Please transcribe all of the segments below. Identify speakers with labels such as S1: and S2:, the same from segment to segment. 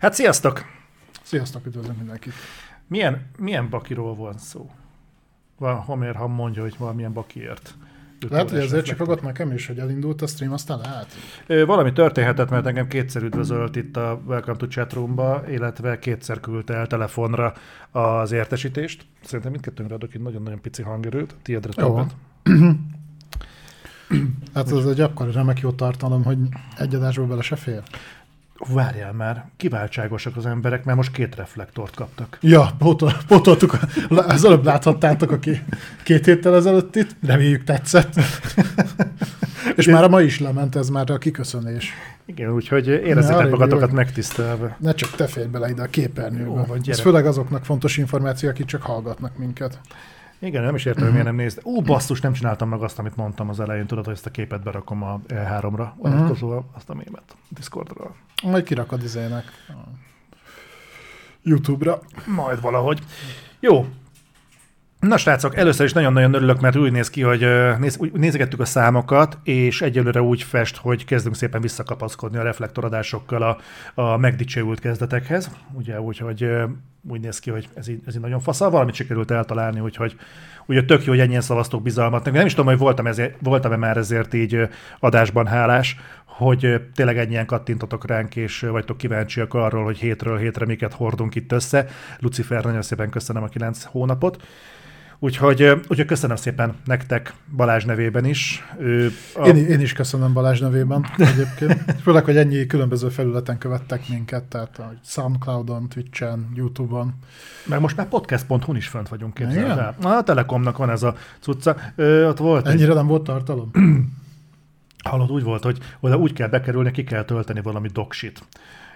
S1: Hát sziasztok!
S2: Sziasztok, üdvözlök mindenkit!
S1: Milyen, milyen bakiról van szó? Van Homer, ha mondja, hogy valamilyen bakiért.
S2: Lehet, hogy ezért csipogott nekem is, hogy elindult a stream, aztán.
S1: Ö, valami történhetett, mert engem kétszer üdvözölt itt a Welcome to Chatroomba, illetve kétszer küldte el telefonra az értesítést. Szerintem mindkettőnkre adok egy nagyon-nagyon pici hangerőt, tiédre többet.
S2: Hát ez egy akkor remek jó tartalom, hogy egy adásból bele se fér.
S1: Várjál már, kiváltságosak az emberek, mert most két reflektort kaptak.
S2: Ja, pótol, pótoltuk. a- Az előbb láthattátok, aki két héttel ezelőtt itt, reméljük tetszett. És már a ma is lement, ez már a kiköszönés.
S1: Igen, úgyhogy érezzétek
S2: elég
S1: magatokat megtisztelve.
S2: Ne csak te férj bele ide a képernyőbe.
S1: vagy
S2: Ez főleg azoknak fontos információ, akik csak hallgatnak minket.
S1: Igen, nem is értem, hogy miért nem nézd. Ú, basszus, nem csináltam meg azt, amit mondtam az elején, tudod, hogy ezt a képet berakom a E3-ra, vonatkozóan azt a mémet Discordra.
S2: Majd kirakod izének. YouTube-ra.
S1: Majd valahogy. Jó. Na srácok, először is nagyon-nagyon örülök, mert úgy néz ki, hogy néz, nézegettük a számokat, és egyelőre úgy fest, hogy kezdünk szépen visszakapaszkodni a reflektoradásokkal a, a megdicsőült kezdetekhez. Ugye úgy, hogy úgy néz ki, hogy ez így, ez így nagyon faszal, valamit sikerült eltalálni, úgyhogy ugye tök jó, hogy ennyien szavaztok bizalmat. Nem is tudom, hogy voltam ezért, voltam-e már ezért így adásban hálás, hogy tényleg ennyien kattintotok ránk, és vagytok kíváncsiak arról, hogy hétről hétre miket hordunk itt össze. Lucifer, nagyon szépen köszönöm a kilenc hónapot. Úgyhogy, úgyhogy köszönöm szépen nektek Balázs nevében is. Ő a,
S2: Én, én is köszönöm Balázs nevében egyébként. Főleg, hogy ennyi különböző felületen követtek minket, tehát a Soundcloudon, Twitchen, Youtube-on.
S1: meg most már podcast.hu-n is fönt vagyunk, képzeld el. A Telekomnak van ez a cucca. Ö, ott volt egy,
S2: Ennyire nem volt tartalom?
S1: hallod, úgy volt, hogy oda úgy kell bekerülni, ki kell tölteni valami doksit.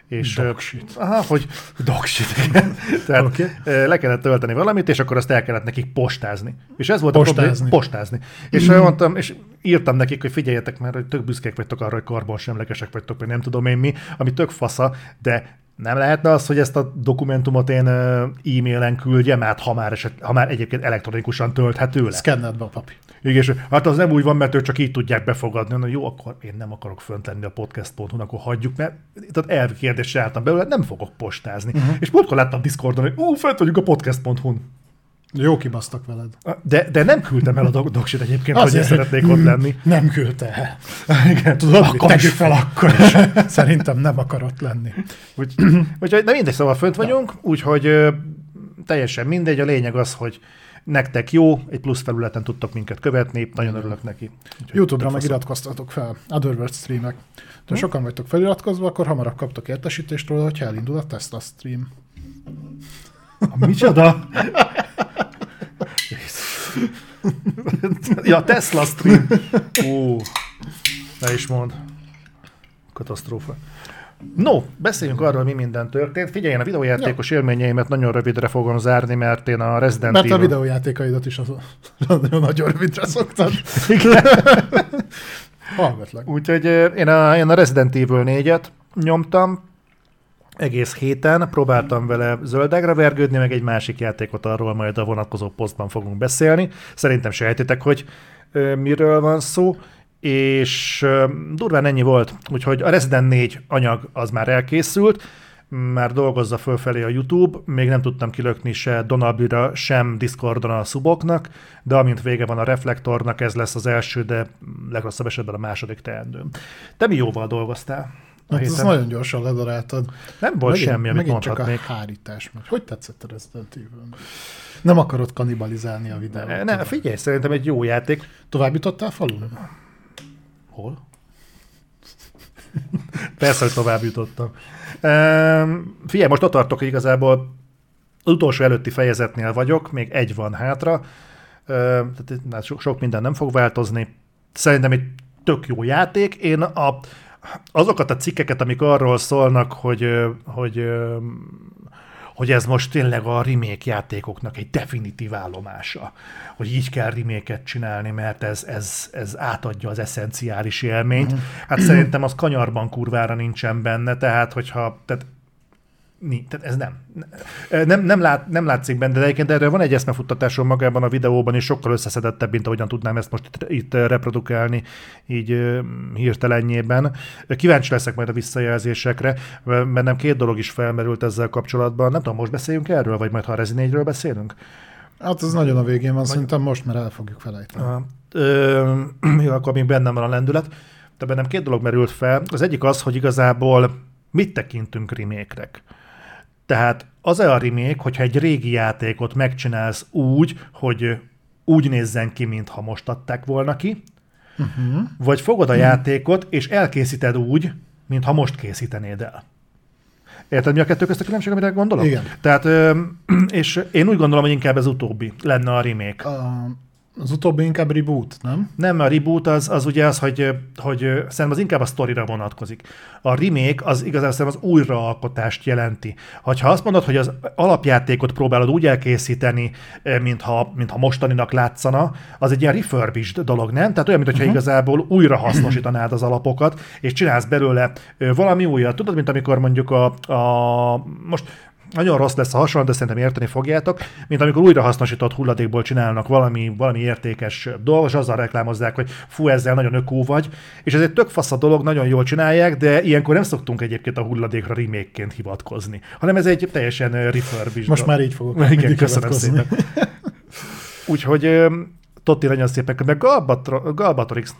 S1: És,
S2: Doksit.
S1: Aha, hogy doksit, igen. Tehát okay. le kellett tölteni valamit, és akkor azt el kellett nekik postázni. És ez volt a
S2: Postázni.
S1: problém. Postázni. És mm. mondtam, és írtam nekik, hogy figyeljetek már, hogy tök büszkék vagytok arra, hogy karbonsemlegesek vagytok, vagy nem tudom én mi, ami tök fasza, de nem lehetne az, hogy ezt a dokumentumot én e-mailen küldjem át, ha már, eset, ha már egyébként elektronikusan tölthető le.
S2: Szkenned be a papi.
S1: Igen, és hát az nem úgy van, mert ők csak így tudják befogadni. Na, jó, akkor én nem akarok fönt lenni a podcast.hu-n, akkor hagyjuk, mert tehát elvi kérdésre álltam belőle, nem fogok postázni. Uh-huh. És múltkor láttam Discordon, hogy ú, fent vagyunk a podcast.hu-n.
S2: Jó kibasztak veled.
S1: De, de nem küldtem el a dok- doksit egyébként, hogy én
S2: Azért.
S1: szeretnék ott lenni.
S2: Nem küldte el.
S1: Igen,
S2: Tudod,
S1: akkor
S2: tegyük
S1: is.
S2: fel akkor is. Szerintem nem akar ott lenni.
S1: Úgy, úgyhogy, de mindegy, szóval fönt vagyunk, úgyhogy teljesen mindegy. A lényeg az, hogy nektek jó, egy plusz felületen tudtok minket követni, nagyon örülök neki. Úgyhogy
S2: Youtube-ra meg iratkoztatok fel. Otherworld streamek.
S1: Hm?
S2: Ha sokan vagytok feliratkozva, akkor hamarabb kaptok értesítést róla, hogyha elindul a Tesla stream.
S1: Micsoda? ja, Tesla stream. Ó, ne is mond. Katasztrófa. No, beszéljünk arról, mi minden történt. Figyelj, én a videójátékos élményeimet nagyon rövidre fogom zárni, mert én a Resident
S2: Mert a
S1: Evil...
S2: videójátékaidat is az nagyon nagyon rövidre szoktad.
S1: Igen.
S2: Hallgatlak.
S1: Úgyhogy ö, én a, én a Resident Evil 4-et nyomtam, egész héten próbáltam vele zöldágra vergődni, meg egy másik játékot arról majd a vonatkozó posztban fogunk beszélni. Szerintem sejtitek, hogy ö, miről van szó, és ö, durván ennyi volt. Úgyhogy a Resident 4 anyag az már elkészült, már dolgozza fölfelé a YouTube, még nem tudtam kilökni se Donabira, sem Discordon a szuboknak, de amint vége van a reflektornak, ez lesz az első, de legrosszabb esetben a második teendőm. Te mi jóval dolgoztál? A
S2: Hát ezt nagyon gyorsan ledaráltad.
S1: Nem volt
S2: Megint-
S1: semmi, amit
S2: megint csak
S1: mondhatnék.
S2: a hárítás megy. Hogy tetszett a Resident Evil? Nem akarod kanibalizálni a videót.
S1: Ne, ne, figyelj, szerintem egy jó játék.
S2: Tovább jutottál falun?
S1: Hol? Persze, hogy tovább jutottam. Um, figyelj, most ott tartok, hogy igazából az utolsó előtti fejezetnél vagyok, még egy van hátra, uh, tehát na, sok, sok minden nem fog változni. Szerintem egy tök jó játék. Én a, azokat a cikkeket, amik arról szólnak, hogy, hogy, hogy ez most tényleg a remake játékoknak egy definitív állomása, hogy így kell remake csinálni, mert ez, ez, ez átadja az eszenciális élményt. Hát szerintem az kanyarban kurvára nincsen benne, tehát hogyha tehát Nincs, tehát ez nem. Nem, nem, lát, nem látszik benne, de egyébként erre van egy eszmefuttatásom magában a videóban, és sokkal összeszedettebb, mint ahogyan tudnám ezt most itt, itt reprodukálni, így hirtelenjében. Kíváncsi leszek majd a visszajelzésekre, mert nem két dolog is felmerült ezzel kapcsolatban. Nem tudom, most beszéljünk erről, vagy majd ha a Resident beszélünk?
S2: Hát ez nagyon a végén van, vagy... szerintem most, mert el fogjuk felejteni.
S1: Ö, akkor még bennem van a lendület. De bennem két dolog merült fel. Az egyik az, hogy igazából mit tekintünk remékrek. Tehát az-e a remake, hogyha egy régi játékot megcsinálsz úgy, hogy úgy nézzen ki, mintha most adták volna ki, uh-huh. vagy fogod a uh-huh. játékot, és elkészíted úgy, mintha most készítenéd el. Érted, mi a kettő között a különbség, amire gondolok?
S2: Igen.
S1: Tehát, és én úgy gondolom, hogy inkább ez utóbbi lenne a remake.
S2: Uh, az utóbbi inkább reboot, nem?
S1: Nem, a reboot az, az ugye az, hogy, hogy szerintem az inkább a sztorira vonatkozik. A remake az igazából szerintem az újraalkotást jelenti. Ha azt mondod, hogy az alapjátékot próbálod úgy elkészíteni, mintha, mintha mostaninak látszana, az egy ilyen refurbished dolog, nem? Tehát olyan, mintha uh-huh. igazából újra hasznosítanád az alapokat, és csinálsz belőle valami újat. Tudod, mint amikor mondjuk a, a most nagyon rossz lesz a hasonlat, de szerintem érteni fogjátok, mint amikor újrahasznosított hulladékból csinálnak valami, valami értékes dolgot, és azzal reklámozzák, hogy fú, ezzel nagyon ökó vagy, és ez egy tök fasz a dolog, nagyon jól csinálják, de ilyenkor nem szoktunk egyébként a hulladékra remake hivatkozni, hanem ez egy teljesen refurbished.
S2: Most már így fogok.
S1: Igen, köszönöm szépen. Úgyhogy Totti nagyon szépen, meg Galbatorix,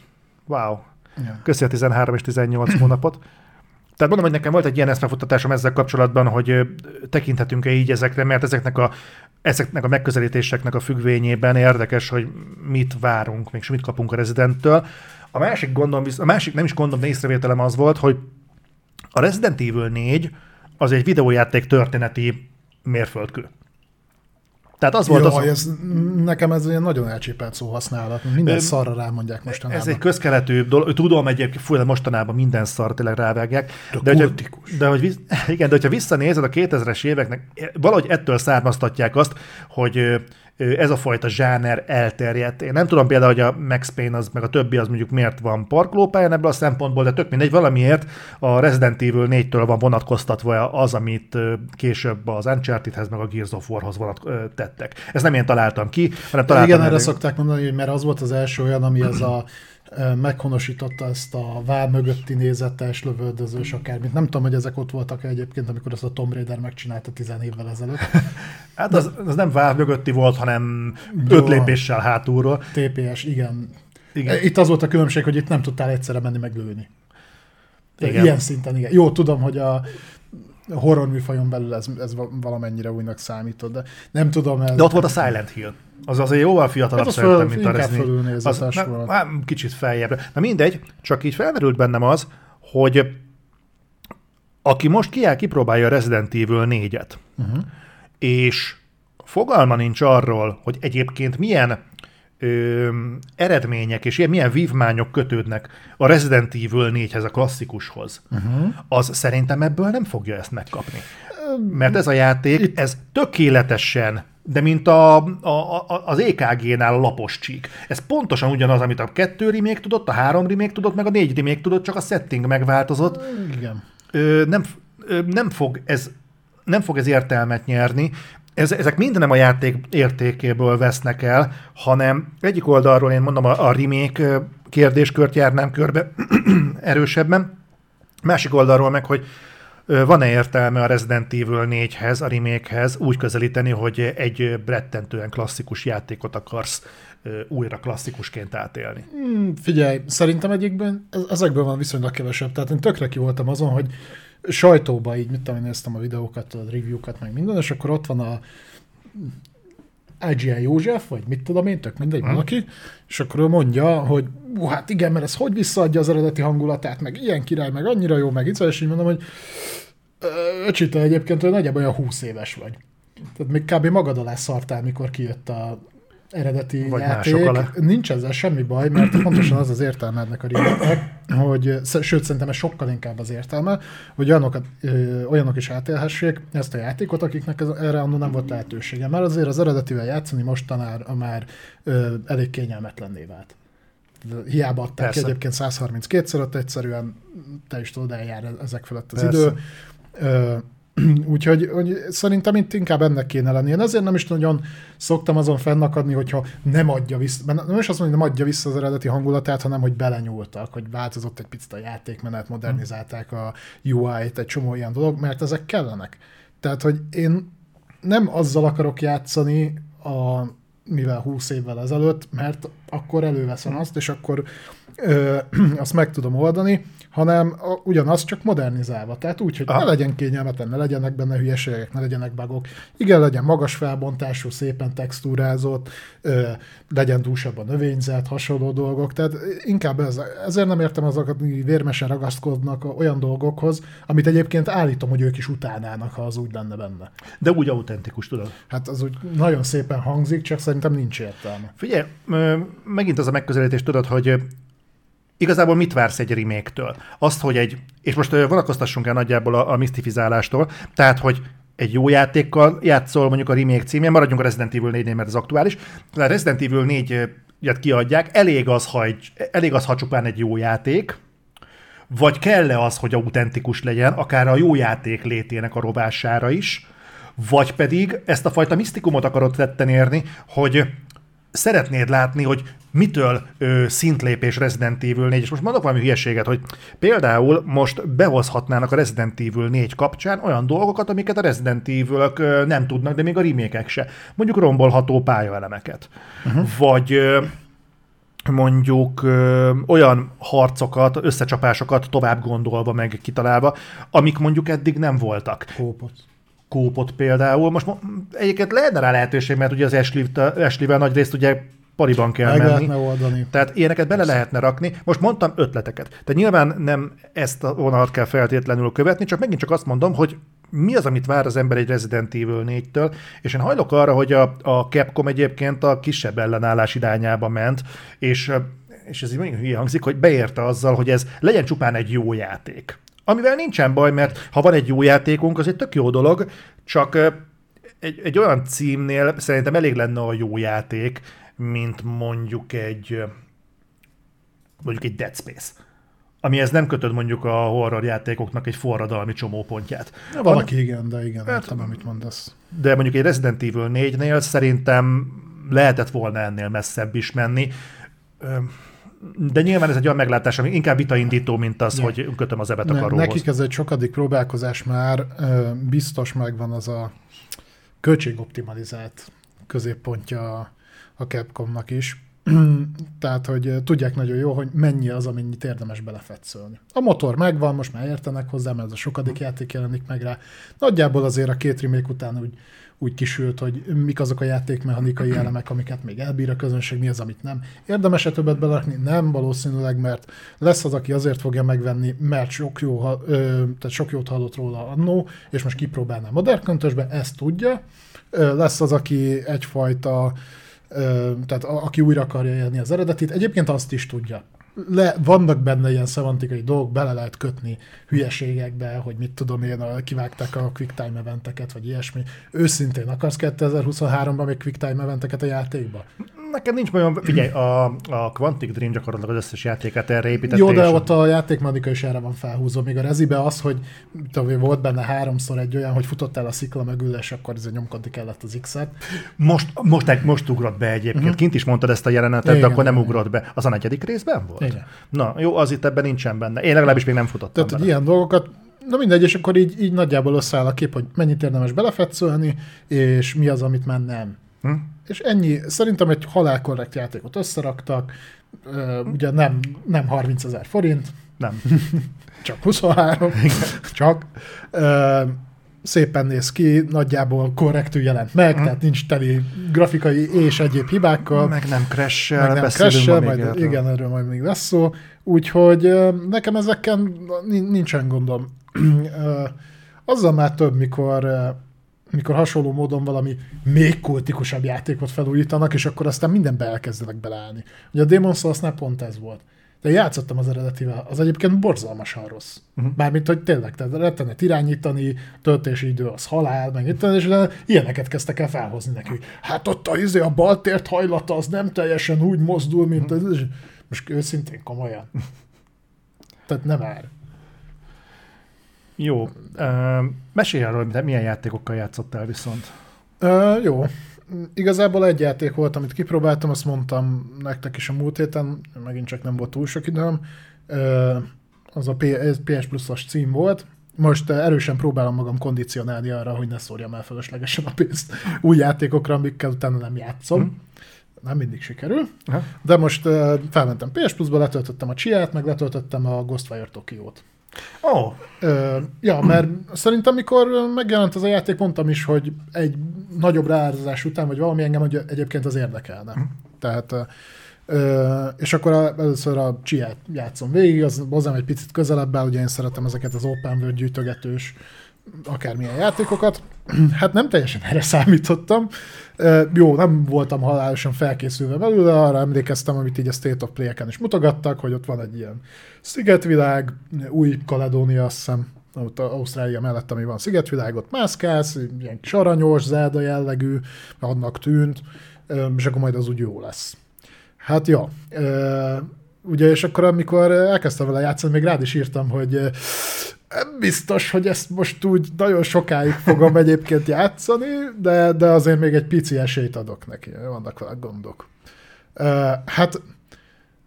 S1: wow. Ja. Köszi a 13 és 18 hónapot. Tehát mondom, hogy nekem volt egy ilyen eszmefuttatásom ezzel kapcsolatban, hogy tekinthetünk-e így ezekre, mert ezeknek a, ezeknek a megközelítéseknek a függvényében érdekes, hogy mit várunk, még mit kapunk a rezidenttől. A másik gondom, a másik nem is gondom, de észrevételem az volt, hogy a Resident Evil 4 az egy videójáték történeti mérföldkő.
S2: Tehát az volt Jaj, az... Ez, nekem ez egy nagyon elcsépelt szó használat. Minden Ö, szarra rámondják mostanában.
S1: Ez egy közkeletű dolog. Tudom egyébként, fúj, mostanában minden szar tényleg rávágják.
S2: De, de,
S1: hogyha, de, hogy, igen, de hogyha visszanézed a 2000-es éveknek, valahogy ettől származtatják azt, hogy ez a fajta zsáner elterjedt. Én nem tudom például, hogy a Max Payne az, meg a többi az mondjuk miért van parkolópályán ebből a szempontból, de tök mindegy, valamiért a Resident Evil 4-től van vonatkoztatva az, amit később az Uncharted-hez, meg a Gears of War-hoz vonat, tettek. Ezt nem én találtam ki, hanem találtam.
S2: Igen, erre szokták mondani, hogy mert az volt az első olyan, ami az a meghonosította ezt a vár mögötti nézetes, lövöldözős akármit. Nem tudom, hogy ezek ott voltak egyébként, amikor azt a Tomb Raider megcsinálta tizen évvel ezelőtt.
S1: hát az, az nem vár mögötti volt, hanem Jó, öt lépéssel hátulról.
S2: TPS, igen. igen. Itt az volt a különbség, hogy itt nem tudtál egyszerre menni meglőni.
S1: Igen.
S2: Ilyen szinten, igen. Jó, tudom, hogy a horror műfajon belül ez, ez valamennyire újnak számított, de nem tudom. Ez...
S1: De ott volt a Silent Hill. Az azért jóval fiatalabb hát szerintem, mint a
S2: Resident az,
S1: na, na, Kicsit feljebb. Na mindegy, csak így felmerült bennem az, hogy aki most kiáll, kipróbálja a Resident Evil 4-et, uh-huh. és fogalma nincs arról, hogy egyébként milyen ö, eredmények és ilyen, milyen vívmányok kötődnek a Resident Evil 4-hez, a klasszikushoz, uh-huh. az szerintem ebből nem fogja ezt megkapni. Mert ez a játék, ez tökéletesen de mint a, a, a, az EKG-nál a lapos csík. Ez pontosan ugyanaz, amit a kettő remake tudott, a három remake tudott, meg a négy remake tudott, csak a setting megváltozott.
S2: Igen.
S1: Ö, nem, ö, nem, fog ez, nem fog ez értelmet nyerni, ez, ezek mind nem a játék értékéből vesznek el, hanem egyik oldalról én mondom a, a remake kérdéskört járnám körbe erősebben, másik oldalról meg, hogy van-e értelme a Resident Evil 4-hez, a remake úgy közelíteni, hogy egy rettentően klasszikus játékot akarsz újra klasszikusként átélni?
S2: Hmm, figyelj, szerintem egyikben ezekből van viszonylag kevesebb. Tehát én tökre ki voltam azon, hogy sajtóba így, mit tudom, én néztem a videókat, a review-kat, meg minden, és akkor ott van a IGN József, vagy mit tudom én, tök mindegy, hmm. valaki, és akkor ő mondja, hogy hát igen, mert ez hogy visszaadja az eredeti hangulatát, meg ilyen király, meg annyira jó, meg itt, és így mondom, hogy öcsite egyébként, hogy nagyjából olyan 20 éves vagy. Tehát még kb. magad alá szartál, mikor kijött a eredeti Vagy játék. Nincs ezzel semmi baj, mert pontosan az az értelme ennek a remake hogy, sőt, szerintem ez sokkal inkább az értelme, hogy olyanokat, ö, olyanok is átélhessék ezt a játékot, akiknek ez, erre annól nem volt lehetősége. Mert azért az eredetivel játszani mostanára már ö, elég kényelmetlenné vált. Hiába adták Persze. ki egyébként 132-szer, ott egyszerűen te is tudod, eljár ezek felett az Persze. idő. Ö, Úgyhogy hogy szerintem itt inkább ennek kéne lenni. Én ezért nem is nagyon szoktam azon fennakadni, hogyha nem adja vissza, nem is azt mondom, hogy nem adja vissza az eredeti hangulatát, hanem hogy belenyúltak, hogy változott egy picit a játékmenet, modernizálták a UI-t, egy csomó ilyen dolog, mert ezek kellenek. Tehát, hogy én nem azzal akarok játszani, a, mivel 20 évvel ezelőtt, mert akkor előveszem azt, és akkor ö, azt meg tudom oldani, hanem a, ugyanaz csak modernizálva. Tehát úgy, hogy Aha. ne legyen kényelmetlen, ne legyenek benne hülyeségek, ne legyenek bugok. Igen, legyen magas felbontású, szépen textúrázott, ö, legyen dúsabb a növényzet, hasonló dolgok. Tehát inkább ez, ezért nem értem azokat, hogy vérmesen ragaszkodnak olyan dolgokhoz, amit egyébként állítom, hogy ők is utálnának, ha az úgy lenne benne.
S1: De úgy autentikus, tudod?
S2: Hát az úgy nagyon szépen hangzik, csak szerintem nincs értelme.
S1: Figyelj, megint az a megközelítés, tudod, hogy igazából mit vársz egy remake-től? Azt, hogy egy, és most vonatkoztassunk el nagyjából a, a misztifizálástól, tehát, hogy egy jó játékkal játszol mondjuk a remake címén, maradjunk a Resident Evil 4-nél, mert ez aktuális. A Resident Evil 4 kiadják, elég az, ha, egy, elég az, ha csupán egy jó játék, vagy kell-e az, hogy autentikus legyen, akár a jó játék létének a rovására is, vagy pedig ezt a fajta misztikumot akarod tetten érni, hogy szeretnéd látni, hogy mitől ö, szintlépés Resident Evil 4, és most mondok valami hülyeséget, hogy például most behozhatnának a Resident Evil 4 kapcsán olyan dolgokat, amiket a Resident evil nem tudnak, de még a remake se. Mondjuk rombolható pályaelemeket. Uh-huh. Vagy ö, mondjuk ö, olyan harcokat, összecsapásokat tovább gondolva, meg kitalálva, amik mondjuk eddig nem voltak.
S2: Kópot
S1: kópot például. Most egyébként lehetne rá lehetőség, mert ugye az Ashley-vel nagy részt ugye pariban kell Meg menni.
S2: oldani.
S1: Tehát ilyeneket bele lehetne rakni. Most mondtam ötleteket. Tehát nyilván nem ezt a vonalat kell feltétlenül követni, csak megint csak azt mondom, hogy mi az, amit vár az ember egy Resident Evil 4-től, és én hajlok arra, hogy a, a Capcom egyébként a kisebb ellenállás irányába ment, és és ez így nagyon hülye hangzik, hogy beérte azzal, hogy ez legyen csupán egy jó játék. Amivel nincsen baj, mert ha van egy jó játékunk, az egy tök jó dolog, csak egy, egy olyan címnél szerintem elég lenne a jó játék, mint mondjuk egy mondjuk egy Dead Space amihez nem kötöd mondjuk a horror játékoknak egy forradalmi csomópontját.
S2: Ja, Van, igen, de igen, hát, értem, amit mondasz.
S1: De mondjuk egy Resident Evil 4-nél szerintem lehetett volna ennél messzebb is menni de nyilván ez egy olyan meglátás, ami inkább vitaindító, mint az, ne. hogy kötöm az ebet a karóhoz.
S2: Nekik ez egy sokadik próbálkozás már, biztos megvan az a költségoptimalizált középpontja a Capcomnak is. Tehát, hogy tudják nagyon jó, hogy mennyi az, amennyit érdemes belefetszölni. A motor megvan, most már értenek hozzá, mert ez a sokadik játék jelenik meg rá. Nagyjából azért a két remake után úgy úgy kisült, hogy mik azok a játékmechanikai elemek, amiket még elbír a közönség, mi az, amit nem. Érdemes-e többet belakni? Nem, valószínűleg, mert lesz az, aki azért fogja megvenni, mert sok, jó, ö, tehát sok jót hallott róla annó, és most kipróbálná modern köntösbe, ezt tudja. Ö, lesz az, aki egyfajta tehát aki újra akarja élni az eredetit, egyébként azt is tudja le, vannak benne ilyen szemantikai dolgok, bele lehet kötni hülyeségekbe, hogy mit tudom én, kivágták a quicktime eventeket, vagy ilyesmi. Őszintén akarsz 2023-ban még quicktime eventeket a játékba?
S1: Nekem nincs olyan, figyelj, a, a Quantic Dream gyakorlatilag az összes játékát erre építette.
S2: Jó, de ott a játékmechanika is erre van felhúzva. Még a rezibe az, hogy tudom, volt benne háromszor egy olyan, hogy futottál a szikla mögül, és akkor ez nyomkodni kellett az X-et.
S1: Most, most, most ugrott be egyébként. Uh-huh. Kint is mondtad ezt a jelenetet, igen, de akkor nem igen. ugrott be. Az a negyedik részben volt?
S2: Igen.
S1: Na, jó, az itt ebben nincsen benne. Én legalábbis még nem futottam
S2: Tehát, hogy ilyen dolgokat Na mindegy, és akkor így, így nagyjából összeáll a kép, hogy mennyit érdemes belefetszölni, és mi az, amit már nem. Hm? És ennyi, szerintem egy halálkorrekt játékot összeraktak, ugye nem, nem 30 ezer forint.
S1: Nem.
S2: Csak 23. Csak. Szépen néz ki, nagyjából korrektül jelent meg, hmm. tehát nincs teli grafikai és egyéb hibákkal.
S1: Meg nem crash meg nem crash
S2: majd, erről. igen, erről majd még lesz szó. Úgyhogy nekem ezekkel nincsen gondom. Azzal már több, mikor mikor hasonló módon valami még kultikusabb játékot felújítanak, és akkor aztán mindenbe elkezdenek beleállni. Ugye a Demon's Souls-nál pont ez volt. De játszottam az eredetivel, az egyébként borzalmasan rossz. Uh-huh. Mármint, hogy tényleg, tehát rettenet irányítani, töltési idő az halál, meg itt, és de ilyeneket kezdtek el felhozni neki. Hát ott a, izé, a baltért hajlata az nem teljesen úgy mozdul, mint uh-huh. az, most őszintén komolyan. tehát nem már.
S1: Jó. Uh, mesélj arról, milyen játékokkal játszottál viszont.
S2: Uh, jó. Igazából egy játék volt, amit kipróbáltam, azt mondtam nektek is a múlt héten, megint csak nem volt túl sok időm. Az a PS Plus-os cím volt. Most erősen próbálom magam kondicionálni arra, hogy ne szórjam el feleslegesen a pénzt új játékokra, amikkel utána nem játszom. Hmm. Nem mindig sikerül. Aha. De most uh, felmentem PS Plus-ba, letöltöttem a Csiát, meg letöltöttem a Ghostwire Tokyo-t.
S1: Oh.
S2: Ö, ja, mert szerintem, amikor megjelent ez a játék, mondtam is, hogy egy nagyobb ráárazás után, vagy valami engem hogy egyébként az érdekelne. Mm. Tehát, ö, és akkor a, először a csiát játszom végig, az hozzám egy picit közelebb áll, ugye én szeretem ezeket az open world gyűjtögetős akármilyen játékokat. Hát nem teljesen erre számítottam. Jó, nem voltam halálosan felkészülve belőle, arra emlékeztem, amit így a State of Play-eken is mutogattak, hogy ott van egy ilyen szigetvilág, új Kaledónia, azt hiszem, ott Ausztrália mellett, ami van szigetvilág, ott mászkálsz, ilyen kis aranyos, zelda jellegű, annak tűnt, és akkor majd az úgy jó lesz. Hát ja, ugye, és akkor amikor elkezdtem vele játszani, még rád is írtam, hogy nem biztos, hogy ezt most úgy nagyon sokáig fogom egyébként játszani, de, de azért még egy pici esélyt adok neki, vannak vele gondok. Uh, hát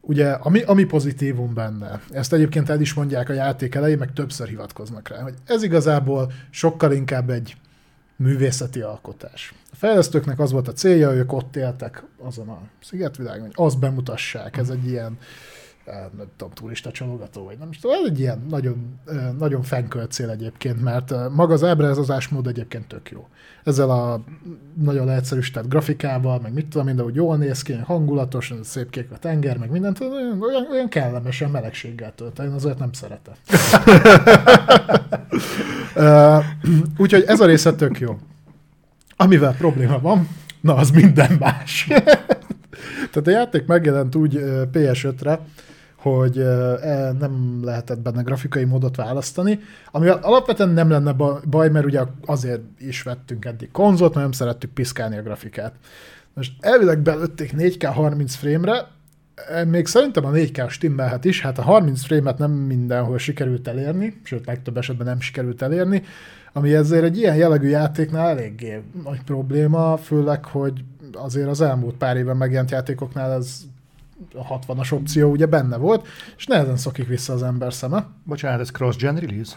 S2: ugye, ami, ami pozitívum benne, ezt egyébként el is mondják a játék elején, meg többször hivatkoznak rá, hogy ez igazából sokkal inkább egy művészeti alkotás. A fejlesztőknek az volt a célja, ők ott éltek azon a szigetvilágon, hogy azt bemutassák, ez egy ilyen nem tudom, turista csalogató, vagy nem is tudom, ez egy ilyen nagyon, nagyon fenkölt cél egyébként, mert maga az ábrázolás mód egyébként tök jó. Ezzel a nagyon leegyszerűsített grafikával, meg mit tudom, minden, hogy jól néz ki, hangulatos, szép kék a tenger, meg mindent, olyan, olyan kellemesen melegséggel tölt. Én azért nem szeretem. Úgyhogy ez a része tök jó. Amivel probléma van, na az minden más. Tehát a játék megjelent úgy PS5-re, hogy e, nem lehetett benne grafikai módot választani, ami alapvetően nem lenne baj, mert ugye azért is vettünk eddig konzolt, mert nem szerettük piszkálni a grafikát. Most elvileg belőtték 4K 30 frame-re, még szerintem a 4K stimmelhet is, hát a 30 frame-et nem mindenhol sikerült elérni, sőt, legtöbb esetben nem sikerült elérni, ami ezért egy ilyen jellegű játéknál eléggé nagy probléma, főleg, hogy azért az elmúlt pár évben megjelent játékoknál ez a 60-as opció ugye benne volt, és nehezen szokik vissza az ember szeme.
S1: Bocsánat, ez cross-gen release?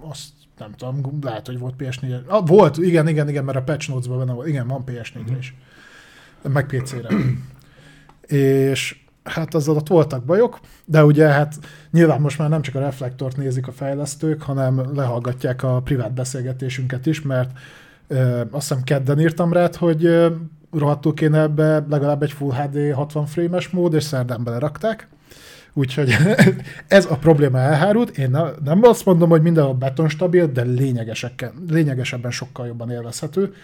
S2: Azt nem tudom, lehet, hogy volt PS4. Ah, volt, igen, igen, igen, mert a patch notes-ban benne volt. Igen, van PS4-re mhm. is. Meg PC-re. és hát azzal ott voltak bajok, de ugye hát nyilván most már nem csak a reflektort nézik a fejlesztők, hanem lehallgatják a privát beszélgetésünket is, mert azt hiszem kedden írtam rád, hogy rohadtul kéne ebbe legalább egy Full HD 60 frame-es mód, és szerdán belerakták. Úgyhogy ez a probléma elhárult. Én nem azt mondom, hogy mindenhol betonstabil, de lényegesebben sokkal jobban élvezhető,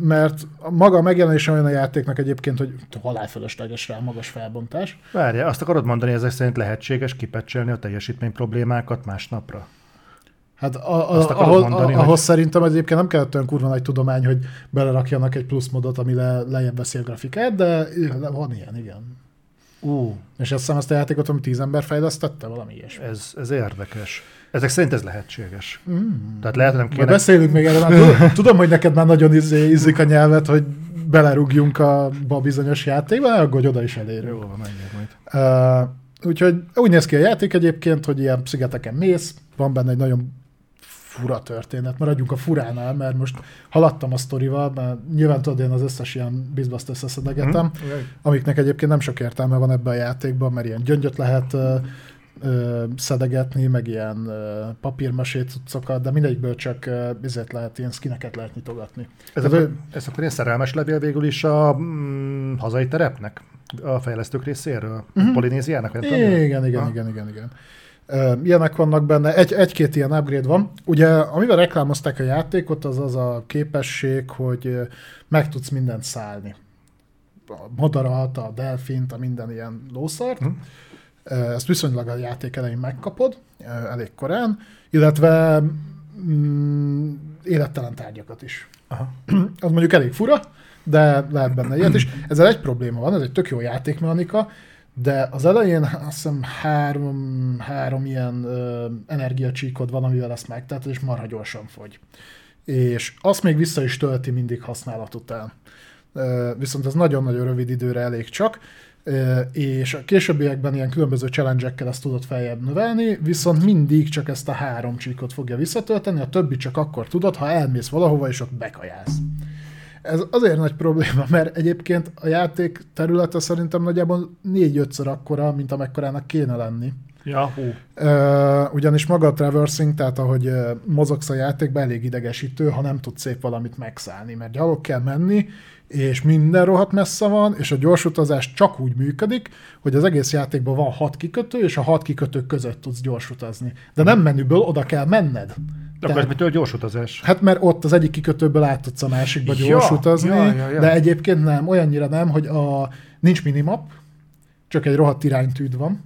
S2: mert maga a megjelenése olyan a játéknak egyébként, hogy halálfölösleges rá magas felbontás.
S1: Várja, azt akarod mondani, ezek szerint lehetséges kipecselni a teljesítmény problémákat másnapra?
S2: Hát a, a, ahhoz, mondani, ahhoz hogy... szerintem egyébként nem kellett olyan kurva nagy tudomány, hogy belerakjanak egy pluszmodot, ami le, lejjebb veszi a grafikát, de van ilyen, igen.
S1: Uh.
S2: És azt hiszem azt a játékot, amit tíz ember fejlesztette, valami ilyesmi.
S1: Ez, ez érdekes. Ezek szerint ez lehetséges. Mm. Tehát lehet, nem kéne...
S2: beszélünk még erről, tudom, tudom, hogy neked már nagyon izzik a nyelvet, hogy belerúgjunk a, bizonyos játékba, akkor oda is elérünk.
S1: Jó, van, majd.
S2: Uh, úgyhogy úgy néz ki a játék egyébként, hogy ilyen szigeteken mész, van benne egy nagyon fura történet. Maradjunk a furánál, mert most haladtam a sztorival, mert nyilván tudod, én az összes ilyen bizbaszt összeszedegetem, mm, amiknek egyébként nem sok értelme van ebben a játékban, mert ilyen gyöngyöt lehet ö, ö, szedegetni, meg ilyen ö, papírmasét cuccokat, de mindegyikből csak ö, bizet lehet, ilyen skineket lehet nyitogatni.
S1: Ez, Tehát, akkor, ez akkor ilyen szerelmes levél végül is a mm, hazai terepnek? A fejlesztők részéről? Uh-huh. Polinéziának?
S2: Igen, igen, igen, igen, igen, igen. Ilyenek vannak benne, egy, egy-két ilyen upgrade van. Ugye, amivel reklámozták a játékot, az az a képesség, hogy meg tudsz mindent szállni. A madarat, a delfint, a minden ilyen lószart. Hm. Ezt viszonylag a játék elején megkapod, elég korán, illetve mm, élettelen tárgyakat is. Aha. Az mondjuk elég fura, de lehet benne ilyet is. Ezzel egy probléma van, ez egy tök jó játékmechanika, de az elején azt hiszem három, három ilyen ö, energiacsíkod van, amivel ezt megteheted, és marha gyorsan fogy. És azt még vissza is tölti mindig használat után. Ö, viszont ez nagyon-nagyon rövid időre elég csak, ö, és a későbbiekben ilyen különböző challenge ezt tudod feljebb növelni, viszont mindig csak ezt a három csíkot fogja visszatölteni, a többi csak akkor tudod, ha elmész valahova, és ott bekajálsz. Ez azért nagy probléma, mert egyébként a játék területe szerintem nagyjából négy-ötször akkora, mint amekkorának kéne lenni.
S1: Ja.
S2: Uh, ugyanis maga a traversing, tehát ahogy uh, mozogsz a játékban, elég idegesítő, ha nem tudsz szép valamit megszállni, mert gyalog kell menni, és minden rohadt messze van, és a gyorsutazás csak úgy működik, hogy az egész játékban van hat kikötő, és a hat kikötők között tudsz gyorsutazni. De nem menüből oda kell menned.
S1: De akkor ez mitől gyors utazás?
S2: Hát mert ott az egyik kikötőből át tudsz a másikba
S1: Ja,
S2: gyors utazni,
S1: ja, ja, ja.
S2: de egyébként nem, olyannyira nem, hogy a, nincs minimap, csak egy rohadt iránytűd van.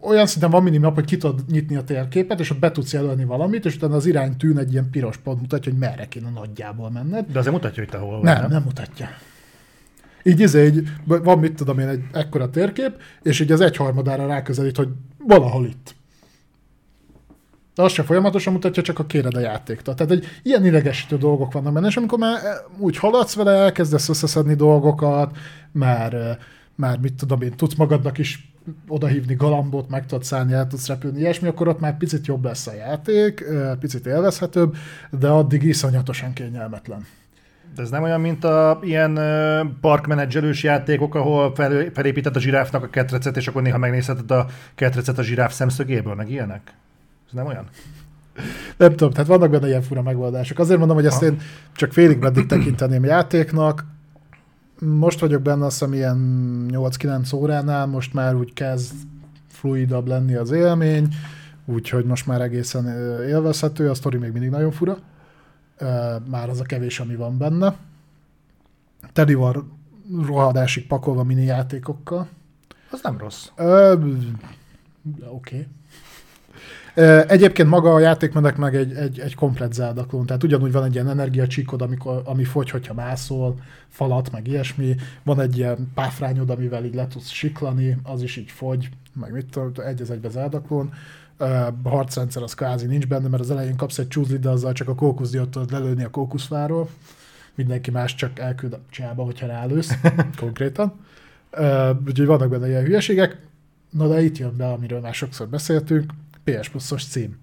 S2: Olyan szinten van minimap, hogy ki tudod nyitni a térképet, és ott be tudsz jelölni valamit, és utána az iránytűn egy ilyen piros pont mutatja, hogy merre kéne nagyjából menned.
S1: De azért mutatja, hogy te hol vagy,
S2: Nem, nem mutatja. Így izé, így, van mit tudom én, egy ekkora térkép, és így az egyharmadára ráközelít, hogy valahol itt. De azt se folyamatosan mutatja, csak a kéred a játéktól. Tehát egy ilyen idegesítő dolgok vannak benne, és amikor már eh, úgy haladsz vele, elkezdesz összeszedni dolgokat, már, eh, már mit tudom én, tudsz magadnak is odahívni galambot, meg tudod szállni, el tudsz repülni, ilyesmi, akkor ott már picit jobb lesz a játék, picit élvezhetőbb, de addig iszonyatosan kényelmetlen.
S1: De ez nem olyan, mint a ilyen parkmenedzselős játékok, ahol fel, felépíted a zsiráfnak a ketrecet, és akkor néha megnézheted a ketrecet a zsiráf szemszögéből, meg ilyenek? Ez nem olyan?
S2: Nem tudom, tehát vannak benne ilyen fura megoldások. Azért mondom, hogy ezt én csak félig meddig tekinteném játéknak. Most vagyok benne, azt hiszem ilyen 8-9 óránál, most már úgy kezd fluidabb lenni az élmény, úgyhogy most már egészen élvezhető, a sztori még mindig nagyon fura. Már az a kevés, ami van benne. Teli van rohadásig pakolva mini játékokkal.
S1: Az nem rossz.
S2: Oké. Okay. Egyébként maga a játékmenek meg egy, egy, egy komplet zeldaklón, tehát ugyanúgy van egy ilyen energiacsíkod, amikor, ami fogy, hogyha mászol, falat, meg ilyesmi, van egy ilyen páfrányod, amivel így le tudsz siklani, az is így fogy, meg mit tudom, egy az egybe zeldaklón. A harcrendszer az kvázi nincs benne, mert az elején kapsz egy csúzlit, de azzal csak a kókuszdiót tudod lelőni a kókuszfáról. Mindenki más csak elküld a csába, hogyha rálősz, konkrétan. Uh, úgyhogy vannak benne ilyen hülyeségek. Na de itt jön be, amiről már sokszor beszéltünk, PS Plus-os cím.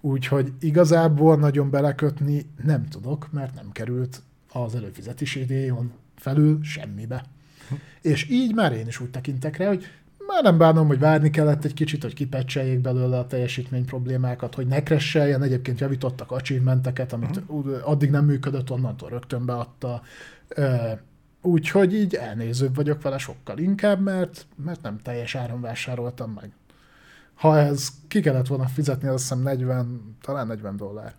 S2: Úgyhogy igazából nagyon belekötni nem tudok, mert nem került az előfizetési díjon felül semmibe. És így már én is úgy tekintek rá, hogy már nem bánom, hogy várni kellett egy kicsit, hogy kipecseljék belőle a teljesítmény problémákat, hogy ne cresseljen, egyébként javítottak achievementeket, amit addig nem működött, onnantól rögtön beadta. Úgyhogy így elnézőbb vagyok vele sokkal inkább, mert, mert nem teljes áron vásároltam meg. Ha ez ki kellett volna fizetni, azt hiszem 40, talán 40 dollár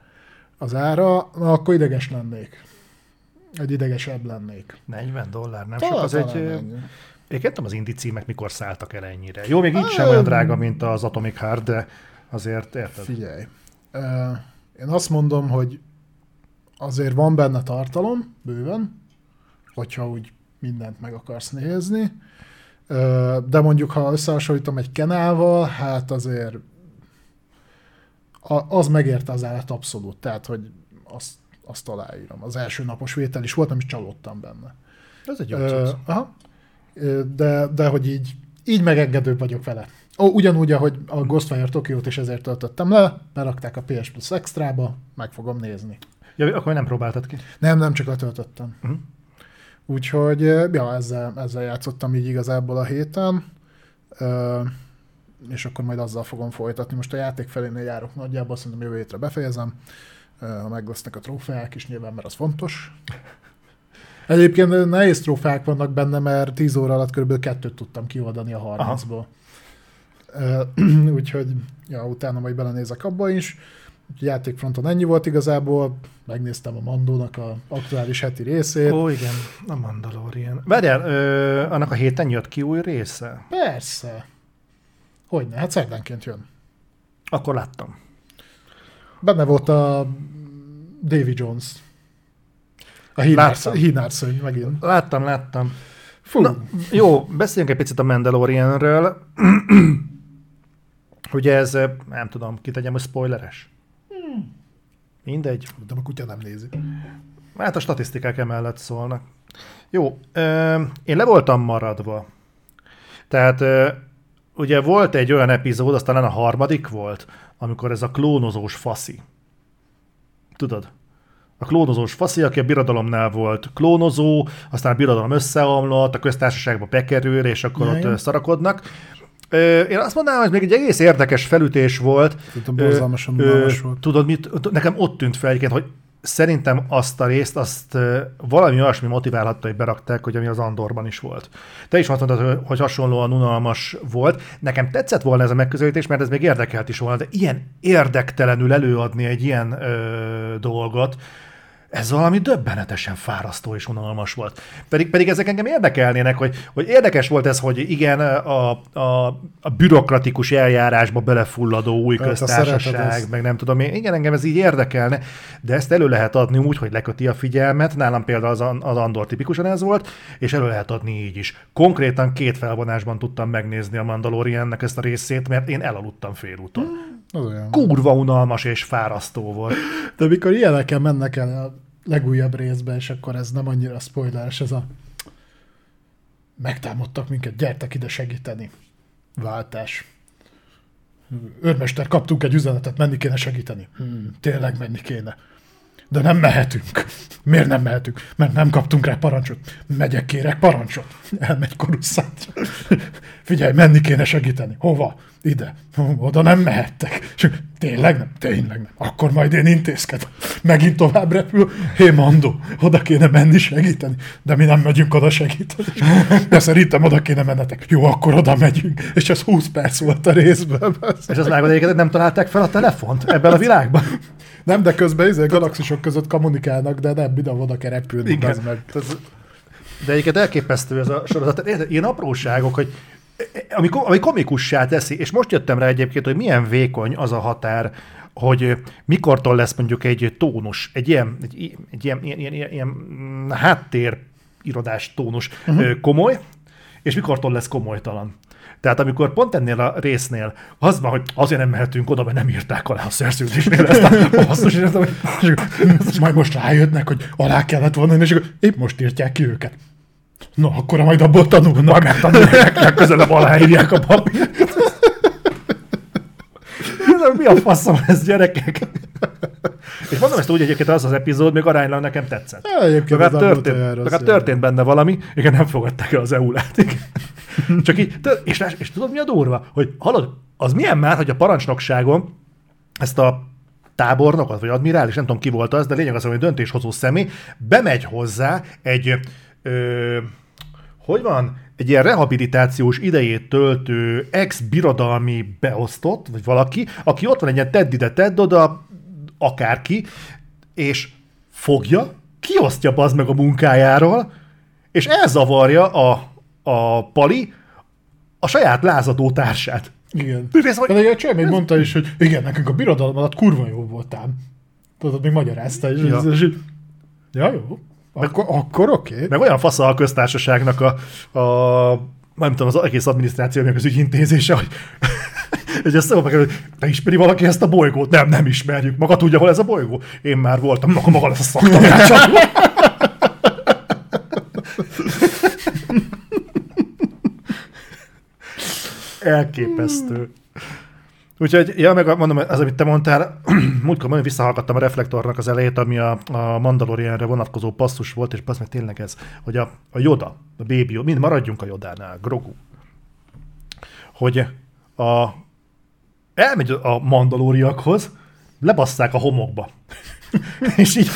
S2: az ára, na akkor ideges lennék. Egy idegesebb lennék.
S1: 40 dollár, nem sok,
S2: Talán,
S1: az egy...
S2: ennyi.
S1: Én tudom, az indi címek mikor szálltak el ennyire. Jó, még így sem olyan drága, mint az Atomic Heart, de azért érted.
S2: Figyelj. Én azt mondom, hogy azért van benne tartalom, bőven, hogyha úgy mindent meg akarsz nézni, de mondjuk, ha összehasonlítom egy kenával, hát azért az megérte az állat abszolút, tehát, hogy azt, azt aláírom. Az első napos vétel is volt, nem is csalódtam benne.
S1: Ez egy jó
S2: Ö, aha. De, de hogy így, így megengedőbb vagyok vele. Ó, ugyanúgy, ahogy a Ghostwire Tokiót is ezért töltöttem le, berakták a PS Plus Extrába, meg fogom nézni.
S1: Ja, akkor nem próbáltad ki.
S2: Nem, nem csak letöltöttem.
S1: Mhm.
S2: Úgyhogy, ja, ezzel, ezzel játszottam így igazából a héten, és akkor majd azzal fogom folytatni. Most a játék felénél járok nagyjából, szerintem jövő hétre befejezem, ha meg lesznek a trófeák is nyilván, mert az fontos. Egyébként nehéz trófeák vannak benne, mert 10 óra alatt kb. kettőt tudtam kioldani a 30-ból. Ö, Úgyhogy ja, utána majd belenézek abba is. Játékfronton ennyi volt igazából. Megnéztem a Mandónak a aktuális heti részét.
S1: Ó, igen, a Mandalorian. Várjál, ö, annak a héten jött ki új része?
S2: Persze. Hogyne, hát szerdánként jön.
S1: Akkor láttam.
S2: Benne volt a Davy Jones. A hínárszöny megint.
S1: Láttam, láttam.
S2: Fú.
S1: Na, jó, beszéljünk egy picit a Mandalorianről. Ugye ez, nem tudom, kitegyem, hogy spoileres? Mindegy.
S2: De a kutya nem nézi.
S1: Hát a statisztikák emellett szólnak. Jó, ö, én le voltam maradva. Tehát ö, ugye volt egy olyan epizód, aztán a harmadik volt, amikor ez a klónozós faszi. Tudod? A klónozós faszi, aki a birodalomnál volt klónozó, aztán a birodalom összeomlott, a köztársaságba bekerül, és akkor
S2: Ja,
S1: ott szarakodnak. Ö, Én azt mondanám, hogy még egy egész érdekes felütés volt.
S2: Tudom, borzalmasan
S1: ö,
S2: volt.
S1: Tudod, mit, nekem ott tűnt fel egyébként, hogy szerintem azt a részt, azt valami olyasmi motiválhatta, hogy berakták, hogy ami az Andorban is volt. Te is azt mondtad, hogy- hogy hasonlóan unalmas volt. Nekem tetszett volna ez a megközelítés, mert ez még érdekelt is volna, de ilyen érdektelenül előadni egy ilyen ö, dolgot, ez valami döbbenetesen fárasztó és unalmas volt. Pedig, pedig ezek engem érdekelnének, hogy, hogy érdekes volt ez, hogy igen, a, a, a bürokratikus eljárásba belefulladó új
S2: Hát,
S1: köztársaság, meg nem tudom én, igen, engem ez így érdekelne, de ezt elő lehet adni úgy, hogy leköti a figyelmet, nálam például az, az Andor tipikusan ez volt, és elő lehet adni így is. Konkrétan két felvonásban tudtam megnézni a Mandaloriannek ezt a részét, mert én elaludtam félúton.
S2: Az olyan.
S1: Kurva unalmas és fárasztó volt.
S2: De mikor ilyenekkel mennek el a legújabb részbe, és akkor ez nem annyira spoileres, ez a megtámadtak minket, gyertek ide segíteni. Váltás. Őrmester, kaptunk egy üzenetet, menni kéne segíteni. Hmm, tényleg menni kéne. De nem mehetünk. Miért nem mehetünk? Mert nem kaptunk rá parancsot. Megyek, kérek parancsot. Elmegy korusszát. Figyelj, menni kéne segíteni. Hova? Ide. Oda nem mehettek. És tényleg nem? Tényleg nem. Akkor majd én intézkedem. Megint tovább repül. Hé, Mandó, oda kéne menni segíteni. De mi nem megyünk oda segíteni. De szerintem oda kéne mennetek. Jó, akkor oda megyünk. És ez 20 perc volt a részben.
S1: És az egyébként, nem találták fel a telefont ebben a világban?
S2: Nem, de közben izé, galaxisok között kommunikálnak, de nem, minden oda kell repülni,
S1: Igen.
S2: meg.
S1: De egyébként elképesztő ez a sorozat. Tehát Ilyen apróságok, hogy ami, ami komikussá teszi, és most jöttem rá egyébként, hogy milyen vékony az a határ, hogy mikortól lesz mondjuk egy tónus, egy ilyen, egy, egy ilyen, ilyen, ilyen, ilyen, ilyen mm, háttér irodás tónus uh-huh. komoly, és mikortól lesz komolytalan. Tehát amikor pont ennél a résznél az van, hogy azért nem mehetünk oda, mert nem írták alá a szerződésnél ezt a basszus, és hogy-
S2: És majd most rájöttnek, hogy alá kellett volna, és akkor épp most írtják ki őket. Na, akkor majd abból tanulnak.
S1: Majd megtanulják, legközelebb aláírják a papírt. Ez Mi a faszom ez, gyerekek? És mondom ezt úgy egyébként, az az epizód még aránylag nekem tetszett.
S2: Ja, Egyébként nem volt
S1: történt, legalább
S2: ja.
S1: történt benne valami, igen, nem fogadták el az igen. Csak így, és, és, és tudod mi a durva? Hogy hallod, az milyen már, hogy a parancsnokságon ezt a tábornokot, vagy admirális, nem tudom ki volt az, de lényeg az, hogy döntéshozó személy bemegy hozzá egy, ö, hogy van, egy ilyen rehabilitációs idejét töltő ex-birodalmi beosztott, vagy valaki, aki ott van egy ilyen tedd ide, tedd oda, akárki, és fogja, kiosztja az meg a munkájáról, és elzavarja a, a pali a saját lázadó társát.
S2: Igen.
S1: Ez, hogy-
S2: De egy csaj még mondta is, hogy igen, nekünk a birodalom alatt kurva jó voltám. Tudod, még magyarázta is.
S1: Ja.
S2: És így, ja jó. Akkor, akkor oké. Okay.
S1: Meg olyan fasza a köztársaságnak a, a nem tudom, az egész adminisztráció, meg az ügyintézése, hogy hogy ezt szóval hogy te ismeri valaki ezt a bolygót? Nem, nem ismerjük. Maga tudja, hol ez a bolygó? Én már voltam, maga, maga lesz a szaktanácsa. Elképesztő. Úgyhogy, ja, meg mondom, az, amit te mondtál, múltkor nagyon visszahallgattam a reflektornak az elejét, ami a, a Mandalorianre vonatkozó passzus volt, és az meg tényleg ez, hogy a, a Yoda, a Baby Yoda, mind maradjunk a Jodánál, Grogu, hogy a, elmegy a mandalóriakhoz, lebasszák a homokba. és így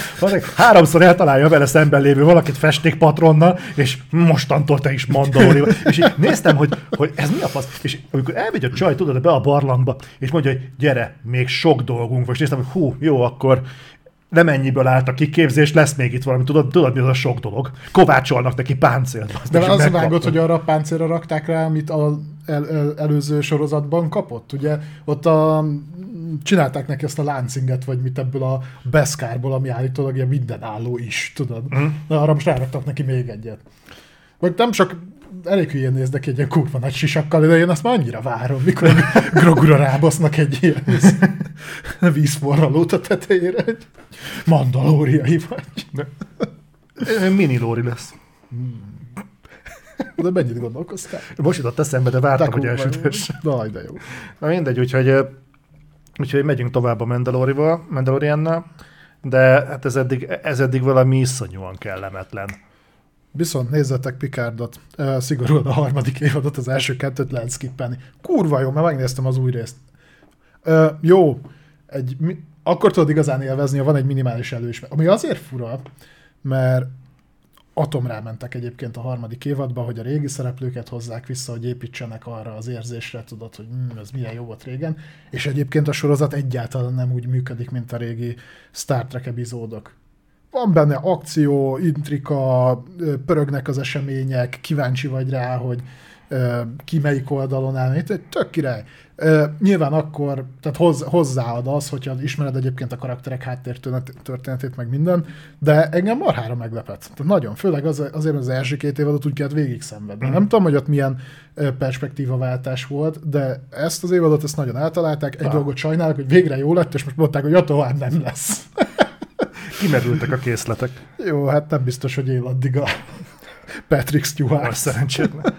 S1: háromszor eltalálja vele szemben lévő valakit festékpatronnal, és mostantól te is vagy. És így néztem, hogy, hogy ez mi a fasz. És amikor elmegy a csaj, tudod, be a barlangba, és mondja, hogy gyere, még sok dolgunk van, és néztem, hogy hú, jó, akkor nem ennyiből állt a kiképzés, lesz még itt valami, tudod, tudod mi az a sok dolog. Kovácsolnak neki páncélt.
S2: De az vágott, hogy arra a páncélra rakták rá, amit az el, el, előző sorozatban kapott. Ugye ott a, csinálták neki ezt a láncinget, vagy mit ebből a Beszkárból, ami állítólag ilyen mindenálló is, tudod. Mm. De arra most ráraktak neki még egyet. Vagy nem csak elég hülyén néznek egy ilyen kurva nagy sisakkal, de én azt már annyira várom, mikor grogura rábasznak egy ilyen vízforralót a tetejére, hogy mandalóriai vagy.
S1: Mini Lóri lesz.
S2: De mennyit gondolkoztál?
S1: Most jutott eszembe, de vártam, hogy elsütös.
S2: Daj, de jó.
S1: Na mindegy, úgyhogy, úgyhogy megyünk tovább a Mandalorival, Mandaloriannal, de hát ez eddig, ez eddig valami iszonyúan kellemetlen.
S2: Viszont nézzetek Picardot, uh, szigorúan a harmadik évadot, az első kettőt lehet skippelni. Kurva jó, mert megnéztem az új részt. Uh, jó, egy, mi, akkor tudod igazán élvezni, ha van egy minimális előismeret. Ami azért fura, mert atomrá mentek egyébként a harmadik évadba, hogy a régi szereplőket hozzák vissza, hogy építsenek arra az érzésre, tudod, hogy hm, ez milyen jó volt régen, és egyébként a sorozat egyáltalán nem úgy működik, mint a régi Star Trek epizódok. Van benne akció, intrika, pörögnek az események, kíváncsi vagy rá, hogy ki melyik oldalon áll, egy tök király. Nyilván akkor, tehát hoz, hozzáad az, hogyha ismered egyébként a karakterek háttértörténetét, meg minden, de engem marhára meglepett. Tehát nagyon, főleg az, azért az első két évadot úgy kellett végig szenvedni. Mm. Nem tudom, hogy ott milyen perspektívaváltás volt, de ezt az évadot ezt nagyon eltalálták. Egy ah. dolgot sajnálok, hogy végre jó lett, és most mondták, hogy a tovább nem lesz.
S1: Kimerültek a készletek.
S2: Jó, hát nem biztos, hogy él addig a Patrick Stewart.
S1: Most szerencsétlen.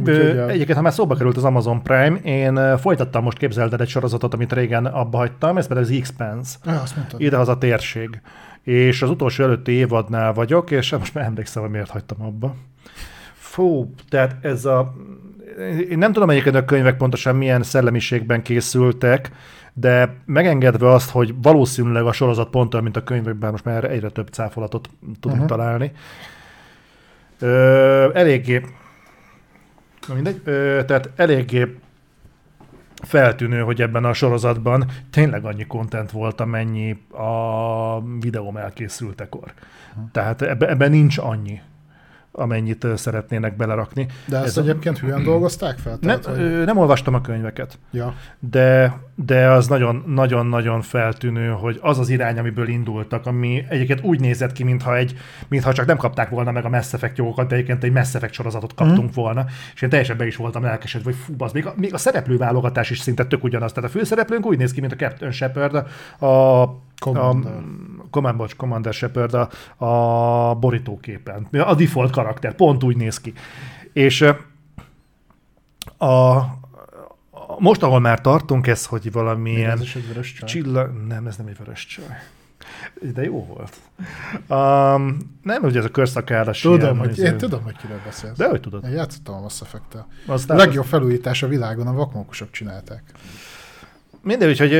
S1: Úgyhogy, Egyébként, ha már szóba került az Amazon Prime, én folytattam most képzeld egy sorozatot, amit régen abba hagytam, ez pedig az X-Pens.
S2: Ah,
S1: Ide az a térség. És az utolsó előtti évadnál vagyok, és most már emlékszem, hogy miért hagytam abba. Fú, tehát ez a... Én nem tudom egyébként a könyvek pontosan milyen szellemiségben készültek, de megengedve azt, hogy valószínűleg a sorozat pont mint a könyvekben most már egyre több cáfolatot tudunk uh-huh. találni. Ö, eléggé mindegy. Ö, tehát eléggé feltűnő, hogy ebben a sorozatban tényleg annyi kontent volt, amennyi a videóm elkészültekor. Uh-huh. Tehát ebben ebbe nincs annyi amennyit szeretnének belerakni.
S2: De ezt Ez egyébként a... hülyen dolgozták fel?
S1: Nem,
S2: hogy...
S1: nem olvastam a könyveket,
S2: ja.
S1: de, de az nagyon-nagyon feltűnő, hogy az az irány, amiből indultak, ami egyébként úgy nézett ki, mintha, egy, mintha csak nem kapták volna meg a Mass Effect jogokat, de egyébként egy Mass Effect sorozatot kaptunk mm. volna, és én teljesen be is voltam lelkesedve, hogy fú, az, még a, még a szereplőválogatás is szinte tök ugyanaz. Tehát a főszereplőnk úgy néz ki, mint a Captain Shepard, a, Commander. a Command, bocs, Commander Shepard a, a borítóképen. A default karakter, pont úgy néz ki. És a, a most, ahol már tartunk, ez, hogy valamilyen...
S2: Ez egy vörös
S1: csaj? Csillag... Nem, ez nem egy vörös csaj. De jó volt. Um, nem, ugye ez a körszakállas
S2: Tudom, ilyen, hogy, én tudom, hogy kiről beszélsz.
S1: De hogy tudod?
S2: Én játszottam a Mass Effect-tel. A legjobb felújítás a világon a vakmókusok csinálták.
S1: Mindegy, úgyhogy,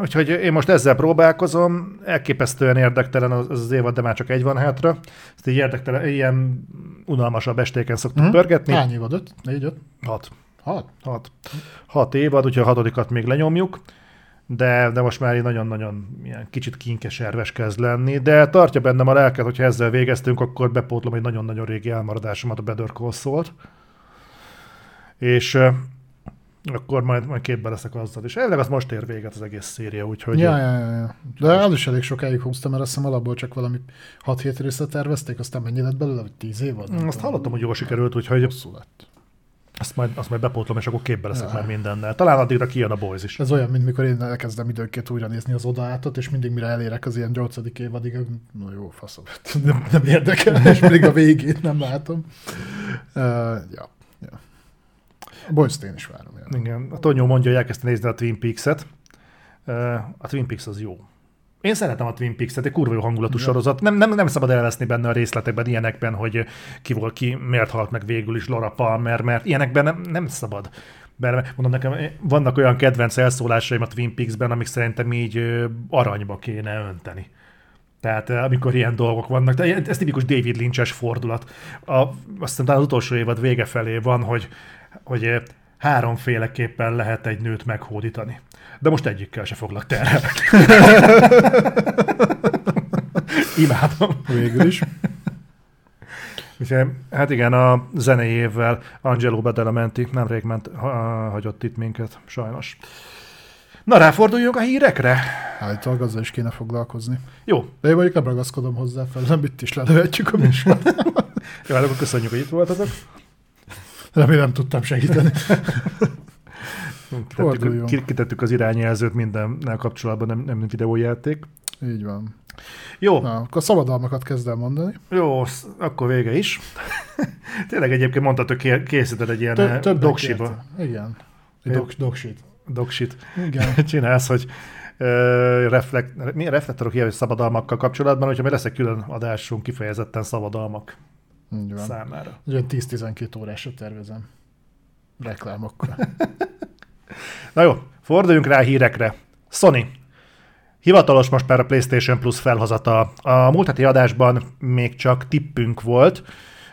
S1: úgyhogy én most ezzel próbálkozom, elképesztően érdektelen az, az évad, de már csak egy van hátra. Ezt így érdektelen, ilyen unalmasabb estéken szoktuk hmm. pörgetni.
S2: Hány évad? Öt? Négy, öt?
S1: Hat.
S2: Hat?
S1: Hat. Hat évad, úgyhogy a hatodikat még lenyomjuk de, de most már így nagyon-nagyon ilyen kicsit kinkeserves kezd lenni, de tartja bennem a lelket, hogyha ezzel végeztünk, akkor bepótlom egy nagyon-nagyon régi elmaradásomat, a Better Call. És akkor majd, majd képbe leszek azzal. És elvileg az most ér véget az egész széria, úgyhogy...
S2: Ja, ja, ja, ja. De az is elég sokáig húztam, mert azt hiszem alapból csak valami 6-7 részre tervezték, aztán mennyi lett belőle, vagy 10 év volt?
S1: Azt hallottam, hogy jól sikerült, úgyhogy... Hosszú lett. Azt majd, azt majd bepótlom, és akkor képbe leszek ja. már mindennel. Talán addigra kijön a Boys is.
S2: Ez olyan, mint mikor én elkezdem időnként újra nézni az odaátot, és mindig mire elérek az ilyen 8. évadig, na jó, faszom, nem, nem érdekel, és még a végét nem látom. Uh, ja. A boys én is várom.
S1: Jelen. Igen. A Tonyó mondja, hogy elkezdte nézni a Twin Peaks-et. A Twin Peaks az jó. Én szeretem a Twin Peaks-et, egy kurva jó hangulatú ja. sorozat. Nem, nem, nem szabad elveszni benne a részletekben, ilyenekben, hogy ki volt ki, miért halt meg végül is Laura Palmer, mert ilyenekben nem, nem szabad. Mert mondom nekem, vannak olyan kedvenc elszólásaim a Twin Peaks-ben, amik szerintem így aranyba kéne önteni. Tehát amikor ilyen dolgok vannak, de ez tipikus David Lynch-es fordulat. A, azt az utolsó évad vége felé van, hogy hogy háromféleképpen lehet egy nőt meghódítani. De most egyikkel se foglak terhet. Imádom.
S2: Végül is.
S1: Hát igen, a zenei évvel Angelo Badalamenti nemrég ment, ha, hagyott itt minket, sajnos. Na, ráforduljunk a hírekre?
S2: Állítólag azzal is kéne foglalkozni.
S1: Jó.
S2: De én mondjuk nem ragaszkodom hozzá fel, nem itt is lelőhetjük a műsort.
S1: Jó, hát akkor köszönjük, hogy itt voltatok.
S2: Remélem tudtam segíteni.
S1: Ki- kitettük az irányjelzőt mindennel kapcsolatban, nem, nem videójáték.
S2: Így van.
S1: Jó,
S2: Na, akkor szabadalmakat kezd el mondani.
S1: jó, akkor vége is. Tényleg egyébként mondtad, hogy ké- készíted egy ilyen
S2: Több,
S1: Tö-
S2: több
S1: doksiba,
S2: Igen. Dok, doksit.
S1: doksit
S2: Igen.
S1: csinálsz, hogy reflekt, mi reflektorok ilyen szabadalmakkal kapcsolatban, hogyha mi lesz egy külön adásunk kifejezetten szabadalmak
S2: Így van.
S1: számára.
S2: Egy olyan 10-12 órásra tervezem. Reklámokkal.
S1: Na jó, forduljunk rá a hírekre. Sony. Hivatalos most már a PlayStation Plus felhozata. A múlt heti adásban még csak tippünk volt,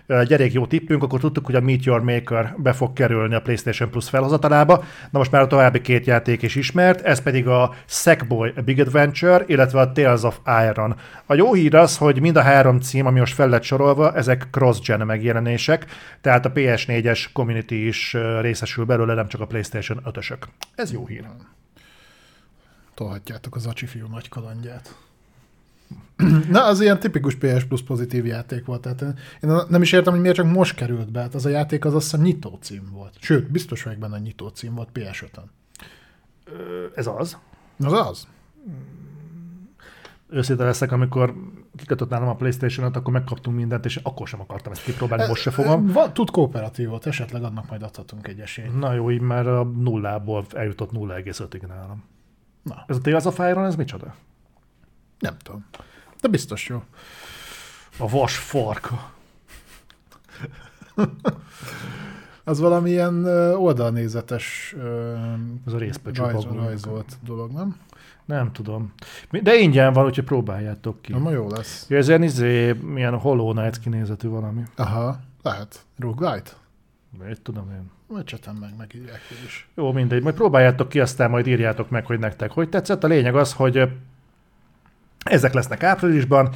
S1: elég jó tippünk, akkor tudtuk, hogy a Meet Your Maker be fog kerülni a PlayStation Plus felhozatalába. Na most már a további két játék is ismert, ez pedig a Sackboy A Big Adventure, illetve a Tales of Iron. A jó hír az, hogy mind a három cím, ami most fel lett sorolva, ezek cross-gen megjelenések, tehát a PS4-es community is részesül belőle, nem csak a PlayStation 5-ösök. Ez jó hír.
S2: Tolhatjátok az Acsi fiú nagy kalandját. Na, az ilyen tipikus PS Plus pozitív játék volt. Tehát én nem is értem, hogy miért csak most került be. Hát az a játék az azt hiszem nyitó cím volt. Sőt, biztos vagyok benne, nyitó cím volt PS5-ön.
S1: Ö, Ez az.
S2: Az az?
S1: Őszinte leszek, amikor kikötött nálam a PlayStation-ot, akkor megkaptunk mindent, és akkor sem akartam ezt kipróbálni, most se fogom.
S2: Va, tud kooperatívot, esetleg annak majd adhatunk egy esélyt.
S1: Na jó, így már a nullából eljutott 0,5-ig nálam.
S2: Na,
S1: Ez a Tales of Iron, ez micsoda?
S2: Nem tudom. De biztos jó.
S1: A vas farka.
S2: Az valamilyen oldalnézetes
S1: Ez a
S2: rajz, rajzolt dolog, nem?
S1: Nem tudom. De ingyen van, úgyhogy próbáljátok ki.
S2: Na, ma jó lesz.
S1: Ja, ez ilyen izé, milyen Hollow Knight kinézetű valami.
S2: Aha, lehet. Roguelite?
S1: Mit tudom én.
S2: Majd csetem meg, megírják is.
S1: Jó, mindegy. Majd próbáljátok ki, aztán majd írjátok meg, hogy nektek hogy tetszett. A lényeg az, hogy ezek lesznek áprilisban.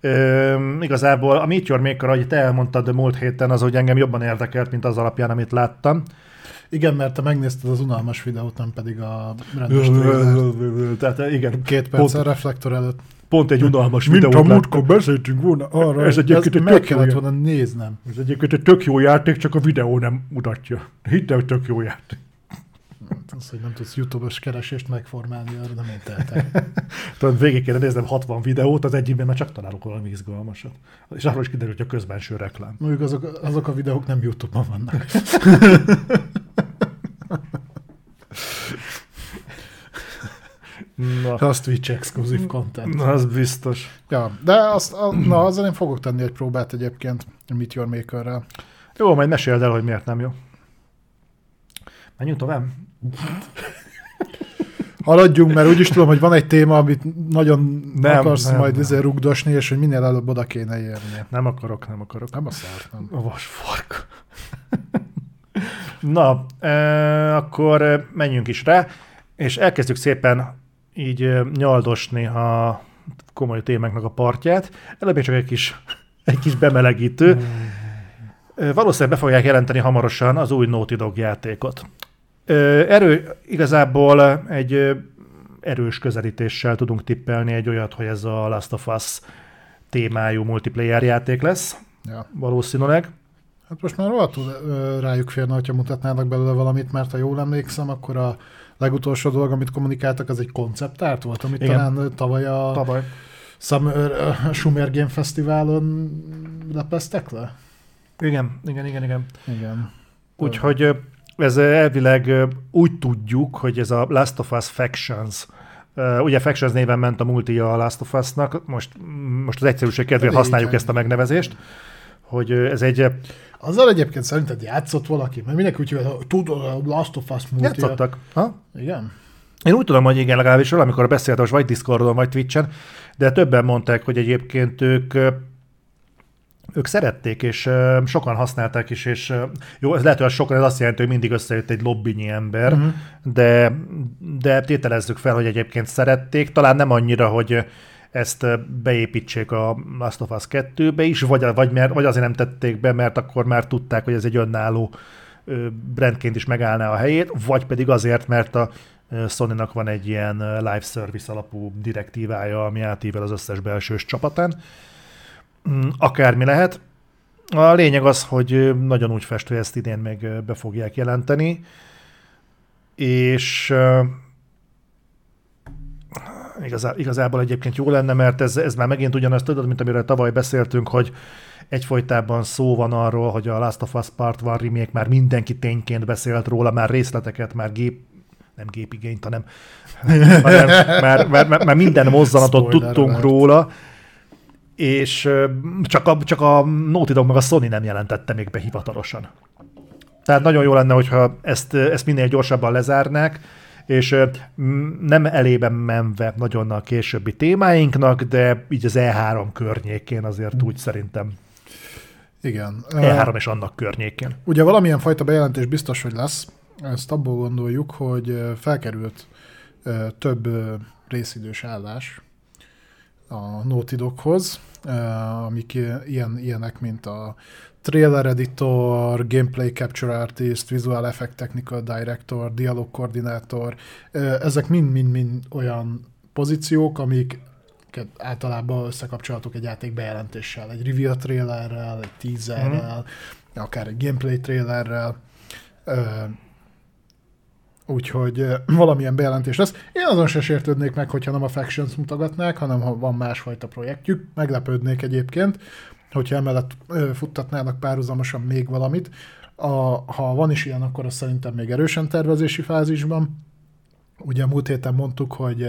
S1: Ö, igazából a Meet Your Maker, ahogy te elmondtad a múlt héten, az, hogy engem jobban érdekelt, mint az alapján, amit láttam.
S2: Igen, mert te megnézted az unalmas videót, nem pedig a rendes.
S1: Tehát igen,
S2: Két perc a reflektor előtt.
S1: pont egy unalmas
S2: Mint a
S1: videót
S2: múltkor beszéltünk volna arra,
S1: Ez egyébként egy
S2: meg kellett volna néznem.
S1: Ez egyébként egy tök jó játék, csak a videó nem mutatja. Hidd el, tök jó játék.
S2: Az, hogy nem tudsz YouTube-os keresést megformálni, arra nem én tehetek.
S1: Tudod, végig kéne néznem 60 videót, az egyikben már csak találok valami izgalmasat. És arról is kiderül, hogy a közbenső reklám.
S2: Mondjuk azok, azok a videók nem YouTube-on vannak.
S1: Na,
S2: Az Twitch exclusive content.
S1: na az biztos.
S2: Ja, de azt, a, na, azzal én fogok tenni egy próbát egyébként Your Maker-rel.
S1: Jó, majd meséld el, hogy miért nem jó. Menjünk tovább?
S2: Haladjunk, mert úgyis tudom, hogy van egy téma, amit nagyon
S1: Nem,
S2: akarsz
S1: nem,
S2: majd
S1: nem.
S2: ezzel rugdosni, és hogy minél előbb oda kéne érni.
S1: Nem akarok, nem akarok.
S2: Nem a szart, nem.
S1: A vasfark. Na, e, akkor menjünk is rá, és elkezdjük szépen így nyaldosni a komoly témáknak a partját. Előbb csak egy kis, egy kis bemelegítő. E, Valószínűleg be fogják jelenteni hamarosan az új Naughty Dog játékot. Erő, igazából egy erős közelítéssel tudunk tippelni egy olyat, hogy ez a Last of Us témájú multiplayer játék lesz,
S2: Ja.
S1: valószínűleg.
S2: Hát most már rohadtul rájuk férne, hogyha mutatnának belőle valamit, mert ha jól emlékszem, akkor a legutolsó dolog, amit kommunikáltak, az egy konceptárt volt, amit
S1: Igen.
S2: Talán tavaly a
S1: Tavaly.
S2: Summer, a Summer Game Fesztiválon lepeztek le.
S1: Igen, igen, igen, igen.
S2: Igen.
S1: Úgyhogy ez elvileg úgy tudjuk, hogy ez a Last of Us Factions, ugye Factions néven ment a multi a Last of Us-nak, most, most az egyszerűség kedvéért használjuk ezt a megnevezést, hogy ez egy,
S2: Azzal egyébként szerinted játszott valaki? Mert mindenki úgy hívja, tudod, a Last of Us multi.
S1: játszottak. Ha?
S2: Igen?
S1: Én úgy tudom, hogy igen, legalábbis valamikor beszéltem, most vagy Discordon, vagy Twitchen, de többen mondták, hogy egyébként ők ők szerették, és sokan használták is, és jó, ez lehet, hogy sokan, ez azt jelenti, hogy mindig összejött egy lobbinyi ember, uh-huh. de, de tételezzük fel, hogy egyébként szerették, talán nem annyira, hogy ezt beépítsék a Last of Us 2-be is, vagy, vagy, mert, vagy azért nem tették be, mert akkor már tudták, hogy ez egy önálló brandként is megállná a helyét, vagy pedig azért, mert a ö, Sony-nak van egy ilyen live service alapú direktívája, ami átível az összes belsős csapatán. Mm, Akármi lehet. A lényeg az, hogy nagyon úgy fest, hogy ezt idén még be fogják jelenteni, és igazá, igazából egyébként jó lenne, mert ez, ez már megint ugyanazt tudod, mint amiről tavaly beszéltünk, hogy egyfolytában szó van arról, hogy a Last of Us Part 1 remake már mindenki tényként beszélt róla, már részleteket, már gép, nem gépigényt, hanem, hanem már, már, már, már minden mozzanatot Spoiler tudtunk alert. róla, és csak a, csak a Naughty Dog meg a Sony nem jelentette még be hivatalosan. Tehát nagyon jó lenne, hogyha ezt, ezt minél gyorsabban lezárnák, és nem elében menve nagyon a későbbi témáinknak, de így az E3 környékén azért úgy szerintem.
S2: Igen.
S1: E3 és annak környékén.
S2: Ugye valamilyen fajta bejelentés biztos, hogy lesz. Ezt abból gondoljuk, hogy felkerült több részidős állás a Naughty Doghoz, amik ilyen, ilyenek, mint a trailer editor, gameplay capture artist, visual effect technical director, dialog koordinátor, ezek mind-mind-mind olyan pozíciók, amik általában összekapcsolatok egy játék bejelentéssel, egy review trailerrel, egy teaserrel, mm. akár egy gameplay trailerrel, úgyhogy valamilyen bejelentés lesz. Én azon se sértődnék meg, hogyha nem a Factions mutogatnák, hanem ha van másfajta projektjük. Meglepődnék egyébként, hogyha emellett futtatnának párhuzamosan még valamit. A, ha van is ilyen, akkor az szerintem még erősen tervezési fázisban. Ugye múlt héten mondtuk, hogy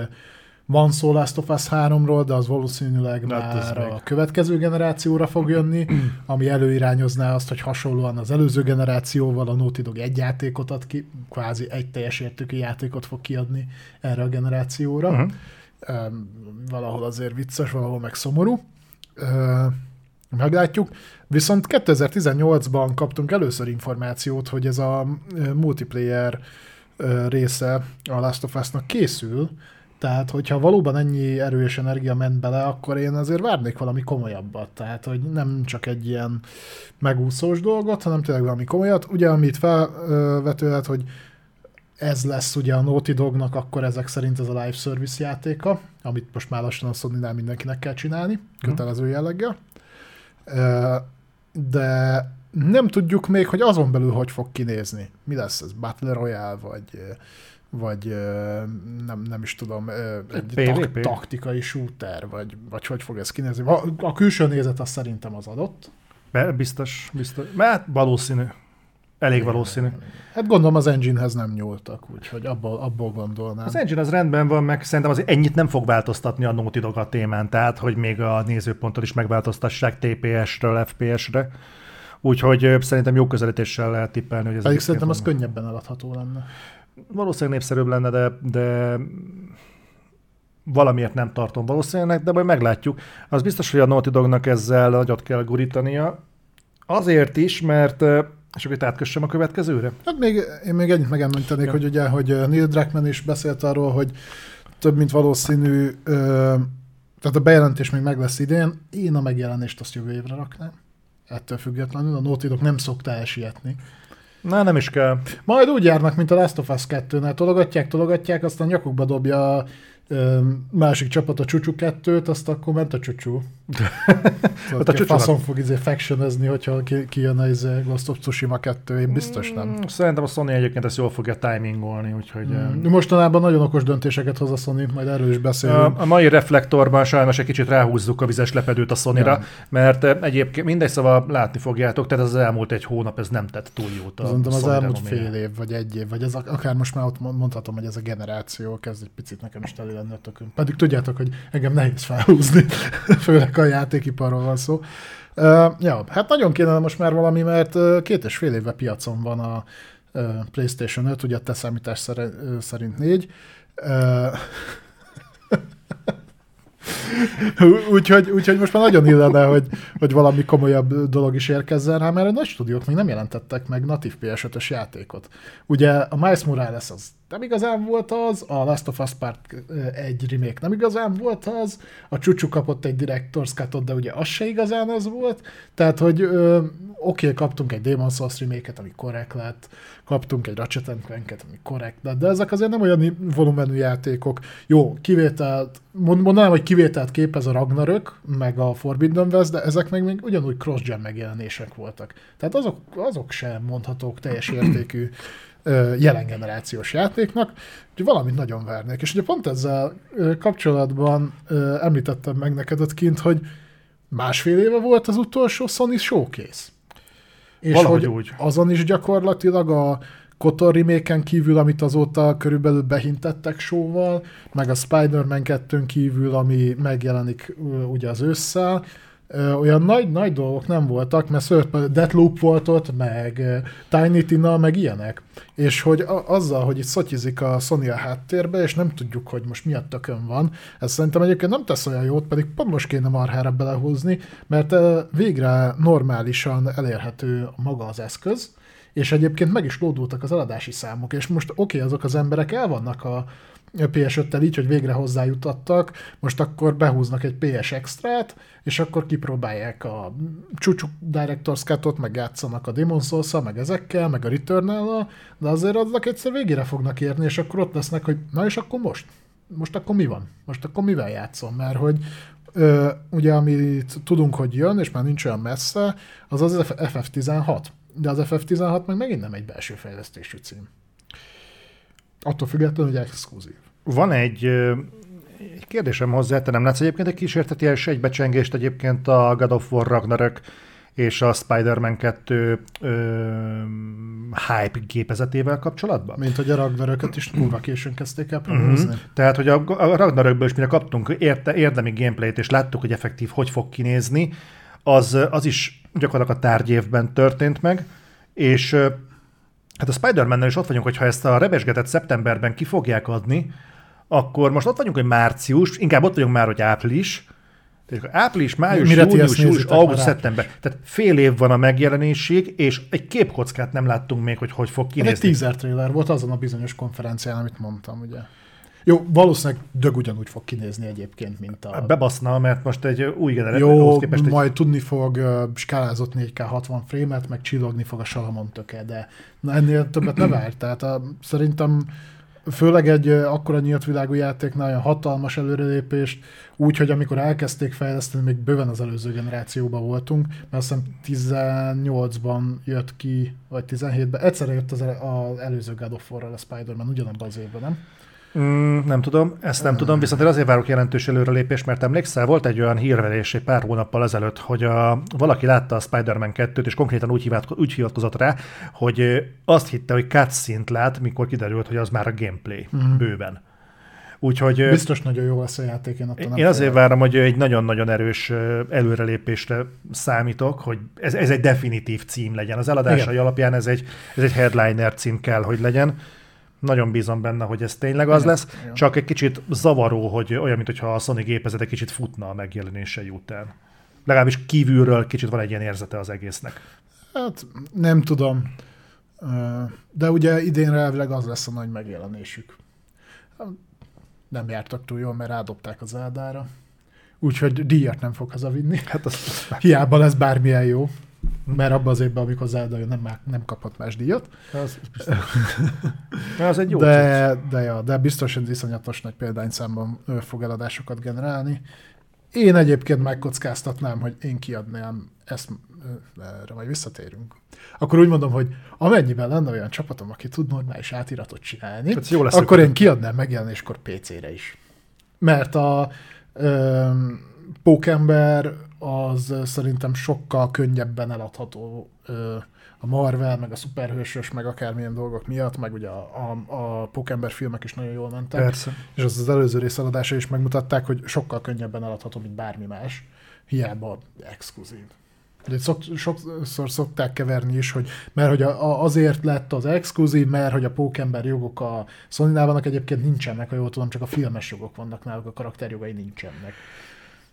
S2: van szó Last of Us 3-ról, de az valószínűleg de már a következő generációra fog jönni, ami előirányozná azt, hogy hasonlóan az előző generációval a Naughty Dog egy játékot ad ki, kvázi egy teljes értékű játékot fog kiadni erre a generációra. Uh-huh. valahol azért vicces, valahol meg szomorú. meglátjuk. Viszont 2018-ban kaptunk először információt, hogy ez a multiplayer része a Last of Us-nak készül, tehát, hogyha valóban ennyi erős energia ment bele, akkor én azért várnék valami komolyabbat. Tehát, hogy nem csak egy ilyen megúszós dolgot, hanem tényleg valami komolyat. Ugye, amit felvetőlet, hogy ez lesz ugye a Naughty Dognak, akkor ezek szerint ez a live service játéka, amit most már lassan a sony mindenkinek kell csinálni, mhm. kötelező jelleggel. De nem tudjuk még, hogy azon belül hogy fog kinézni. Mi lesz ez? Battle Royale, vagy vagy nem, nem is tudom, egy tak, taktikai shooter, vagy, vagy hogy fog ez kinézni. A, külső nézet az szerintem az adott.
S1: Be, biztos, biztos. Mert valószínű. Elég valószínű.
S2: Hát gondolom az enginehez nem nyúltak, úgyhogy abból, abból gondolnám.
S1: Az engine az rendben van, meg szerintem az ennyit nem fog változtatni a Naughty Dog a témán, tehát hogy még a nézőpontot is megváltoztassák TPS-ről FPS-re. Úgyhogy szerintem jó közelítéssel lehet tippelni, hogy ez...
S2: Pedig szerintem az könnyebben eladható lenne
S1: valószínűleg népszerűbb lenne, de, de valamiért nem tartom valószínűleg, de majd meglátjuk. Az biztos, hogy a Naughty Dognak ezzel nagyot kell gurítania. Azért is, mert és akkor itt átkössem a következőre?
S2: Hát még, én még ennyit megemlítenék, ja. hogy ugye, hogy Neil Druckmann is beszélt arról, hogy több mint valószínű, ö, tehát a bejelentés még meg lesz idén, én a megjelenést azt jövő évre raknám. Ettől függetlenül a Naughty Dog nem szokta elsietni.
S1: Na, nem is kell.
S2: Majd úgy járnak, mint a Last of Us 2-nél. Tologatják, tologatják, aztán nyakukba dobja másik csapat a Csúcsú kettőt, azt akkor ment a Csúcsú. A csúcsú faszon fog izé factionezni, hogyha kijön a izé Ghost of Tsushima 2, én biztos nem. Mm,
S1: szerintem a Sony egyébként ezt jól fogja timingolni, úgyhogy... Mm.
S2: Mostanában nagyon okos döntéseket hoz a Sony, majd erről is beszélünk.
S1: A, mai reflektorban sajnos egy kicsit ráhúzzuk a vizes lepedőt a sony ja. mert egyébként mindegy szóval látni fogjátok, tehát az elmúlt egy hónap ez nem tett túl jót.
S2: A Szerintem az elmúlt fél év, vagy egy év, vagy ez akár most már ott mondhatom, hogy ez a generáció kezd egy picit nekem is teli lenni a tökön. Pedig tudjátok, hogy engem nehéz felhúzni, főleg a játékiparról van szó. Uh, ja, hát nagyon kéne most már valami, mert két és fél éve piacon van a PlayStation 5, ugye a te számítás szerint négy. Uh, úgyhogy, úgyhogy most már nagyon illene, hogy, hogy valami komolyabb dolog is érkezzen rá, mert a nagy stúdiók még nem jelentettek meg natív PS5-ös játékot. Ugye a Miles Morales az nem igazán volt az, a Last of Us Part 1 remake nem igazán volt az, a Csúcsú kapott egy Director's cut de ugye az se igazán az volt, tehát, hogy oké, okay, kaptunk egy Demon's Souls remake ami korrekt lett, kaptunk egy Ratchet Clank-et, ami korrekt lett, de ezek azért nem olyan volumenű játékok. Jó, kivételt, mondanám, hogy kivételt képez a Ragnarök, meg a Forbidden West, de ezek meg még ugyanúgy cross-gen megjelenések voltak. Tehát azok, azok sem mondhatók teljes értékű jelen generációs játéknak, hogy valamit nagyon várnék. És ugye pont ezzel kapcsolatban említettem meg neked kint, hogy másfél éve volt az utolsó Sony Showcase. És Valahogy hogy úgy. azon is gyakorlatilag a Kotor remake kívül, amit azóta körülbelül behintettek showval, meg a Spider-Man 2 kívül, ami megjelenik ugye az ősszel, olyan nagy, nagy dolgok nem voltak, mert Deathloop volt ott, meg Tiny Tina, meg ilyenek. És hogy a, azzal, hogy itt szotyizik a Sony a háttérbe, és nem tudjuk, hogy most mi a tökön van, ez szerintem egyébként nem tesz olyan jót, pedig pont most kéne marhára belehúzni, mert végre normálisan elérhető maga az eszköz, és egyébként meg is lódultak az eladási számok, és most oké, okay, azok az emberek el vannak a, PS5-tel így, hogy végre hozzájutattak, most akkor behúznak egy PS extrát, és akkor kipróbálják a csúcsuk Director's Cut-ot, meg játszanak a Demon souls meg ezekkel, meg a returnal de azért azok egyszer végére fognak érni, és akkor ott lesznek, hogy na és akkor most? Most akkor mi van? Most akkor mivel játszom? Mert hogy ö, ugye amit tudunk, hogy jön, és már nincs olyan messze, az az FF16. De az FF16 meg megint nem egy belső fejlesztésű cím. Attól függetlenül, hogy exkluzív.
S1: Van egy, egy kérdésem hozzá, te nem látsz egyébként egy kísérteties egybecsengést egyébként a God of War Ragnarök és a Spider-Man 2 ö, hype gépezetével kapcsolatban?
S2: Mint hogy a Ragnarököt is kurva későn kezdték el promózni. Mm-hmm.
S1: Tehát, hogy a, a Ragnarökből is mire kaptunk érte, érdemi gameplayt, és láttuk, hogy effektív hogy fog kinézni, az, az is gyakorlatilag a tárgyévben történt meg, és Hát a Spider-Man-nel is ott vagyunk, hogyha ezt a rebesgetet szeptemberben ki fogják adni, akkor most ott vagyunk, hogy március, inkább ott vagyunk már, hogy április, tehát április, május, Mire június, július, augusztus, szeptember. Tehát fél év van a megjelenésig, és egy képkockát nem láttunk még, hogy hogy fog kinézni. Ez
S2: egy teaser trailer volt azon a bizonyos konferencián, amit mondtam, ugye. Jó, valószínűleg dög ugyanúgy fog kinézni egyébként, mint a...
S1: Bebaszna, mert most egy új generáció.
S2: Jó, képest majd egy... tudni fog skálázott 4K 60 frame-et, meg csillogni fog a Salamon töke, de na, ennél többet ne várj. Tehát a, szerintem főleg egy akkora nyílt világú játéknál olyan hatalmas előrelépést, úgyhogy amikor elkezdték fejleszteni, még bőven az előző generációban voltunk, mert azt hiszem 18-ban jött ki, vagy 17-ben, egyszerre jött az, az előző God of War-ral a Spider-Man, ugyanabban az évben, nem?
S1: Mm, nem tudom, ezt nem tudom, viszont én azért várok jelentős előrelépést, mert emlékszel, volt egy olyan hírverés egy pár hónappal ezelőtt, hogy a, valaki látta a Spider-Man 2-t, és konkrétan úgy, hívát, úgy hivatkozott rá, hogy azt hitte, hogy cutscene lát, mikor kiderült, hogy az már a gameplay mm. bőven.
S2: Úgyhogy, Biztos nagyon jó lesz a játék, én
S1: attól Én azért várom, hogy egy nagyon-nagyon erős előrelépésre számítok, hogy ez, ez egy definitív cím legyen. Az eladásai Igen. alapján ez egy, ez egy headliner cím kell, hogy legyen. Nagyon bízom benne, hogy ez tényleg az lesz, igen. csak egy kicsit zavaró, hogy olyan, mintha a Sony gépezet egy kicsit futna a megjelenései után. Legalábbis kívülről kicsit van egy ilyen érzete az egésznek.
S2: Hát nem tudom. De ugye idénre elvileg az lesz a nagy megjelenésük. Nem jártak túl jól, mert rádobták az ádára. Úgyhogy díjat nem fog hazavinni. Hát az... Hiába lesz bármilyen jó. Mert abban az évben, amikor Zelda jön, nem, nem kaphat más díjat. Az,
S1: az egy jó
S2: de, de, ja, de biztos, hogy iszonyatos nagy példányszámban fog eladásokat generálni. Én egyébként megkockáztatnám, hogy én kiadnám ezt, erre majd visszatérünk. Akkor úgy mondom, hogy amennyiben lenne olyan csapatom, aki tud normális átiratot csinálni, hát jó lesz akkor én kiadnám megjelenéskor PC-re is. Mert a ö, Pókember az szerintem sokkal könnyebben eladható a Marvel, meg a szuperhősös, meg akármilyen dolgok miatt, meg ugye a, a, a Pókember filmek is nagyon jól mentek.
S1: Persze.
S2: És az az előző rész eladása is megmutatták, hogy sokkal könnyebben eladható, mint bármi más. Hiába exkluzív. De szok, sokszor szokták keverni is, hogy mert hogy a, a, azért lett az exkluzív, mert hogy a pókember jogok a sony vannak, egyébként nincsenek, ha jól tudom, csak a filmes jogok vannak náluk, a karakterjogai nincsenek.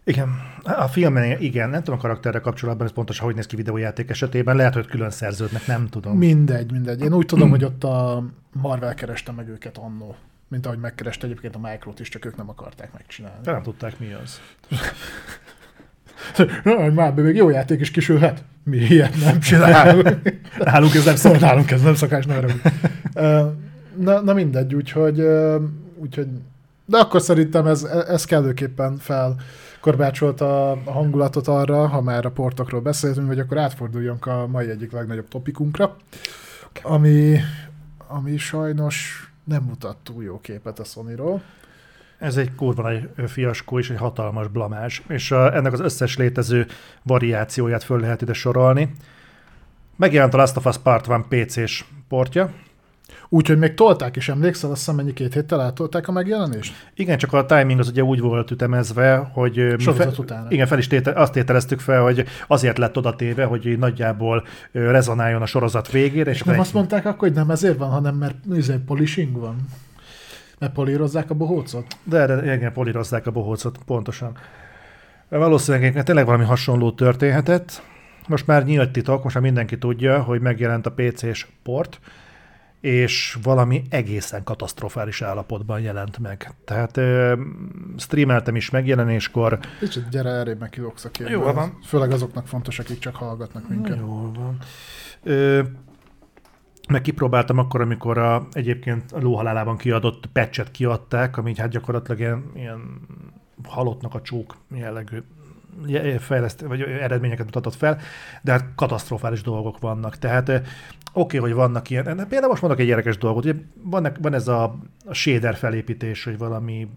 S1: Igen, a filmben igen, nem tudom a karakterre kapcsolatban, ez pontosan hogy néz ki videójáték esetében, lehet, hogy külön szerződnek, nem tudom.
S2: Mindegy, mindegy. Én úgy tudom, hogy ott a Marvel kereste meg őket annó. Mint ahogy megkereste egyébként a Microt is, csak ők nem akarták megcsinálni.
S1: De nem tudták, mi az.
S2: Már még jó játék is kisülhet. Mi ilyet nem csinálunk.
S1: Nálunk ez nem szokás.
S2: nálunk ez nem szokás, ne haragudj. Ö, na, na mindegy, úgyhogy, úgyhogy de akkor szerintem ez, ez kellőképpen felkorbácsolta a hangulatot arra, ha már a portokról beszéltünk, hogy akkor átforduljunk a mai egyik legnagyobb topikunkra, ami, ami sajnos nem mutat túl jó képet a Sony-ról.
S1: Ez egy kurva nagy fiaskó és egy hatalmas blamás, és a, ennek az összes létező variációját föl lehet ide sorolni. Megjelent a Last of Us Part 1 PC-s portja.
S2: Úgyhogy még tolták is, emlékszel, azt hiszem mennyi két héttel átolták a megjelenést?
S1: Igen, csak a timing az ugye úgy volt ütemezve, hogy
S2: Sorozat utána.
S1: igen, fel is téte, azt tételeztük fel, hogy azért lett oda téve, hogy nagyjából rezonáljon a sorozat végére. És
S2: És nem
S1: egy-
S2: azt mondták akkor, hogy nem ezért van, hanem mert izé, polishing van? Mert polírozzák a bohócot?
S1: De, de igen, polírozzák a bohócot, pontosan. Valószínűleg tényleg valami hasonló történhetett. Most már nyílt titok, most már mindenki tudja, hogy megjelent a PC-s port, és valami egészen katasztrofális állapotban jelent meg. Tehát ö, streameltem is megjelenéskor.
S2: Kicsit gyere erre, meg kilógsz a képből.
S1: Jó van.
S2: Főleg azoknak fontos, akik csak hallgatnak minket.
S1: Jól van. Ö, meg kipróbáltam akkor, amikor a, egyébként a lóhalálában kiadott patchet kiadták, ami hát gyakorlatilag ilyen, ilyen halottnak a csók jellegű je- fejleszt, vagy eredményeket mutatott fel, de hát katasztrofális dolgok vannak. Tehát ö, oké, hogy vannak ilyen, például most mondok egy érdekes dolgot, ugye van, van ez a, a shader felépítés, hogy valami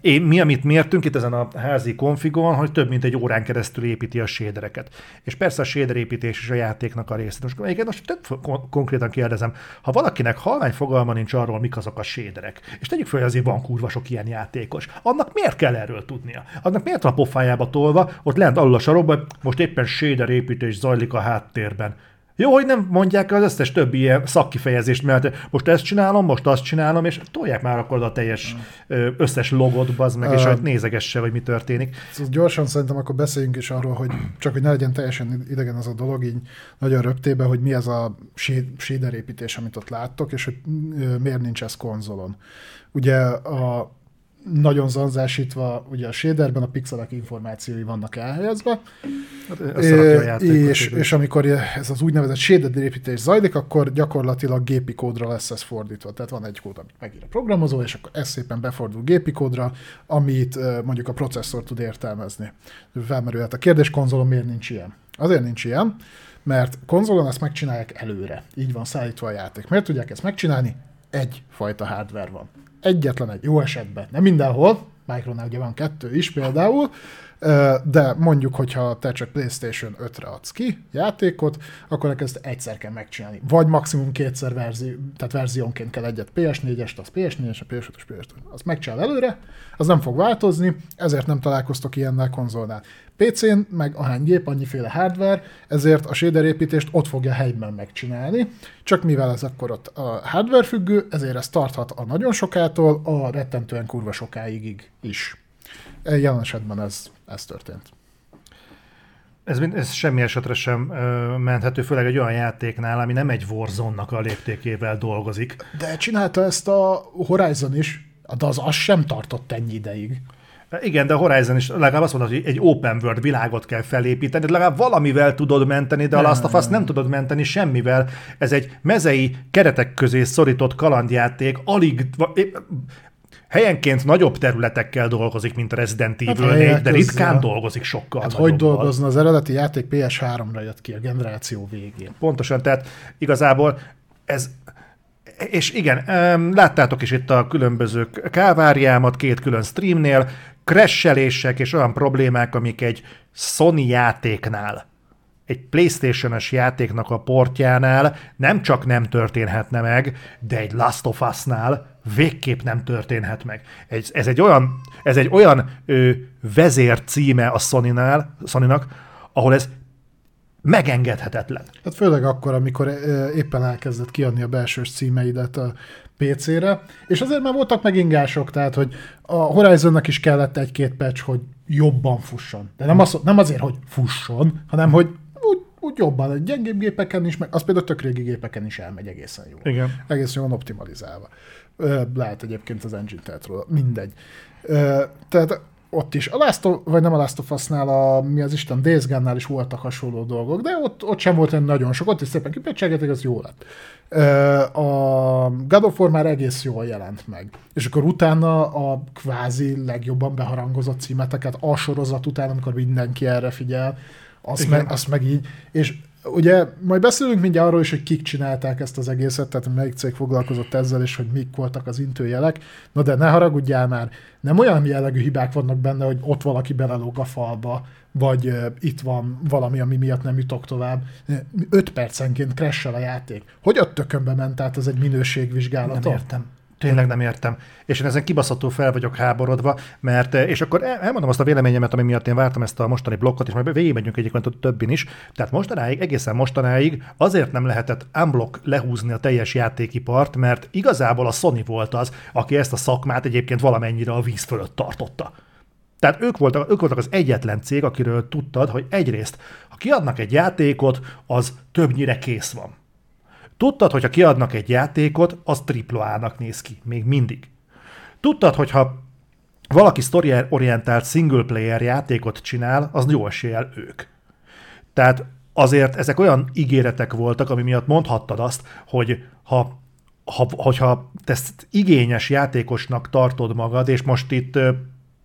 S1: én, mi, amit mértünk itt ezen a házi konfigon, hogy több mint egy órán keresztül építi a sédereket. És persze a séder építés is a játéknak a része. Most, igen, most tök kon- konkrétan kérdezem, ha valakinek halvány fogalma nincs arról, mik azok a séderek, és tegyük fel, hogy azért van kurva sok ilyen játékos, annak miért kell erről tudnia? Annak miért van a pofájába tolva, ott lent alul a sarokban, most éppen séder építés zajlik a háttérben. Jó, hogy nem mondják az összes többi ilyen szakkifejezést, mert most ezt csinálom, most azt csinálom, és tolják már akkor a teljes összes logot, bazd meg, és
S2: Ö.
S1: hogy nézegesse, hogy mi történik.
S2: Szóval gyorsan szerintem akkor beszéljünk is arról, hogy csak hogy ne legyen teljesen idegen az a dolog, így nagyon röptébe, hogy mi ez a shade- shader építés, amit ott láttok, és hogy miért nincs ez konzolon. Ugye a nagyon zanzásítva, ugye a shaderben a pixelek információi vannak elhelyezve,
S1: Hát, játékot,
S2: és, és amikor ez az úgynevezett shaded építés zajlik, akkor gyakorlatilag gépi kódra lesz ez fordítva. Tehát van egy kód, amit megír a programozó, és akkor ez szépen befordul gépi kódra, amit mondjuk a processzor tud értelmezni. Felmerülhet a kérdés, konzolon miért nincs ilyen? Azért nincs ilyen, mert konzolon ezt megcsinálják előre. Így van szállítva a játék. Miért tudják ezt megcsinálni? Egyfajta hardware van. Egyetlen egy, jó esetben. Nem mindenhol, Micronál ugye van kettő is például, de mondjuk, hogyha te csak PlayStation 5-re adsz ki játékot, akkor neked ezt egyszer kell megcsinálni. Vagy maximum kétszer verzi, tehát verziónként kell egyet PS4-est, az PS4-es, a PS5-ös PS5. Azt megcsinál előre, az nem fog változni, ezért nem találkoztok ilyennel konzolnál. PC-n meg ahány gép, annyiféle hardware, ezért a shader építést ott fogja helyben megcsinálni, csak mivel ez akkor ott a hardware függő, ezért ez tarthat a nagyon sokától a rettentően kurva sokáig is. Jelen esetben ez, ez történt.
S1: Ez, ez semmi esetre sem ö, menthető, főleg egy olyan játéknál, ami nem egy Warzone-nak a léptékével dolgozik.
S2: De csinálta ezt a Horizon is, de az, az sem tartott ennyi ideig.
S1: Igen, de a Horizon is legalább azt mondod, hogy egy open world világot kell felépíteni, de legalább valamivel tudod menteni, de a Last of Us nem tudod menteni semmivel. Ez egy mezei keretek közé szorított kalandjáték, alig, helyenként nagyobb területekkel dolgozik, mint a Resident Evil 4,
S2: helyek
S1: de
S2: közzel.
S1: ritkán dolgozik sokkal
S2: Hát hogy dolgozna az eredeti játék PS3-ra jött ki a generáció végén.
S1: Pontosan, tehát igazából ez és igen, láttátok is itt a különböző káváriámat két külön streamnél, crashelések és olyan problémák, amik egy Sony játéknál, egy PlayStation-es játéknak a portjánál nem csak nem történhetne meg, de egy Last of Us-nál végképp nem történhet meg. Ez, ez egy olyan, ez egy olyan ö, vezér címe a Sony-nál, Sony-nak, ahol ez megengedhetetlen.
S2: Hát főleg akkor, amikor éppen elkezdett kiadni a belsős címeidet a PC-re, és azért már voltak megingások, tehát hogy a Horizonnak is kellett egy-két patch, hogy jobban fusson. De nem, az, nem azért, hogy fusson, hanem hogy úgy, jobban, egy gyengébb gépeken is, meg az például tök régi gépeken is elmegy egészen jól.
S1: Igen.
S2: Egészen jól optimalizálva. Lehet egyébként az engine tehát róla, mindegy. Tehát ott is. A Last of, vagy nem a Last of Us-nál, a, mi az Isten, Days Gone-nál is voltak hasonló dolgok, de ott, ott sem volt nagyon sok, ott is szépen kipecselgetek, az jó lett. A God of War már egész jól jelent meg. És akkor utána a kvázi legjobban beharangozott címeteket, a sorozat után, amikor mindenki erre figyel, azt, meg, azt meg így, és ugye majd beszélünk mindjárt arról is, hogy kik csinálták ezt az egészet, tehát melyik cég foglalkozott ezzel, és hogy mik voltak az intőjelek. Na de ne haragudjál már, nem olyan jellegű hibák vannak benne, hogy ott valaki belelóg a falba, vagy uh, itt van valami, ami miatt nem jutok tovább. 5 percenként crash a játék. Hogy a tökönbe ment át ez egy minőségvizsgálat?
S1: Nem értem. Tényleg nem értem. És én ezen kibaszható fel vagyok háborodva, mert, eh, és akkor elmondom azt a véleményemet, ami miatt én vártam ezt a mostani blokkot, és majd végigmegyünk egyébként a többin is. Tehát mostanáig, egészen mostanáig azért nem lehetett unblock lehúzni a teljes játékipart, mert igazából a Sony volt az, aki ezt a szakmát egyébként valamennyire a víz fölött tartotta. Tehát ők voltak, ők voltak az egyetlen cég, akiről tudtad, hogy egyrészt, ha kiadnak egy játékot, az többnyire kész van. Tudtad, hogyha kiadnak egy játékot, az AAA-nak néz ki, még mindig. Tudtad, hogyha valaki story-orientált single player játékot csinál, az jó eséllyel ők. Tehát azért ezek olyan ígéretek voltak, ami miatt mondhattad azt, hogy ha, ha, hogyha te ezt igényes játékosnak tartod magad, és most itt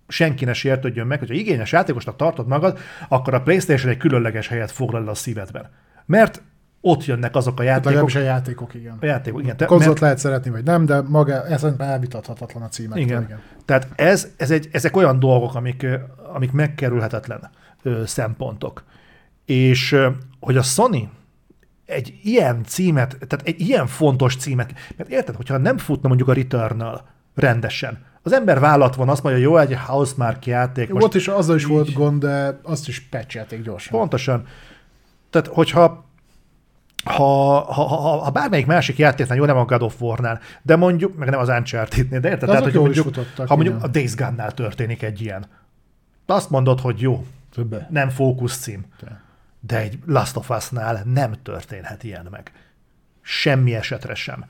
S1: senki ne sértődjön meg, hogyha igényes játékosnak tartod magad, akkor a PlayStation egy különleges helyet foglal a szívedben. Mert ott jönnek azok a játékok.
S2: Legalábbis a játékok, igen.
S1: A játékok, igen.
S2: Te, mert... lehet szeretni, vagy nem, de maga, ez elvitathatatlan a címek.
S1: Igen. igen. Tehát ez, ez egy, ezek olyan dolgok, amik, amik megkerülhetetlen ö, szempontok. És hogy a Sony egy ilyen címet, tehát egy ilyen fontos címet, mert érted, hogyha nem futna mondjuk a Returnal rendesen, az ember vállat van, azt mondja, jó, egy Housemark játék.
S2: Most Ott is azzal is így... volt gond, de azt is patchelték gyorsan.
S1: Pontosan. Tehát, hogyha ha, ha, ha, ha bármelyik másik játéknál, jó, nem a God of War-nál, de mondjuk, meg nem az Uncharted-nél, de érted? De Tehát, hogy mondjuk, futottak, ha mondjuk igen. a Days Gone-nál történik egy ilyen, azt mondod, hogy jó, Többe. nem fókusz cím. De. de egy Last of Us-nál nem történhet ilyen meg. Semmi esetre sem.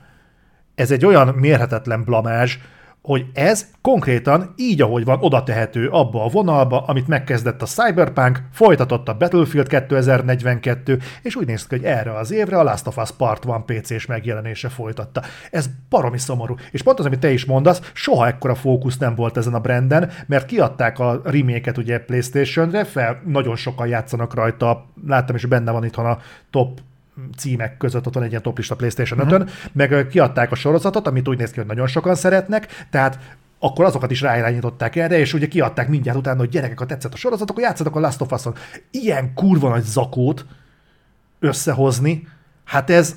S1: Ez egy olyan mérhetetlen blamázs, hogy ez konkrétan így, ahogy van, oda tehető abba a vonalba, amit megkezdett a Cyberpunk, folytatott a Battlefield 2042, és úgy néz ki, hogy erre az évre a Last of Us Part 1 PC-s megjelenése folytatta. Ez baromi szomorú. És pont az, amit te is mondasz, soha ekkora fókusz nem volt ezen a branden, mert kiadták a remake ugye PlayStation-re, fel nagyon sokan játszanak rajta, láttam is benne van itthon a top címek között ott van egy ilyen toplista PlayStation 5-ön, uh-huh. meg kiadták a sorozatot, amit úgy néz ki, hogy nagyon sokan szeretnek, tehát akkor azokat is ráirányították erre, és ugye kiadták mindjárt utána, hogy gyerekek, ha tetszett a sorozat, akkor játszatok a Last of Us-on. Ilyen kurva nagy zakót összehozni, hát ez,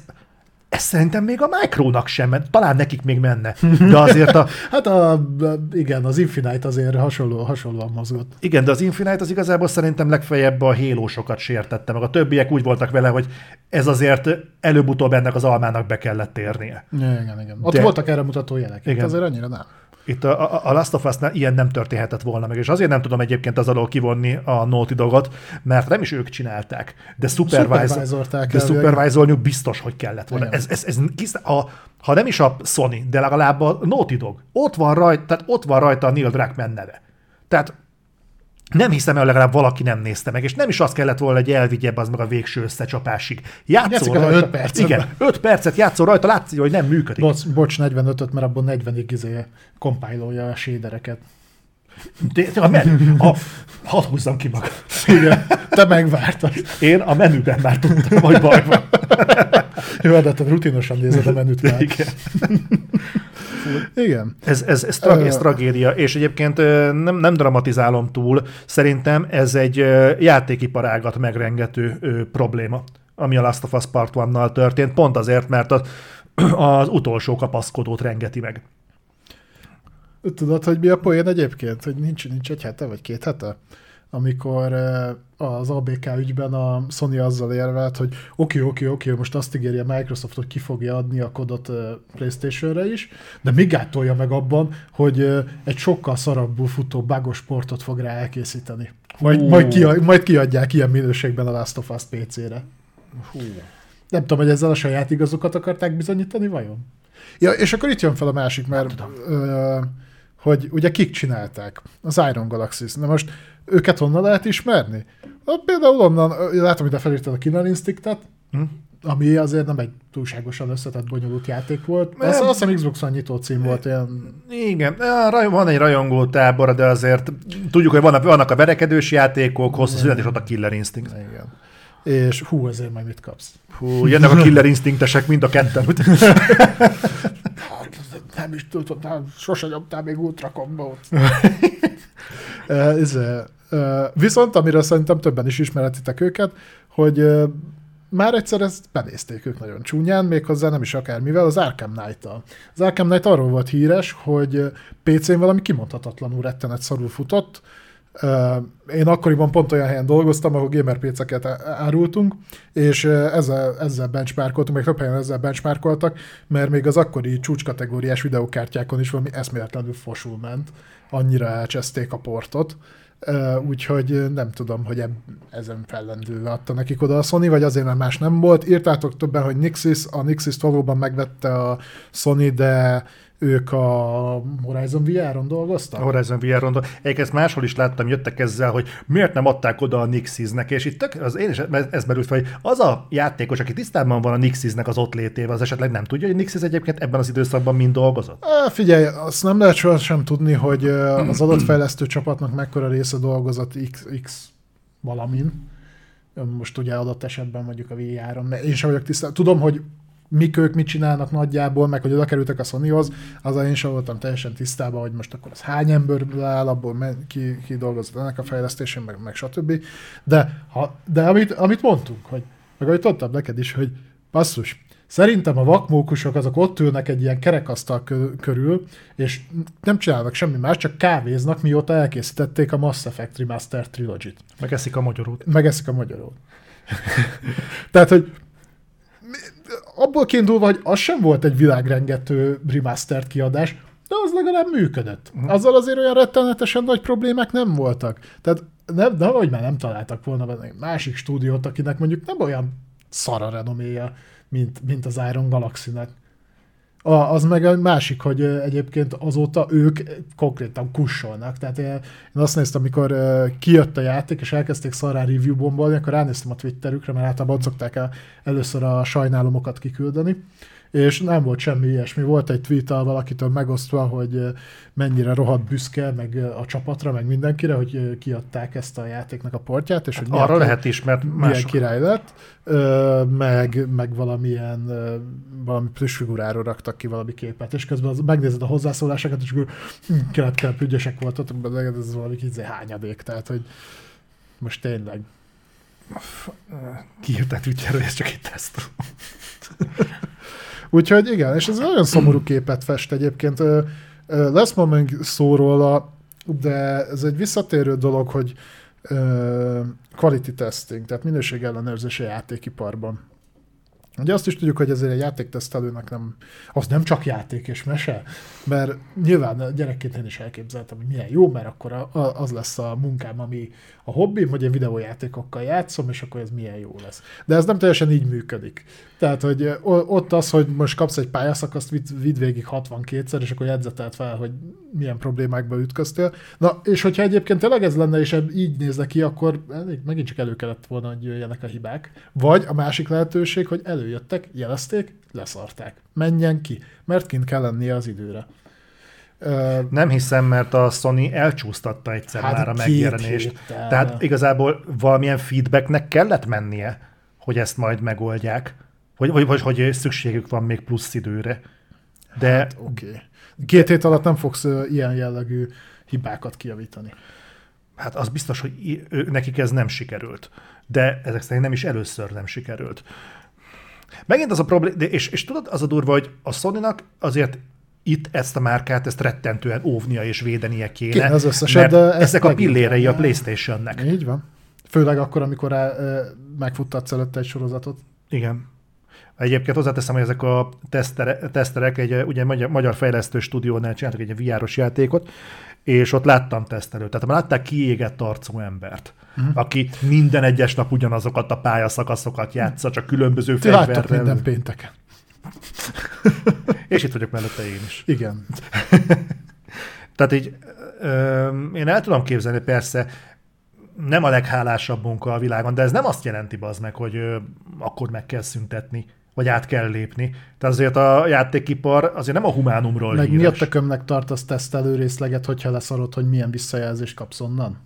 S1: ez szerintem még a Micronak sem ment, talán nekik még menne, de azért a...
S2: hát a, igen, az Infinite azért hasonló, hasonlóan mozgott.
S1: Igen, de az Infinite az igazából szerintem legfeljebb a hélósokat sértette, meg a többiek úgy voltak vele, hogy ez azért előbb-utóbb ennek az almának be kellett érnie.
S2: Igen, igen. Ott de... voltak erre mutató jelek, igen. azért annyira nem.
S1: Itt a, a Last of Us-nál ilyen nem történhetett volna meg, és azért nem tudom egyébként az alól kivonni a Naughty Dogot, mert nem is ők csinálták, de supervisor, de supervisornyuk biztos, hogy kellett volna. Ez, ez, ez, ez, ha, ha nem is a Sony, de legalább a Naughty Dog, ott van rajta, tehát ott van rajta a Neil Druckmann neve. Tehát nem hiszem el, legalább valaki nem nézte meg, és nem is az kellett volna, hogy elvigye az meg a végső összecsapásig. Játszol rajta. 5 percet. Igen, 5 percet játszol rajta, látszik, hogy nem működik.
S2: Bocs, bocs 45-öt, mert abban 40-ig izé kompájlolja a shadereket.
S1: De, a menü, a, hadd húzzam ki magam.
S2: Igen, te megvártad.
S1: Én a menüben már tudtam, hogy baj van.
S2: Jó, de te rutinosan nézed a menüt már.
S1: Igen.
S2: Igen.
S1: Ez, ez, ez, trag, ez tragédia, és egyébként nem, nem dramatizálom túl, szerintem ez egy játékiparágat megrengető probléma, ami a Last of Us Part 1-nal történt, pont azért, mert az, az utolsó kapaszkodót rengeti meg.
S2: Tudod, hogy mi a poén egyébként? Hogy nincs, nincs egy hete vagy két hete? Amikor az ABK ügyben a Sony azzal érvelt, hogy oké, oké, oké, most azt ígéri a Microsoft, hogy ki fogja adni a kodot PlayStation-re is, de még gátolja meg abban, hogy egy sokkal szarabbul futó bugos sportot fog rá elkészíteni. Majd, majd, ki, majd kiadják ilyen minőségben a Last of Us PC-re. Hú. Nem tudom, hogy ezzel a saját igazokat akarták bizonyítani, vajon? Ja, és akkor itt jön fel a másik, mert ö, hogy ugye kik csinálták? Az Iron Galaxy. Na most őket honnan lehet ismerni? Hát például onnan, látom, hogy felírtad a Killer Instinctet, hm? ami azért nem egy túlságosan összetett, bonyolult játék volt. Azt, azt hiszem Xbox-on nyitó cím volt. Ilyen...
S1: Igen, van egy rajongó tábor, de azért tudjuk, hogy vannak, vannak a verekedős játékok, hosszú szünet, és ott a Killer Instinct.
S2: Igen. És hú, ezért majd mit kapsz?
S1: Hú, jönnek a Killer Instinctesek mind a ketten.
S2: Nem is tudod, nem, sose nyomtál még ultra kombót. ez, viszont, amire szerintem többen is ismeretitek őket, hogy már egyszer ezt benézték ők nagyon csúnyán, méghozzá nem is akármivel, az Arkham knight -tal. Az Arkham Knight arról volt híres, hogy PC-n valami kimondhatatlanul rettenet szarul futott, én akkoriban pont olyan helyen dolgoztam, ahol gamer PC-ket árultunk, és ezzel, ezzel benchmarkoltunk, meg több helyen ezzel benchmarkoltak, mert még az akkori csúcskategóriás videokártyákon is valami eszméletlenül fosul ment, annyira elcseszték a portot. Úgyhogy nem tudom, hogy ezen fellendülve adta nekik oda a Sony, vagy azért, mert más nem volt. Írtátok többen, hogy Nixis, a Nixis valóban megvette a Sony, de ők a Horizon VR-on dolgoztak?
S1: A Horizon VR-on dolgoztak. Egyébként máshol is láttam, jöttek ezzel, hogy miért nem adták oda a Nixiznek, és itt az én is ez merült fel, hogy az a játékos, aki tisztában van a Nixiznek az ott létével, az esetleg nem tudja, hogy Nixiz egyébként ebben az időszakban mind dolgozott?
S2: Á, figyelj, azt nem lehet soha sem tudni, hogy az adatfejlesztő csapatnak mekkora része dolgozott X, X valamin. Most ugye adott esetben mondjuk a VR-on, én sem vagyok tisztában. Tudom, hogy mik ők mit csinálnak nagyjából, meg hogy oda kerültek a Sonyhoz, az én sem voltam teljesen tisztában, hogy most akkor az hány emberből áll, abból ki, ki dolgozott ennek a fejlesztésén, meg, meg stb. De, ha, de amit, amit mondtunk, hogy, meg ahogy tudtam neked is, hogy basszus, Szerintem a vakmókusok azok ott ülnek egy ilyen kerekasztal körül, és nem csinálnak semmi más, csak kávéznak, mióta elkészítették a Mass Effect Remaster Trilogy-t.
S1: Megeszik a magyarót.
S2: Megeszik a magyarót. Tehát, hogy abból kiindulva, hogy az sem volt egy világrengető remastered kiadás, de az legalább működött. Uh-huh. Azzal azért olyan rettenetesen nagy problémák nem voltak. Tehát nem, nem hogy már nem találtak volna egy másik stúdiót, akinek mondjuk nem olyan szara renoméja, mint, mint az Iron Galaxy-nek. A, az meg a másik, hogy egyébként azóta ők konkrétan kussolnak. Tehát én azt néztem, amikor kijött a játék, és elkezdték szarrá review bombolni, akkor ránéztem a Twitterükre, mert általában szokták el először a sajnálomokat kiküldeni, és nem volt semmi ilyesmi. Volt egy tweet valakitől megosztva, hogy mennyire rohadt büszke meg a csapatra, meg mindenkire, hogy kiadták ezt a játéknak a portját, és
S1: hát
S2: hogy
S1: arra lehet is, mert
S2: mások... milyen király lett, meg, meg valamilyen valami figuráról raktak ki valami képet, és közben az, megnézed a hozzászólásokat, és akkor hm, kelet ügyesek voltatok, de ez valami izé hányadék, tehát hogy most tényleg.
S1: Kiírták Twitterre, ez csak egy teszt.
S2: Úgyhogy igen, és ez nagyon szomorú képet fest egyébként. Lesz ma még szó róla, de ez egy visszatérő dolog, hogy quality testing, tehát minőségellenőrzés a játékiparban. Ugye azt is tudjuk, hogy ezért egy játéktesztelőnek nem, az nem csak játék és mese, mert nyilván gyerekként én is elképzeltem, hogy milyen jó, mert akkor a, a, az lesz a munkám, ami a hobbim, hogy én videójátékokkal játszom, és akkor ez milyen jó lesz. De ez nem teljesen így működik. Tehát, hogy ott az, hogy most kapsz egy pályaszakaszt, vidd, vidd végig 62-szer, és akkor jegyzetelt fel, hogy milyen problémákba ütköztél. Na, és hogyha egyébként tényleg ez lenne, és így nézne ki, akkor megint csak elő kellett volna, hogy jöjjenek a hibák. Vagy a másik lehetőség, hogy előjöttek, jelezték, leszarták. Menjen ki, mert kint kell lennie az időre.
S1: Nem hiszem, mert a Sony elcsúsztatta egyszer hát már a megjelenést. Héttel. Tehát igazából valamilyen feedbacknek kellett mennie, hogy ezt majd megoldják. Vagy, vagy, vagy hogy szükségük van még plusz időre. De... Hát,
S2: oké. Okay. Két hét alatt nem fogsz ilyen jellegű hibákat kijavítani.
S1: Hát az biztos, hogy nekik ez nem sikerült. De ezek szerint nem is először nem sikerült. Megint az a probléma, és, és tudod, az a durva, hogy a sony azért itt ezt a márkát, ezt rettentően óvnia és védenie kéne.
S2: Kéne az összeset, de
S1: ezek a pillérei a Playstation-nek.
S2: Így van. Főleg akkor, amikor rá, ö, megfuttatsz előtte egy sorozatot.
S1: Igen. Egyébként hozzáteszem, hogy ezek a tesztere, teszterek egy ugye magyar, magyar fejlesztő stúdiónál csináltak egy VR-os játékot, és ott láttam tesztelőt. Tehát már látták kiégett arcú embert. Uh-huh. aki minden egyes nap ugyanazokat a pályaszakaszokat játsza, csak különböző
S2: Ti
S1: fegyverrel.
S2: minden pénteken.
S1: És itt vagyok mellette én is.
S2: Igen.
S1: Tehát így ö, én el tudom képzelni, persze nem a leghálásabb munka a világon, de ez nem azt jelenti az meg, hogy ö, akkor meg kell szüntetni, vagy át kell lépni. Tehát azért a játékipar azért nem a humánumról
S2: Meg
S1: híres.
S2: tökömnek tartasz tesztelő részleget, hogyha leszarod, hogy milyen visszajelzést kapsz onnan?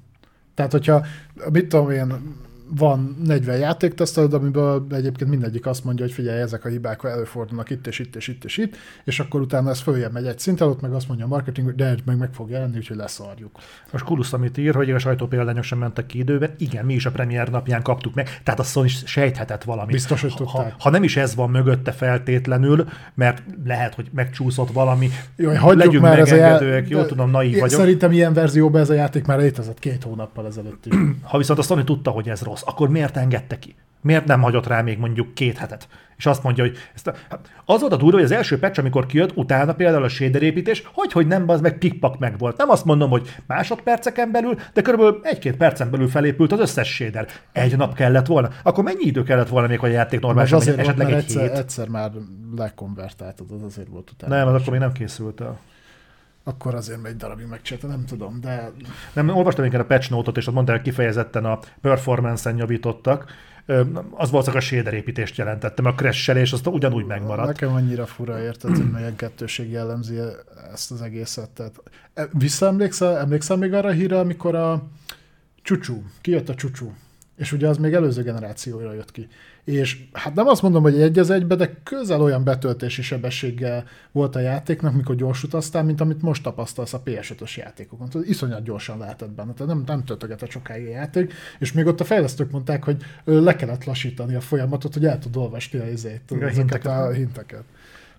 S2: Tehát, hogyha, mit tudom én, van 40 játéktesztelőd, amiből egyébként mindegyik azt mondja, hogy figyelj, ezek a hibák előfordulnak itt és itt és itt és itt, és akkor utána ez följebb megy egy szinten, ott meg azt mondja a marketing, hogy de ez meg meg fog jelenni, úgyhogy leszarjuk.
S1: Most Kulusz, amit ír, hogy a sajtópéldányok sem mentek ki időben. Igen, mi is a premier napján kaptuk meg. Tehát a Sony sejthetett valamit.
S2: Biztos, hogy
S1: ha,
S2: tudták.
S1: ha, nem is ez van mögötte feltétlenül, mert lehet, hogy megcsúszott valami.
S2: Jó, hagyjuk
S1: Legyünk
S2: már já-
S1: megengedőek, jó
S2: de-
S1: tudom, naív vagyok.
S2: Szerintem ilyen verzióban ez a játék már létezett két hónappal ezelőtt.
S1: Ha viszont a Sony tudta, hogy ez rossz, akkor miért engedte ki? Miért nem hagyott rá még mondjuk két hetet? És azt mondja, hogy ezt a, hát az volt a durva, hogy az első patch, amikor kijött, utána például a shader építés, hogy, hogy nem, az meg pikpak meg volt. Nem azt mondom, hogy másodperceken belül, de körülbelül egy-két percen belül felépült az összes shader. Egy nap kellett volna. Akkor mennyi idő kellett volna még, hogy a játék normálisan
S2: azért volt,
S1: Esetleg
S2: mert
S1: egy
S2: egyszer,
S1: hét?
S2: egyszer már lekonvertáltad, az azért volt utána.
S1: Nem, az akkor még nem készült el.
S2: Akkor azért egy darabig megcsinálta, nem tudom, de
S1: Nem, olvastam én a patch note-ot, és ott mondták, hogy kifejezetten a performance-en javítottak. Az valószínűleg a shader építést jelentette, mert a crash-elés azt ugyanúgy megmaradt.
S2: nekem annyira fura érted, hogy milyen kettőség jellemzi ezt az egészet. Tehát, e, visszaemlékszel, emlékszel még arra a hírre, amikor a csúcsú, kijött a csúcsú, és ugye az még előző generációra jött ki. És hát nem azt mondom, hogy egy az egybe, de közel olyan betöltési sebességgel volt a játéknak, mikor gyors utaztál, mint amit most tapasztalsz a PS5-ös játékokon. Tudod, iszonyat gyorsan lehetett benne, tehát nem, nem töltögetett sokáig a játék, és még ott a fejlesztők mondták, hogy le kellett lassítani a folyamatot, hogy el tud olvasni a izét,
S1: A
S2: ezeket
S1: hinteket.
S2: a hinteket.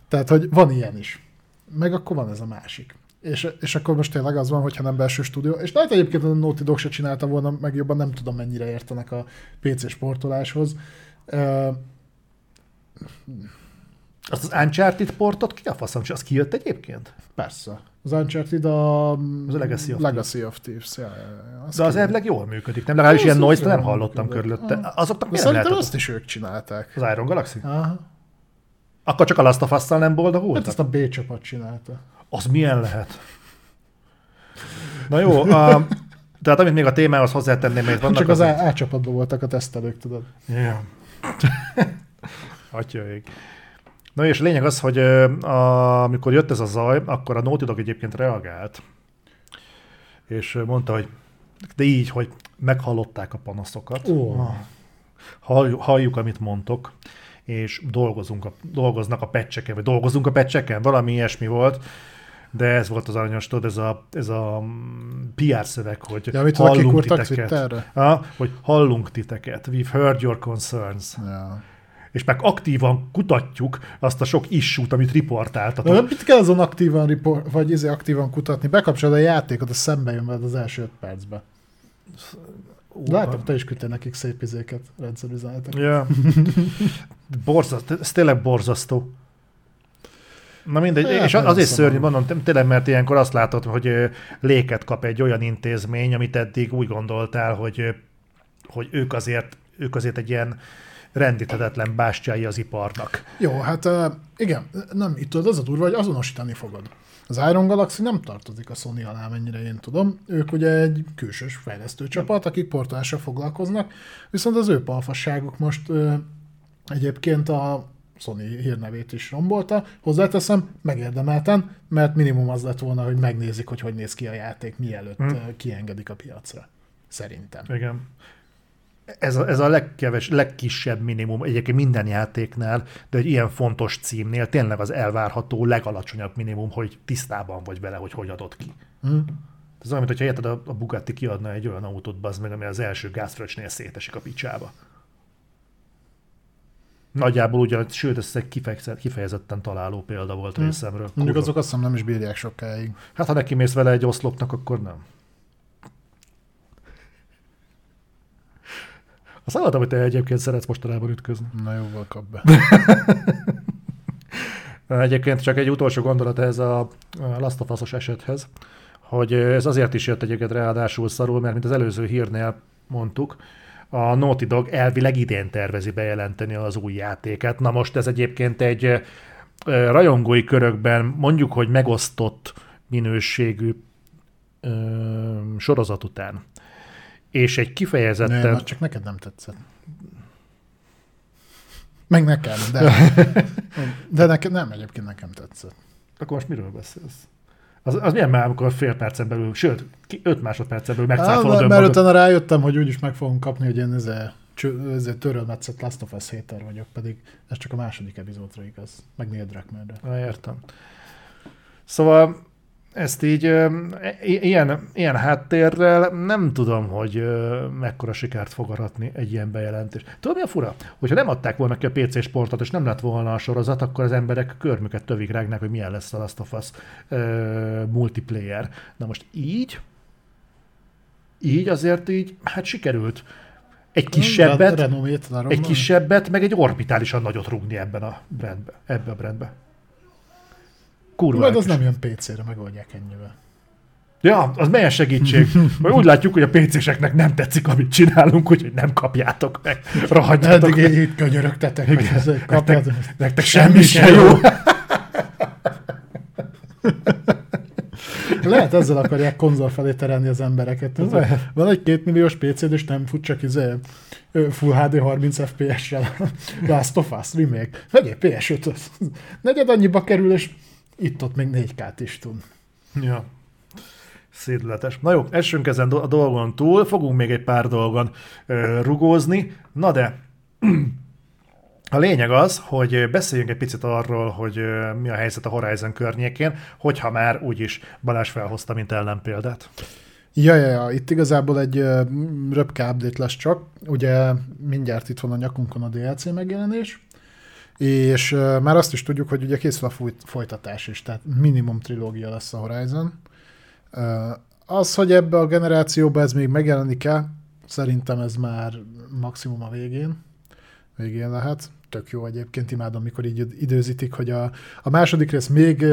S2: Tehát, hogy van ilyen is. Meg akkor van ez a másik. És, és akkor most tényleg az van, hogyha nem belső stúdió. És lehet egyébként a Naughty Dog se csinálta volna, meg jobban nem tudom, mennyire értenek a PC sportoláshoz.
S1: Azt az Uncharted portot ki a faszom, és az kijött egyébként?
S2: persze. Az Uncharted a,
S1: Az a Legacy of
S2: Legacy of Thieves. Ja, ja, ja.
S1: De az elvileg jól működik, nem? Legalábbis
S2: Az
S1: ilyen
S2: az
S1: noise nem hallottam
S2: működik.
S1: körülötte.
S2: Ah.
S1: Azoknak miért
S2: szerintem azt is ők csinálták.
S1: Az Iron Galaxy?
S2: Aha.
S1: Akkor csak a Last of Us-szal nem
S2: Hát
S1: boldogultak?
S2: ezt a B csapat csinálta.
S1: Az milyen lehet? Na jó, a, tehát amit még a témához hozzátenném, hogy vannak
S2: Csak az
S1: azért-
S2: A, A csapatban voltak a tesztelők, tudod.
S1: Ja. Atyaik. Na és a lényeg az, hogy a, amikor jött ez a zaj, akkor a Naughty Dog egyébként reagált, és mondta, hogy de így, hogy meghallották a panaszokat.
S2: Ó.
S1: Ah. Halljuk, halljuk, amit mondtok, és dolgozunk a, dolgoznak a pecseken, vagy dolgozunk a pecseken, valami ilyesmi volt, de ez volt az aranyos, tudod, ez a, ez a mm, PR szöveg, hogy
S2: Ja, oda
S1: hallunk titeket. Ah, hogy hallunk titeket, we've heard your concerns.
S2: Ja.
S1: És meg aktívan kutatjuk azt a sok issút, amit
S2: De
S1: riportáltatok.
S2: nem mit kell azon aktívan, report, vagy izé aktívan kutatni? Bekapcsolod a játékot, az szembe jön veled az első öt percbe. Látom, te is küldtél nekik szép izéket, rendszerüzenetek.
S1: Ja. Borzasztó, ez tényleg borzasztó. Na mindegy,
S2: Hát,
S1: és azért
S2: szabad.
S1: szörnyű, mondom, té- tényleg, mert ilyenkor azt látod, hogy léket kap egy olyan intézmény, amit eddig úgy gondoltál, hogy, hogy ők azért, ők azért egy ilyen rendíthetetlen bástyái az iparnak.
S2: Jó, hát igen, nem, itt tudod, az a durva, hogy azonosítani fogod. Az Iron Galaxy nem tartozik a Sony alá, mennyire én tudom. Ők ugye egy külsős fejlesztő csapat, akik portással foglalkoznak, viszont az ő palfasságuk most egyébként a Sony hírnevét is rombolta. Hozzáteszem, megérdemelten, mert minimum az lett volna, hogy megnézik, hogy hogy néz ki a játék, mielőtt
S1: Hm.
S2: hmm. kiengedik a piacra. Szerintem.
S1: Igen. Ez a, ez a legkeves, legkisebb minimum egyébként minden játéknál, de egy ilyen fontos címnél tényleg az elvárható legalacsonyabb minimum, hogy tisztában vagy vele, hogy hogy adod ki.
S2: Hm?
S1: Ez olyan, mintha érted, a, a Bugatti kiadna egy olyan autót, az meg, ami az első gázfröccsnél szétesik a picsába. Nagyjából ugyan, sőt, ez egy kifejezett- kifejezetten találó példa volt
S2: Hm.
S1: részemről.
S2: Mondjuk
S1: Kurva.
S2: azok azt hiszem nem is bírják sokáig.
S1: Hát ha neki mész vele egy oszlopnak, akkor nem. Azt hallottam, hogy te egyébként szeretsz mostanában ütközni.
S2: Na jóval kap be.
S1: Egyébként csak egy utolsó gondolat ez a Last of Us-os esethez, hogy ez azért is jött egyébként ráadásul szarul, mert mint az előző hírnél mondtuk, a Naughty Dog elvileg idén tervezi bejelenteni az új játéket. Na most ez egyébként egy rajongói körökben mondjuk, hogy megosztott minőségű ö, sorozat után. És egy kifejezetten...
S2: Nem, az csak neked nem tetszett. Meg nekem, de, de nekem nem, egyébként nekem tetszett.
S1: Akkor most miről beszélsz? Az, az milyen már, amikor fél percen belül, sőt, ki- öt másodpercen belül
S2: Á,
S1: megcáfolod
S2: mert, mert utána rájöttem, hogy úgyis meg fogom kapni, hogy én ezzel, ezzel törölmetszett Last of Us hater vagyok, pedig ez csak a második epizódra igaz, meg Neil Druckmannre.
S1: Na, értem. Szóval ezt így ilyen, ilyen háttérrel nem tudom, hogy mekkora sikert fog aratni egy ilyen bejelentés. Tudod, mi a fura? Hogyha nem adták volna ki a PC sportot, és nem lett volna a sorozat, akkor az emberek körmüket tövig rágnák, hogy milyen lesz a Last of Us multiplayer. Na most így, így azért így, hát sikerült egy kisebbet,
S2: renomét lerom-
S1: egy kisebbet, meg egy orbitálisan nagyot rúgni ebben a brandbe, ebbe a brandbe. Kurva.
S2: Majd az nem jön PC-re, megoldják ennyivel.
S1: Ja, az milyen segítség. Mert úgy látjuk, hogy a PC-seknek nem tetszik, amit csinálunk, úgyhogy nem kapjátok meg. Rohadjatok
S2: Eddig
S1: meg.
S2: így, könyörögtetek, hogy
S1: Igen.
S2: ez kapjátok.
S1: Nektek semmi se jó.
S2: Lehet ezzel akarják konzol felé terelni az embereket. Ez van egy két milliós PC-d, és nem fut csak izé, Full HD 30 FPS-rel. Last of Us remake. Vegyél PS5-öt. Negyed annyiba kerül, és itt-ott még 4K-t is tud.
S1: Ja. Szédületes. Na jó, essünk ezen a dolgon túl, fogunk még egy pár dolgon ö, rugózni. Na de, a lényeg az, hogy beszéljünk egy picit arról, hogy mi a helyzet a Horizon környékén, hogyha már úgyis Balázs felhozta, mint ellenpéldát.
S2: Ja, ja, ja, itt igazából egy röpke update lesz csak. Ugye mindjárt itt van a nyakunkon a DLC megjelenés, és már azt is tudjuk, hogy ugye készül a folytatás is, tehát minimum trilógia lesz a Horizon. Az, hogy ebbe a generációba ez még megjelenik-e, szerintem ez már maximum a végén. Végén lehet. Tök jó egyébként, imádom, amikor így időzítik, hogy a, a második rész még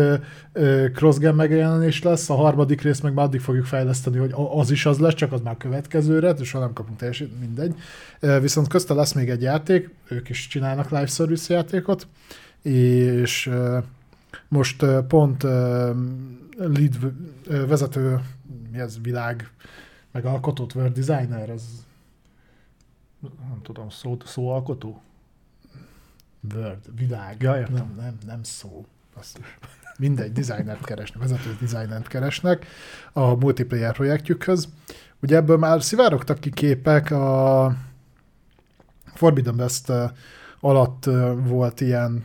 S2: crossgen megjelenés lesz, a harmadik rész meg már addig fogjuk fejleszteni, hogy az is az lesz, csak az már következőre, és ha nem kapunk teljesít, mindegy. Viszont közte lesz még egy játék, ők is csinálnak live service játékot, és most pont lead vezető, mi ez, világ, meg alkotót, word designer, az
S1: Nem tudom, szó, szóalkotó?
S2: Word, világ.
S1: Ja, értem.
S2: nem, nem, nem szó. Basszus. Mindegy, designert keresnek, vezető designert keresnek a multiplayer projektjükhöz. Ugye ebből már szivárogtak ki képek, a Forbidden West alatt volt ilyen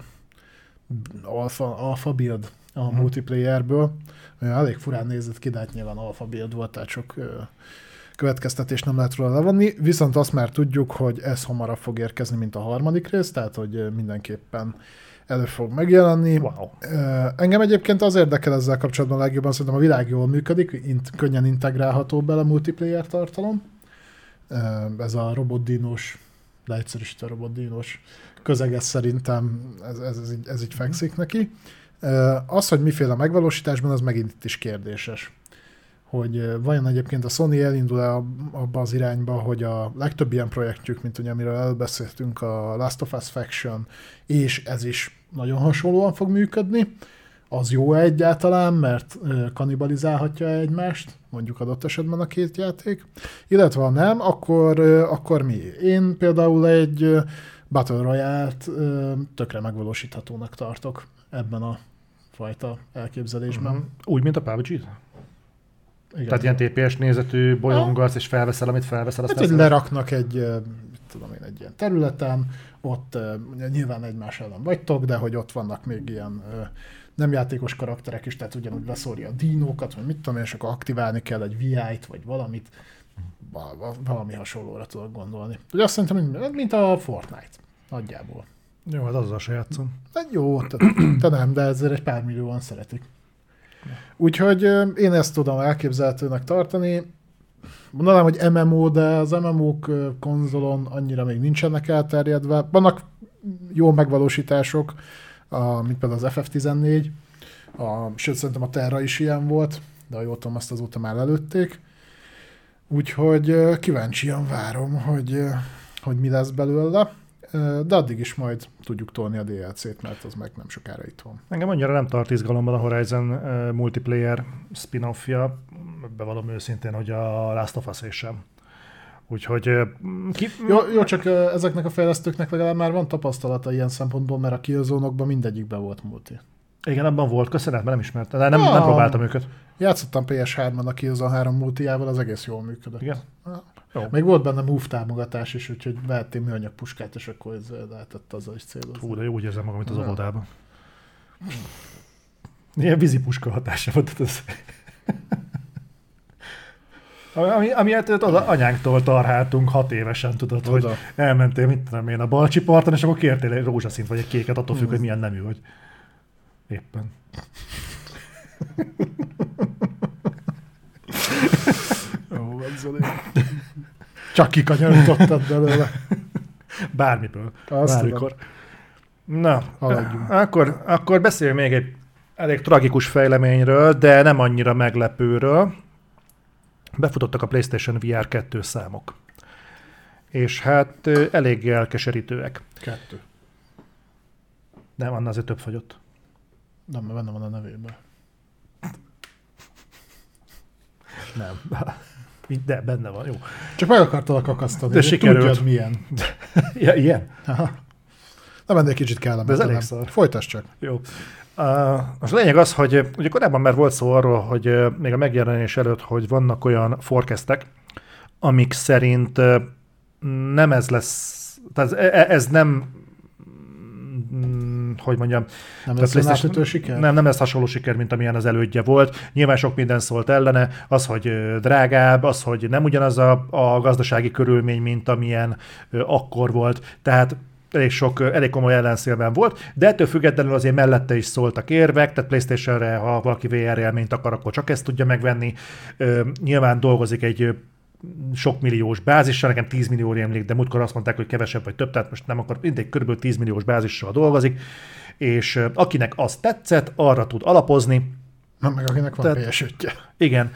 S2: alfa, alfa build a
S1: Mhm.
S2: multiplayerből. Elég furán nézett ki, de hát nyilván alfa build volt, tehát sok következtetés nem lehet róla levonni. Viszont azt már tudjuk, hogy ez hamarabb fog érkezni, mint a harmadik rész, tehát hogy mindenképpen elő fog megjelenni.
S1: Wow.
S2: Engem egyébként az érdekel ezzel kapcsolatban legjobban, szerintem a világ jól működik, int, könnyen integrálható bele multiplayer tartalom. Ez a robotdínos, leegyszerűsítve robotdínos közeg, ez szerintem ez, ez, ez, így, ez így fekszik neki. Az, hogy miféle megvalósításban, az megint itt is kérdéses. Hogy vajon egyébként a Sony elindul-e ab- abba az irányba, hogy a legtöbb ilyen projektjük, mint ugye amiről elbeszéltünk, a Last of Us Faction, és ez is nagyon hasonlóan fog működni, az jó egyáltalán, mert kanibalizálhatja egymást, mondjuk adott esetben a két játék, illetve ha nem, akkor, akkor mi? Én például egy Battle Royale-t tökre megvalósíthatónak tartok ebben a fajta elképzelésben.
S1: Mhm. Úgy, mint a PUBG?
S2: Igen.
S1: Tehát ilyen TPS nézetű bolyongasz, és felveszel, amit felveszel,
S2: Hát,
S1: aztán
S2: hogy leraknak egy, tudom én, egy ilyen területen, ott nyilván egymás ellen vagytok, de hogy ott vannak még ilyen nem játékos karakterek is, tehát ugyanúgy leszórja a dinókat, vagy mit tudom én, és akkor aktiválni kell egy VI-t, vagy valamit, Val- val- valami hasonlóra tudok gondolni. Ugye azt szerintem, mint- a Fortnite, nagyjából.
S1: Jó, hát azzal se játszom.
S2: De jó, te, te nem, de ezzel egy pár millióan szeretik. Úgyhogy én ezt tudom elképzelhetőnek tartani. Mondanám, hogy MMO, de az MMO-k konzolon annyira még nincsenek elterjedve. Vannak jó megvalósítások, a, mint például az FF14, a, sőt szerintem a Terra is ilyen volt, de ha jól tudom, azt azóta már előtték. Úgyhogy kíváncsian várom, hogy, hogy mi lesz belőle. De addig is majd tudjuk tolni a DLC-t, mert az meg nem sokára itt van.
S1: Engem annyira nem tart izgalomban a Horizon multiplayer spin-offja, bevallom őszintén, hogy a Last of Us sem. Úgyhogy ki...
S2: Jó, jó, csak ezeknek a fejlesztőknek legalább már van tapasztalata ilyen szempontból, mert a Killzone-okban mindegyikben volt multi.
S1: Igen, abban volt köszönet, mert nem ismertem, de nem,
S2: Ah.
S1: nem próbáltam őket.
S2: Játszottam PS3-ban a Killzone 3 multiával, az egész jól működött.
S1: Igen?
S2: Ah.
S1: Jó.
S2: Még volt benne move támogatás is, úgyhogy vehettél műanyag puskát, és akkor ez lehetett azzal is célozni.
S1: Hú, de jó úgy érzem magam, mint az
S2: Ja.
S1: óvodában. Ilyen vízipuska hatása volt ez. Ami, ami, amilyet az anyánktól tarháltunk hat évesen, tudod, hogy
S2: Oda.
S1: elmentél, mit tudom én, a Balcsi parton, és akkor kértél egy rózsaszint vagy egy kéket, attól függ,
S2: Mm.
S1: hogy milyen nemű vagy. Éppen.
S2: Van, Zoli. Csak kikanyarítottad belőle.
S1: Bármiből.
S2: Azt
S1: Bármikor. Na,
S2: Haladjunk.
S1: akkor, akkor beszéljünk még egy elég tragikus fejleményről, de nem annyira meglepőről. Befutottak a PlayStation VR 2 számok. És hát eléggé elkeserítőek.
S2: Kettő.
S1: Nem, annál azért több fagyott.
S2: Nem, mert benne van a nevében.
S1: Nem. De benne van, jó.
S2: Csak meg akartalak akasztani.
S1: De sikerült.
S2: Tudjad milyen.
S1: Ja, ilyen?
S2: Aha. Nem ennél kicsit kellemetlen.
S1: De ez elég szar.
S2: Folytasd csak.
S1: Jó. Uh, most a lényeg az, hogy ugye korábban már volt szó arról, hogy uh, még a megjelenés előtt, hogy vannak olyan forecastek, amik szerint uh, nem ez lesz, tehát ez, e- ez nem mm, hogy mondjam,
S2: Nem lesz
S1: PlayStation-
S2: siker?
S1: nem, nem lesz hasonló siker, mint amilyen az elődje volt. Nyilván sok minden szólt ellene, az, hogy drágább, az, hogy nem ugyanaz a, a gazdasági körülmény, mint amilyen akkor volt. Tehát elég sok, elég komoly ellenszélben volt, de ettől függetlenül azért mellette is szóltak érvek, tehát PlayStation-re, ha valaki VR élményt akar, akkor csak ezt tudja megvenni. Ö, nyilván dolgozik egy sok milliós bázissal, nekem 10 millió emlék, de múltkor azt mondták, hogy kevesebb vagy több, tehát most nem akar, mindegy, kb. 10 milliós bázissal dolgozik, és akinek az tetszett, arra tud alapozni,
S2: Nem, meg akinek van
S1: Tehát-
S2: ps
S1: igen.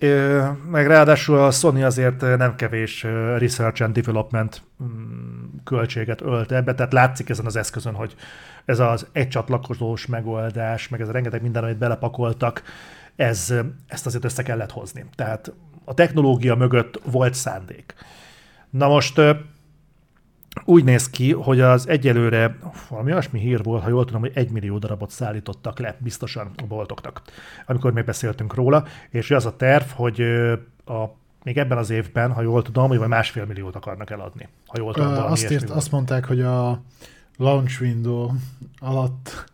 S1: Ö, meg ráadásul a Sony azért nem kevés research and development mm, költséget ölt ebbe, tehát látszik ezen az eszközön, hogy ez az egycsatlakozós megoldás, meg ez a rengeteg minden, amit belepakoltak, ez, ezt azért össze kellett hozni. Tehát a technológia mögött volt szándék. Na most ö, úgy néz ki, hogy az egyelőre valami olyasmi hír volt, ha jól tudom, hogy egy millió darabot szállítottak le biztosan a boltoknak, amikor még beszéltünk róla, és az a terv, hogy ö, a, még ebben az évben, ha jól tudom, hogy vagy másfél milliót akarnak eladni, ha jól tudom, valami
S2: Azt,
S1: volt.
S2: azt mondták, hogy a launch window alatt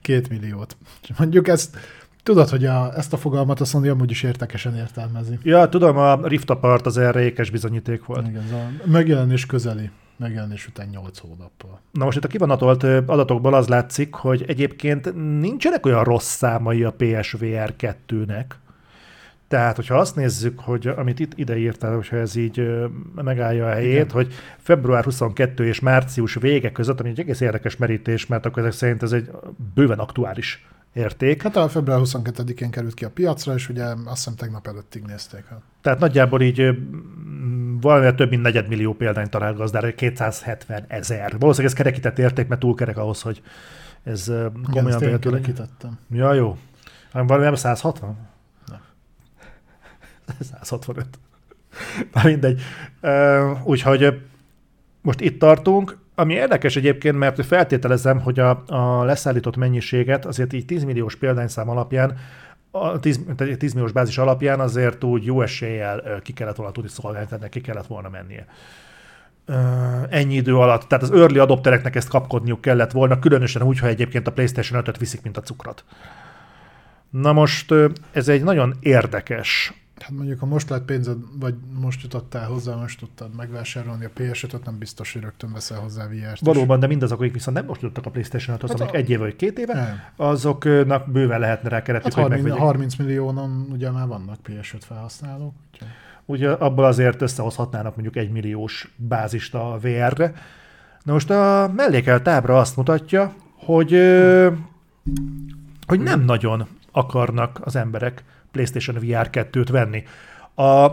S2: két milliót. És mondjuk ezt, tudod, hogy a, ezt a fogalmat a Sony amúgy is értekesen értelmezi.
S1: Ja, tudom, a Rift Apart az erre ékes bizonyíték volt.
S2: Igen, ez a megjelenés közeli, megjelenés után 8 hónappal.
S1: Na most itt a kivonatolt adatokból az látszik, hogy egyébként nincsenek olyan rossz számai a PSVR 2-nek. Tehát, hogyha azt nézzük, hogy amit itt ide írtál, hogyha ez így megállja a helyét,
S2: Igen.
S1: hogy február 22 és március vége között, ami egy egész érdekes merítés, mert akkor ezek szerint ez egy bőven aktuális érték.
S2: Hát a február 22-én került ki a piacra, és ugye azt hiszem tegnap előttig nézték. Hát.
S1: Tehát nagyjából így valamivel több mint negyedmillió példányt talált gazdára, 270 ezer. Valószínűleg ez kerekített érték, mert túl kerek ahhoz, hogy ez ö,
S2: Igen,
S1: komolyan
S2: ezt kerekítettem.
S1: Ja, jó. Hanem valami 160?
S2: Nem.
S1: 165. Na mindegy. Úgyhogy most itt tartunk, ami érdekes egyébként, mert feltételezem, hogy a, a leszállított mennyiséget azért így 10 milliós példányszám alapján, a 10, tehát 10 milliós bázis alapján azért úgy jó eséllyel ki kellett volna tudni szolgálni, tehát neki kellett volna mennie. Ennyi idő alatt, tehát az early adoptereknek ezt kapkodniuk kellett volna, különösen úgy, ha egyébként a PlayStation 5-öt viszik, mint a cukrot. Na most ez egy nagyon érdekes
S2: Hát mondjuk, ha most lett pénzed, vagy most jutottál hozzá, most tudtad megvásárolni a PS5-öt, nem biztos, hogy rögtön veszel hozzá VR-t.
S1: Valóban, de mindazok, akik viszont nem most jutottak a playstation hoz
S2: Hát
S1: amik
S2: a-
S1: egy év vagy két éve,
S2: Nem.
S1: azoknak bőven lehetne rá keretük,
S2: Hát
S1: hogy
S2: 30,
S1: megvegyék.
S2: 30 milliónon ugye már vannak PS5 felhasználók. Úgyhogy...
S1: Ugye abból azért összehozhatnának mondjuk egy milliós bázist a VR-re. Na most a mellékelt ábra azt mutatja, hogy, hogy nem nagyon akarnak az emberek PlayStation VR 2-t venni. A,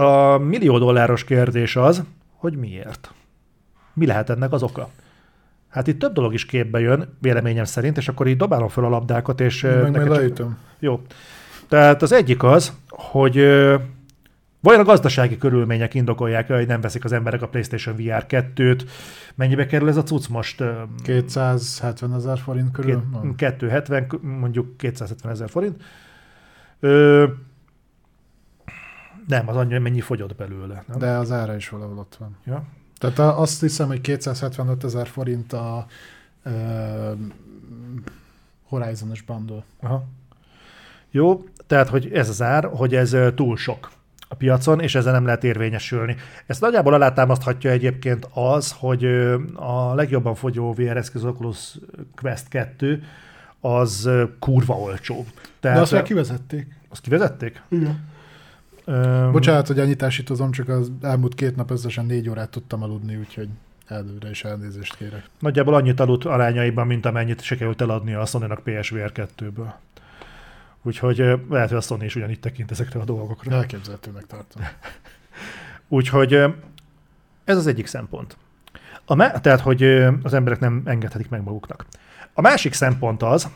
S1: a millió dolláros kérdés az, hogy miért? Mi lehet ennek az oka? Hát itt több dolog is képbe jön, véleményem szerint, és akkor így dobálom fel a labdákat, és... ö,
S2: Meg majd
S1: csak- jó. Tehát az egyik az, hogy vajon a gazdasági körülmények indokolják hogy nem veszik az emberek a PlayStation VR 2-t. Mennyibe kerül ez a cucc most? Ö,
S2: 270 ezer forint körül
S1: két-
S2: van.
S1: 270, mondjuk 270 ezer forint. Ö, nem, az annyi, mennyi fogyott belőle. Nem?
S2: De az ára is valahol ott van.
S1: Ja.
S2: Tehát azt hiszem, hogy 275 ezer forint a uh, Horizon-os bundle.
S1: Aha. Jó, tehát hogy ez az ár, hogy ez ö, túl sok a piacon, és ezzel nem lehet érvényesülni. Ezt nagyjából alátámaszthatja egyébként az, hogy ö, a legjobban fogyó VR eszköz Oculus Quest 2 az kurva olcsó. Tehát,
S2: De azt már kivezették.
S1: azt kivezették?
S2: Igen.
S1: Öm,
S2: Bocsánat, hogy ennyit társítozom, csak az elmúlt két nap összesen négy órát tudtam aludni, úgyhogy előre is elnézést kérek.
S1: Nagyjából annyit aludt arányaiban, mint amennyit sikerült eladnia a Sony-nak PSVR 2-ből. Úgyhogy lehet, hogy a Sony is ugyanígy tekint ezekre a dolgokra.
S2: Elképzelhetőnek tartom.
S1: Úgyhogy ez az egyik szempont. A me- tehát, hogy az emberek nem engedhetik meg maguknak. A másik szempont az,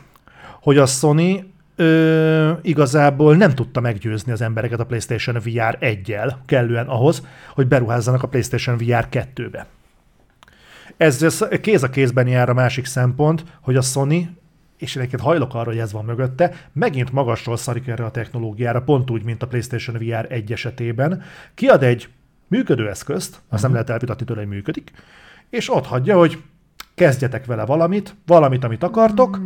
S1: hogy a Sony ö, igazából nem tudta meggyőzni az embereket a PlayStation VR 1-jel kellően ahhoz, hogy beruházzanak a PlayStation VR 2-be. Ez ez kéz a kézben jár a másik szempont, hogy a Sony, és én egyébként hajlok arra, hogy ez van mögötte, megint magasról szarik erre a technológiára, pont úgy, mint a PlayStation VR 1 esetében. Kiad egy működő eszközt, azt nem lehet elvitatni tőle, hogy működik, és ott hagyja, hogy kezdjetek vele valamit, valamit, amit akartok.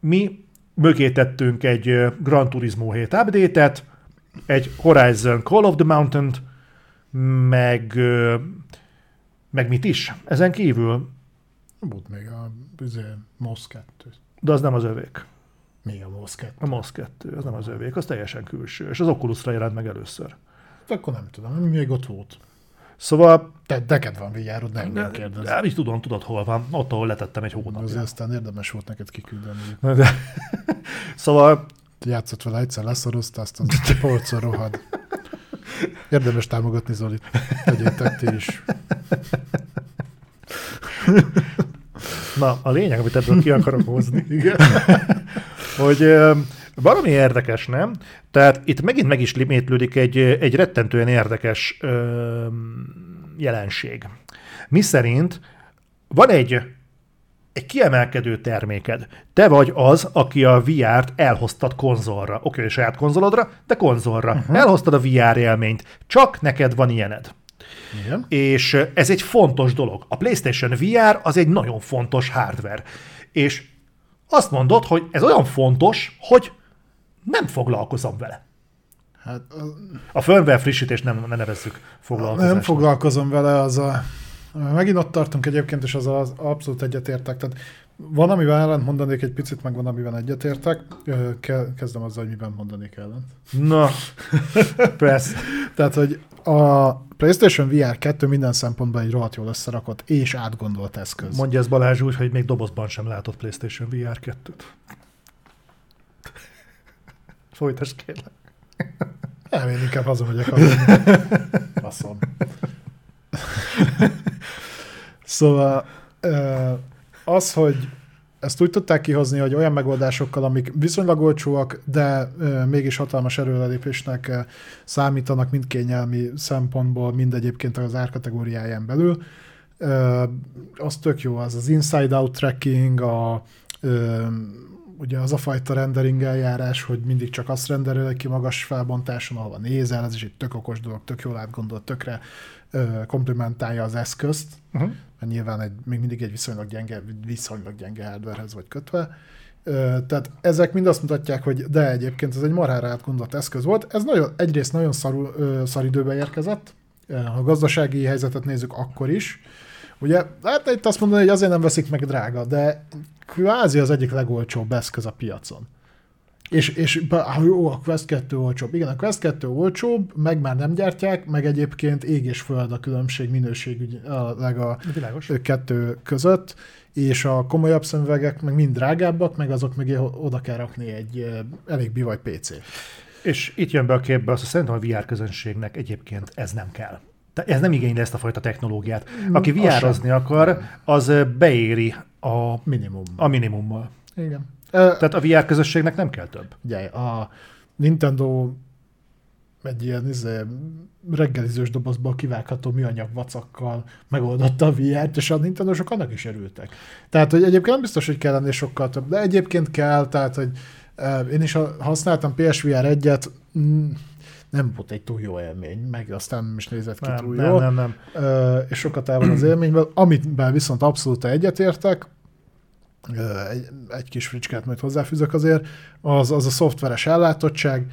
S1: Mi mögé tettünk egy Gran Turismo 7 update-et, egy Horizon Call of the Mountain-t, meg, meg mit is? Ezen kívül,
S2: Volt még a izé, MOS 2.
S1: de az nem az övék.
S2: Mi a MOS 2?
S1: A MOS 2, az nem az övék, az teljesen külső, és az Oculusra jelent meg először.
S2: Akkor nem tudom, még ott volt.
S1: Szóval,
S2: Te, neked van VR-od, nem engem kérdez.
S1: de, így tudom, tudod hol van, ott, ahol letettem egy
S2: Azért
S1: hónapja.
S2: aztán érdemes volt neked kiküldeni.
S1: De, szóval,
S2: Játszott vele egyszer, leszorozta, aztán polcon rohad. Érdemes támogatni Zolit. Tegyétek ti is.
S1: na, a lényeg, amit ebből ki akarok hozni, igen, hogy valami érdekes, nem? Tehát itt megint meg is limétlődik egy, egy rettentően érdekes ö, jelenség. Mi szerint van egy, egy kiemelkedő terméked. Te vagy az, aki a VR-t elhoztad konzolra. Oké, okay, saját konzolodra, de konzolra. Uh-huh. Elhoztad a VR élményt. Csak neked van ilyened.
S2: Igen.
S1: És ez egy fontos dolog. A PlayStation VR az egy nagyon fontos hardware. És azt mondod, hogy ez olyan fontos, hogy nem foglalkozom vele.
S2: Hát az-
S1: A firmware frissítést nem ne nevezzük foglalkozásnak.
S2: nem foglalkozom vele, az a... Megint ott tartunk egyébként, és az, az abszolút egyetértek. Tehát van, amivel ellent mondanék egy picit, meg van, amiben egyetértek. Kezdem azzal, hogy miben mondanék ellent.
S1: Na, persze.
S2: Tehát, hogy a PlayStation VR 2 minden szempontból egy rohadt jól összerakott és átgondolt eszköz.
S1: Mondja ez Balázs úgy, hogy még dobozban sem látott PlayStation VR 2-t. Folytasd kérlek.
S2: Nem, én inkább hazamegyek aludni. Faszom. szóval az, hogy ezt úgy tudták kihozni, hogy olyan megoldásokkal, amik viszonylag olcsóak, de mégis hatalmas erőlelépésnek ö, számítanak mind kényelmi szempontból, mind egyébként az árkategóriáján belül. Az tök jó, az az inside-out tracking, a, ugye az a fajta rendering eljárás, hogy mindig csak azt renderel ki magas felbontáson, ahova nézel, ez is egy tök okos dolog, tök jól átgondolt, tökre ö, komplementálja az eszközt,
S1: Uh-huh.
S2: mert nyilván egy, még mindig egy viszonylag gyenge, viszonylag gyenge hardwarehez vagy kötve, Tehát ezek mind azt mutatják, hogy de egyébként ez egy marhára átgondolt eszköz volt. Ez nagyon, egyrészt nagyon szarú, szar időbe érkezett, ha a gazdasági helyzetet nézzük, akkor is. Ugye, hát itt azt mondani, hogy azért nem veszik meg drága, de kvázi az egyik legolcsóbb eszköz a piacon. És, és jó, a Quest 2 olcsóbb. Igen, a Quest 2 olcsóbb, meg már nem gyártják, meg egyébként ég és föld a különbség minőségügyileg a Világos. kettő között, és a komolyabb szemüvegek meg mind drágábbak, meg azok meg oda kell rakni egy elég bivaj PC.
S1: És itt jön be a képbe az, hogy szerintem a VR közönségnek egyébként ez nem kell. Ez nem igényli ezt a fajta technológiát. Aki VR-ozni akar, az beéri a
S2: minimum.
S1: A minimummal.
S2: Igen.
S1: Tehát a VR közösségnek nem kell több.
S2: Ugye, a Nintendo egy ilyen izé, reggelizős dobozból kivágható műanyag vacakkal megoldotta a VR-t, és a nintendo annak is örültek. Tehát, hogy egyébként nem biztos, hogy kell lenni sokkal több, de egyébként kell, tehát, hogy én is használtam PSVR 1-et, mm, nem volt egy túl jó élmény, meg aztán nem is nézett ki
S1: nem,
S2: túl
S1: nem,
S2: jó.
S1: Nem, nem,
S2: nem. És sokat el van az élményből. Amiben viszont abszolút egyetértek, egy, egy kis fricskát majd hozzáfűzök azért, az, az a szoftveres ellátottság.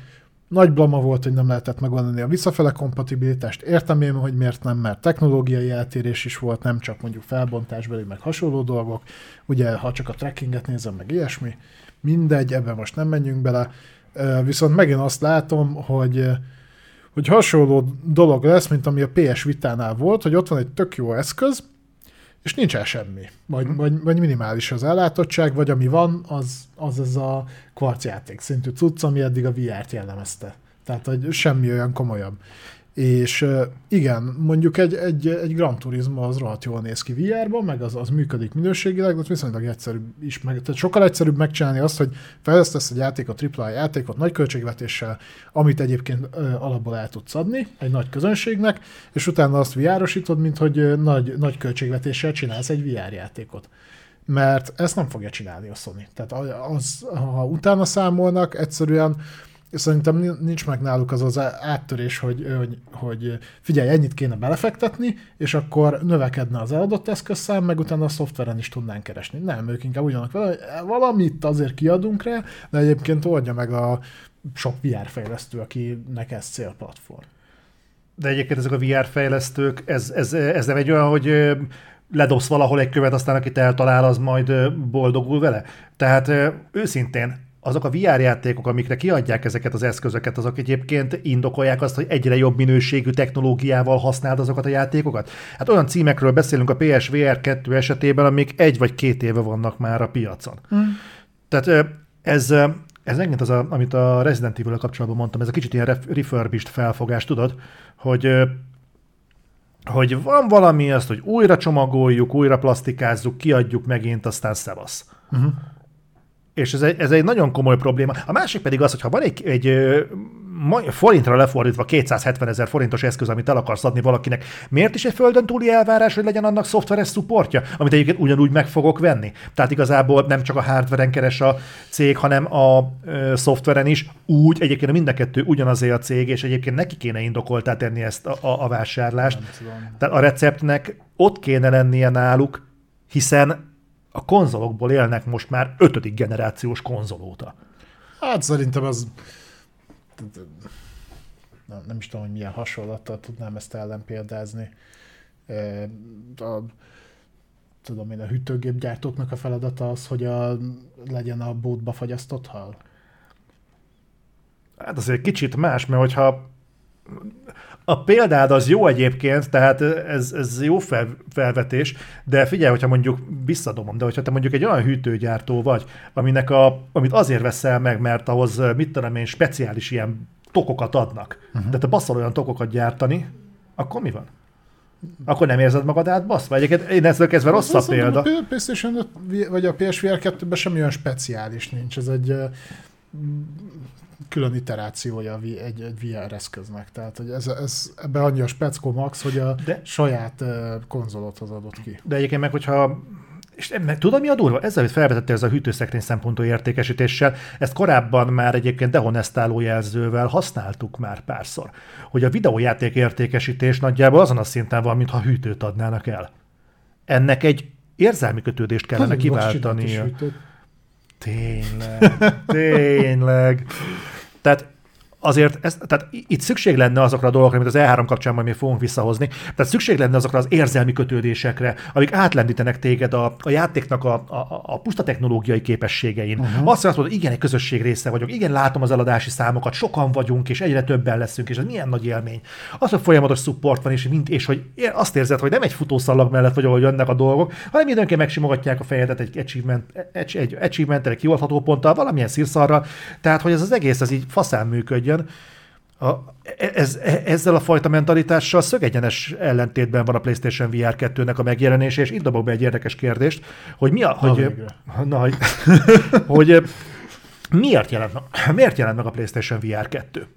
S2: Nagy blama volt, hogy nem lehetett megoldani a visszafele kompatibilitást. Értem én, hogy miért nem, mert technológiai eltérés is volt, nem csak mondjuk felbontásbeli, meg hasonló dolgok. Ugye, ha csak a trackinget nézem, meg ilyesmi, mindegy, ebben most nem menjünk bele. Viszont megint azt látom, hogy hogy hasonló dolog lesz, mint ami a PS Vitánál volt, hogy ott van egy tök jó eszköz, és nincs el semmi. Vagy, hmm. vagy, vagy minimális az ellátottság, vagy ami van, az, az ez a kvarcjáték szintű cucc, ami eddig a VR-t jellemezte. Tehát, hogy semmi olyan komolyabb. És igen, mondjuk egy, egy, egy Gran Turismo az rohadt jól néz ki VR-ban, meg az, az működik minőségileg, de viszonylag egyszerűbb is, meg, tehát sokkal egyszerűbb megcsinálni azt, hogy fejlesztesz egy játékot, AAA játékot nagy költségvetéssel, amit egyébként ö, alapból el tudsz adni egy nagy közönségnek, és utána azt VR-osítod, mint hogy nagy, nagy költségvetéssel csinálsz egy VR játékot. Mert ezt nem fogja csinálni a Sony. Tehát az, ha utána számolnak, egyszerűen szerintem nincs meg náluk az az áttörés, hogy, hogy, hogy figyelj, ennyit kéne belefektetni, és akkor növekedne az eladott eszközszám, meg utána a szoftveren is tudnánk keresni. Nem, ők inkább ugyanak vele, hogy valamit azért kiadunk rá, de egyébként oldja meg a sok VR fejlesztő, akinek ez célplatform.
S1: De egyébként ezek a VR fejlesztők, ez, ez, ez nem egy olyan, hogy ledosz valahol egy követ, aztán akit eltalál, az majd boldogul vele. Tehát őszintén, azok a VR játékok, amikre kiadják ezeket az eszközöket, azok egyébként indokolják azt, hogy egyre jobb minőségű technológiával használd azokat a játékokat? Hát olyan címekről beszélünk a PSVR 2 esetében, amik egy vagy két éve vannak már a piacon. Mm. Tehát ez, ez megint az, a, amit a Resident evil kapcsolatban mondtam, ez a kicsit ilyen refurbished felfogás, tudod, hogy hogy van valami, azt, hogy újra csomagoljuk, újra plastikázzuk, kiadjuk megint, aztán szevasz. Uh-huh. És ez egy, ez egy nagyon komoly probléma. A másik pedig az, hogy ha van egy, egy forintra lefordítva 270 ezer forintos eszköz, amit el akarsz adni valakinek, miért is egy földön túli elvárás, hogy legyen annak szoftveres szupportja, amit egyébként ugyanúgy meg fogok venni? Tehát igazából nem csak a hardveren keres a cég, hanem a ö, szoftveren is úgy, egyébként mind a kettő ugyanazé a cég, és egyébként neki kéne indokoltá tenni ezt a, a, a vásárlást. Tehát a receptnek ott kéne lennie náluk, hiszen a konzolokból élnek most már ötödik generációs konzol óta.
S2: Hát szerintem az nem, nem is tudom, hogy milyen hasonlattal tudnám ezt ellenpéldázni. A, tudom én, a hűtőgépgyártóknak a feladata az, hogy a, legyen a bótba fagyasztott hal?
S1: Hát azért kicsit más, mert hogyha a példád az jó egyébként, tehát ez, ez jó fel, felvetés, de figyelj, hogyha mondjuk visszadomom, de hogyha te mondjuk egy olyan hűtőgyártó vagy, aminek a, amit azért veszel meg, mert ahhoz, mit tudom én, speciális ilyen tokokat adnak, uh-huh. de te basszol olyan tokokat gyártani, akkor mi van? Akkor nem érzed magad átbaszva? Egyébként én ezzel kezdve rossz a példa. A
S2: PlayStation vagy a PSVR 2-ben semmi olyan speciális nincs. Ez egy külön iterációja egy, egy VR eszköznek. Tehát hogy ez, ez, ebbe annyi a speckó max, hogy a De... saját konzolothoz adott ki.
S1: De egyébként meg, hogyha és meg tudod, mi a durva? Ezzel, felvetette ez a hűtőszekrény szempontú értékesítéssel, ezt korábban már egyébként dehonestáló jelzővel használtuk már párszor, hogy a videójáték értékesítés nagyjából azon a szinten van, mintha hűtőt adnának el. Ennek egy érzelmi kötődést kellene kiváltani. Tényleg, tényleg. Tehát azért ez, tehát itt szükség lenne azokra a dolgokra, amit az E3 kapcsán majd még fogunk visszahozni, tehát szükség lenne azokra az érzelmi kötődésekre, amik átlendítenek téged a, a játéknak a, a, a puszta technológiai képességein. Uh-huh. Azt mondod, hogy igen, egy közösség része vagyok, igen, látom az eladási számokat, sokan vagyunk, és egyre többen leszünk, és ez milyen nagy élmény. Az, hogy folyamatos support van, és, mind, és hogy azt érzed, hogy nem egy futószalag mellett vagy, ahol jönnek a dolgok, hanem időnként megsimogatják a fejedet egy achievement, egy, egy achievement egy kioltható ponttal, valamilyen szírszarral. Tehát, hogy ez az egész, ez így faszán működjön működjön. A, ez, ezzel a fajta mentalitással szögegyenes ellentétben van a PlayStation VR 2-nek a megjelenése, és itt dobok be egy érdekes kérdést, hogy mi a... Na, hogy, na, hogy, hogy miért jelent, miért jelent meg a PlayStation VR 2?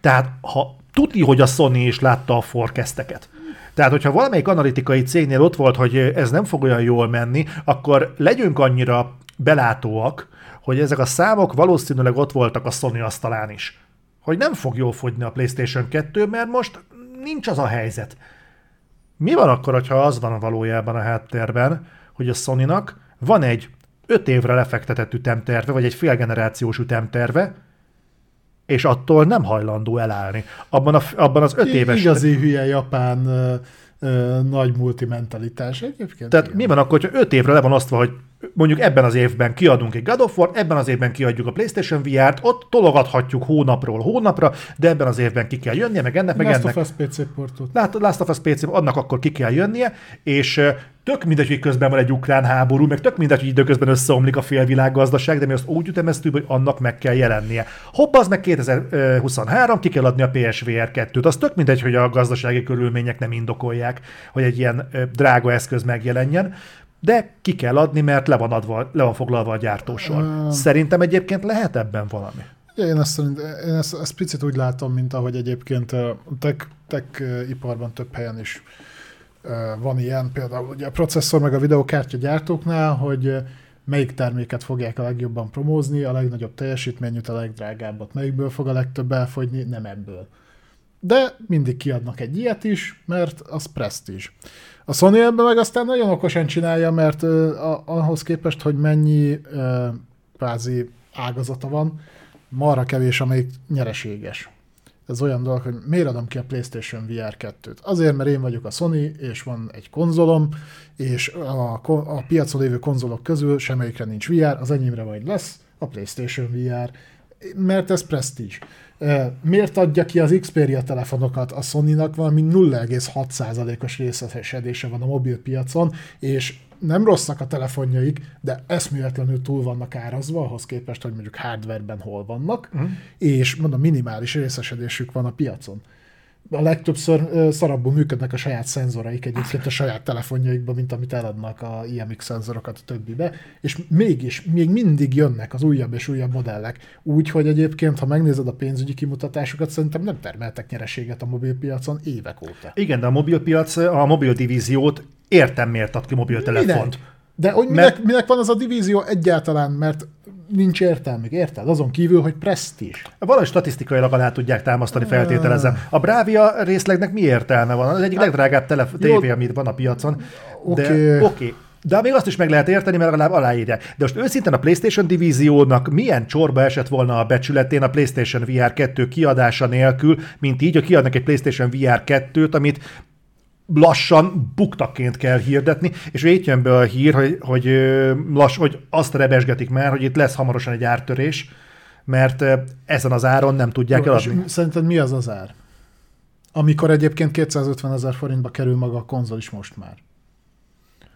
S1: Tehát, ha tudni, hogy a Sony is látta a forecasteket, tehát, hogyha valamelyik analitikai cégnél ott volt, hogy ez nem fog olyan jól menni, akkor legyünk annyira belátóak, hogy ezek a számok valószínűleg ott voltak a Sony asztalán is hogy nem fog jól fogyni a PlayStation 2, mert most nincs az a helyzet. Mi van akkor, ha az van valójában a háttérben, hogy a Sony-nak van egy 5 évre lefektetett ütemterve, vagy egy félgenerációs ütemterve, és attól nem hajlandó elállni. Abban, a, abban az öt éves...
S2: Igazi hülye japán ö, nagy multimentalitás egyébként.
S1: Tehát igen. mi van akkor, hogyha öt évre le van osztva, hogy mondjuk ebben az évben kiadunk egy God of War, ebben az évben kiadjuk a PlayStation VR-t, ott tologathatjuk hónapról hónapra, de ebben az évben ki kell jönnie, meg ennek, meg
S2: Last
S1: ennek.
S2: Last of Us PC portot.
S1: Last of Us PC, annak akkor ki kell jönnie, és tök mindegy, hogy közben van egy ukrán háború, meg tök mindegy, hogy időközben összeomlik a félvilággazdaság, de mi azt úgy ütemeztük, hogy annak meg kell jelennie. Hopp, az meg 2023, ki kell adni a PSVR 2-t. Az tök mindegy, hogy a gazdasági körülmények nem indokolják, hogy egy ilyen drága eszköz megjelenjen de ki kell adni, mert le van, adva, le van foglalva a gyártósor. Uh, Szerintem egyébként lehet ebben valami.
S2: Én ezt, szerint, én ezt, ezt picit úgy látom, mint ahogy egyébként tech, tech iparban több helyen is van ilyen, például ugye a processzor meg a videokártya gyártóknál, hogy melyik terméket fogják a legjobban promózni, a legnagyobb teljesítményűt, a legdrágábbat, melyikből fog a legtöbb elfogyni, nem ebből. De mindig kiadnak egy ilyet is, mert az presztízs. A Sony ebben meg aztán nagyon okosan csinálja, mert uh, ahhoz képest, hogy mennyi uh, kvázi ágazata van, marra kevés, amelyik nyereséges. Ez olyan dolog, hogy miért adom ki a PlayStation VR 2-t? Azért, mert én vagyok a Sony, és van egy konzolom, és a, a piacon lévő konzolok közül semmelyikre nincs VR, az enyémre majd lesz a PlayStation VR, mert ez presztízs. Miért adja ki az Xperia telefonokat? A Sony-nak valami 0,6%-os részesedése van a mobilpiacon, és nem rosszak a telefonjaik, de eszméletlenül túl vannak árazva, ahhoz képest, hogy mondjuk hardwareben hol vannak, uh-huh. és mondom, minimális részesedésük van a piacon a legtöbbször szarabbul működnek a saját szenzoraik egyébként a saját telefonjaikban, mint amit eladnak a IMX szenzorokat a többibe, és mégis, még mindig jönnek az újabb és újabb modellek. Úgy, hogy egyébként, ha megnézed a pénzügyi kimutatásokat, szerintem nem termeltek nyereséget a mobilpiacon évek óta.
S1: Igen, de a mobilpiac, a mobil divíziót értem miért ad ki mobiltelefont.
S2: Minek? De hogy minek, mert... minek van az a divízió egyáltalán, mert nincs értelmük, érted? Azon kívül, hogy presztízs.
S1: Valahogy statisztikailag alá tudják támasztani, feltételezem. A Bravia részlegnek mi értelme van? Az egyik hát, legdrágább telef- tévé, amit van a piacon. Oké. Okay. Okay. De még azt is meg lehet érteni, mert legalább aláírják. De most őszintén a PlayStation divíziónak milyen csorba esett volna a becsületén a PlayStation VR 2 kiadása nélkül, mint így, hogy kiadnak egy PlayStation VR 2-t, amit lassan buktaként kell hirdetni, és itt jön be a hír, hogy, hogy, lass, hogy azt rebesgetik már, hogy itt lesz hamarosan egy ártörés, mert ezen az áron nem tudják Jó, eladni.
S2: Szerinted mi az az ár? Amikor egyébként 250 ezer forintba kerül maga a konzol is most már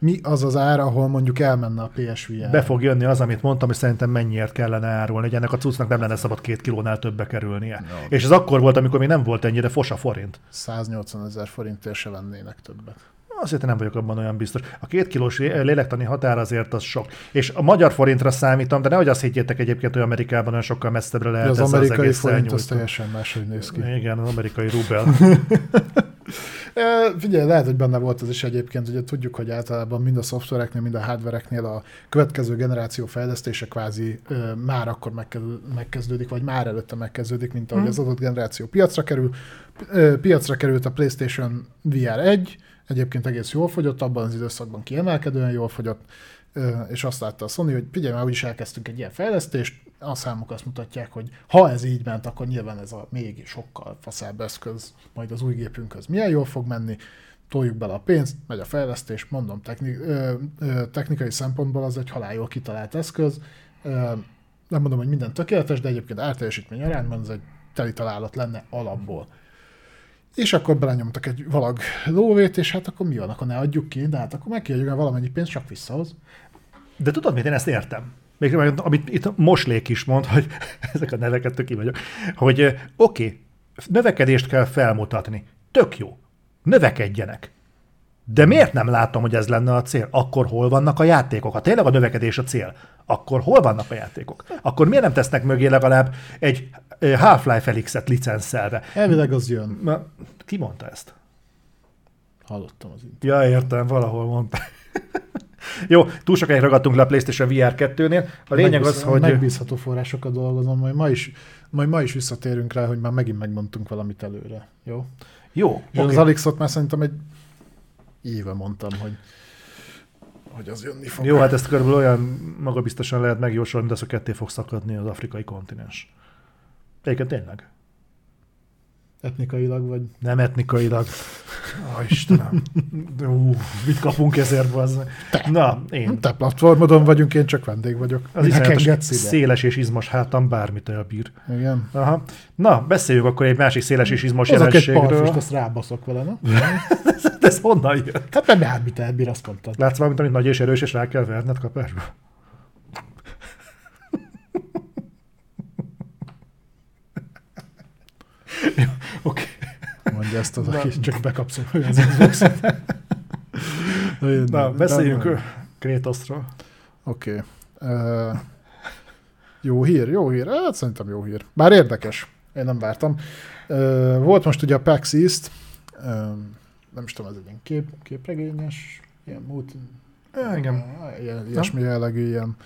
S2: mi az az ár, ahol mondjuk elmenne a PSVR?
S1: Be fog jönni az, amit mondtam, hogy szerintem mennyiért kellene árulni, hogy ennek a cuccnak nem lenne szabad két kilónál többbe kerülnie. No. És ez akkor volt, amikor még nem volt ennyire fos a forint.
S2: 180 ezer forintért se vennének többet.
S1: Azért nem vagyok abban olyan biztos. A két kilós lélektani határ azért az sok. És a magyar forintra számítom, de nehogy azt higgyétek egyébként, hogy Amerikában olyan sokkal messzebbre lehet
S2: az amerikai az forint az teljesen máshogy néz ki.
S1: Igen, az amerikai rubel.
S2: Figyelj, lehet, hogy benne volt ez is egyébként, ugye tudjuk, hogy általában mind a szoftvereknél, mind a hardvereknél a következő generáció fejlesztése kvázi már akkor megkezdődik, vagy már előtte megkezdődik, mint ahogy hmm. az adott generáció piacra kerül. Piacra került a PlayStation VR 1, egyébként egész jól fogyott, abban az időszakban kiemelkedően jól fogyott, és azt látta a Sony, hogy figyelj már, úgyis elkezdtünk egy ilyen fejlesztést, a számok azt mutatják, hogy ha ez így ment, akkor nyilván ez a még sokkal faszább eszköz majd az új gépünkhöz milyen jól fog menni, toljuk bele a pénzt, megy a fejlesztés, mondom, techni- ö, ö, technikai szempontból az egy halál kitalált eszköz, ö, nem mondom, hogy minden tökéletes, de egyébként árteljesítmény arányban ez egy teli találat lenne alapból. És akkor belenyomtak egy valag lóvét, és hát akkor mi van, akkor ne adjuk ki, de hát akkor meg kiadjuk valamennyi pénzt, csak visszahoz.
S1: De tudod mit, én ezt értem. Még amit itt Moslék is mond, hogy ezek a neveket tök vagyok, hogy oké, okay, növekedést kell felmutatni. Tök jó. Növekedjenek. De miért nem látom, hogy ez lenne a cél? Akkor hol vannak a játékok? Ha tényleg a növekedés a cél, akkor hol vannak a játékok? Akkor miért nem tesznek mögé legalább egy Half-Life Elix-et licenszelve?
S2: Elvileg az jön.
S1: Na, ki mondta ezt?
S2: Hallottam az
S1: internet. Ja, értem, valahol mondta. Jó, túl sokáig ragadtunk le a PlayStation VR 2-nél. A lényeg Megbíz, az, hogy...
S2: Megbízható forrásokat dolgozom, majd ma is, majd ma is visszatérünk rá, hogy már megint megmondtunk valamit előre. Jó?
S1: Jó.
S2: És okay. az Alixot már szerintem egy éve mondtam, hogy hogy az jönni fog.
S1: Jó, hát ezt körülbelül olyan magabiztosan lehet megjósolni, mint az, hogy ketté fog szakadni az afrikai kontinens. Egyébként tényleg.
S2: Etnikailag vagy?
S1: Nem etnikailag. Ó, Istenem. Ú, mit kapunk ezért, az?
S2: Te. Na, én. Te platformodon vagyunk, én csak vendég vagyok.
S1: Az is széles és izmos hátam bármit elbír.
S2: Igen.
S1: Aha. Na, beszéljük akkor egy másik széles és izmos
S2: Hozok jelenségről. egy parfust, azt rábaszok vele, na?
S1: ez, ez honnan jön?
S2: Hát nem bármit elbír, azt mondtad.
S1: Látsz valamit, amit nagy és erős, és rá kell verned kapásba? Oké. Okay.
S2: Mondja ezt az, aki csak bekapszol az Xbox-ot.
S1: Na, beszéljünk Krétoszról.
S2: Oké. Okay. Uh, jó hír, jó hír. Hát szerintem jó hír. Bár érdekes. Én nem vártam. Uh, volt most ugye a PAX East, uh, nem is tudom, ez egy ilyen kép, képregényes, ilyen múlt,
S1: igen.
S2: Ilyen, ilyesmi jellegű ilyen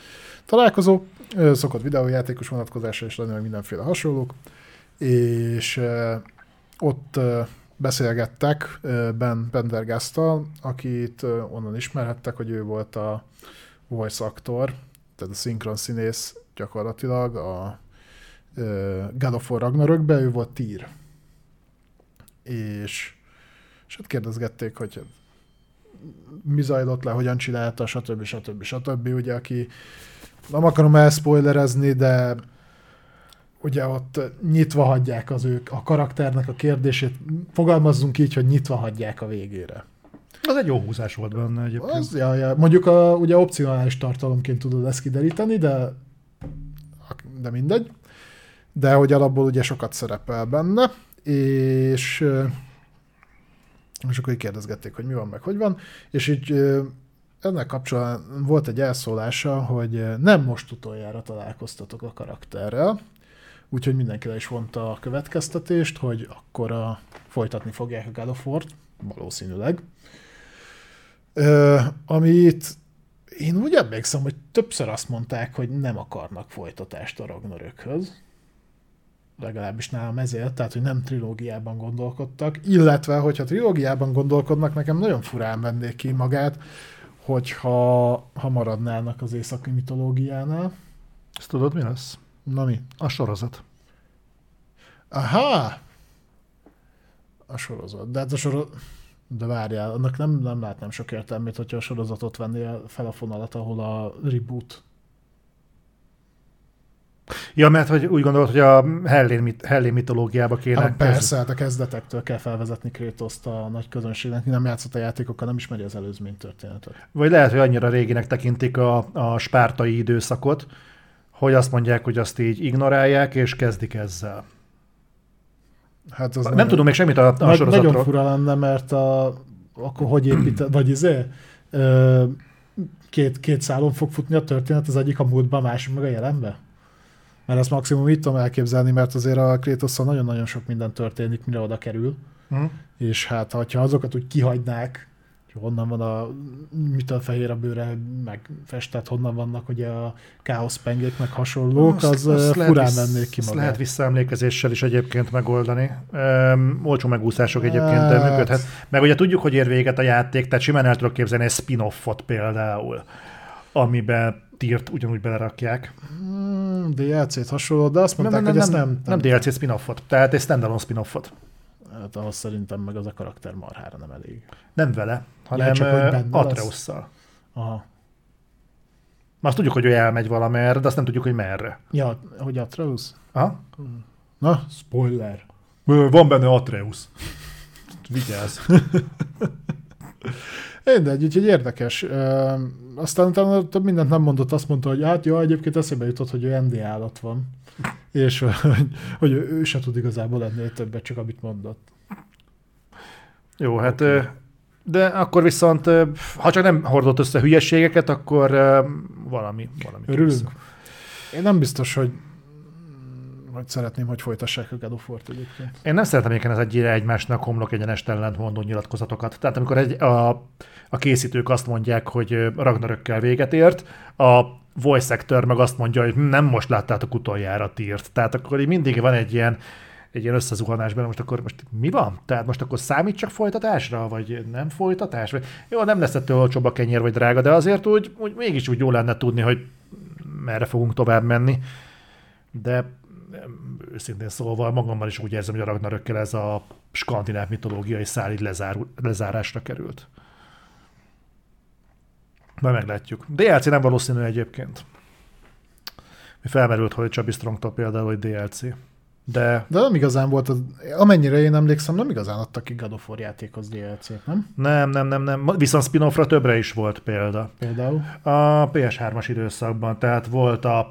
S2: találkozó. Szokott videójátékos vonatkozása is lenni, meg mindenféle hasonlók és ott beszélgettek Ben Pendergast-tal, akit onnan ismerhettek, hogy ő volt a voice actor, tehát a szinkron színész gyakorlatilag a God of War Ragnarökbe, ő volt tír. És, és hát kérdezgették, hogy mi zajlott le, hogyan csinálta, stb. stb. stb. Ugye, aki nem akarom elspoilerezni, de ugye ott nyitva hagyják az ők a karakternek a kérdését, fogalmazzunk így, hogy nyitva hagyják a végére.
S1: Az egy jó húzás volt benne egyébként.
S2: Az, ja, ja. Mondjuk a, ugye opcionális tartalomként tudod ezt kideríteni, de, de mindegy. De hogy alapból ugye sokat szerepel benne, és és akkor így kérdezgették, hogy mi van, meg hogy van, és így ennek kapcsolatban volt egy elszólása, hogy nem most utoljára találkoztatok a karakterrel, úgyhogy mindenki le is vonta a következtetést, hogy akkor a, folytatni fogják a God of War-t, valószínűleg. Ö, amit én úgy emlékszem, hogy többször azt mondták, hogy nem akarnak folytatást a Ragnarökhöz. Legalábbis nálam ezért, tehát hogy nem trilógiában gondolkodtak. Illetve, hogyha trilógiában gondolkodnak, nekem nagyon furán vennék ki magát, hogyha ha maradnának az északi mitológiánál.
S1: Ezt tudod, mi lesz?
S2: Na mi?
S1: A sorozat.
S2: Aha! A sorozat. De hát a sorozat... De várjál, annak nem, nem látnám sok értelmét, hogyha a sorozatot vennél fel a fonalat, ahol a reboot.
S1: Ja, mert hogy úgy gondolod, hogy a Hellén, Hellén mitológiába kéne... Hát
S2: persze, hát a kezdetektől kell felvezetni Krétoszt a nagy közönségnek, nem játszott a játékokkal, nem ismeri az előzmény történetet.
S1: Vagy lehet, hogy annyira réginek tekintik a, a spártai időszakot, hogy azt mondják, hogy azt így ignorálják, és kezdik ezzel. Hát az nem, nem tudom még semmit a, a nagy, sorozatról.
S2: Nagyon fura lenne, mert a, akkor hogy épít, vagy izé, két, két szálon fog futni a történet, az egyik a múltban, a másik meg a jelenbe? Mert ezt maximum így tudom elképzelni, mert azért a Krétosszal nagyon-nagyon sok minden történik, mire oda kerül. Hmm. És hát, ha azokat úgy kihagynák, honnan van a, mitől fehér a bőre, meg festett, honnan vannak ugye a káoszpengék, meg hasonlók, azt, az azt furán mennék ki magát.
S1: lehet visszaemlékezéssel is egyébként megoldani. Um, olcsó megúszások egyébként hát... működhet. Meg ugye tudjuk, hogy ér véget a játék, tehát simán el tudok képzelni egy spin-offot például amiben tírt ugyanúgy belerakják.
S2: Hmm, DLC-t hasonló, de azt mondták,
S1: nem,
S2: hogy
S1: nem,
S2: ezt
S1: nem,
S2: nem...
S1: nem, nem DLC spin-offot, tehát egy standalone spin-offot.
S2: Hát ahhoz szerintem meg az a karakter marhára nem elég.
S1: Nem vele, hanem ja. Atreusszal.
S2: Aha.
S1: Már azt tudjuk, hogy ő elmegy valamerre, de azt nem tudjuk, hogy merre.
S2: Ja, hogy Atreus?
S1: Aha.
S2: Na, spoiler.
S1: Van benne Atreus. Vigyázz.
S2: Mindegy, úgyhogy érdekes. Ö, aztán utána több mindent nem mondott, azt mondta, hogy hát jó, egyébként eszébe jutott, hogy ő ND állat van. És hogy, hogy ő, ő se tud igazából ennél többet, csak amit mondott.
S1: Jó, hát ö, de akkor viszont, ha csak nem hordott össze hülyeségeket, akkor valami, valami.
S2: Örülünk. Én nem biztos, hogy hogy szeretném, hogy folytassák of War-t egyébként.
S1: Én nem szeretem egyébként az egyre egymásnak homlok egyenest ellentmondó nyilatkozatokat. Tehát amikor egy, a, a készítők azt mondják, hogy Ragnarökkel véget ért, a voice actor meg azt mondja, hogy "Hm, nem most láttátok utoljára tírt. Tehát akkor így mindig van egy ilyen, egy ilyen összezuhanás most akkor most mi van? Tehát most akkor számít csak folytatásra, vagy nem folytatás? Vagy, jó, nem lesz ettől olcsóbb a kenyér, vagy drága, de azért úgy, úgy mégis úgy jó lenne tudni, hogy merre fogunk tovább menni. De őszintén szólva magammal is úgy érzem, hogy a Ragnarökkel ez a skandináv mitológiai szál így lezár, lezárásra került. Majd meglátjuk. DLC nem valószínű egyébként. Mi felmerült, hogy Csabi Strongtól például, hogy DLC. De
S2: De nem igazán volt, az, amennyire én emlékszem, nem igazán adtak ki God of War játékhoz DLC-t, nem?
S1: nem, nem, nem, nem. Viszont spin-offra többre is volt példa.
S2: Például.
S1: A PS3-as időszakban, tehát volt a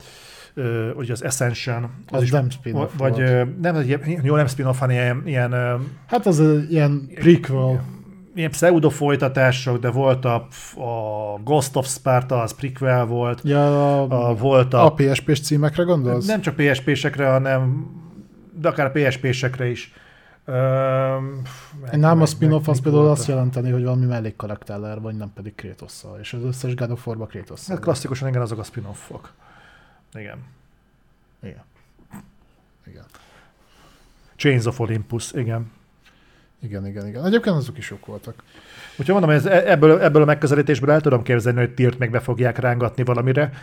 S1: ugye az Ascension,
S2: Az
S1: is,
S2: nem spin-off
S1: vagy
S2: volt.
S1: nem, egy ilyen- jó, nem spin-off, hanem ilyen, ilyen,
S2: Hát az ilyen prequel.
S1: ilyen pseudo folytatások, de volt a, a Ghost of Sparta, az prequel volt,
S2: Ja, a,
S1: a, volt a,
S2: a PSP-s címekre gondolsz?
S1: nem csak PSP-sekre, hanem de akár PSP-sekre is. Öm,
S2: Én nálam a
S1: meg-
S2: spin-off
S1: meg
S2: az például azt jelenteni, hogy valami mellékkarakterrel, vagy nem pedig Kratosszal. És az összes God of War-ba Kratosszal.
S1: Hát klasszikusan igen, azok a spin-offok. Igen.
S2: Igen. Igen.
S1: Chains of Olympus, igen.
S2: Igen, igen, igen. Egyébként azok is jók voltak.
S1: Úgyhogy mondom, ez, ebből, ebből a megközelítésből el tudom képzelni, hogy tírt még be fogják rángatni valamire.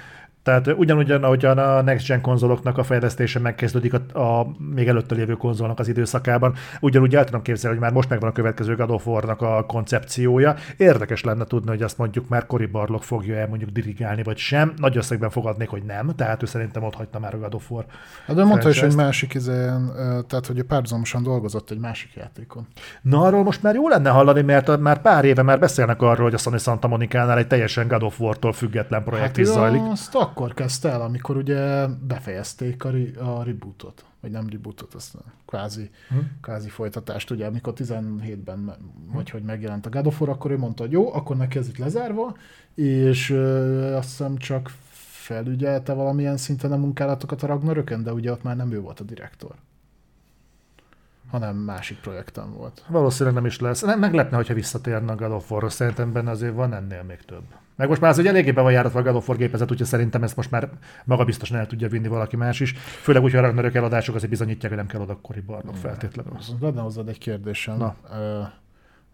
S1: Tehát ugyanúgyan, ahogyan a Next Gen konzoloknak a fejlesztése megkezdődik a, a még előtte lévő konzolnak az időszakában, ugyanúgy el tudom képzelni, hogy már most megvan a következő God of War-nak a koncepciója. Érdekes lenne tudni, hogy azt mondjuk már Cory Barlog fogja el mondjuk dirigálni, vagy sem. Nagy összegben fogadnék, hogy nem, tehát ő szerintem ott hagyta már a God of War.
S2: Hát ő mondta is, hogy másik izén, tehát hogy párhuzamosan dolgozott egy másik játékon.
S1: Na, arról most már jó lenne hallani, mert a, már pár éve már beszélnek arról, hogy a Sony Santa Monica-nál egy teljesen God of War-tól független projekt
S2: Hát
S1: is zajlik.
S2: azt akkor kezdte el, amikor ugye befejezték a, ri- a rebootot, vagy nem rebootot, azt kvázi,
S1: Hm.
S2: kvázi folytatást, ugye amikor 17-ben, me- vagy hogy megjelent a God War, akkor ő mondta, hogy jó, akkor neki ez itt lezárva, és ö, azt hiszem csak felügyelte valamilyen szinten a munkálatokat a Ragnarökön, de ugye ott már nem ő volt a direktor hanem másik projektem volt.
S1: Valószínűleg nem is lesz. Nem meglepne, hogyha visszatérne a God of war Szerintem benne azért van ennél még több. Meg most már az ugye eléggé be van járatva a God of War gépezet, úgyhogy szerintem ezt most már maga biztosan el tudja vinni valaki más is. Főleg úgy, hogy a Ragnarök eladások azért bizonyítják, hogy nem kell oda Cory Barlog feltétlenül.
S2: Lenne hozzád egy kérdésem.
S1: Na.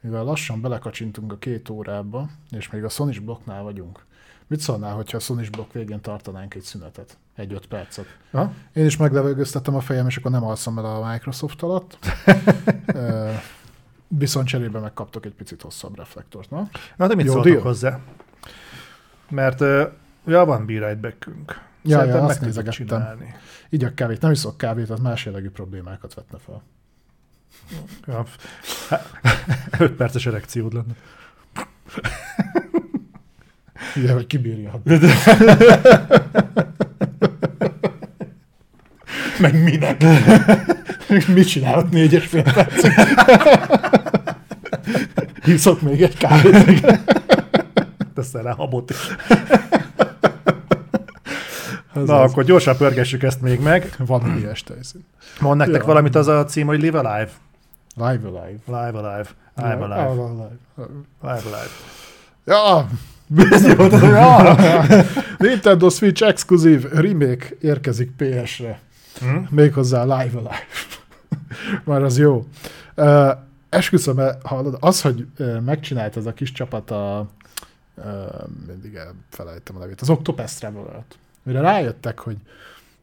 S2: Mivel lassan belekacsintunk a két órába, és még a Sony blokknál vagyunk, mit szólnál, hogyha a Sony blokk végén tartanánk egy szünetet? Egy-öt percet.
S1: Ha?
S2: Én is meglevegőztettem a fejem, és akkor nem alszom el a Microsoft alatt. Viszont cserébe megkaptok egy picit hosszabb reflektort, na?
S1: Na, de mit
S2: Jó
S1: szóltok
S2: deal.
S1: hozzá? Mert uh, ja, van be backünk.
S2: Ja,
S1: Szerintem
S2: ja,
S1: meg
S2: azt nézegettem. a kávét, nem iszok kávét, az más jellegű problémákat vetne fel.
S1: Ja. Öt perces erekciód lenne.
S2: Igen, hogy kibírja.
S1: Meg minek?
S2: Mit csinálok négyes fél percig? Hiszok még egy kávét.
S1: Teszel rá habot is.
S2: Az
S1: Na,
S2: az.
S1: akkor gyorsan pörgessük ezt még meg.
S2: Van ilyes tejszín.
S1: Mond nektek
S2: Ja.
S1: valamit az a cím, hogy Live Alive.
S2: Live Alive.
S1: Live Alive. I'm alive.
S2: alive.
S1: Live Alive.
S2: Ja! ja! Nintendo Switch exkluzív remake érkezik PS-re.
S1: Hm?
S2: Méghozzá Live Alive. Már az jó. Uh, esküszöm, hallod, az, hogy megcsinált ez a kis csapat a mindig elfelejtem a nevét, az Octopath traveler mire rájöttek, hogy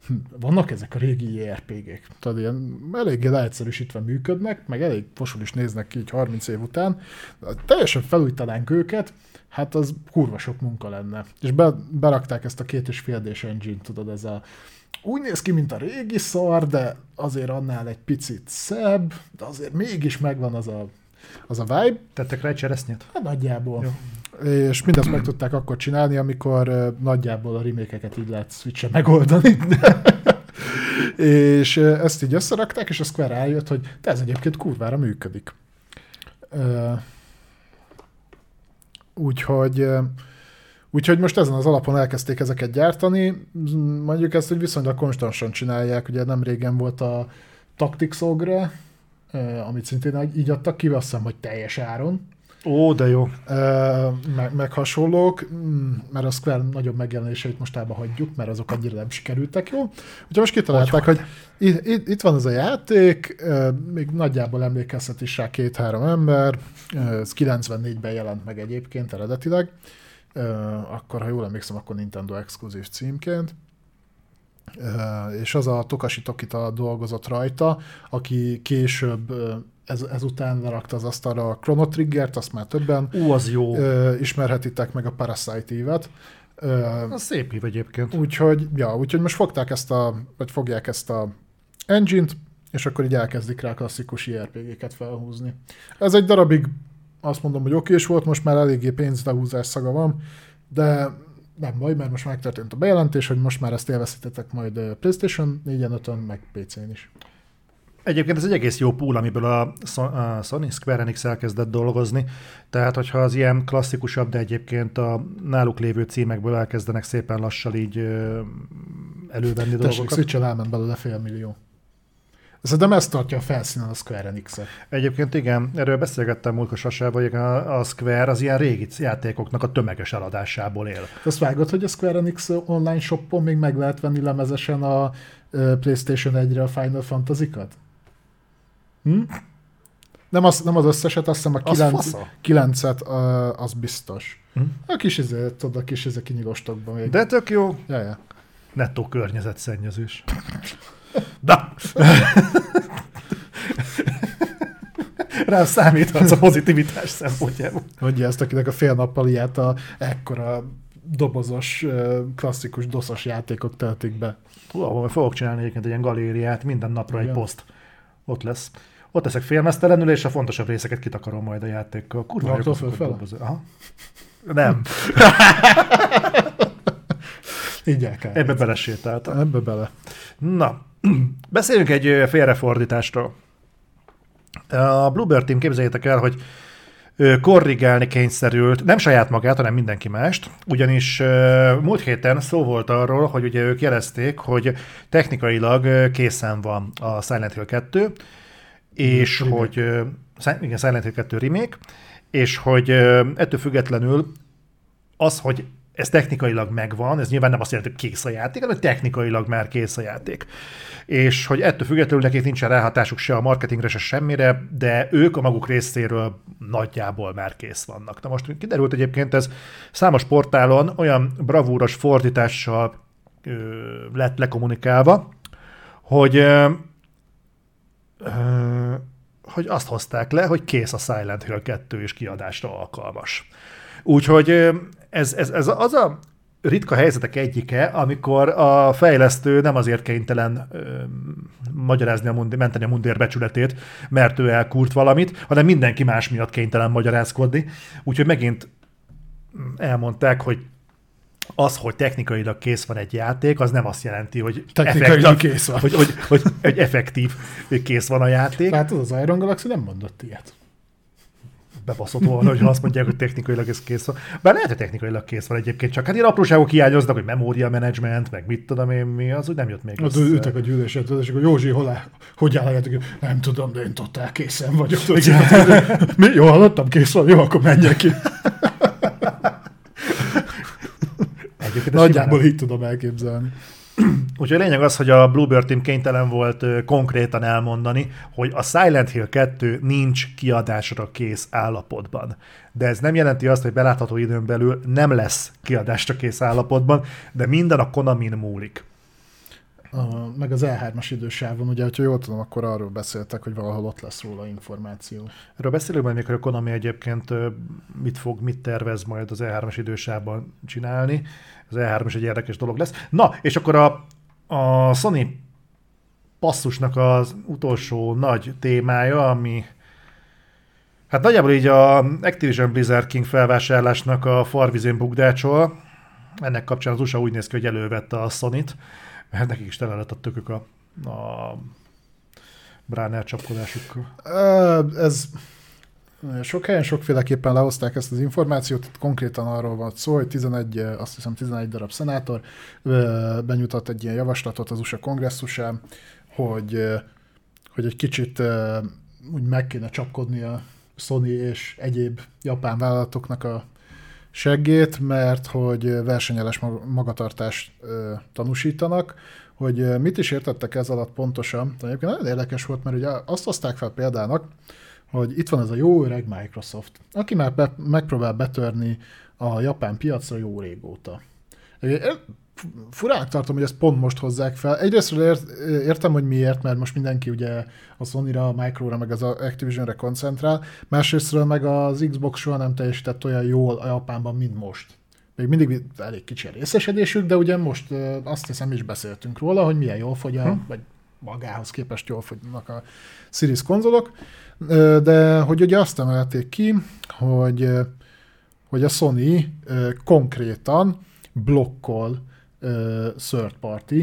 S2: hm, vannak ezek a régi JRPG-k, tudod, ilyen eléggé leegyszerűsítve működnek, meg elég fosul is néznek ki így 30 év után, de teljesen felújítanánk őket, hát az kurva sok munka lenne. És be, berakták ezt a két és fél engine tudod, ez a úgy néz ki, mint a régi szar, de azért annál egy picit szebb, de azért mégis megvan az a, az a vibe.
S1: Tettek rá egy cseresznyét?
S2: Hát nagyjából. Jó. És mindezt meg tudták akkor csinálni, amikor nagyjából a remékeket így lehet switch megoldani. és ezt így összerakták, és a Square rájött, hogy de ez egyébként kurvára működik. Úgyhogy Úgyhogy most ezen az alapon elkezdték ezeket gyártani, mondjuk ezt, hogy viszonylag konstansan csinálják, ugye nem régen volt a Tactics Ogre, amit szintén így adtak ki, azt hiszem, hogy teljes áron.
S1: Ó, de jó.
S2: Meg, meg hasonlók, mm, mert a Square nagyobb megjelenéseit mostában hagyjuk, mert azok annyira nem sikerültek jó. Úgyhogy most kitalálták, hogy, hogy itt, itt van ez a játék, még nagyjából emlékezhet is rá két-három ember, ez 94-ben jelent meg egyébként eredetileg, akkor, ha jól emlékszem, akkor Nintendo exkluzív címként, és az a Tokashi Tokita dolgozott rajta, aki később ez, ezután rakta az asztalra a Chrono Triggert, azt már többen
S1: Ú, az jó.
S2: ismerhetitek meg a Parasite évet.
S1: Az szép év egyébként.
S2: Úgyhogy, ja, úgyhogy most fogták ezt a, vagy fogják ezt a engine-t, és akkor így elkezdik rá klasszikus IRPG-ket felhúzni. Ez egy darabig azt mondom, hogy okés volt, most már eléggé pénzlehúzás szaga van, de nem baj, mert most megtörtént a bejelentés, hogy most már ezt élvezhetetek majd PlayStation 4-en, 5 meg PC-n is.
S1: Egyébként ez egy egész jó pool, amiből a Sony Square Enix elkezdett dolgozni. Tehát, hogyha az ilyen klasszikusabb, de egyébként a náluk lévő címekből elkezdenek szépen lassan így elővenni Tessék, dolgokat.
S2: Tessék, elment belőle fél millió. Szerintem ezt tartja a felszínen a Square enix -e.
S1: Egyébként igen, erről beszélgettem múltkor Sasával, hogy a, a Square az ilyen régi játékoknak a tömeges eladásából él.
S2: Azt vágod, hogy a Square Enix online shopon még meg lehet venni lemezesen a PlayStation 1-re a Final Fantasy-kat? Hm? Nem az, nem az összeset, azt hiszem a kilenc, kilencet, uh, az biztos. Hm? A kis izé, tudod, a kis izé kinyilostokban még.
S1: De tök jó.
S2: Ja, ja.
S1: Nettó környezetszennyezés. Da! Rá számíthatsz a pozitivitás szempontjából.
S2: Mondja ezt, akinek a fél nappal ilyet a ekkora dobozos, klasszikus doszos játékok töltik be.
S1: Hú, fogok csinálni egyébként egy ilyen galériát, minden napra Igen. egy poszt. Ott lesz. Ott leszek félmeztelenül, és a fontosabb részeket kitakarom majd a játékkal. Kurva,
S2: Raktól föl Aha.
S1: Nem.
S2: Így el kell.
S1: Ebbe belesétáltam.
S2: Ebbe bele.
S1: Na, beszéljünk egy félreforditástól. A Bluebird Team képzeljétek el, hogy korrigálni kényszerült, nem saját magát, hanem mindenki mást, ugyanis múlt héten szó volt arról, hogy ugye ők jelezték, hogy technikailag készen van a Silent Hill 2, és remake. hogy igen, Silent Hill 2 remake, és hogy ettől függetlenül az, hogy ez technikailag megvan, ez nyilván nem azt jelenti, hogy kész a játék, hanem technikailag már kész a játék. És hogy ettől függetlenül nekik nincsen ráhatásuk se a marketingre, se semmire, de ők a maguk részéről nagyjából már kész vannak. Na most kiderült egyébként ez számos portálon olyan bravúros fordítással ö, lett lekommunikálva, hogy hogy azt hozták le, hogy kész a Silent Hill 2 és kiadásra alkalmas. Úgyhogy ez, ez, ez az a ritka helyzetek egyike, amikor a fejlesztő nem azért kénytelen magyarázni a mundi, menteni a mundér becsületét, mert ő elkúrt valamit, hanem mindenki más miatt kénytelen magyarázkodni. Úgyhogy megint elmondták, hogy az, hogy technikailag kész van egy játék, az nem azt jelenti, hogy
S2: technikailag kész van.
S1: Hogy, hogy, hogy, hogy effektív kész van a játék.
S2: Hát az Iron Galaxy nem mondott ilyet
S1: bebaszott volna, hogy azt mondják, hogy technikailag ez kész van. Bár lehet, hogy technikailag kész van egyébként, csak hát ilyen apróságok hiányoznak, hogy memória management, meg mit tudom én mi, az úgy nem jött még.
S2: Az ültek a gyűlésre, és akkor Józsi, hol áll, hogy áll Nem tudom, de én totál készen vagyok. mi? Jó, hallottam, kész van, jó, akkor menjek ki. Nagyjából így tudom elképzelni.
S1: Úgyhogy a lényeg az, hogy a Bluebird Team kénytelen volt ö, konkrétan elmondani, hogy a Silent Hill 2 nincs kiadásra kész állapotban. De ez nem jelenti azt, hogy belátható időn belül nem lesz kiadásra kész állapotban, de minden a Konamin múlik.
S2: A, meg az E3-as idősávon, ugye, hogyha jól tudom, akkor arról beszéltek, hogy valahol ott lesz róla információ.
S1: Erről beszélünk majd még, a Konami egyébként mit fog, mit tervez majd az E3-as idősában csinálni. Az E3 is egy érdekes dolog lesz. Na, és akkor a, a Sony passzusnak az utolsó nagy témája, ami hát nagyjából így a Activision Blizzard King felvásárlásnak a farvizén bugdácsol. Ennek kapcsán az USA úgy néz ki, hogy elővette a Sony-t, mert nekik is tele lett a tökük a, a Bráner csapkodásukkal.
S2: Ez sok helyen sokféleképpen lehozták ezt az információt, itt konkrétan arról van szó, hogy 11, azt hiszem 11 darab szenátor benyújtott egy ilyen javaslatot az USA kongresszusán, hogy, hogy egy kicsit úgy meg kéne csapkodni a Sony és egyéb japán vállalatoknak a seggét, mert hogy versenyeles mag- magatartást tanúsítanak, hogy mit is értettek ez alatt pontosan. Egyébként nagyon érdekes volt, mert ugye azt hozták fel példának, hogy itt van ez a jó öreg Microsoft, aki már be, megpróbál betörni a japán piacra jó régóta. Én Furának tartom, hogy ezt pont most hozzák fel. Egyrésztről ért, értem, hogy miért, mert most mindenki ugye a Sony-ra, a Micro-ra, meg az Activision-re koncentrál. Másrésztről meg az Xbox soha nem teljesített olyan jól a Japánban, mint most. Még mindig elég kicsi a részesedésük, de ugye most azt hiszem is beszéltünk róla, hogy milyen jól fogy a,
S1: Hm.
S2: vagy magához képest jól fogynak a Series konzolok. De hogy ugye azt emelték ki, hogy, hogy a Sony konkrétan blokkol ö, third party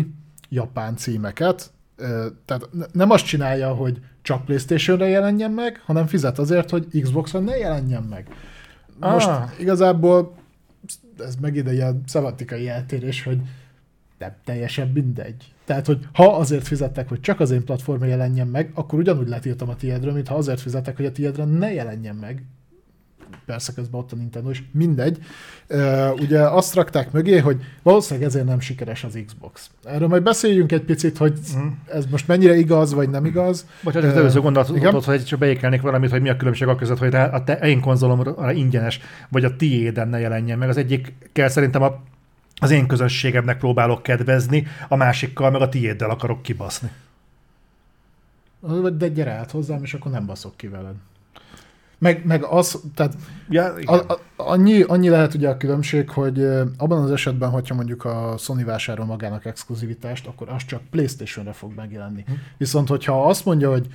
S2: japán címeket, Ö, tehát ne- nem azt csinálja, hogy csak Playstation-re jelenjen meg, hanem fizet azért, hogy Xbox-on ne jelenjen meg. Most
S1: Ah.
S2: igazából ez megint egy ilyen szemantikai eltérés, hogy nem teljesen mindegy. Tehát, hogy ha azért fizettek, hogy csak az én platformon jelenjen meg, akkor ugyanúgy letiltom a tiédről, mint ha azért fizettek, hogy a tiédre ne jelenjen meg. Persze közben ott a Nintendo is, mindegy. Ugye azt rakták mögé, hogy valószínűleg ezért nem sikeres az Xbox. Erről majd beszéljünk egy picit, hogy
S1: Mhm.
S2: ez most mennyire igaz, vagy nem igaz.
S1: Bocsánat, az előző gondolatot, hogy csak beékelnék valamit, hogy mi a különbség a között, hogy a te, én konzolomra ingyenes, vagy a tiéden ne jelenjen meg. Az egyik kell szerintem a, az én közönségemnek próbálok kedvezni, a másikkal meg a tiéddel akarok kibaszni.
S2: De gyere át hozzám, és akkor nem baszok ki veled. Meg, meg az, tehát
S1: Ja, igen.
S2: A, a, annyi, annyi lehet ugye a különbség, hogy abban az esetben, hogyha mondjuk a Sony vásárol magának exkluzivitást, akkor az csak Playstation-re fog megjelenni.
S1: Hm.
S2: Viszont, hogyha azt mondja, hogy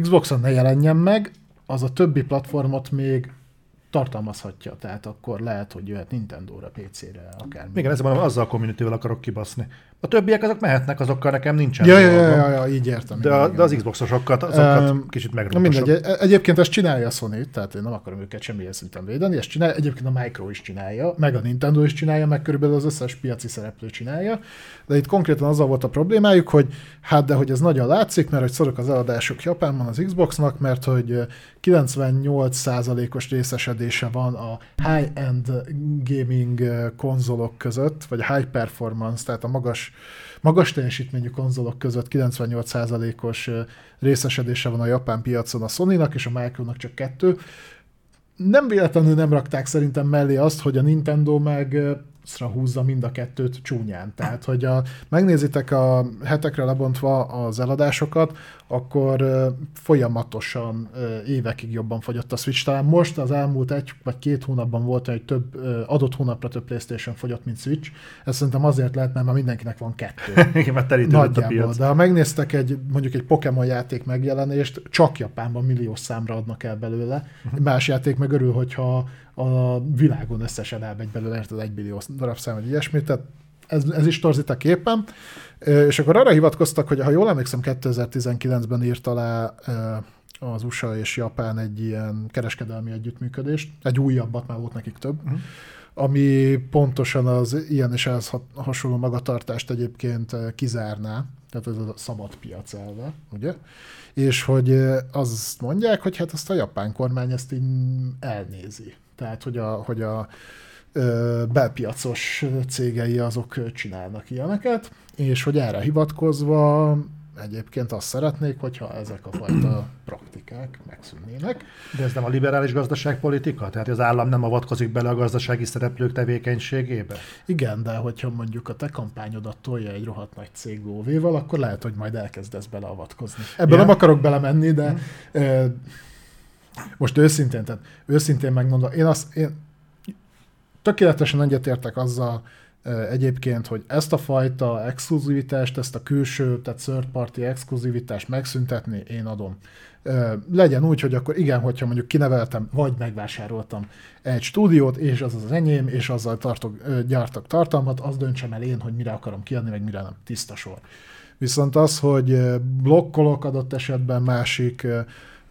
S2: Xboxon ne jelenjen meg, az a többi platformot még tartalmazhatja, tehát akkor lehet, hogy jöhet Nintendo-ra, PC-re, akármi.
S1: Igen, ezzel mondom, azzal a community akarok kibaszni. A többiek azok mehetnek, azokkal nekem nincsen.
S2: Ja, ja, ja, ja, így értem.
S1: De,
S2: igen,
S1: de az. Xboxosokat, azokat
S2: Öm,
S1: kicsit
S2: Na
S1: megrúgtassuk.
S2: mindegy, E- egyébként ezt csinálja a Sony, tehát én nem akarom őket semmilyen szinten védeni, ezt csinálja, egyébként a Micro is csinálja, meg a Nintendo is csinálja, meg körülbelül az összes piaci szereplő csinálja, de itt konkrétan azzal volt a problémájuk, hogy hát de hogy ez nagyon látszik, mert hogy szorok az eladások Japánban az Xboxnak, mert hogy ö, 98%-os részesedése van a high-end gaming konzolok között, vagy a high performance, tehát a magas, magas teljesítményű konzolok között 98%-os ö, részesedése van a japán piacon a Sony-nak, és a Micronak csak kettő. Nem véletlenül nem rakták szerintem mellé azt, hogy a Nintendo meg szra húzza mind a kettőt csúnyán. Tehát, hogy a, megnézitek a hetekre lebontva az eladásokat, akkor folyamatosan évekig jobban fogyott a Switch. Talán most az elmúlt egy vagy két hónapban volt, hogy több adott hónapra több PlayStation fogyott, mint Switch. Ez szerintem azért lehet, mert már mindenkinek van kettő.
S1: Igen, mert telítődött a
S2: Nagyjából,
S1: piac.
S2: de ha megnéztek egy, mondjuk egy Pokémon játék megjelenést, csak Japánban milliós számra adnak el belőle. Egy más játék meg örül, hogyha a világon összesen elmegy belőle, érted, egy millió darabszám, vagy ilyesmi, tehát ez, ez is torzít a képen. És akkor arra hivatkoztak, hogy ha jól emlékszem, 2019-ben írt alá az USA és Japán egy ilyen kereskedelmi együttműködést, egy újabbat, már volt nekik több,
S1: Mhm.
S2: ami pontosan az ilyen és ehhez ha- hasonló magatartást egyébként kizárná, tehát ez a szabad piac elve, ugye? És hogy azt mondják, hogy hát ezt a japán kormány ezt így elnézi. Tehát, hogy a, hogy a ö, belpiacos cégei azok csinálnak ilyeneket, és hogy erre hivatkozva egyébként azt szeretnék, hogyha ezek a fajta praktikák megszűnnének.
S1: De ez nem a liberális gazdaságpolitika? Tehát az állam nem avatkozik bele a gazdasági szereplők tevékenységébe?
S2: Igen, de hogyha mondjuk a te kampányodat tolja egy rohadt nagy cég lóvéval, akkor lehet, hogy majd elkezdesz beleavatkozni. Ebben ja. nem akarok belemenni, de hmm. Most őszintén, tehát őszintén megmondom, én azt, én tökéletesen egyetértek azzal, egyébként, hogy ezt a fajta exkluzivitást, ezt a külső, tehát third party exkluzivitást megszüntetni, én adom. Legyen úgy, hogy akkor igen, hogyha mondjuk kineveltem, vagy megvásároltam egy stúdiót, és az az enyém, és azzal tartok, gyártok tartalmat, az döntsem el én, hogy mire akarom kiadni, vagy mire nem. Tiszta sor. Viszont az, hogy blokkolok adott esetben másik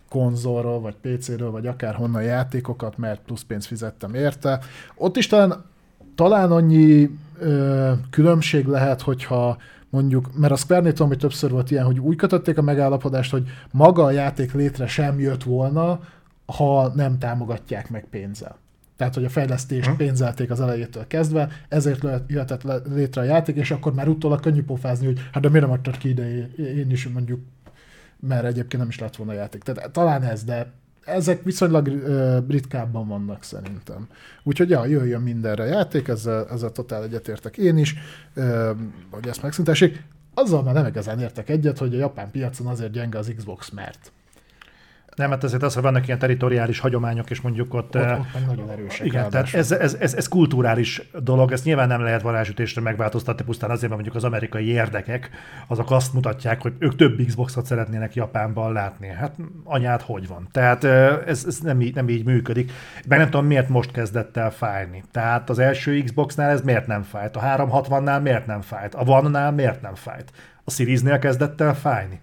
S2: konzolról, vagy PC-ről, vagy akárhonnan játékokat, mert plusz pénzt fizettem érte. Ott is talán, talán annyi ö, különbség lehet, hogyha mondjuk, mert a Square tudom, hogy többször volt ilyen, hogy úgy kötötték a megállapodást, hogy maga a játék létre sem jött volna, ha nem támogatják meg pénzzel. Tehát, hogy a fejlesztést hmm. pénzelték az elejétől kezdve, ezért jöhetett létre a játék, és akkor már utólag könnyű pofázni, hogy hát de miért nem adtad ki ide én is mondjuk, mert egyébként nem is lett volna játék. Tehát talán ez, de ezek viszonylag uh, ritkábban vannak szerintem. Úgyhogy ja, jöjjön mindenre játék, ezzel, ezzel totál egyetértek én is, uh, hogy ezt megszüntessék. Azzal már nem igazán értek egyet, hogy a japán piacon azért gyenge az Xbox, mert
S1: nem, hát ezért az, hogy vannak ilyen teritoriális hagyományok, és mondjuk ott...
S2: Ott, ott meg nagyon erősek.
S1: Igen, tehát ez, ez, ez, ez, kulturális dolog, ezt nyilván nem lehet varázsütésre megváltoztatni, pusztán azért, mert mondjuk az amerikai érdekek, azok azt mutatják, hogy ők több Xboxot szeretnének Japánban látni. Hát anyát hogy van? Tehát ez, ez nem, így, nem így működik. Meg nem tudom, miért most kezdett el fájni. Tehát az első Xboxnál ez miért nem fájt? A 360-nál miért nem fájt? A One-nál miért nem fájt? A Series-nél kezdett el fájni?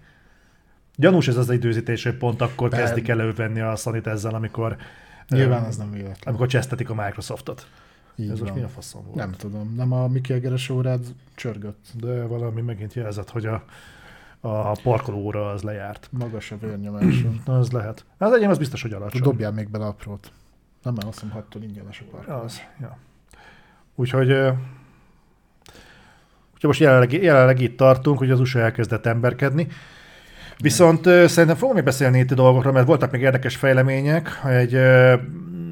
S1: Gyanús ez az időzítés, hogy pont akkor De... kezdik elővenni a sony ezzel, amikor
S2: Nyilván az nem véletlen.
S1: Amikor csesztetik a Microsoftot.
S2: Így
S1: ez
S2: van.
S1: most mi a faszom volt?
S2: Nem tudom, nem a Miki Egeres órád csörgött.
S1: De valami megint jelzett, hogy a, a parkolóra az lejárt.
S2: Magas a vérnyomáson.
S1: Na, az lehet. Az enyém az biztos, hogy alacsony.
S2: Dobjál még bele aprót. Nem, mert azt hiszem, hattól ingyenes a parkoló.
S1: Az, ja. Úgyhogy, úgyhogy most jelenleg, jelenleg itt tartunk, hogy az USA elkezdett emberkedni. Viszont uh, szerintem fogom még beszélni itt a dolgokról, mert voltak még érdekes fejlemények. Egy uh,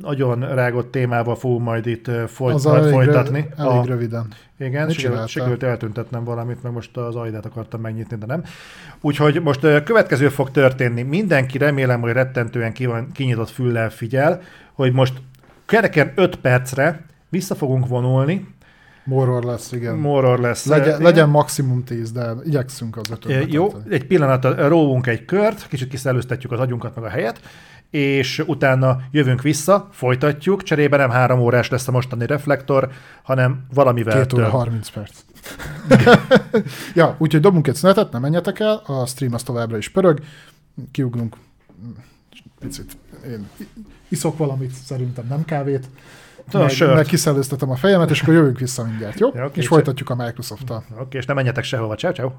S1: nagyon rágott témával fogunk majd itt uh, folyt,
S2: az
S1: majd
S2: elég
S1: folytatni.
S2: Rövid, elég a, röviden.
S1: Igen, sikerült, sikerült eltüntetnem valamit, meg most az aidát akartam megnyitni, de nem. Úgyhogy most uh, következő fog történni. Mindenki remélem, hogy rettentően ki van, kinyitott füllel figyel, hogy most kereken 5 percre vissza fogunk vonulni,
S2: Morror lesz, igen.
S1: Morror lesz.
S2: Legyen, igen. legyen maximum 10, de igyekszünk az ötöt.
S1: Jó, tenni. egy pillanat róvunk egy kört, kicsit kiszellőztetjük az agyunkat meg a helyet, és utána jövünk vissza, folytatjuk, cserébe nem három órás lesz a mostani reflektor, hanem valamivel
S2: Két óra, több. 30 perc. ja, úgyhogy dobunk egy szünetet, nem menjetek el, a stream az továbbra is pörög, kiugrunk picit. Én iszok valamit, szerintem nem kávét, meg, meg kiszellőztetem a fejemet, és akkor jövünk vissza mindjárt, jó? Ja, okay, és folytatjuk a Microsoft-tal.
S1: Oké, okay, és nem menjetek sehova. Ciao, ciao.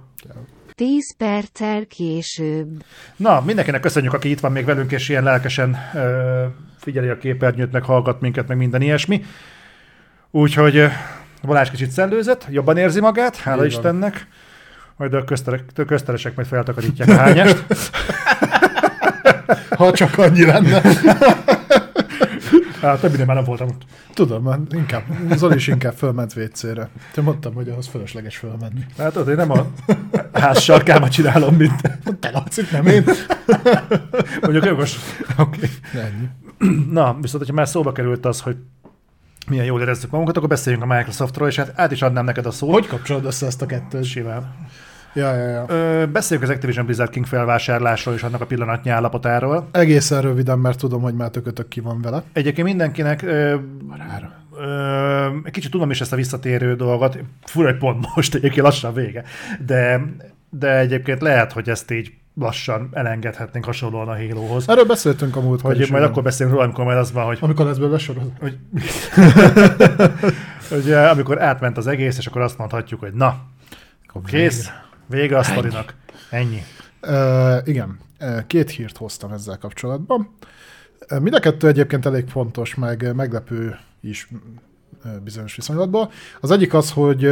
S3: 10 perccel később.
S1: Na, mindenkinek köszönjük, aki itt van még velünk, és ilyen lelkesen ö, figyeli a képernyőt, meg hallgat minket, meg minden ilyesmi. Úgyhogy Balázs kicsit szellőzött, jobban érzi magát, hála Igen. Istennek. Majd a közteresek majd feltakarítják a hányást.
S2: ha csak annyi lenne.
S1: Hát többire már nem voltam ott.
S2: Tudom, már inkább, Zoli is inkább fölment vécére. Te mondtam, hogy ahhoz fölösleges fölmenni.
S1: Hát én nem a ház sarkába csinálom, mint
S2: te. Laci, nem én.
S1: Mondjuk jogos. Oké. Okay. Na, viszont, hogyha már szóba került az, hogy milyen jól érezzük magunkat, akkor beszéljünk a Microsoftról, és hát át is adnám neked a szót.
S2: Hogy kapcsolod össze ezt a kettőt?
S1: Simán.
S2: Ja, ja, ja.
S1: Ö, beszéljük az Activision Blizzard King felvásárlásról és annak a pillanatnyi állapotáról.
S2: Egészen röviden, mert tudom, hogy már tökötök ki van vele.
S1: Egyébként mindenkinek ö, ö, egy kicsit tudom is ezt a visszatérő dolgot, fura, hogy pont most egyébként lassan vége, de, de egyébként lehet, hogy ezt így lassan elengedhetnénk hasonlóan a Halo-hoz.
S2: Erről beszéltünk a múlt
S1: Hogy majd akkor beszélünk róla, amikor majd az van, hogy...
S2: Amikor lesz belőle sorozat.
S1: Hogy, hogy, amikor átment az egész, és akkor azt mondhatjuk, hogy na, kész, Vége a sztorinak. Ennyi.
S2: Uh, igen, két hírt hoztam ezzel kapcsolatban. Mind a kettő egyébként elég fontos, meg meglepő is bizonyos viszonylatból. Az egyik az, hogy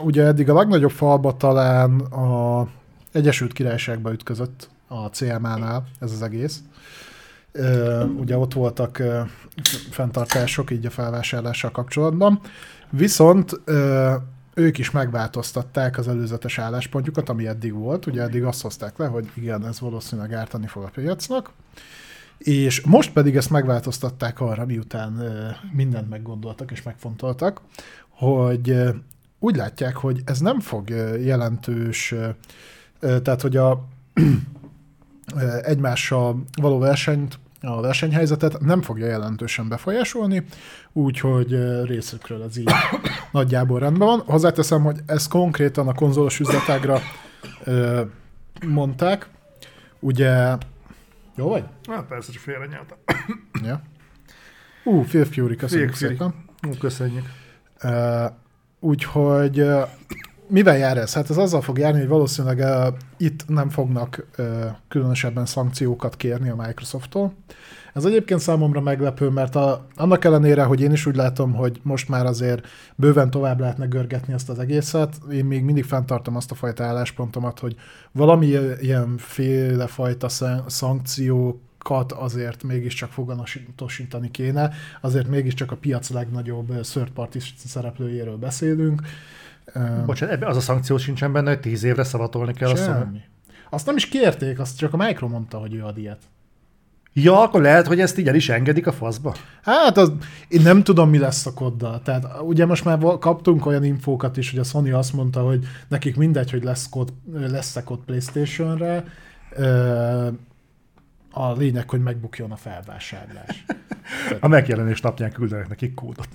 S2: ugye eddig a legnagyobb falba talán a Egyesült Királyságba ütközött a CMA-nál ez az egész. Ugye ott voltak fenntartások így a felvásárlással kapcsolatban. Viszont ők is megváltoztatták az előzetes álláspontjukat, ami eddig volt. Ugye eddig azt hozták le, hogy igen, ez valószínűleg ártani fog a piacnak. És most pedig ezt megváltoztatták arra, miután mindent meggondoltak és megfontoltak, hogy úgy látják, hogy ez nem fog jelentős, tehát hogy a egymással való versenyt, a versenyhelyzetet nem fogja jelentősen befolyásolni, úgyhogy részükről ez így nagyjából rendben van. Hozzáteszem, hogy ez konkrétan a konzolos üzletágra mondták. Ugye jó vagy?
S1: Hát persze, csak félre nyeltem.
S2: ja. Ú, Phil Fury, köszönjük
S1: Phil Fury.
S2: szépen.
S1: Ú, köszönjük.
S2: Uh, úgyhogy mivel jár ez? Hát ez azzal fog járni, hogy valószínűleg uh, itt nem fognak uh, különösebben szankciókat kérni a Microsofttól. Ez egyébként számomra meglepő, mert a, annak ellenére, hogy én is úgy látom, hogy most már azért bőven tovább lehetne görgetni ezt az egészet, én még mindig fenntartom azt a fajta álláspontomat, hogy valami ilyen fajta szankciókat azért mégiscsak foganatosítani kéne, azért mégiscsak a piac legnagyobb third party szereplőjéről beszélünk.
S1: Bocsánat, ebben az a szankció sincsen benne, hogy tíz évre szavatolni kell
S2: Semmi. a Azt nem is kérték, azt csak a Micro mondta, hogy ő ad ilyet.
S1: Ja, akkor lehet, hogy ezt így el is engedik a faszba?
S2: Hát az, én nem tudom, mi lesz a koddal. Tehát ugye most már kaptunk olyan infókat is, hogy a Sony azt mondta, hogy nekik mindegy, hogy lesz kod, lesz-e kod Playstation-re. A lényeg, hogy megbukjon a felvásárlás.
S1: a megjelenés napján küldenek nekik kódot.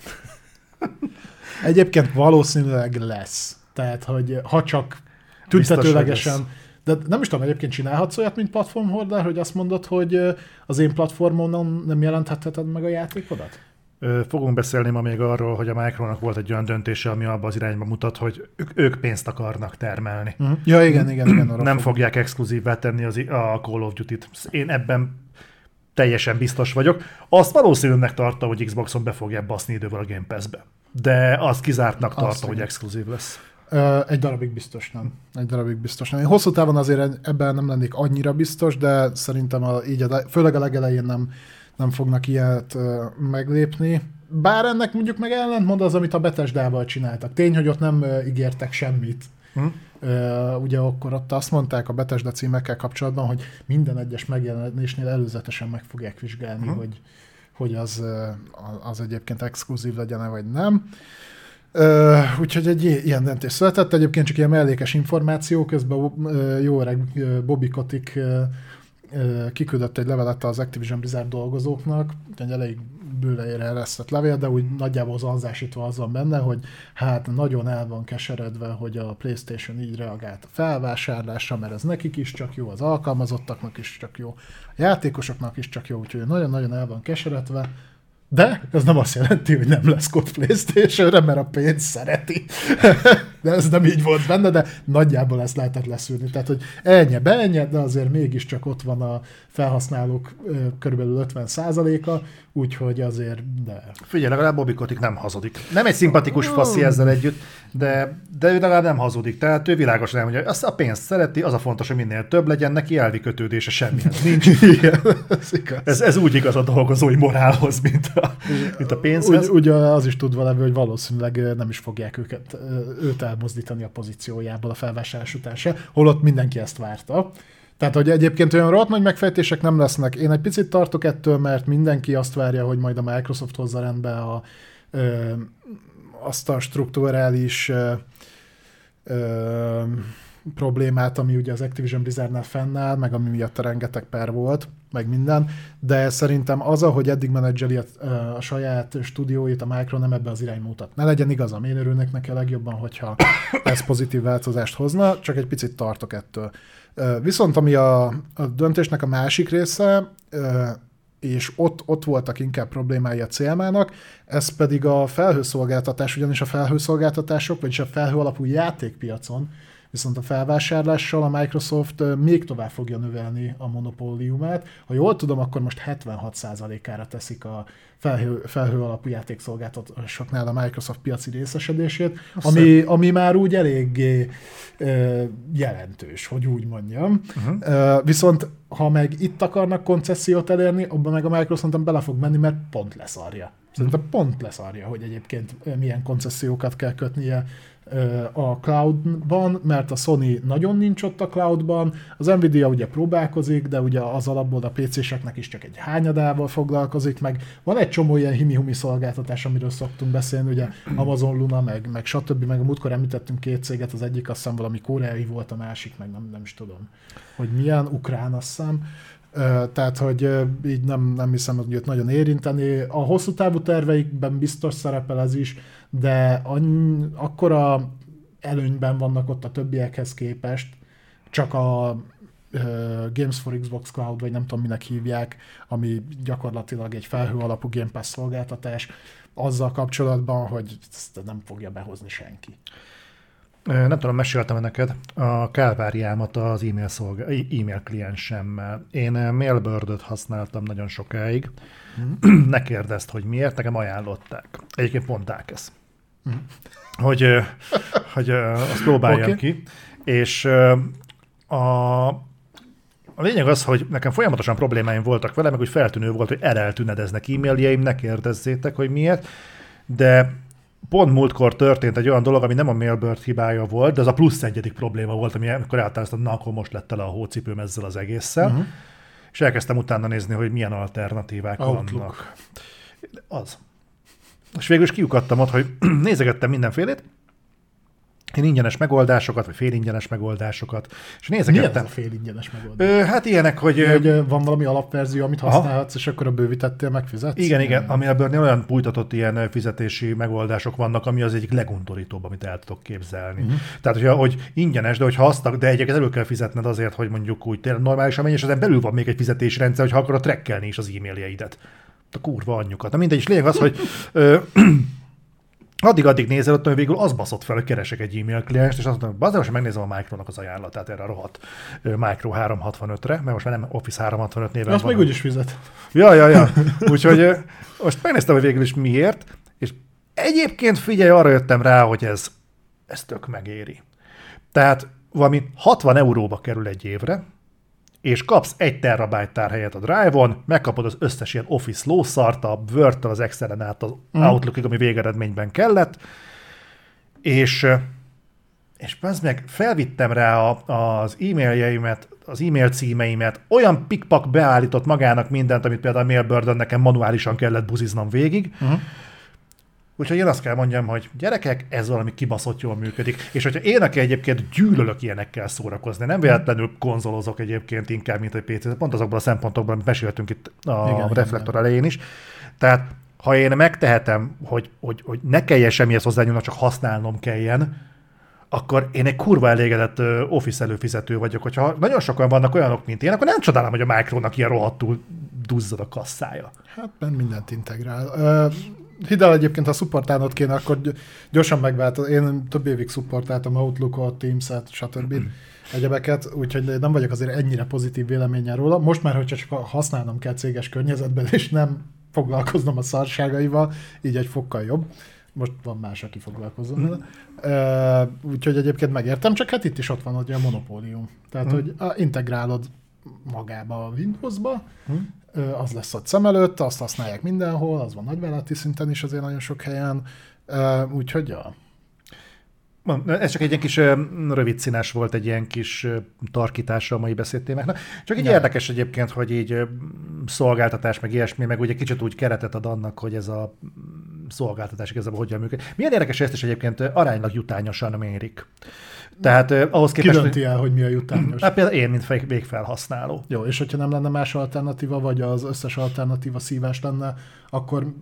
S2: Egyébként valószínűleg lesz. Tehát, hogy ha csak tüntetőlegesen de nem is tudom, egyébként csinálhatsz olyat, mint platform holder, hogy azt mondod, hogy az én platformon nem jelenthetheted meg a játékodat?
S1: Fogunk beszélni ma még arról, hogy a Micronak volt egy olyan döntése, ami abba az irányba mutat, hogy ők, pénzt akarnak termelni.
S2: Uh-huh. Ja, igen, igen, igen.
S1: Arra nem fog. fogják exkluzívvá tenni az, a Call of Duty-t. Én ebben teljesen biztos vagyok. Azt valószínűleg tartom, hogy Xboxon be fogják baszni idővel a Game Pass-be. De azt kizártnak tartom, hogy exkluzív lesz.
S2: Egy darabig biztos nem. Egy darabig biztos nem. Én hosszú távon azért ebben nem lennék annyira biztos, de szerintem a, így a, főleg a legelején nem, nem fognak ilyet meglépni. Bár ennek mondjuk meg ellentmond az, amit a Betesdával csináltak. Tény, hogy ott nem ígértek semmit. Hm? Uh, ugye akkor ott azt mondták a Betesda címekkel kapcsolatban, hogy minden egyes megjelenésnél előzetesen meg fogják vizsgálni, hm? hogy, hogy az, az egyébként exkluzív legyen-e, vagy nem. Uh, úgyhogy egy ilyen döntés született. Egyébként csak ilyen mellékes információ, közben jó öreg uh, Bobby Kotick kiküldött egy levelet az Activision Blizzard dolgozóknak, egy elég bőleére eresztett levél, de úgy nagyjából zanzásítva az van benne, hogy hát nagyon el van keseredve, hogy a PlayStation így reagált a felvásárlásra, mert ez nekik is csak jó, az alkalmazottaknak is csak jó, a játékosoknak is csak jó, úgyhogy nagyon-nagyon el van keseredve, de ez nem azt jelenti, hogy nem lesz kod Playstation-re, mert a pénz szereti. de ez nem így volt benne, de nagyjából ezt lehetett leszűrni. Tehát, hogy ennyi, beenye, de azért mégiscsak ott van a felhasználók körülbelül 50%-a, úgyhogy azért, de...
S1: Figyelj, legalább Bobby Kotick nem hazudik. Nem egy szimpatikus faszi ezzel együtt, de, de ő legalább nem hazudik. Tehát ő világosan nem mondja, azt a pénzt szereti, az a fontos, hogy minél több legyen, neki elvi kötődése semmihez nincs. Igen, ez, igaz. ez, ez, úgy igaz a dolgozói morálhoz, mint a, mint a pénzhez.
S2: Úgy, ugye az is tud valami, hogy valószínűleg nem is fogják őket, őt elmozdítani a pozíciójából a felvásárlás után se, holott mindenki ezt várta. Tehát, hogy egyébként olyan rohadt nagy megfejtések nem lesznek. Én egy picit tartok ettől, mert mindenki azt várja, hogy majd a Microsoft hozza rendbe a, ö, azt a strukturális problémát, ami ugye az Activision Blizzardnál fennáll, meg ami miatt rengeteg per volt, meg minden, de szerintem az, ahogy eddig menedzseli a, a saját stúdióit, a Micro nem ebbe az irány mutat. Ne legyen igazam, én örülnek neki a legjobban, hogyha ez pozitív változást hozna, csak egy picit tartok ettől. Viszont ami a, a döntésnek a másik része, és ott, ott voltak inkább problémái a CMA-nak, ez pedig a felhőszolgáltatás, ugyanis a felhőszolgáltatások, vagyis a felhő alapú játékpiacon Viszont a felvásárlással a Microsoft még tovább fogja növelni a monopóliumát. Ha jól tudom, akkor most 76%-ára teszik a felhő, felhő alapú játékszolgáltatásoknál a Microsoft piaci részesedését, ami, ami már úgy eléggé ö, jelentős, hogy úgy mondjam. Uh-huh. Ö, viszont ha meg itt akarnak koncesziót elérni, abban meg a Microsoft bele fog menni, mert pont leszarja. Szerintem pont leszarja, hogy egyébként milyen koncesziókat kell kötnie a cloudban, mert a Sony nagyon nincs ott a cloudban, az Nvidia ugye próbálkozik, de ugye az alapból a PC-seknek is csak egy hányadával foglalkozik, meg van egy csomó ilyen himi-humi szolgáltatás, amiről szoktunk beszélni, ugye Amazon Luna, meg, meg stb., meg a múltkor említettünk két céget, az egyik azt hiszem valami koreai volt, a másik meg nem, nem is tudom, hogy milyen, ukrán azt hiszem. Tehát, hogy így nem, nem hiszem, hogy őt nagyon érinteni. A hosszú távú terveikben biztos szerepel ez is, de annyi, akkora előnyben vannak ott a többiekhez képest, csak a Games for Xbox Cloud, vagy nem tudom minek hívják, ami gyakorlatilag egy felhő alapú Game Pass szolgáltatás, azzal kapcsolatban, hogy ezt nem fogja behozni senki.
S1: Nem tudom, meséltem neked a kálváriámat az e-mail, szolga, e-mail kliensemmel. Én ö, Mailbird-öt használtam nagyon sokáig. ne kérdezd, hogy miért, nekem ajánlották. Egyébként pont Dákesz. Hogy, hogy azt próbáljam
S2: Oké.
S1: ki. És a, a lényeg az, hogy nekem folyamatosan problémáim voltak vele, meg hogy feltűnő volt, hogy eleltűnedeznek e-mailjeim, ne kérdezzétek, hogy miért, de pont múltkor történt egy olyan dolog, ami nem a Mailbird hibája volt, de az a plusz egyedik probléma volt, ami amikor eltároztam, na akkor most lett tele a hócipőm ezzel az egésszel, uh-huh. és elkezdtem utána nézni, hogy milyen alternatívák
S2: Outlook.
S1: vannak. Az. És végül is kiukadtam ott, hogy nézegettem mindenfélét, én ingyenes megoldásokat, vagy félingyenes megoldásokat, és
S2: Mi ez
S1: nézegettem.
S2: a fél ingyenes megoldás?
S1: Ö, hát ilyenek, hogy... ö,
S2: Hogy van valami alapverzió, amit
S1: Aha.
S2: használhatsz, és akkor a bővítettél megfizetsz?
S1: Igen, igen, ami ebből olyan bújtatott ilyen fizetési megoldások vannak, ami az egyik legundorítóbb, amit el tudok képzelni. Uh-huh. Tehát, hogyha, hogy ingyenes, de hogyha azt, de egyébként elő kell fizetned azért, hogy mondjuk úgy tényleg normálisan menj, és ezen belül van még egy fizetési rendszer, hogyha akarod trekkelni is az e-mailjeidet. A kurva anyjukat. Na mindegy, és lényeg az, hogy ö, addig-addig nézel ott, hogy végül az baszott fel, hogy keresek egy e-mail klienst, és azt mondom, hogy most megnézem a Micronak az ajánlatát erre a rohadt Micro 365-re, mert most már nem Office 365 néven
S2: Azt
S1: van.
S2: még úgyis fizet.
S1: Ja, ja, ja. Úgyhogy most megnéztem, hogy végül is miért, és egyébként figyelj, arra jöttem rá, hogy ez, ez tök megéri. Tehát valami 60 euróba kerül egy évre, és kapsz egy terabyte tárhelyet a Drive-on, megkapod az összes ilyen Office lószart, a Word-től az Excel-en át az
S2: Mhm.
S1: Outlook-ig, ami végeredményben kellett, és és az meg felvittem rá a, az e-mailjeimet, az e-mail címeimet, olyan pikpak beállított magának mindent, amit például a Mailbird nekem manuálisan kellett buziznom végig. Uh-huh. Úgyhogy én azt kell mondjam, hogy gyerekek, ez valami kibaszott jól működik. És hogyha én, aki egyébként gyűlölök ilyenekkel szórakozni, nem véletlenül konzolozok egyébként inkább, mint egy PC, pont azokból a szempontokból, amit meséltünk itt a
S2: Igen,
S1: igen,
S2: igen,
S1: reflektor elején is. Tehát ha én megtehetem, hogy, hogy, hogy ne kelljen semmihez hozzányúlnak, csak használnom kelljen, akkor én egy kurva elégedett Office előfizető vagyok. Hogyha nagyon sokan vannak olyanok, mint én, akkor nem csodálom, hogy a Micronak ilyen rohadtul duzzad a kasszája.
S2: Hát mert mindent integrál. Hidd el egyébként, ha szupportálnod kéne, akkor gy- gyorsan megvált. Én több évig szupportáltam Outlook-ot, Teams-et, stb. egyebeket, úgyhogy nem vagyok azért ennyire pozitív véleménnyel róla. Most már, hogyha csak használnom kell céges környezetben, és nem foglalkoznom a szarságaival, így egy fokkal jobb. Most van más, aki foglalkozom vele. Uh, úgyhogy egyébként megértem, csak hát itt is ott van hogy a monopólium. Tehát, hogy a, integrálod magába a Windowsba, Ö, az lesz ott szem előtt, azt használják mindenhol, az van nagyvállalati szinten is azért nagyon sok helyen, úgyhogy ja.
S1: Ez csak egy ilyen kis rövid színes volt, egy ilyen kis tarkítása a mai beszédtémáknak. Csak így
S2: Ja.
S1: érdekes egyébként, hogy így szolgáltatás, meg ilyesmi, meg ugye kicsit úgy keretet ad annak, hogy ez a szolgáltatás igazából hogyan működik. Milyen érdekes, ezt is egyébként aránylag jutányosan mérik. Tehát ö, ahhoz
S2: Ki
S1: képest,
S2: dönti
S1: hogy,
S2: el, hogy mi a jutányos?
S1: hát például én, mint végfelhasználó.
S2: Jó, és hogyha nem lenne más alternatíva, vagy az összes alternatíva szívás lenne, akkor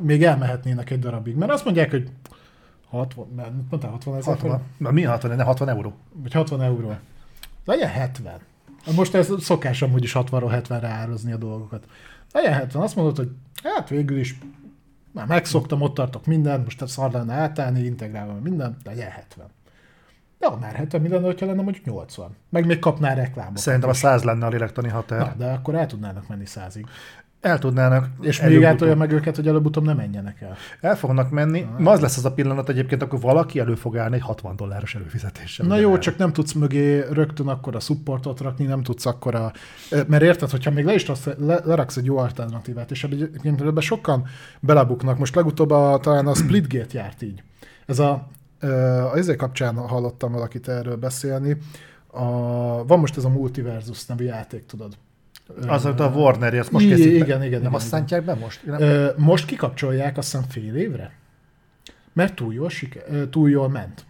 S2: még elmehetnének egy darabig. Mert azt mondják, hogy 60, mert mondtál, 60 ezer?
S1: 60, na, mi 60, ne 60 euró?
S2: Vagy 60 euró. Legyen 70. Most ez szokás amúgy is 60-ról 70-re árazni a dolgokat. Legyen 70. Azt mondod, hogy hát végül is már megszoktam, ott tartok mindent, most szar lenne átállni, integrálva minden, legyen 70. De már 70 mi lenne, hogyha lenne mondjuk 80. Meg még kapnál reklámot.
S1: Szerintem a 100 lenne a lélektani határ.
S2: Na, de akkor el tudnának menni százig.
S1: El tudnának.
S2: És még átolja meg őket, hogy előbb-utóbb nem menjenek el.
S1: El fognak menni. Ma az lesz az a pillanat egyébként, akkor valaki elő fog állni egy 60 dolláros előfizetéssel.
S2: Na jó,
S1: el.
S2: csak nem tudsz mögé rögtön akkor a supportot rakni, nem tudsz akkor a... Mert érted, hogyha még le is raksz, le, leraksz egy jó alternatívát, és egyébként ebben sokan belebuknak. Most legutóbb a, talán a Splitgate járt így. Ez a... ezért kapcsán hallottam valakit erről beszélni. A, van most ez a Multiversus nevű játék, tudod.
S1: Az, amit a Warner, azt most
S2: Igen,
S1: készít be.
S2: igen, igen,
S1: Nem
S2: igen,
S1: azt szántják be most? Nem?
S2: Most kikapcsolják azt hiszem fél évre? Mert túl jól, siker, túl jól ment.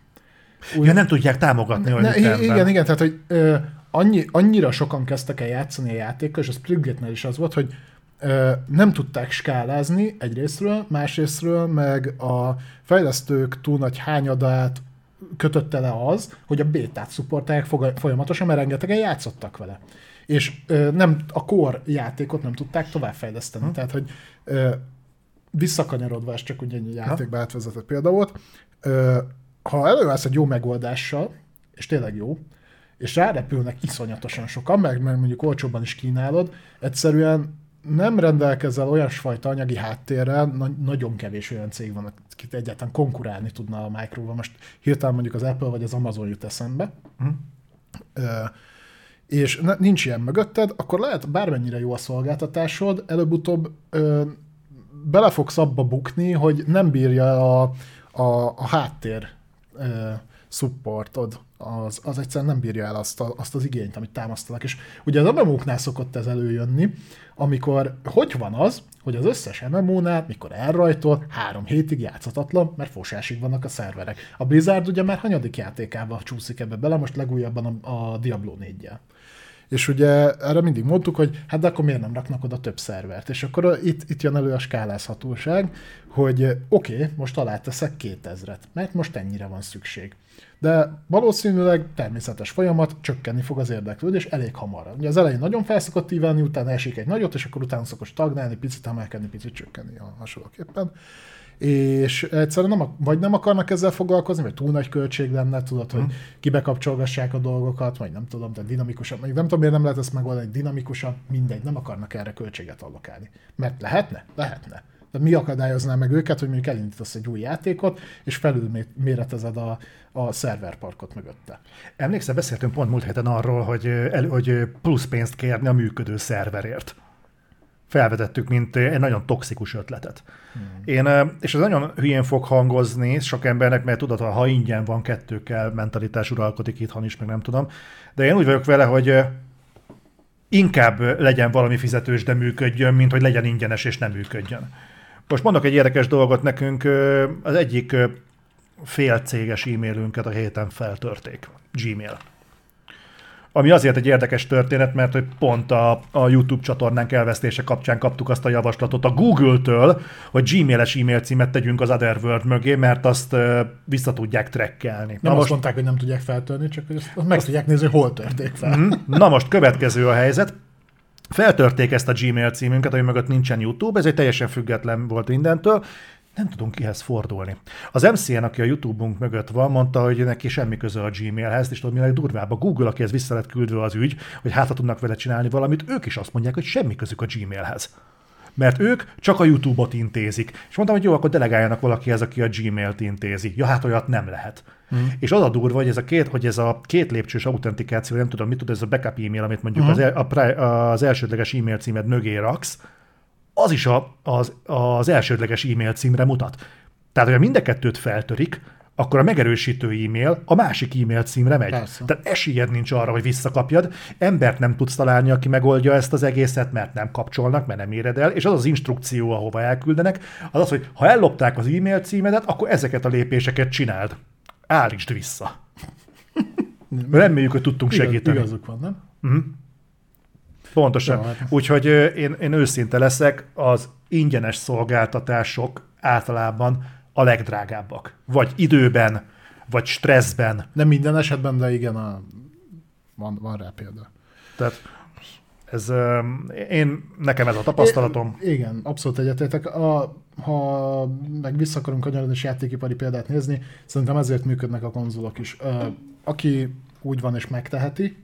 S2: Úgy,
S1: Ja, nem tudják támogatni olyan
S2: ne,
S1: ütemben.
S2: igen, igen, tehát hogy ö, annyi, annyira sokan kezdtek el játszani a játékkal, és a Splitgate-nél is az volt, hogy nem tudták skálázni egyrésztről, másrésztről meg a fejlesztők túl nagy hányadát kötötte le az, hogy a bétát szupportálják foga- folyamatosan, mert rengetegen játszottak vele. És ö, nem, a core játékot nem tudták továbbfejleszteni.
S1: Hm.
S2: Tehát, hogy ö, visszakanyarodva, ez csak ugye egy játékba átvezetett példa volt, ö, ha előállsz egy jó megoldással, és tényleg jó, és rárepülnek iszonyatosan sokan, meg, meg mondjuk olcsóbban is kínálod, egyszerűen nem rendelkezel olyasfajta anyagi háttérrel, na- nagyon kevés olyan cég van, akit egyáltalán konkurálni tudna a Microval. Most hirtelen mondjuk az Apple vagy az Amazon jut eszembe. Ö, és ne, nincs ilyen mögötted, akkor lehet bármennyire jó a szolgáltatásod, előbb-utóbb ö, bele fogsz abba bukni, hogy nem bírja a, a, a háttér ö, supportod, az, az egyszerűen nem bírja el azt, a, azt az igényt, amit támasztanak. És ugye az MMO-knál szokott ez előjönni, amikor hogy van az, hogy az összes MMO-nál, mikor elrajtol, három hétig játszhatatlan, mert fosásig vannak a szerverek. A Blizzard ugye már hanyadik játékába csúszik ebbe bele, most legújabban a, a Diablo 4 -jel. És ugye erre mindig mondtuk, hogy hát de akkor miért nem raknak oda több szervert? És akkor itt, itt jön elő a skálázhatóság, hogy oké, okay, most aláteszek 2000-et, mert most ennyire van szükség. De valószínűleg természetes folyamat, csökkenni fog az érdeklődés elég hamar. Ugye az elején nagyon felszokott ívelni, utána esik egy nagyot, és akkor utána szokott stagnálni, picit emelkedni, picit csökkenni a hasonlóképpen és egyszerűen nem, vagy nem akarnak ezzel foglalkozni, vagy túl nagy költség lenne, tudod, hogy kibekapcsolgassák a dolgokat, vagy nem tudom, de dinamikusan, még nem tudom, miért nem lehet ezt megoldani dinamikusan, mindegy, nem akarnak erre költséget allokálni. Mert lehetne? Lehetne. De mi akadályozná meg őket, hogy mondjuk elindítasz egy új játékot, és felülméretezed a, a szerverparkot mögötte.
S1: Emlékszel, beszéltünk pont múlt héten arról, hogy, el, hogy plusz pénzt kérni a működő szerverért. Felvetettük, mint egy nagyon toxikus ötletet. Hmm. Én, és ez nagyon hülyén fog hangozni sok embernek, mert tudod, ha ingyen van, kettőkkel mentalitás uralkodik itthon is, meg nem tudom. De én úgy vagyok vele, hogy inkább legyen valami fizetős, de működjön, mint hogy legyen ingyenes és nem működjön. Most mondok egy érdekes dolgot nekünk, az egyik félcéges e-mailünket a héten feltörték. Gmail. Ami azért egy érdekes történet, mert hogy pont a, a YouTube csatornánk elvesztése kapcsán kaptuk azt a javaslatot a Google-től, hogy gmail-es e-mail címet tegyünk az Otherworld mögé, mert azt uh, vissza tudják trekkelni.
S2: Nem
S1: Na
S2: azt
S1: most,
S2: mondták, hogy nem tudják feltörni, csak hogy azt meg tudják nézni, hogy hol törték fel.
S1: Mhm. Na most következő a helyzet. Feltörték ezt a Gmail címünket, ami mögött nincsen YouTube, ez egy teljesen független volt mindentől. Nem tudunk kihez fordulni. Az MCN, aki a YouTube-unk mögött van, mondta, hogy neki semmi köze a Gmailhez, és tudod, mi legdurvább. A Google, akihez vissza lett küldve az ügy, hogy hát ha tudnak vele csinálni valamit, ők is azt mondják, hogy semmi közük a Gmailhez. Mert ők csak a YouTube-ot intézik. És mondtam, hogy jó, akkor delegáljanak valakihez, aki a Gmail-t intézi. Ja, hát olyat nem lehet. Mm. És az a durva, hogy ez a két, hogy ez a két lépcsős autentikáció, nem tudom, mit tud ez a backup e-mail, amit mondjuk uh-huh. az, el, a, pri- az elsődleges e-mail címed mögé raksz, az is a, az, az elsődleges e-mail címre mutat. Tehát, hogyha mind a kettőt feltörik, akkor a megerősítő e-mail a másik e-mail címre megy.
S2: Persze.
S1: Tehát esélyed nincs arra, hogy visszakapjad. Embert nem tudsz találni, aki megoldja ezt az egészet, mert nem kapcsolnak, mert nem éred el, és az az instrukció, ahova elküldenek, az az, hogy ha ellopták az e-mail címedet, akkor ezeket a lépéseket csináld. Állítsd vissza. Reméljük, hogy tudtunk
S2: Igaz,
S1: segíteni.
S2: igazuk van, nem?
S1: Pontosan.
S2: Jó, hát-
S1: Úgyhogy én, én őszinte leszek, az ingyenes szolgáltatások általában a legdrágábbak. Vagy időben, vagy stresszben.
S2: Nem minden esetben, de igen, a... van, van rá példa.
S1: Tehát ez, én, nekem ez a tapasztalatom.
S2: É, igen, abszolút egyetértek. A, ha meg vissza akarunk kanyarodni és játékipari példát nézni, szerintem ezért működnek a konzolok is. Aki úgy van és megteheti,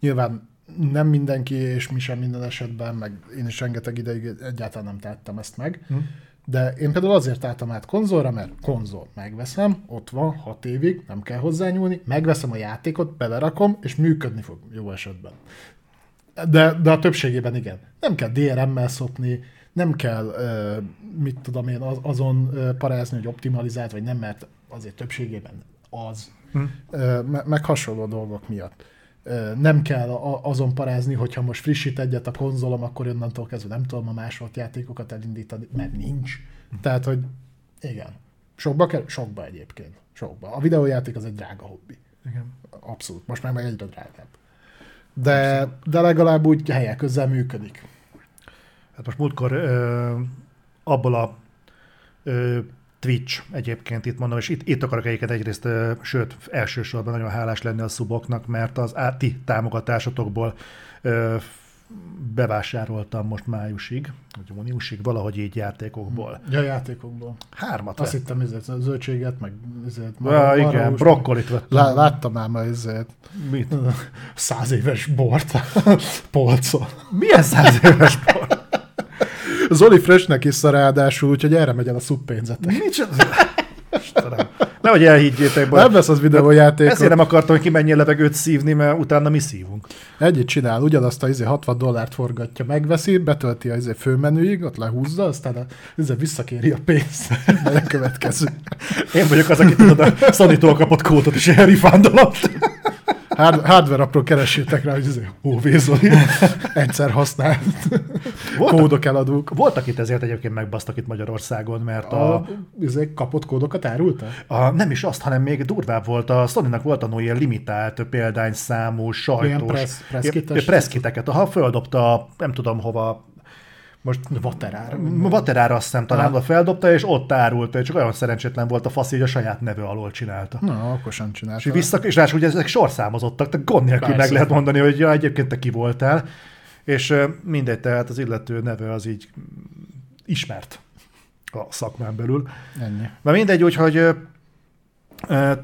S2: nyilván nem mindenki, és mi sem minden esetben, meg én is rengeteg ideig egyáltalán nem tettem ezt meg, hm. De én például azért álltam át konzolra, mert konzol megveszem, ott van, hat évig, nem kell hozzányúlni, megveszem a játékot, belerakom, és működni fog jó esetben. De, de a többségében igen. Nem kell DRM-mel szopni, nem kell, mit tudom én, azon parázni, hogy optimalizált, vagy nem, mert azért többségében az, hm. meg hasonló dolgok miatt. Nem kell azon parázni, hogyha most frissít egyet a konzolom, akkor onnantól kezdve nem tudom a másolt játékokat elindítani, mert nincs. Tehát, hogy igen. Sokba kell? Sokba egyébként. Sokba. A videójáték az egy drága hobbi. Igen. Abszolút. Most már meg egyre drágább. De, de legalább úgy helyek közel működik.
S1: Hát most múltkor ö, abból a ö, Twitch egyébként itt mondom, és itt, itt akarok egyiket egyrészt, sőt, elsősorban nagyon hálás lenni a szuboknak, mert az á, ti támogatásotokból ö, bevásároltam most májusig, vagy júniusig, valahogy így játékokból.
S2: Ja, játékokból.
S1: Hármat
S2: Azt vett. hittem, ezért zöldséget, meg ezért.
S1: Ja, igen, brokkolit vettem.
S2: Lá, láttam ma ezért.
S1: Mit?
S2: Száz éves bort polcon.
S1: Milyen száz éves bort?
S2: Zoli Freshnek is ráadásul, úgyhogy erre megy el a szubpénzetek.
S1: Micsoda? Nehogy elhiggyétek,
S2: Nem lesz az videójáték.
S1: Ezért nem akartam, hogy kimenjél levegőt szívni, mert utána mi szívunk.
S2: Egyet csinál, ugyanazt a izé 60 dollárt forgatja, megveszi, betölti a izé főmenüig, ott lehúzza, aztán a, izé visszakéri a pénzt, mert a következő.
S1: Én vagyok az, aki tudod, a sony kapott kódot, és elrifándolott.
S2: Hard, hardware apról keresétek rá, hogy ez óvézoli, egyszer használt voltak, kódok eladók.
S1: Voltak itt ezért egyébként megbasztak itt Magyarországon, mert a... a
S2: ezek kapott kódokat árulta?
S1: A, nem is azt, hanem még durvább volt. A sony volt a ilyen limitált példányszámú, sajtós...
S2: Ilyen
S1: presszkiteket. Ha földobta, nem tudom hova,
S2: most Vaterára.
S1: Vaterára azt hiszem talán feldobta, és ott árulta, csak olyan szerencsétlen volt a fasz, hogy a saját neve alól csinálta.
S2: Na, akkor sem csinálta.
S1: És, vissza, és ráadásul ugye ezek sorszámozottak, tehát gond nélkül Persze. meg lehet mondani, hogy ja, egyébként te ki voltál. És mindegy, tehát az illető neve az így ismert a szakmán belül.
S2: Ennyi.
S1: Na mindegy, úgyhogy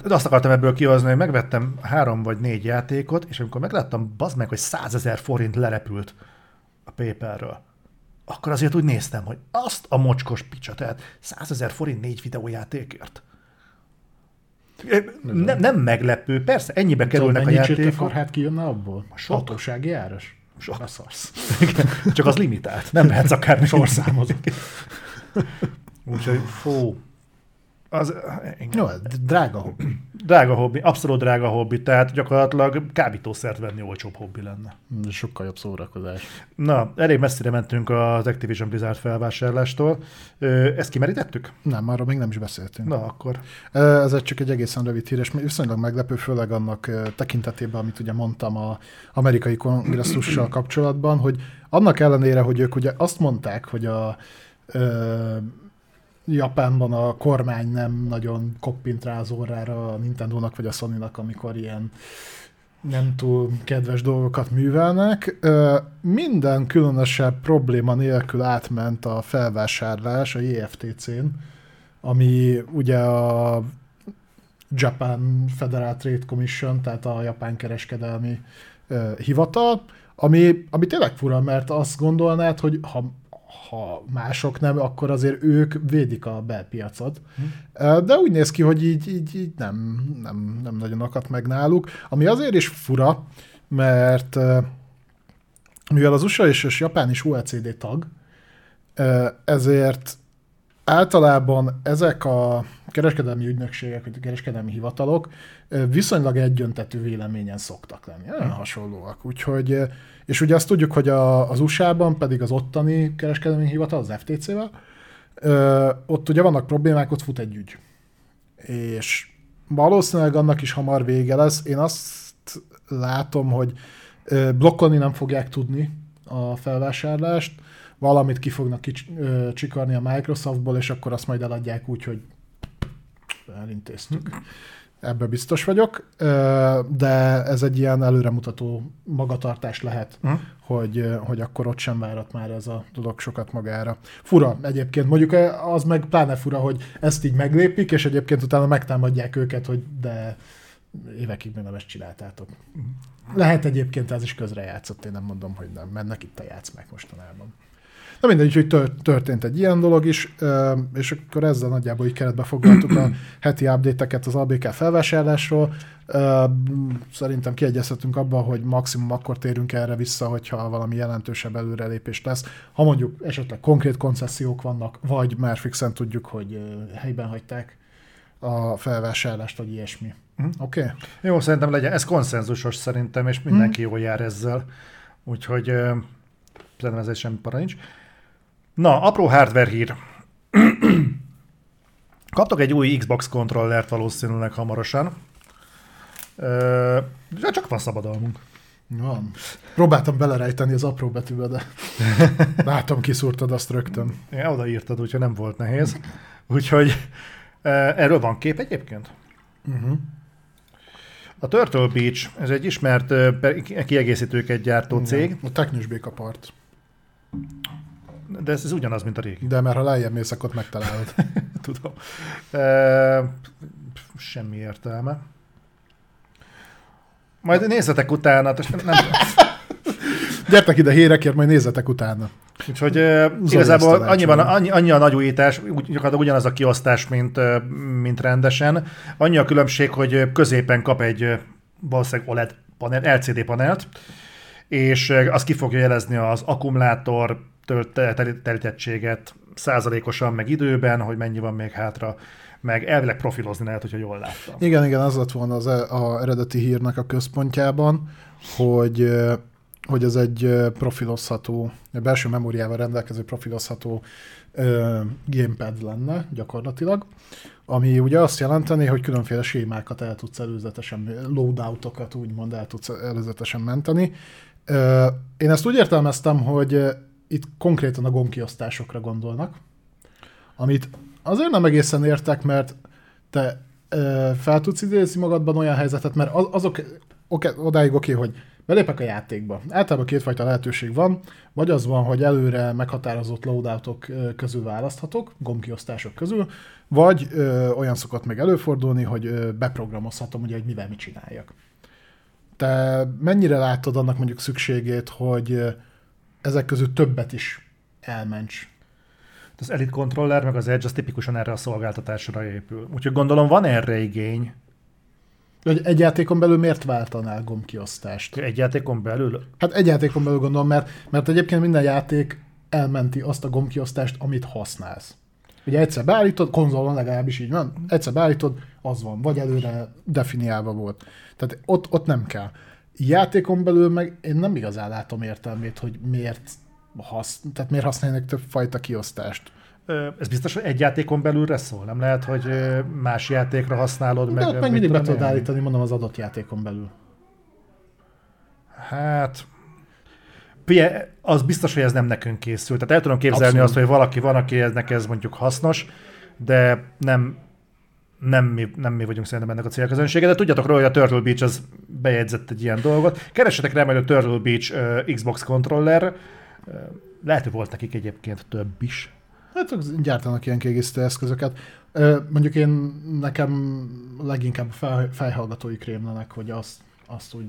S1: azt akartam ebből kihozni, hogy megvettem három vagy négy játékot, és amikor megláttam, bazd meg, hogy százezer forint lerepült a PayPal-ről akkor azért úgy néztem, hogy azt a mocskos picsa, tehát 100 ezer forint négy videójátékért. Nem, nem meglepő, persze, ennyibe kerülnek a játékok.
S2: Szóval hát kijönne abból? A sok. Hatósági áras?
S1: Sok. Beszarsz. Csak az limitált, nem lehetsz akármi
S2: sorszámozott.
S1: Úgyhogy, fú,
S2: az, igen. Jó, drága hobbi.
S1: Drága hobbi, abszolút drága hobbi, tehát gyakorlatilag kábítószert venni olcsóbb hobbi lenne.
S2: De sokkal jobb szórakozás.
S1: Na, elég messzire mentünk az Activision Blizzard felvásárlástól. Ezt kimerítettük?
S2: Nem, arról még nem is beszéltünk.
S1: Na, akkor.
S2: Ez csak egy egészen rövid hír, és viszonylag meglepő, főleg annak tekintetében, amit ugye mondtam a amerikai kongresszussal kapcsolatban, hogy annak ellenére, hogy ők ugye azt mondták, hogy a Japánban a kormány nem nagyon koppint rá az orrára a Nintendo-nak vagy a Sony-nak, amikor ilyen nem túl kedves dolgokat művelnek. Minden különösebb probléma nélkül átment a felvásárlás a JFTC-n, ami ugye a Japan Federal Trade Commission, tehát a japán kereskedelmi hivatal, ami, ami tényleg fura, mert azt gondolnád, hogy ha ha mások nem, akkor azért ők védik a belpiacot. Hm. De úgy néz ki, hogy így, így, így nem, nem, nem nagyon akadt meg náluk. Ami azért is fura, mert mivel az USA és, és Japán is OECD tag, ezért általában ezek a kereskedelmi ügynökségek, vagy kereskedelmi hivatalok viszonylag egyöntetű véleményen szoktak lenni. Nagyon hm. hasonlóak. Úgyhogy és ugye azt tudjuk, hogy a, az USA-ban pedig az ottani kereskedelmi hivatal, az FTC-vel, ott ugye vannak problémák, ott fut egy ügy. És valószínűleg annak is hamar vége lesz. Én azt látom, hogy blokkolni nem fogják tudni a felvásárlást, valamit ki fognak csikarni a Microsoftból, és akkor azt majd eladják úgy, hogy elintéztük ebbe biztos vagyok, de ez egy ilyen előremutató magatartás lehet, hm? hogy, hogy akkor ott sem várat már ez a dolog sokat magára. Fura egyébként, mondjuk az meg pláne fura, hogy ezt így meglépik, és egyébként utána megtámadják őket, hogy de évekig még nem ezt csináltátok. Lehet egyébként ez is közrejátszott, én nem mondom, hogy nem, mert itt a játszmák mostanában. Na mindegy, hogy tört, történt egy ilyen dolog is, és akkor ezzel nagyjából így keretbe foglaltuk a heti update-eket az ABK felvásárlásról. Szerintem kiegyezhetünk abban, hogy maximum akkor térünk erre vissza, hogyha valami jelentősebb előrelépés lesz. Ha mondjuk esetleg konkrét koncesziók vannak, vagy már fixen tudjuk, hogy helyben hagyták a felvásárlást, vagy ilyesmi. Mm. Oké? Okay?
S1: Jó, szerintem legyen. Ez konszenzusos szerintem, és mindenki mm. jól jár ezzel. Úgyhogy szerintem ez semmi para nincs. Na, apró hardware hír. Kaptok egy új Xbox kontrollert valószínűleg hamarosan. De csak van szabadalmunk.
S2: Van. Próbáltam belerejteni az apró betűbe, de látom, kiszúrtad azt rögtön.
S1: Ja, odaírtad, úgyhogy nem volt nehéz. Úgyhogy erről van kép egyébként? Uh-huh. A Turtle Beach, ez egy ismert kiegészítőket gyártó Igen. cég.
S2: A Technus Békapart.
S1: De ez, ez ugyanaz, mint a régi.
S2: De mert ha lejjebb mész, akkor megtalálod.
S1: Tudom. E, semmi értelme. Majd nézzetek utána. Nem...
S2: Gyertek ide hérekért, majd nézzetek utána.
S1: Úgyhogy uh, igazából annyiban, annyi, annyi a nagy újítás, gyakorlatilag ugyanaz a kiosztás, mint, mint rendesen. Annyi a különbség, hogy középen kap egy valószínűleg OLED panel, LCD panelt, és az ki fogja jelezni az akkumulátor telítettséget százalékosan, meg időben, hogy mennyi van még hátra, meg elvileg profilozni lehet, hogyha jól láttam.
S2: Igen, igen, az lett volna az e- a eredeti hírnek a központjában, hogy hogy ez egy profilozható, belső memóriával rendelkező profilozható gamepad lenne gyakorlatilag, ami ugye azt jelenteni, hogy különféle sémákat el tudsz előzetesen, loadoutokat úgymond el tudsz előzetesen menteni. Én ezt úgy értelmeztem, hogy itt konkrétan a gombkiosztásokra gondolnak, amit azért nem egészen értek, mert te ö, fel tudsz idézni magadban olyan helyzetet, mert az, azok okay, odáig oké, hogy belépek a játékba. Általában kétfajta lehetőség van, vagy az van, hogy előre meghatározott loadoutok közül választhatok, gombkiosztások közül, vagy ö, olyan szokott meg előfordulni, hogy ö, beprogramozhatom, ugye, hogy mivel mit csináljak. Te mennyire látod annak mondjuk szükségét, hogy ezek közül többet is elments.
S1: Az Elite Controller meg az Edge az tipikusan erre a szolgáltatásra épül. Úgyhogy gondolom van erre igény.
S2: Hogy egy játékon belül miért váltanál gombkiosztást?
S1: Egy játékon belül?
S2: Hát egy játékon belül gondolom, mert, mert egyébként minden játék elmenti azt a gombkiosztást, amit használsz. Ugye egyszer beállítod, konzolon legalábbis így van, egyszer beállítod, az van, vagy előre definiálva volt. Tehát ott, ott nem kell játékon belül meg én nem igazán látom értelmét, hogy miért, hasz, tehát miért használnak több fajta kiosztást.
S1: Ez biztos, hogy egy játékon belülre szól? Nem lehet, hogy más játékra használod?
S2: De meg, ott meg mindig be tudod állítani, mondom, az adott játékon belül.
S1: Hát, az biztos, hogy ez nem nekünk készült. Tehát el tudom képzelni Abszolút. azt, hogy valaki van, aki eznek ez mondjuk hasznos, de nem nem mi, nem mi vagyunk szerintem ennek a célközönsége, de tudjatok róla, hogy a Turtle Beach az bejegyzett egy ilyen dolgot. Keressetek rá majd a Turtle Beach uh, Xbox controller. Uh, lehet, hogy volt nekik egyébként több is.
S2: Hát gyártanak ilyen kiegészítő eszközöket. Uh, mondjuk én nekem leginkább a fej, fejhallgatói krémlenek, hogy azt, azt úgy,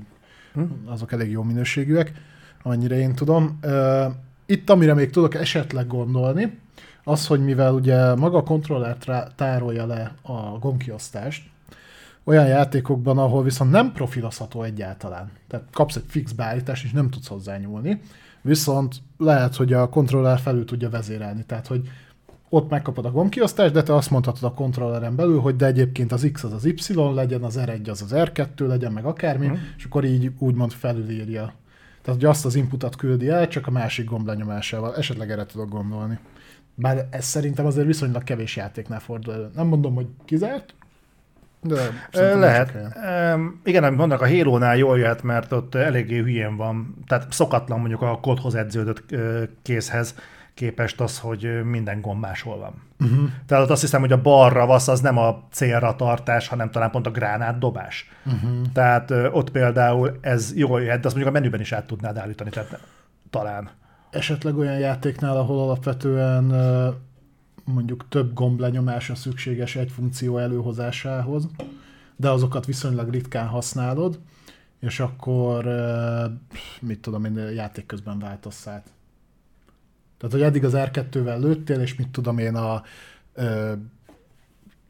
S2: hm? azok elég jó minőségűek, amennyire én tudom. Uh, itt, amire még tudok esetleg gondolni, az, hogy mivel ugye maga a kontroller tárolja le a gombkiosztást, olyan játékokban, ahol viszont nem profilozható egyáltalán. Tehát kapsz egy fix beállítást, és nem tudsz hozzá nyúlni. Viszont lehet, hogy a kontroller felül tudja vezérelni. Tehát, hogy ott megkapod a gombkiosztást, de te azt mondhatod a kontrolleren belül, hogy de egyébként az X az az Y legyen, az R1 az az R2 legyen, meg akármi, uh-huh. és akkor így úgymond felülírja. Tehát, hogy azt az inputot küldi el, csak a másik gomb lenyomásával. Esetleg erre tudok gondolni. Bár ez szerintem azért viszonylag kevés játéknál fordul elő. Nem mondom, hogy kizárt,
S1: de lehet. Igen, amit mondnak, a Halo-nál jól jöhet, mert ott eléggé hülyén van. Tehát szokatlan mondjuk a kodhoz edződött készhez képest az, hogy minden gomb máshol van. Uh-huh. Tehát ott azt hiszem, hogy a balra vasz az nem a célra tartás, hanem talán pont a gránát dobás. Uh-huh. Tehát ott például ez jól jöhet, de azt mondjuk a menüben is át tudnád állítani, tehát talán
S2: esetleg olyan játéknál, ahol alapvetően mondjuk több gomb lenyomása szükséges egy funkció előhozásához, de azokat viszonylag ritkán használod, és akkor mit tudom én, játék közben váltasz át. Tehát, hogy eddig az R2-vel lőttél, és mit tudom én a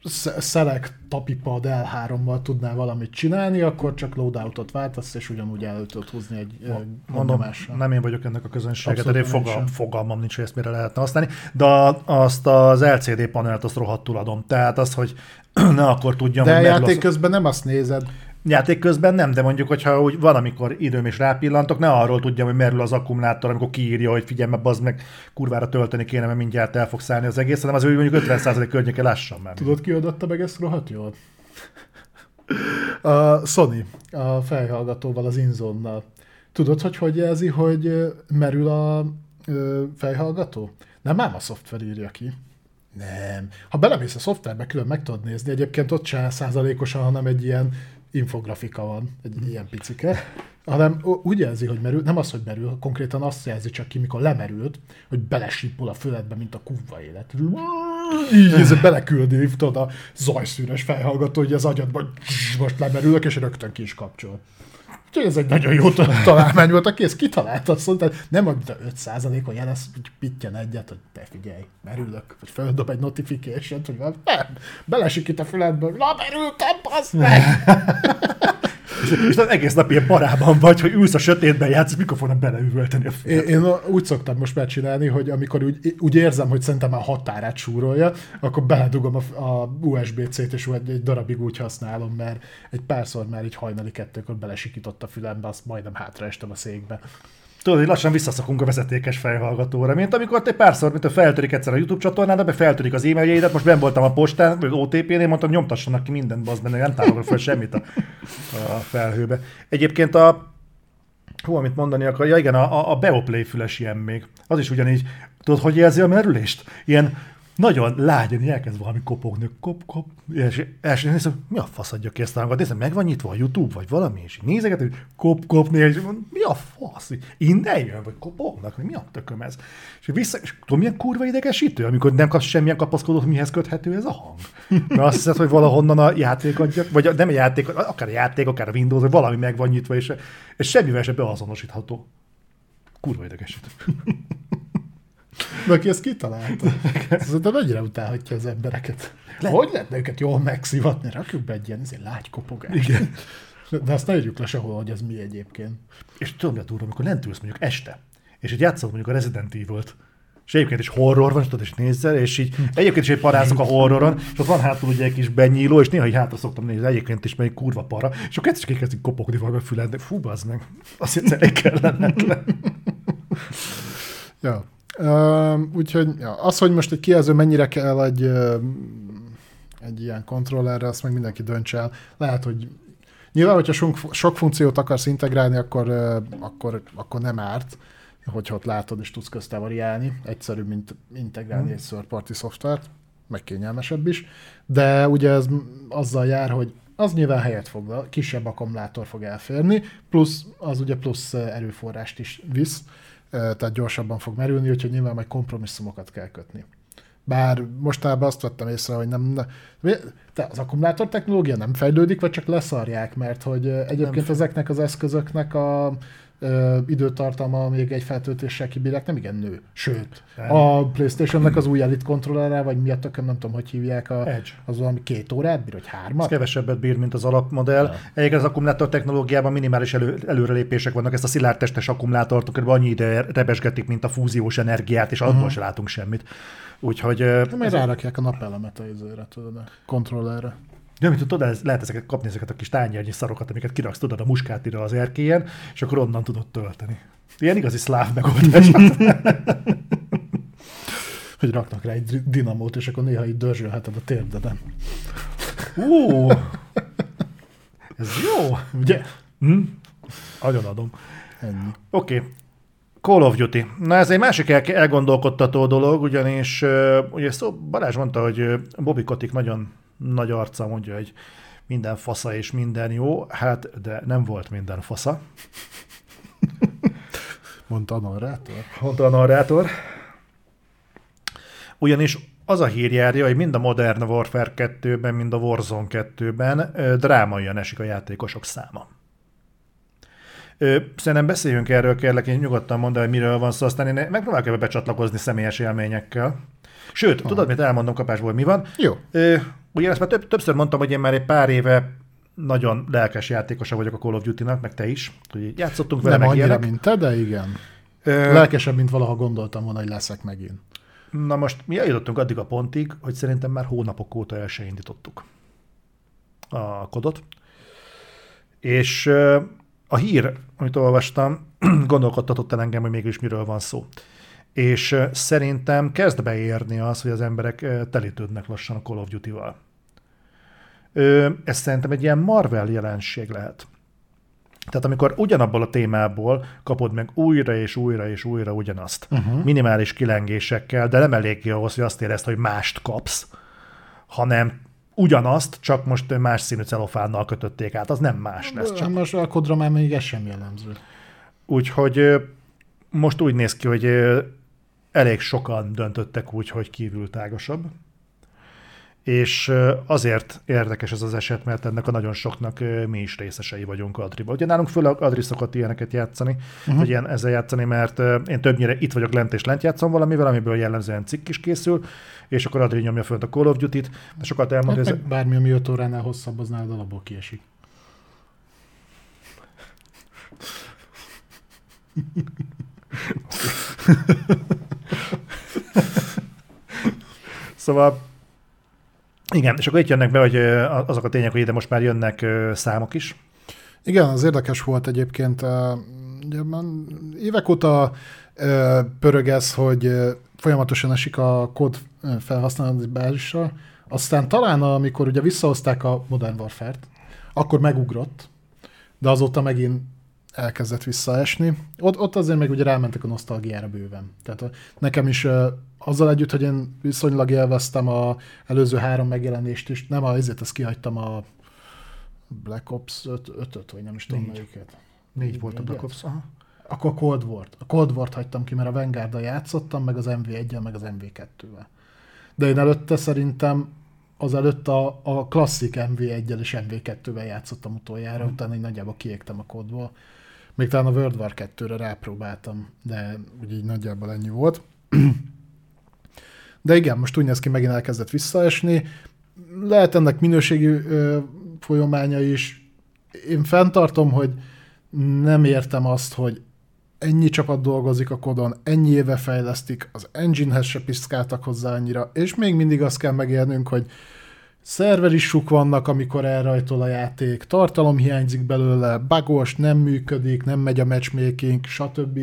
S2: ö, sz- Select tapipad L3-mal tudnál valamit csinálni, akkor csak loadoutot váltasz, és ugyanúgy el tudod húzni egy
S1: Mondom,
S2: gondomással.
S1: nem én vagyok ennek a közönsége,
S2: Abszolút
S1: tehát én
S2: nem
S1: fogalm, fogalmam nincs, hogy ezt mire lehetne használni, de azt az LCD panelt azt rohadtul adom. Tehát az, hogy ne akkor tudjam,
S2: De
S1: hogy
S2: játék
S1: az...
S2: közben nem azt nézed,
S1: játék közben nem, de mondjuk, hogyha úgy van, amikor időm és rápillantok, ne arról tudjam, hogy merül az akkumulátor, amikor kiírja, hogy figyelj, mert bazd meg kurvára tölteni kéne, mert mindjárt el fog szállni az egész, hanem az, hogy mondjuk 50% környéke lassan menni.
S2: Tudod, ki adotta meg ezt rohadt jól? A Sony, a fejhallgatóval, az Inzonnal. Tudod, hogy hogy jelzi, hogy merül a fejhallgató? Nem ám a szoftver írja ki. Nem. Ha belemész a szoftverbe, külön meg tudod nézni. Egyébként ott se százalékosan, hanem egy ilyen infografika van, egy ilyen picike. Hanem úgy jelzi, hogy merül, nem az, hogy merül, konkrétan azt jelzi csak ki, mikor lemerült, hogy belesipol a füledbe, mint a kurva élet. Így ez beleküldi, tudod, a zajszűrös fejhallgató, hogy az agyadban most lemerülök, és rögtön ki is kapcsol. Úgyhogy ez egy nagyon jó ta- találmány volt, aki ezt kitalálta, azt mondta, nem a 5%-on jelez, hogy pittyen egyet, hogy te figyelj, merülök, vagy földob egy notification hogy valami, nem, belesik itt a füledből, na merültem, bazd meg!
S1: És az egész nap ilyen parában vagy, hogy ülsz a sötétben, játszol, mikor fognak beleüvölteni a
S2: Én, én úgy szoktam most már csinálni, hogy amikor úgy, úgy érzem, hogy szerintem már határát súrolja, akkor beledugom a, a USB-C-t, és egy, egy darabig úgy használom, mert egy párszor már így hajnali kettőkor belesikított a fülembe, azt majdnem hátraestem a székbe.
S1: Tudod, hogy lassan visszaszokunk a vezetékes fejhallgatóra, mint amikor te párszor, mint a feltörik egyszer a YouTube csatornádat, be feltörik az e-mailjeidet, most ben voltam a postán, vagy OTP-nél, mondtam, nyomtassanak ki mindent, bazd meg, nem tárolok fel semmit a, a felhőbe. Egyébként a Hú, amit mondani akar, ja igen, a- a Beoplay füles ilyen még. Az is ugyanígy, tudod, hogy jelzi a merülést? Ilyen nagyon lágyan így elkezd valami kopogni, kop, kop, és első nézem, mi a fasz adja ki ezt a hangot? Nézem, meg van nyitva a YouTube, vagy valami, és így nézeget, hogy kop, kop, és mi a fasz? Innen jön, vagy kopognak, mi a tököm ez? És vissza, és tudom, milyen kurva idegesítő, amikor nem kapsz semmilyen kapaszkodót, mihez köthető ez a hang. Mert azt hiszed, hogy valahonnan a játék adja, vagy nem a játék, akár a játék, akár a Windows, vagy valami meg van nyitva, és, és semmivel sem beazonosítható. Kurva idegesítő.
S2: De aki ezt kitalálta? Szerintem mennyire utálhatja az embereket. Le... Hogy lehetne őket jól megszivatni? Rakjuk be egy ilyen izé, lágy kopogást.
S1: Igen.
S2: De azt ne írjuk le sehol, hogy ez mi egyébként.
S1: És tudom, hogy durva, amikor lent ülsz mondjuk este, és így játszol mondjuk a Resident Evil-t, és egyébként is horror van, és tudod, és nézzel, és így egyébként is egy parázok a horroron, és ott van hátul ugye egy kis benyíló, és néha így hátra szoktam nézni, egyébként is még kurva para, és akkor egyszer csak kezdik kopogni valami a füled, de fú, az meg, azt egyszerűen kellemetlen.
S2: Ja. Uh, úgyhogy ja, az, hogy most egy kijelző mennyire kell egy, egy ilyen kontrollerre, azt meg mindenki döntse el. Lehet, hogy nyilván, hogyha sok, sok funkciót akarsz integrálni, akkor, akkor, akkor nem árt, hogyha ott látod és tudsz közte variálni. Egyszerűbb, mint integrálni egy third party szoftvert, meg kényelmesebb is. De ugye ez azzal jár, hogy az nyilván helyet foglal, kisebb akkumulátor fog elférni, plusz az ugye plusz erőforrást is visz, tehát gyorsabban fog merülni, úgyhogy nyilván majd kompromisszumokat kell kötni. Bár mostában azt vettem észre, hogy nem, ne, te az akkumulátor technológia nem fejlődik, vagy csak leszarják, mert hogy egyébként ezeknek az eszközöknek a ö, időtartalma még egy feltöltéssel kibírják, nem igen nő. Sőt, a Playstation-nek az új Elite kontrollerre, vagy mi a tököm, nem tudom, hogy hívják, a,
S1: Edge.
S2: az valami két órát bír, vagy
S1: Ez
S2: hármat?
S1: kevesebbet bír, mint az alapmodell. Ja. Egyébként az akkumulátor technológiában minimális elő, előrelépések vannak. Ezt a szilárdtestes akkumulátort kb. annyi ide rebesgetik, mint a fúziós energiát, és abból se látunk semmit. Úgyhogy...
S2: De majd rárakják a napelemet a izőre, tudod, a kontrollerre.
S1: De amit tudod, ez, lehet ezeket kapni, ezeket a kis tányérnyi szarokat, amiket kiraksz, tudod, a muskátira az erkélyen, és akkor onnan tudod tölteni. Ilyen igazi szláv megoldás.
S2: Hogy raknak rá egy di- dinamót, és akkor néha így dörzsölheted a térdeden.
S1: Ú, ez jó.
S2: Ugye?
S1: Hm? Agyon adom.
S2: Ennyi.
S1: Oké. Okay. Call of Duty. Na ez egy másik el- elgondolkodtató dolog, ugyanis uh, ugye szó, Balázs mondta, hogy Bobby Kotik nagyon nagy arca mondja, hogy minden fasza és minden jó, hát de nem volt minden fasza,
S2: Mondta a narrátor.
S1: mondta a narrátor. Ugyanis az a hír járja, hogy mind a Modern Warfare 2-ben, mind a Warzone 2-ben ö, drámaian esik a játékosok száma. Szerintem beszéljünk erről, kérlek, én nyugodtan mondd el, hogy miről van szó, aztán én megpróbálok ebbe becsatlakozni személyes élményekkel. Sőt, ha. tudod, mit elmondom kapásból, mi van?
S2: Jó.
S1: Ö, ugye ezt már több, többször mondtam, hogy én már egy pár éve nagyon lelkes játékosa vagyok a Call of Duty-nak, meg te is. Hogy játszottunk vele,
S2: Nem
S1: meg
S2: annyira,
S1: ilyenek.
S2: mint te, de igen.
S1: Ö,
S2: Lelkesebb, mint valaha gondoltam volna, hogy leszek megint.
S1: Na most mi eljutottunk addig a pontig, hogy szerintem már hónapok óta el se indítottuk a kodot. És a hír, amit olvastam, gondolkodtatott el engem, hogy mégis miről van szó. És szerintem kezd beérni az, hogy az emberek telítődnek lassan a Call of Duty-val. Ez szerintem egy ilyen Marvel jelenség lehet. Tehát amikor ugyanabból a témából kapod meg újra és újra és újra ugyanazt, uh-huh. minimális kilengésekkel, de nem eléggé ahhoz, hogy azt érezd, hogy mást kapsz, hanem ugyanazt, csak most más színű celofánnal kötötték át, az nem más lesz
S2: Csak. Most a kodra már még ez sem jellemző.
S1: Úgyhogy most úgy néz ki, hogy elég sokan döntöttek úgy, hogy kívül tágasabb. És azért érdekes ez az eset, mert ennek a nagyon soknak mi is részesei vagyunk Adriba. Ugye nálunk főleg Adri szokott ilyeneket játszani, uh-huh. hogy ilyen, ezzel játszani, mert én többnyire itt vagyok lent és lent játszom valamivel, amiből jellemzően cikk is készül, és akkor Adri nyomja fönt a Call of Duty-t, de sokat elmond,
S2: Hát
S1: ez,
S2: bármi, ami 5 óránál hosszabb, az nálad alapból kiesik.
S1: Szóval igen, és akkor itt jönnek be, hogy azok a tények, hogy ide most már jönnek számok is.
S2: Igen, az érdekes volt egyébként. Ugye már évek óta pörög ez, hogy folyamatosan esik a kód felhasználati bázisra. Aztán talán, amikor ugye visszahozták a Modern Warfare-t, akkor megugrott, de azóta megint elkezdett visszaesni. Ott, ott azért meg ugye rámentek a nosztalgiára bőven. Tehát nekem is azzal együtt, hogy én viszonylag élveztem a előző három megjelenést is, nem a ezért azt kihagytam a Black Ops 5-öt, vagy nem is tudom
S1: Négy.
S2: melyiket.
S1: Négy volt a? Black Ops. Aha.
S2: Akkor a Cold war A Cold war hagytam ki, mert a vanguard játszottam, meg az MV1-jel, meg az MV2-vel. De én előtte szerintem az előtt a, a klasszik MV1-el és MV2-vel játszottam utoljára, utána így nagyjából kiégtem a kódból. Még talán a World War 2-re rápróbáltam, de úgy így nagyjából ennyi volt. De igen, most úgy néz ki, megint elkezdett visszaesni. Lehet ennek minőségi ö, folyamánya is. Én fenntartom, hogy nem értem azt, hogy ennyi csapat dolgozik a kodon, ennyi éve fejlesztik, az enginehez se piszkáltak hozzá annyira, és még mindig azt kell megélnünk, hogy szerverissuk vannak, amikor elrajtol a játék, tartalom hiányzik belőle, bugos, nem működik, nem megy a matchmaking, stb.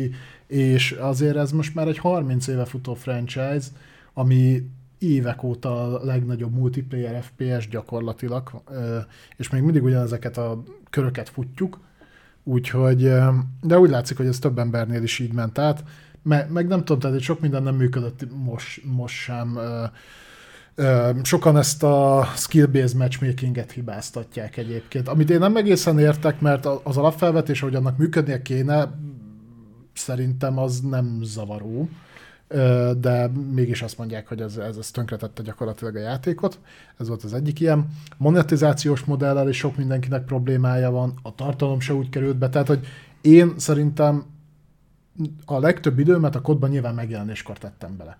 S2: És azért ez most már egy 30 éve futó franchise, ami évek óta a legnagyobb multiplayer FPS gyakorlatilag, és még mindig ugyanezeket a köröket futjuk, úgyhogy, de úgy látszik, hogy ez több embernél is így ment át, meg, meg nem tudom, tehát sok minden nem működött most, most sem. Sokan ezt a skill-based matchmakinget hibáztatják egyébként, amit én nem egészen értek, mert az alapfelvetés, hogy annak működnie kéne, szerintem az nem zavaró, de mégis azt mondják, hogy ez, ez, ez tönkretette gyakorlatilag a játékot. Ez volt az egyik ilyen. Monetizációs modellel is sok mindenkinek problémája van, a tartalom se úgy került be, tehát hogy én szerintem a legtöbb időmet a kodban nyilván megjelenéskor tettem bele.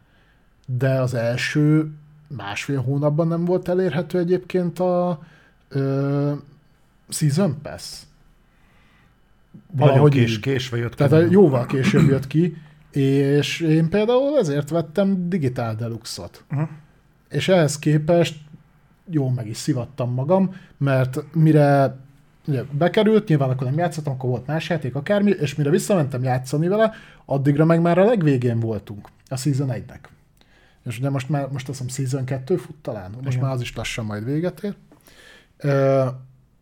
S2: De az első másfél hónapban nem volt elérhető egyébként a ö, Season Pass.
S1: Nagyon
S2: Valahogy
S1: kés,
S2: így.
S1: késve jött
S2: Tehát
S1: ki.
S2: a- jóval később jött ki, és én például ezért vettem digitál deluxot.
S1: Uh-huh.
S2: És ehhez képest jó meg is szivattam magam, mert mire ugye, bekerült, nyilván akkor nem játszottam, akkor volt más játék, akármi, és mire visszamentem játszani vele, addigra meg már a legvégén voltunk, a Season 1-nek. És ugye most már, most azt hiszem Season 2 fut talán, most
S1: Igen.
S2: már az is lassan majd véget ér. Ö,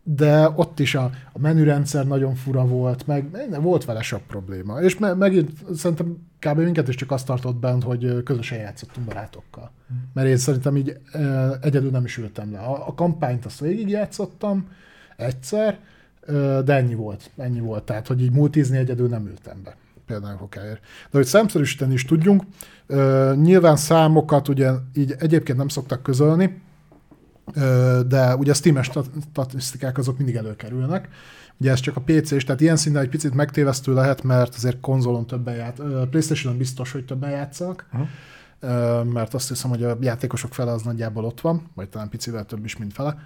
S2: de ott is a, a menürendszer nagyon fura volt, meg minden, volt vele sok probléma. És me, megint szerintem kb. minket is csak azt tartott bent, hogy közösen játszottunk barátokkal. Mert én szerintem így ö, egyedül nem is ültem le. A, a kampányt azt végigjátszottam egyszer, de ennyi volt. Ennyi volt. Tehát, hogy így multizni egyedül nem ültem be. például hokáért. De hogy számszerűsíteni is tudjunk, nyilván számokat ugye így egyébként nem szoktak közölni, de ugye a Steam-es statisztikák azok mindig előkerülnek. Ugye ez csak a PC-s, tehát ilyen szinten egy picit megtévesztő lehet, mert azért konzolon többen ját, Playstation-on biztos, hogy többen játszanak, uh-huh. mert azt hiszem, hogy a játékosok fele az nagyjából ott van, vagy talán picivel több is, mint fele.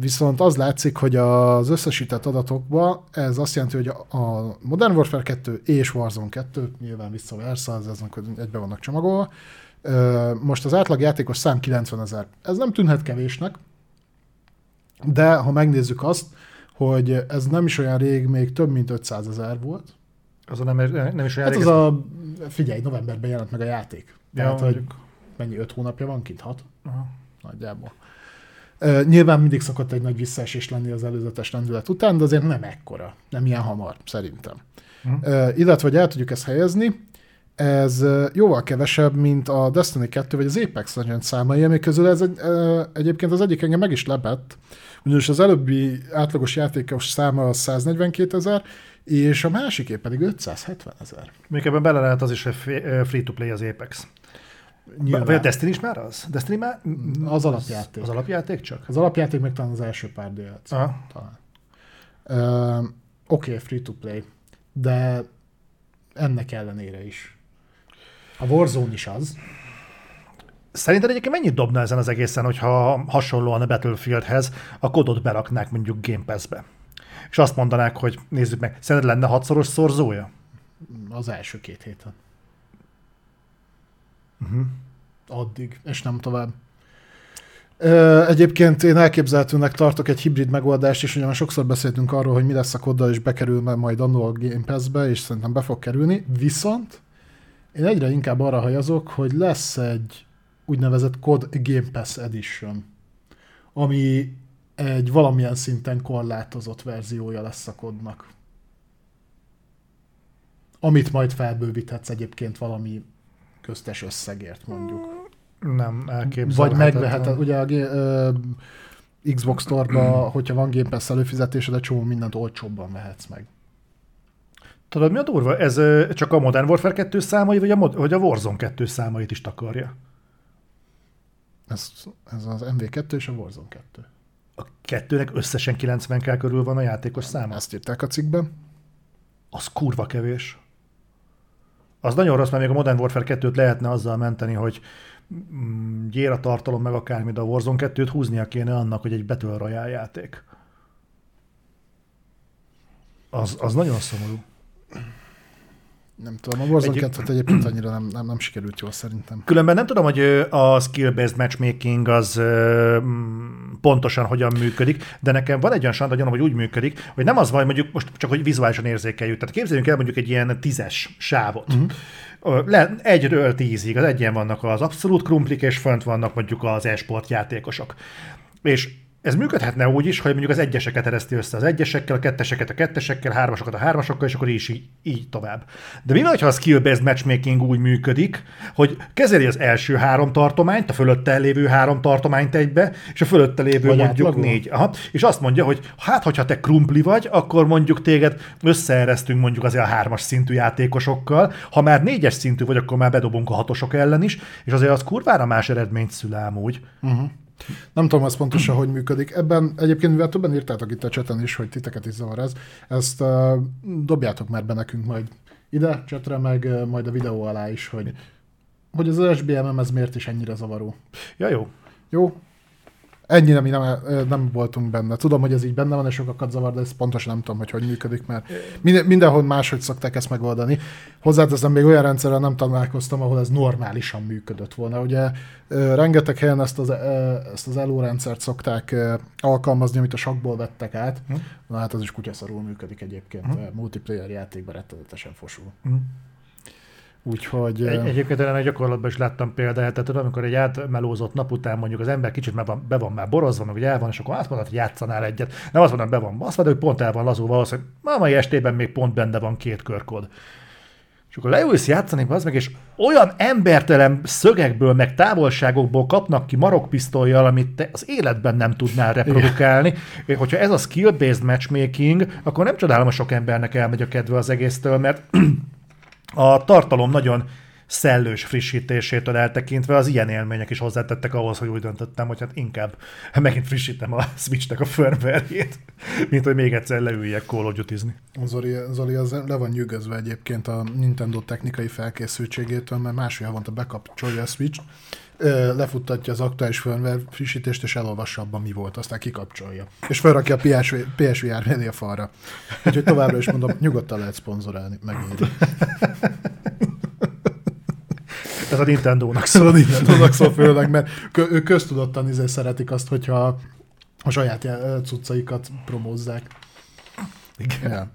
S2: Viszont az látszik, hogy az összesített adatokban ez azt jelenti, hogy a Modern Warfare 2 és Warzone 2, nyilván vissza-versa, az azok egybe vannak csomagolva, most az átlag játékos szám 90 ezer. Ez nem tűnhet kevésnek, de ha megnézzük azt, hogy ez nem is olyan rég, még több mint 500 ezer volt.
S1: Az a nem, nem is olyan
S2: hát
S1: rég.
S2: az a, figyelj, novemberben jelent meg a játék.
S1: Ja,
S2: Tehát, hogy mennyi, 5 hónapja van kint? 6?
S1: Aha.
S2: Nagyjából. Uh, nyilván mindig szokott egy nagy visszaesés lenni az előzetes lendület után, de azért nem ekkora, nem ilyen hamar, szerintem.
S1: Mhm.
S2: Uh, illetve, hogy el tudjuk ezt helyezni, ez jóval kevesebb, mint a Destiny 2 vagy az Apex Legends számai, amik közül ez egy, egyébként az egyik engem meg is lepett, ugyanis az előbbi átlagos játékos száma az 142 ezer, és a másiké pedig 570 ezer.
S1: Még ebben bele lehet az is, hogy free-to-play az Apex. Vagy a Destiny is már az? Destiny már?
S2: Az alapjáték.
S1: Az alapjáték csak?
S2: Az alapjáték meg talán az első pár DLC. Talán. Uh, Oké, okay, free to play, de ennek ellenére is. A Warzone is az.
S1: Szerinted egyébként mennyit dobna ezen az egészen, hogyha hasonlóan a Battlefieldhez a kodot beraknák mondjuk Game Pass-be? És azt mondanák, hogy nézzük meg, szerinted lenne hatszoros szorzója?
S2: Az első két héten.
S1: Uh-huh.
S2: Addig, és nem tovább. Egyébként én elképzelhetőnek tartok egy hibrid megoldást, és ugye már sokszor beszéltünk arról, hogy mi lesz a koddal, és bekerül majd annó a Game Pass-be, és szerintem be fog kerülni. Viszont én egyre inkább arra hajazok, hogy lesz egy úgynevezett Code Game Pass Edition, ami egy valamilyen szinten korlátozott verziója lesz a kodnak. Amit majd felbővíthetsz egyébként valami köztes összegért mondjuk.
S1: Nem elképzelhetetlen.
S2: Vagy megveheted, ugye a ö, Xbox Store-ba, hogyha van Game Pass előfizetésed, egy csomó mindent olcsóbban vehetsz meg.
S1: Tudod, mi a durva? Ez csak a Modern Warfare 2 számai, vagy a, mod- vagy a Warzone 2 számait is takarja?
S2: Ez, ez az MV2 és a Warzone 2.
S1: A kettőnek összesen 90 k körül van a játékos száma.
S2: Ezt írták a cikkben.
S1: Az kurva kevés. Az nagyon rossz, mert még a Modern Warfare 2-t lehetne azzal menteni, hogy mm, gyér a tartalom meg akármi, de a Warzone 2-t húznia kéne annak, hogy egy Battle Royale játék. Az, az nagyon szomorú.
S2: Nem tudom, a Warzone
S1: Egy-
S2: 2 egyébként annyira nem, nem, nem sikerült jól szerintem.
S1: Különben nem tudom, hogy a skill-based matchmaking az pontosan hogyan működik, de nekem van egy olyan sanda gyanom, hogy úgy működik, hogy nem az van, mondjuk most csak, hogy vizuálisan érzékeljük. Tehát képzeljünk el mondjuk egy ilyen tízes sávot. Uh-huh. Le, egyről tízig, az egyen vannak az abszolút krumplik, és fönt vannak mondjuk az e-sport játékosok. És ez működhetne úgy is, hogy mondjuk az egyeseket ereszti össze az egyesekkel, a ketteseket a kettesekkel, a hármasokat a hármasokkal, és akkor is így, így tovább. De mi van, ha a skill-based matchmaking úgy működik, hogy kezeli az első három tartományt, a fölötte lévő három tartományt egybe, és a fölötte lévő
S2: Vagy
S1: mondjuk
S2: átlagol?
S1: négy. Aha, és azt mondja, hogy hát, hogyha te krumpli vagy, akkor mondjuk téged összeeresztünk mondjuk azért a hármas szintű játékosokkal, ha már négyes szintű vagy, akkor már bedobunk a hatosok ellen is, és azért az kurvára más eredményt szül ám úgy.
S2: Nem tudom, ez pontosan hogy működik. Ebben egyébként, mivel többen írtátok itt a cseten is, hogy titeket is zavar ez, ezt uh, dobjátok már be nekünk majd ide csetre, meg uh, majd a videó alá is, hogy, hogy az SBMM ez miért is ennyire zavaró.
S1: Ja, jó.
S2: Jó? Ennyire mi nem, ö, nem voltunk benne. Tudom, hogy ez így benne van, és sokakat zavar, de ezt pontosan nem tudom, hogy hogy működik, mert minden, mindenhol máshogy szokták ezt megoldani. Hozzáteszem, még olyan rendszerrel nem találkoztam, ahol ez normálisan működött volna. Ugye ö, rengeteg helyen ezt az, ö, ezt az ELO rendszert szokták alkalmazni, amit a sakból vettek át.
S1: Hm.
S2: Na hát az is kutyaszarul működik egyébként.
S1: Hm.
S2: Multiplayer játékban rettenetesen fosul.
S1: Hm.
S2: Úgyhogy...
S1: Egy, egyébként a gyakorlatban is láttam példát, tehát tudod, amikor egy átmelózott nap után mondjuk az ember kicsit már van, be van már borozva, meg hogy el van, és akkor azt mondod, hogy játszanál egyet. Nem azt mondom, be van, azt mondod, hogy pont el van lazulva, az, hogy ma mai estében még pont benne van két körkod. És akkor leülsz játszani, az meg, és olyan embertelen szögekből, meg távolságokból kapnak ki marokpisztolyjal, amit te az életben nem tudnál reprodukálni. És hogyha ez a skill-based matchmaking, akkor nem csodálom, hogy sok embernek elmegy a kedve az egésztől, mert A tartalom nagyon szellős frissítésétől eltekintve az ilyen élmények is hozzátettek ahhoz, hogy úgy döntöttem, hogy hát inkább megint frissítem a Switchnek a firmware-jét, mint hogy még egyszer leüljek Call of Duty-zni.
S2: Zoli, Zoli az le van nyűgözve egyébként a Nintendo technikai felkészültségétől, mert másfél havonta bekapcsolja a Switch, ö, lefuttatja az aktuális firmware frissítést, és elolvassa abban mi volt, aztán kikapcsolja. És felrakja a PS, PSVR mellé a falra. Úgyhogy továbbra is mondom, nyugodtan lehet szponzorálni, megéri.
S1: Ez a Nintendo-nak
S2: Szóval a Nintendo-nak szól főleg, mert ők köztudottan izé szeretik azt, hogyha a saját já- cuccaikat promózzák.
S1: Igen.
S2: Ja.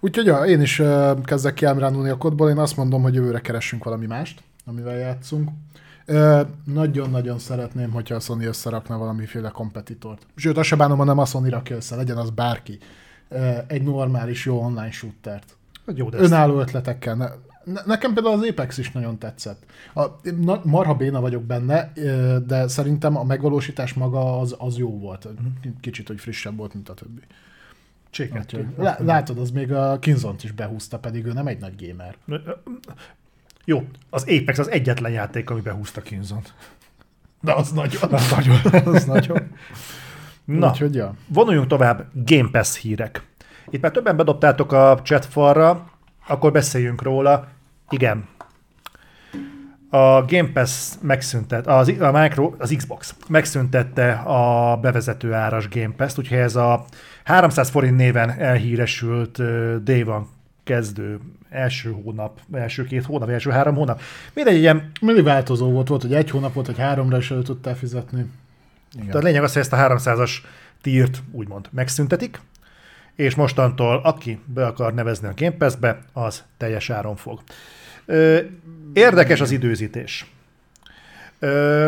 S2: Úgyhogy ja, én is kezdek kiámránulni a kodból, én azt mondom, hogy jövőre keressünk valami mást, amivel játszunk. Nagyon-nagyon szeretném, hogyha a Sony összerakna valamiféle kompetitort. Sőt, azt se bánom, hanem a Sony rakja össze, legyen az bárki. Egy normális, jó online shootert.
S1: Jó, de ezt
S2: Önálló ötletekkel. Ne, ne, nekem például az Apex is nagyon tetszett. A, na, marha béna vagyok benne, de szerintem a megvalósítás maga az, az jó volt. Kicsit, hogy frissebb volt, mint a többi.
S1: cséket.
S2: Lá- látod, az még a Kinzont is behúzta, pedig ő nem egy nagy gamer.
S1: Jó, az Apex az egyetlen játék, ami behúzta Kinzont.
S2: De az nagyon. Az nagyon. az nagyon.
S1: Na,
S2: Úgyhogy ja.
S1: vonuljunk tovább Game Pass hírek. Itt már többen bedobtátok a chat falra, akkor beszéljünk róla. Igen. A Game Pass megszüntet, az, a Micro, az Xbox megszüntette a bevezető áras Game Pass-t, úgyhogy ez a 300 forint néven elhíresült Day One kezdő első hónap, első két hónap, első három hónap. Mindegy, ilyen
S2: Mindig változó volt, volt, hogy egy hónap volt, hogy háromra is el tudtál fizetni. Igen.
S1: Tehát a lényeg az, hogy ezt a 300-as tírt úgymond megszüntetik, és mostantól aki be akar nevezni a Game Pass-be, az teljes áron fog. Érdekes az időzítés.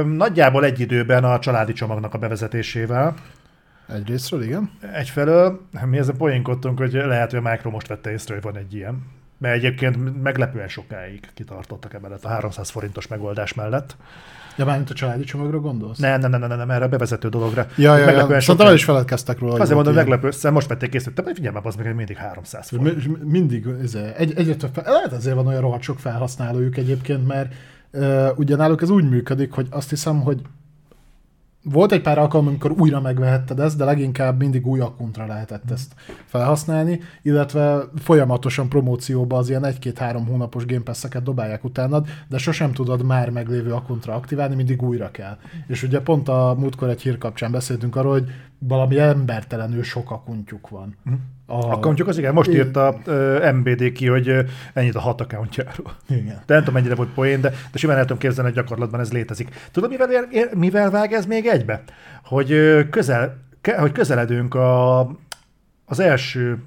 S1: Nagyjából egy időben a családi csomagnak a bevezetésével.
S2: Egyrésztről, igen.
S1: Egyfelől mi ezen poénkodtunk, hogy lehet, hogy a Micro most vette észre, hogy van egy ilyen. Mert egyébként meglepően sokáig kitartottak emellett a 300 forintos megoldás mellett.
S2: De mármint a családi csomagra gondolsz?
S1: Nem, nem, nem, nem, nem erre a bevezető dologra.
S2: Ja, ja, ja.
S1: Meglepően sokáig-
S2: el is feledkeztek róla.
S1: Azért mondom,
S2: ilyen.
S1: meglepő, szóval most vették észre, te figyelj már, az meg mindig 300
S2: És
S1: forint.
S2: mi- mindig ez, egy, egyre több, fel- lehet ezért van olyan rohadt sok felhasználójuk egyébként, mert uh, ugyanáluk ez úgy működik, hogy azt hiszem, hogy volt egy pár alkalom, amikor újra megvehetted ezt, de leginkább mindig új akkuntra lehetett ezt felhasználni, illetve folyamatosan promócióba az ilyen egy-két-három hónapos Game Pass-eket dobálják utánad, de sosem tudod már meglévő akkuntra aktiválni, mindig újra kell. És ugye pont a múltkor egy hír kapcsán beszéltünk arról, hogy valami embertelenül sok akuntjuk van. A...
S1: Accountjuk az igen, most
S2: Igen.
S1: írt a uh, MBD ki, hogy uh, ennyit a hat accountjáról.
S2: Igen.
S1: De nem tudom, mennyire volt poén, de, de simán el tudom képzelni, hogy gyakorlatban ez létezik. Tudod, mivel, mivel vág ez még egybe? Hogy, ö, közel, ke, hogy közeledünk a, az első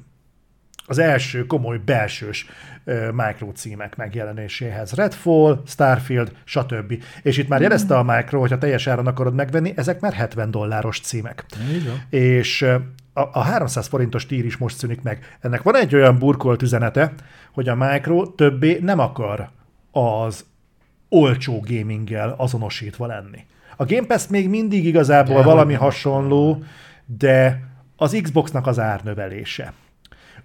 S1: az első komoly belsős uh, micro címek megjelenéséhez. Redfall, Starfield, stb. És itt már jelezte a Micro, hogy ha teljes áron akarod megvenni, ezek már 70 dolláros címek.
S2: Van.
S1: És a, a 300 forintos tír is most szűnik meg. Ennek van egy olyan burkolt üzenete, hogy a Micro többé nem akar az olcsó gaminggel azonosítva lenni. A Game Pass még mindig igazából
S2: Dehogy
S1: valami hasonló, de az Xboxnak az árnövelése,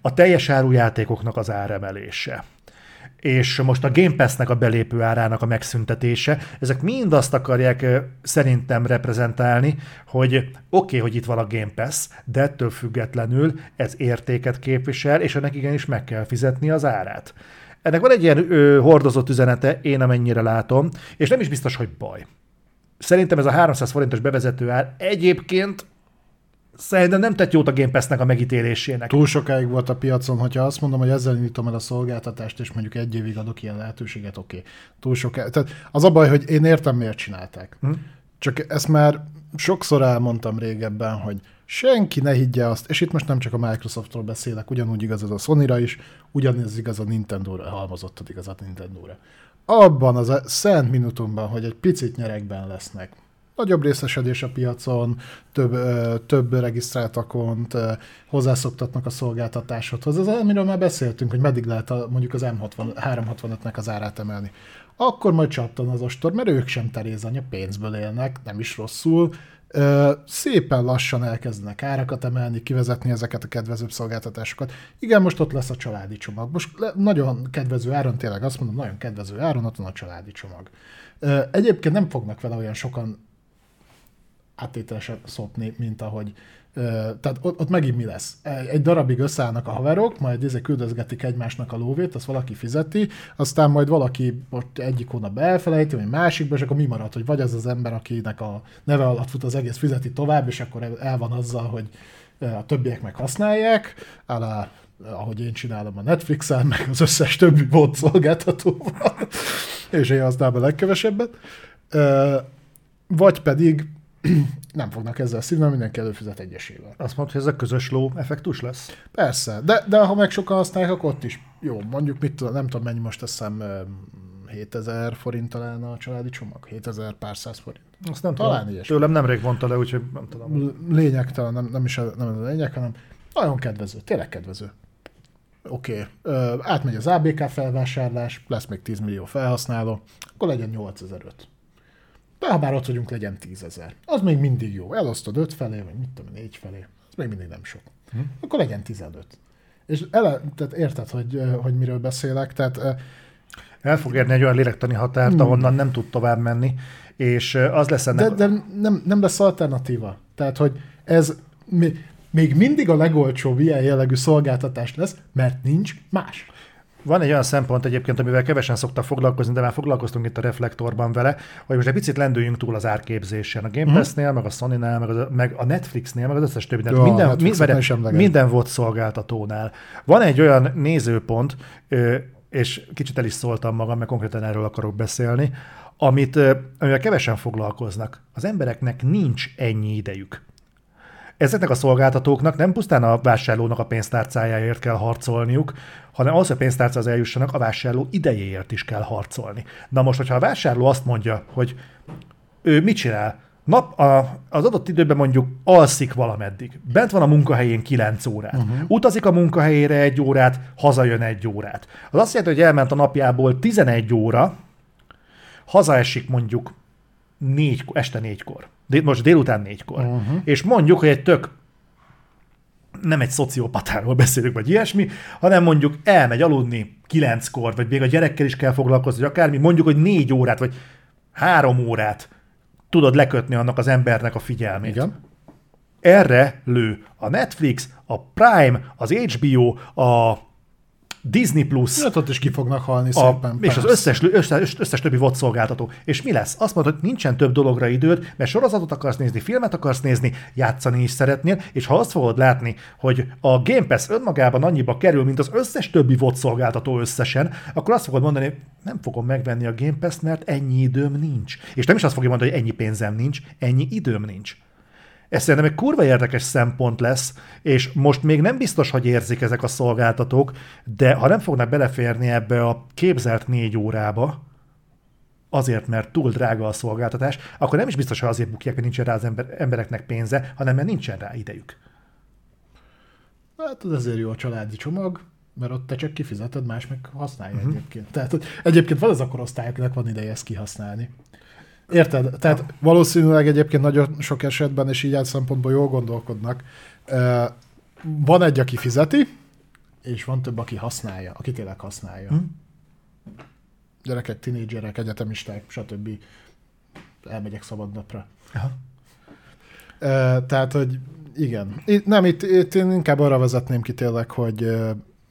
S1: a teljes áru játékoknak az áremelése, és most a Game Pass-nek a belépő árának a megszüntetése, ezek mind azt akarják szerintem reprezentálni, hogy oké, okay, hogy itt van a Game Pass, de ettől függetlenül ez értéket képvisel, és ennek igenis meg kell fizetni az árát. Ennek van egy ilyen ö, hordozott üzenete, én amennyire látom, és nem is biztos, hogy baj. Szerintem ez a 300 forintos bevezető ár egyébként szerintem nem tett jót a Game Pass-nek a megítélésének.
S2: Túl sokáig volt a piacon, hogyha azt mondom, hogy ezzel indítom el a szolgáltatást, és mondjuk egy évig adok ilyen lehetőséget, oké. Okay. Túl sokáig. Tehát az a baj, hogy én értem, miért csinálták. Hm? Csak ezt már sokszor elmondtam régebben, hogy senki ne higgye azt, és itt most nem csak a Microsoftról beszélek, ugyanúgy igaz ez a Sony-ra is, ugyanez igaz a Nintendo-ra, halmozottad igaz a Nintendo-ra. Abban az a szent minutumban, hogy egy picit nyerekben lesznek, nagyobb részesedés a piacon, több, több regisztrált akont, hozzászoktatnak a szolgáltatásodhoz. Ez az, amiről már beszéltünk, hogy meddig lehet a, mondjuk az M60, 365-nek az árát emelni. Akkor majd csattan az ostor, mert ők sem terézanya, pénzből élnek, nem is rosszul, szépen lassan elkezdenek árakat emelni, kivezetni ezeket a kedvezőbb szolgáltatásokat. Igen, most ott lesz a családi csomag. Most le, nagyon kedvező áron, tényleg azt mondom, nagyon kedvező áron ott van a családi csomag. Egyébként nem fognak vele olyan sokan áttételesen szopni, mint ahogy Ö, tehát ott, ott megint mi lesz? Egy darabig összeállnak a haverok, majd ezek küldözgetik egymásnak a lóvét, azt valaki fizeti, aztán majd valaki most egyik hónapban elfelejti, vagy másikban, és akkor mi marad, hogy vagy az az ember, akinek a neve alatt fut az egész fizeti tovább, és akkor el van azzal, hogy a többiek meg használják, alá, ahogy én csinálom a Netflixen, meg az összes többi bot szolgáltatóval, és én használom a legkevesebbet. Vagy pedig nem fognak ezzel szívni, mindenki előfizet egyesével.
S1: Azt mondod, hogy ez a közös ló effektus lesz?
S2: Persze, de, de ha meg sokan használják, akkor ott is jó. Mondjuk mit tudom, nem tudom mennyi most teszem 7000 forint talán a családi csomag, 7000 pár száz forint.
S1: Azt nem talán tudom. Ilyesmi. Tőlem nemrég mondta le, úgyhogy nem tudom.
S2: Lényegtelen, nem, nem is a, nem a lényeg, hanem nagyon kedvező, tényleg kedvező. Oké, okay. átmegy az ABK felvásárlás, lesz még 10 millió felhasználó, akkor legyen 8005. De ha már ott vagyunk, legyen tízezer. Az még mindig jó. Elosztod öt felé, vagy mit tudom, négy felé. Az még mindig nem sok. Hm. Akkor legyen 15. És ele, tehát érted, hogy, hogy miről beszélek? Tehát,
S1: El fog érni egy olyan lélektani határt, hmm. ahonnan nem tud tovább menni, és az lesz ennek...
S2: De, de nem, nem lesz alternatíva. Tehát, hogy ez még mindig a legolcsóbb ilyen jellegű szolgáltatás lesz, mert nincs más.
S1: Van egy olyan szempont egyébként, amivel kevesen szoktak foglalkozni, de már foglalkoztunk itt a reflektorban vele, hogy most egy picit lendüljünk túl az árképzésen. A Game mhm. Pass-nél, meg a Sony-nál, meg, az, meg a Netflixnél, meg az összes többi. Ja, minden, minden, minden volt szolgáltatónál. Van egy olyan nézőpont, és kicsit el is szóltam magam, mert konkrétan erről akarok beszélni, amit, amivel kevesen foglalkoznak. Az embereknek nincs ennyi idejük ezeknek a szolgáltatóknak nem pusztán a vásárlónak a pénztárcájáért kell harcolniuk, hanem ahhoz, hogy a pénztárca az eljussanak, a vásárló idejéért is kell harcolni. Na most, hogyha a vásárló azt mondja, hogy ő mit csinál, nap, a, az adott időben mondjuk alszik valameddig. Bent van a munkahelyén 9 órát. Uh-huh. Utazik a munkahelyére egy órát, hazajön egy órát. Az azt jelenti, hogy elment a napjából 11 óra, hazaesik mondjuk négy, este négykor. De most délután négykor. Uh-huh. És mondjuk, hogy egy tök nem egy szociopatáról beszélünk, vagy ilyesmi, hanem mondjuk elmegy aludni kilenckor, vagy még a gyerekkel is kell foglalkozni, vagy akármi, mondjuk, hogy négy órát, vagy három órát tudod lekötni annak az embernek a figyelmét. Igen. Erre lő a Netflix, a Prime, az HBO, a Disney Plus.
S2: Hát ott is ki fognak halni a, szépen.
S1: És persze. az összes, összes, összes többi VOD szolgáltató. És mi lesz? Azt mondod, hogy nincsen több dologra időd, mert sorozatot akarsz nézni, filmet akarsz nézni, játszani is szeretnél, és ha azt fogod látni, hogy a Game Pass önmagában annyiba kerül, mint az összes többi VOD szolgáltató összesen, akkor azt fogod mondani, nem fogom megvenni a Game Pass-t, mert ennyi időm nincs. És nem is azt fogja mondani, hogy ennyi pénzem nincs, ennyi időm nincs. Ez szerintem egy kurva érdekes szempont lesz, és most még nem biztos, hogy érzik ezek a szolgáltatók, de ha nem fognak beleférni ebbe a képzelt négy órába, azért, mert túl drága a szolgáltatás, akkor nem is biztos, hogy azért bukják, hogy nincsen rá az ember, embereknek pénze, hanem mert nincsen rá idejük.
S2: Hát az azért jó a családi csomag, mert ott te csak kifizeted, más meg használja uh-huh. egyébként. Tehát egyébként van az a korosztályoknak van ideje ezt kihasználni. Érted? Tehát valószínűleg egyébként nagyon sok esetben, és így át szempontból jól gondolkodnak. Van egy, aki fizeti, és van több, aki használja, aki tényleg használja. Hmm. Gyerekek, tinédzserek, egyetemisták, stb. Elmegyek szabadnapra. Aha. Tehát, hogy igen. Nem, itt, itt én inkább arra vezetném ki tényleg, hogy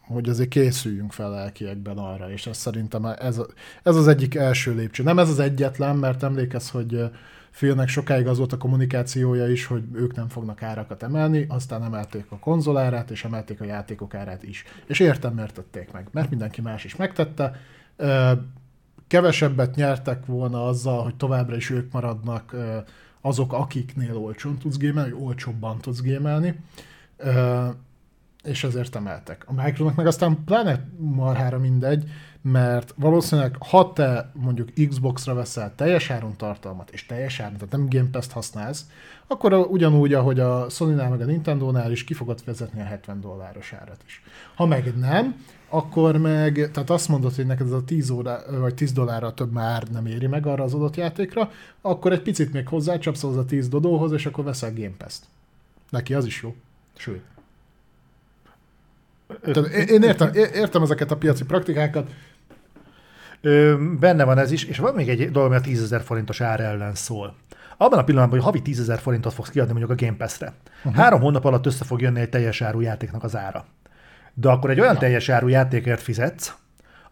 S2: hogy azért készüljünk fel lelkiekben arra, és azt szerintem ez, ez az egyik első lépcső. Nem ez az egyetlen, mert emlékez, hogy félnek sokáig az volt a kommunikációja is, hogy ők nem fognak árakat emelni, aztán emelték a konzolárát, és emelték a játékok árát is. És értem, miért tették meg, mert mindenki más is megtette. Kevesebbet nyertek volna azzal, hogy továbbra is ők maradnak azok, akiknél olcsón tudsz gémelni, olcsóbban tudsz gémelni és ezért emeltek. A Microsoftnak meg aztán pláne marhára mindegy, mert valószínűleg ha te mondjuk Xbox-ra veszel teljes áron tartalmat, és teljes áron, tehát nem Game Pass-t használsz, akkor ugyanúgy, ahogy a Sony-nál meg a Nintendo-nál is ki fogod vezetni a 70 dolláros árat is. Ha meg nem, akkor meg, tehát azt mondod, hogy neked ez a 10, óra, vagy 10 dollárra több már nem éri meg arra az adott játékra, akkor egy picit még hozzácsapsz az a 10 dodóhoz, és akkor veszel Game Pass-t. Neki az is jó. Sőt. Tehát én értem, értem ezeket a piaci praktikákat,
S1: Ö, benne van ez is, és van még egy dolog, ami a 10 ezer forintos ár ellen szól. Abban a pillanatban, hogy havi 10 ezer forintot fogsz kiadni mondjuk a Game Pass-re, uh-huh. három hónap alatt össze fog jönni egy teljes áru játéknak az ára. De akkor egy olyan ja. teljes áru játékért fizetsz,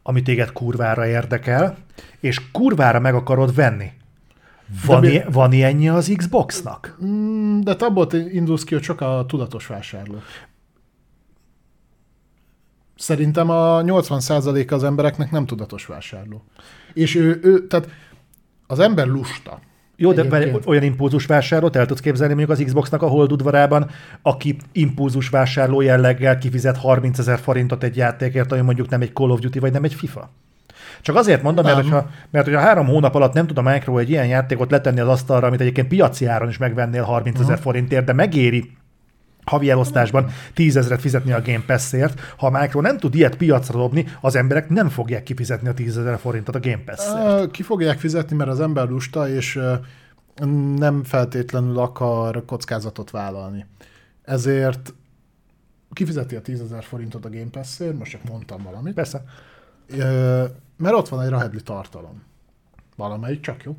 S1: ami téged kurvára érdekel, és kurvára meg akarod venni. Van,
S2: mi-
S1: van ilyenje az Xboxnak?
S2: Mm, de te abból indulsz ki, hogy csak a tudatos vásárló. Szerintem a 80%-a az embereknek nem tudatos vásárló. És ő, ő tehát az ember lusta.
S1: Jó, de
S2: Egyébként.
S1: olyan impulzus vásárlót el tudsz képzelni mondjuk az Xboxnak a holdudvarában, aki impulzus vásárló jelleggel kifizet 30 ezer forintot egy játékért, ami mondjuk nem egy Call of Duty, vagy nem egy FIFA. Csak azért mondom, mert
S2: Nem.
S1: hogyha, mert hogyha három hónap alatt nem tud a Micro egy ilyen játékot letenni az asztalra, amit egyébként piaci áron is megvennél 30 ezer forintért, de megéri havi elosztásban 10 ezeret fizetni a Game Pass-ért. Ha a Micro nem tud ilyet piacra dobni, az emberek nem fogják kifizetni a 10 ezer forintot a Game Pass-ért.
S2: Ki fogják fizetni, mert az ember lusta, és nem feltétlenül akar kockázatot vállalni. Ezért kifizeti a 10 ezer forintot a Game Pass-ért, most csak mondtam valamit,
S1: Persze.
S2: Mert ott van egy rahedli tartalom. Valamelyik csak jó.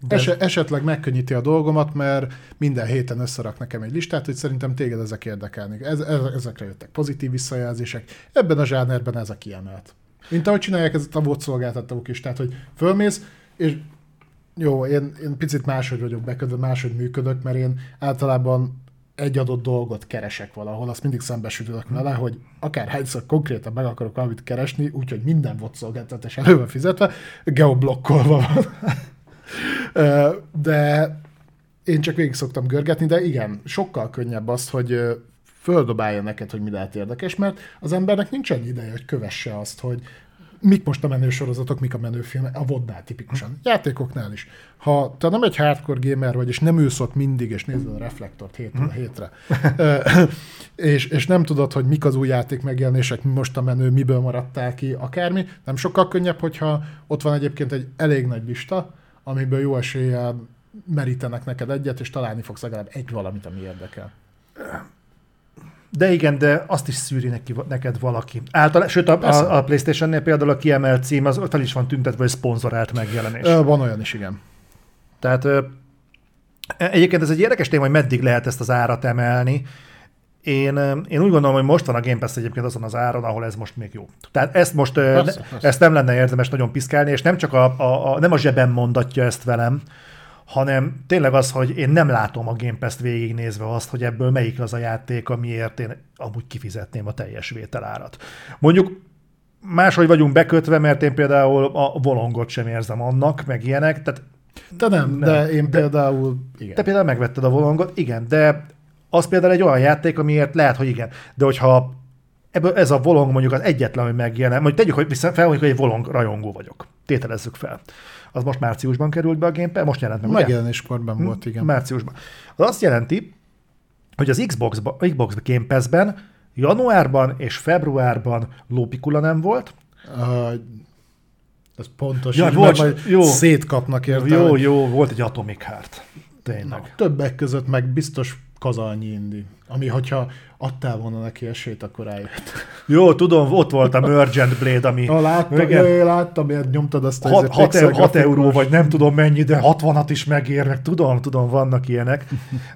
S1: De-
S2: Es- esetleg megkönnyíti a dolgomat, mert minden héten összerak nekem egy listát, hogy szerintem téged ezek érdekelnek. Ez, ez, ezekre jöttek pozitív visszajelzések. Ebben a zsánerben ez a kiemelt. Mint ahogy csinálják ezt a VOD szolgáltatók is, tehát hogy fölmész, és jó, én, én picit máshogy vagyok beködve, máshogy működök, mert én általában egy adott dolgot keresek valahol, azt mindig szembesülök vele, hogy akár hányszor konkrétan meg akarok valamit keresni, úgyhogy minden VOD szolgáltatás elő van fizetve, geoblokkolva van. De én csak végig szoktam görgetni, de igen, sokkal könnyebb az, hogy földobálja neked, hogy mi lehet érdekes, mert az embernek nincs annyi ideje, hogy kövesse azt, hogy mik most a menő sorozatok, mik a menő filmek, a vodnál tipikusan, játékoknál is. Ha te nem egy hardcore gamer vagy, és nem ülsz ott mindig, és nézed a reflektort hétről hétre, ö, és, és nem tudod, hogy mik az új játék megjelenések, mi most a menő, miből maradtál ki, akármi, nem sokkal könnyebb, hogyha ott van egyébként egy elég nagy lista, amiből jó eséllyel merítenek neked egyet, és találni fogsz legalább egy valamit, ami érdekel.
S1: De igen, de azt is szűri neki, neked valaki. Általában, sőt, a, a, a PlayStation-nél például a kiemelt cím, az fel is van tüntetve, hogy szponzorált megjelenés.
S2: Ö, Van olyan is, igen.
S1: Tehát ö, egyébként ez egy érdekes téma, hogy meddig lehet ezt az árat emelni. Én, ö, én úgy gondolom, hogy most van a Game Pass egyébként azon az áron, ahol ez most még jó. Tehát ezt most ö,
S2: Persze,
S1: ne-
S2: persze.
S1: ezt nem lenne érdemes nagyon piszkálni, és nem csak a, a, a, nem a zsebem mondatja ezt velem, hanem tényleg az, hogy én nem látom a Game Pass-t végignézve azt, hogy ebből melyik az a játék, amiért én amúgy kifizetném a teljes vételárat. Mondjuk máshogy vagyunk bekötve, mert én például a volongot sem érzem annak, meg ilyenek, tehát
S2: Te nem,
S1: Nem.
S2: de én például igen.
S1: te például megvetted a volongot, igen, de az például egy olyan játék, amiért lehet, hogy igen. De hogyha ebből ez a volong mondjuk az egyetlen, ami megjelen, mondjuk tegyük hogy vissza, fel, hogy egy volong rajongó vagyok. Tételezzük fel. Az most márciusban került be a Game most jelent meg, ugye?
S2: Megjelenéskor ben volt, igen.
S1: Márciusban. Az azt jelenti, hogy az Xbox, Xbox Game Pass-ben januárban és februárban lópikula nem volt.
S2: Uh, ez pontos,
S1: Ja,
S2: ja,
S1: bocs,
S2: majd
S1: jó.
S2: szétkapnak érte.
S1: Jó, jó, volt egy Atomic Heart. Tényleg.
S2: Többek között meg biztos kazalnyi indi. Ami, hogyha adtál volna neki esélyt, akkor eljött.
S1: Jó, tudom, ott volt a Mergent Blade, ami
S2: Ha láttam,
S1: Igen.
S2: jaj, láttam, miért nyomtad azt a
S1: 6,
S2: izé
S1: 6,
S2: pixel
S1: 6 euró, vagy nem tudom mennyi, de 60-at is megér, meg tudom, tudom, vannak ilyenek.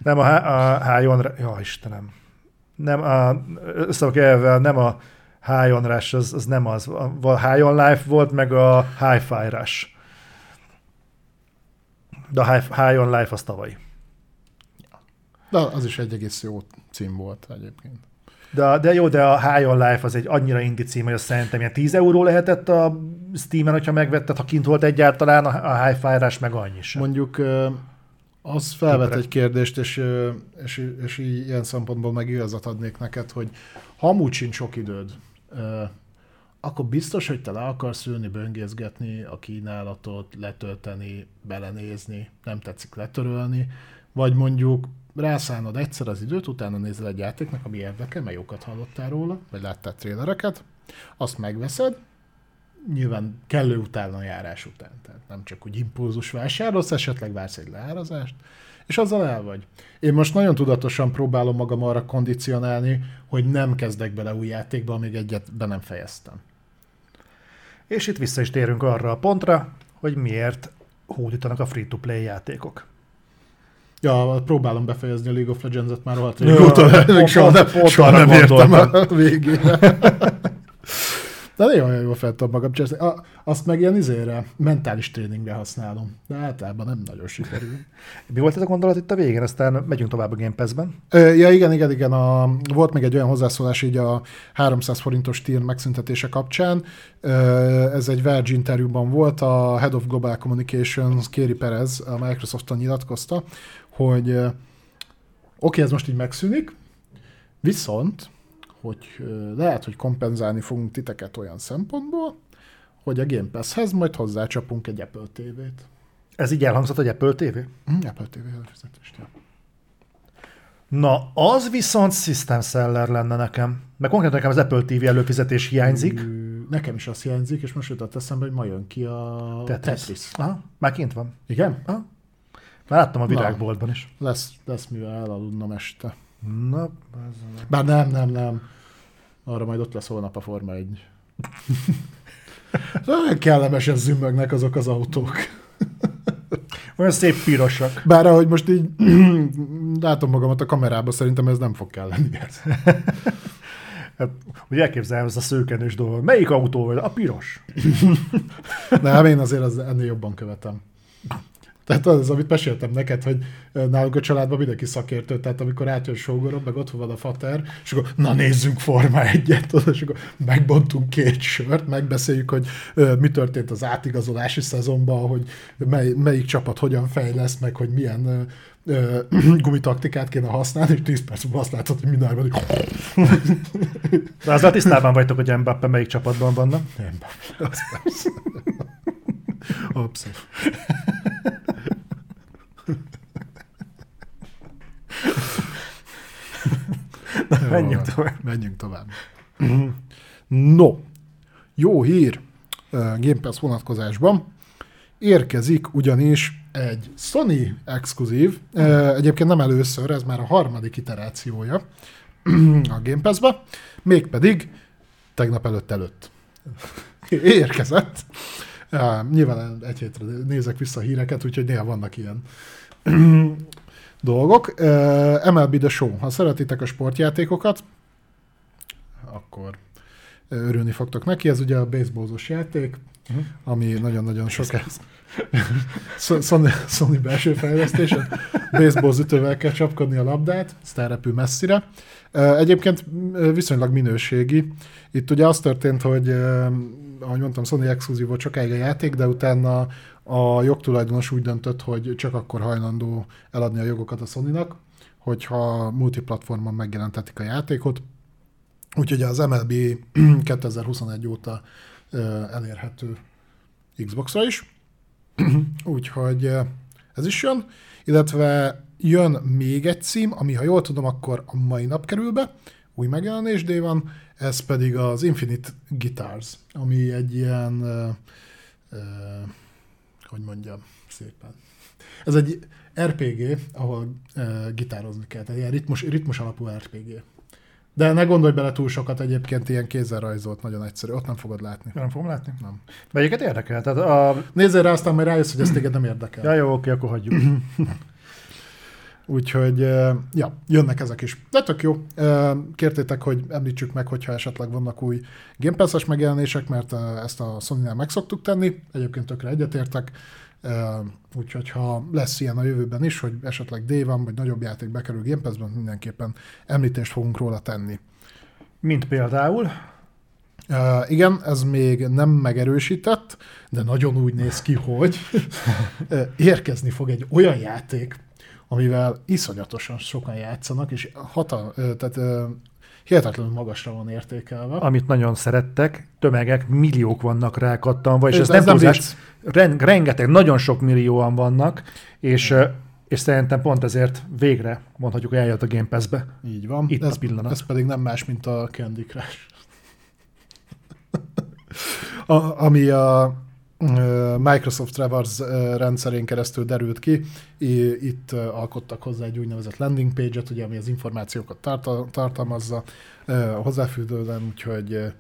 S1: Nem a, a High on... Ja, Istenem. Nem a... Összeak elvel, nem a High on Rush, az, az nem az. A a High on Life volt, meg a Hi-Fi Rush. De a High, High on Life az tavaly.
S2: De az is egy egész jó cím volt egyébként.
S1: De, de jó, de a High on Life az egy annyira indi cím, hogy azt szerintem ilyen 10 euró lehetett a Steam-en, hogyha megvetted, ha kint volt egyáltalán, a Hi-Fi Rush meg annyi sem.
S2: Mondjuk az felvet
S1: Tipre.
S2: egy kérdést, és, és, és ilyen szempontból meg igazat adnék neked, hogy ha amúgy sincs sok időd, akkor biztos, hogy te le akarsz ülni, böngészgetni a kínálatot, letölteni, belenézni, nem tetszik letörölni, vagy mondjuk rászánod egyszer az időt, utána nézel egy játéknak, ami érdekel, mert jókat hallottál róla, vagy láttál trélereket, azt megveszed, nyilván kellő utána járás után, tehát nem csak úgy impulzus vásárolsz, esetleg vársz egy leárazást, és azzal el vagy. Én most nagyon tudatosan próbálom magam arra kondicionálni, hogy nem kezdek bele új játékba, amíg egyet be nem fejeztem.
S1: És itt vissza is térünk arra a pontra, hogy miért hódítanak a free-to-play játékok.
S2: Ja, próbálom befejezni a League of Legends-et már rohadt régóta, még soha nem, soha nem értem a végére. De nagyon jól fel tudom magam csinálni. A- Azt meg ilyen izére, mentális tréningre használom. De általában nem nagyon sikerül.
S1: Mi volt ez a gondolat itt a végén? Aztán megyünk tovább a Game Pass-ben.
S2: Ö, Ja, igen, igen, igen. A, volt még egy olyan hozzászólás így a 300 forintos tier megszüntetése kapcsán. Ö, Ez egy Verge interjúban volt, a Head of Global Communications, Kéri Perez a Microsofton nyilatkozta, hogy oké, ez most így megszűnik, viszont, hogy lehet, hogy kompenzálni fogunk titeket olyan szempontból, hogy a Game Pass-hez majd hozzácsapunk egy Apple TV-t.
S1: Ez így elhangzott, hogy Apple TV?
S2: Hm, Apple TV előfizetést, ja.
S1: Na, az viszont System Seller lenne nekem. Mert konkrétan nekem az Apple TV előfizetés hiányzik.
S2: Nekem is azt hiányzik, és most jutott eszembe, hogy ma jön ki a Tetris. Tetris.
S1: Aha, már kint van.
S2: Igen?
S1: Aha. Már láttam a virágboltban is.
S2: Lesz, lesz mivel elaludnom este.
S1: Na, ez...
S2: Bár nem, nem, nem. Arra majd ott lesz holnap a Forma 1. Olyan kellemesen zümmögnek azok az autók.
S1: Olyan szép pirosak.
S2: Bár ahogy most így látom magamat a kamerába, szerintem ez nem fog kelleni.
S1: Hát, úgy elképzelem ez a szőkenős dolog. Melyik autó vagy? A piros.
S2: Nem, én azért az ennél jobban követem. Tehát az, amit meséltem neked, hogy nálunk a családban mindenki szakértő, tehát amikor átjön sógorom, meg ott van a fater, és akkor na nézzünk Forma egyet, és akkor megbontunk két sört, megbeszéljük, hogy mi történt az átigazolási szezonban, hogy mely, melyik csapat hogyan fejlesz, meg hogy milyen gumitaktikát kéne használni, és 10 perc múlva azt látod, hogy mindenben így
S1: De azzal tisztában vagytok, hogy Mbappé melyik csapatban vannak.
S2: nem, az persze. Abszolút.
S1: Na, menjünk
S2: Jó,
S1: tovább.
S2: Menjünk tovább. No, jó hír Game Pass vonatkozásban. Érkezik ugyanis egy Sony exkluzív, egyébként nem először, ez már a harmadik iterációja a Game Pass-be, mégpedig tegnap előtt előtt érkezett. Nyilván egy hétre nézek vissza a híreket, úgyhogy néha vannak ilyen dolgok. MLB The Show. Ha szeretitek a sportjátékokat, akkor örülni fogtok neki. Ez ugye a baseballzós játék,
S1: Mhm.
S2: ami nagyon-nagyon sok... Sony, Sony, belső fejlesztés, a baseball ütővel kell csapkodni a labdát, ezt elrepül messzire. Egyébként viszonylag minőségi. Itt ugye az történt, hogy ahogy mondtam, Sony exkluzív volt sokáig a játék, de utána a jogtulajdonos úgy döntött, hogy csak akkor hajlandó eladni a jogokat a Sony-nak, hogyha multiplatformon megjelentetik a játékot. Úgyhogy az MLB 2021 óta elérhető Xbox-ra is. Úgyhogy ez is jön, illetve jön még egy cím, ami ha jól tudom, akkor a mai nap kerül be, új megjelenés van, ez pedig az Infinite Guitars, ami egy ilyen, ö, ö, hogy mondjam szépen, ez egy RPG, ahol ö, gitározni kell, tehát ilyen ritmus, ritmus alapú RPG. De ne gondolj bele túl sokat, egyébként ilyen kézzel rajzolt, nagyon egyszerű, ott nem fogod látni.
S1: Nem fogom látni?
S2: Nem.
S1: Melyiket érdekel? Tehát a...
S2: Nézzél rá, aztán majd rájössz, hogy ez téged nem érdekel.
S1: Ja, jó, oké, akkor hagyjuk.
S2: Úgyhogy, ja, jönnek ezek is. De tök jó. Kértétek, hogy említsük meg, hogyha esetleg vannak új Game Pass-es megjelenések, mert ezt a Sony-nál meg szoktuk tenni. Egyébként tökre egyetértek. Úgyhogy ha lesz ilyen a jövőben is, hogy esetleg D van, vagy nagyobb játék bekerül Game Pass-ben, mindenképpen említést fogunk róla tenni.
S1: Mint például.
S2: Uh, igen, ez még nem megerősített, de nagyon úgy néz ki, hogy érkezni fog egy olyan játék, amivel iszonyatosan sokan játszanak, és hata, uh, tehát hihetetlenül magasra van értékelve.
S1: amit nagyon szerettek, tömegek, milliók vannak rá kattanva, és
S2: Ez-
S1: ez, nem
S2: nem
S1: túlzás, ren, rengeteg, nagyon sok millióan vannak, és és szerintem pont ezért végre mondhatjuk, eljött a Game Pass-be.
S2: Így van.
S1: Itt a
S2: ez,
S1: pillanat.
S2: ez pedig nem más, mint a Candy Crush. a, ami a Microsoft Traverse rendszerén keresztül derült ki. Itt alkottak hozzá egy úgynevezett landing page-et, ugye, ami az információkat tartal- tartalmazza hozzáfűzően, úgyhogy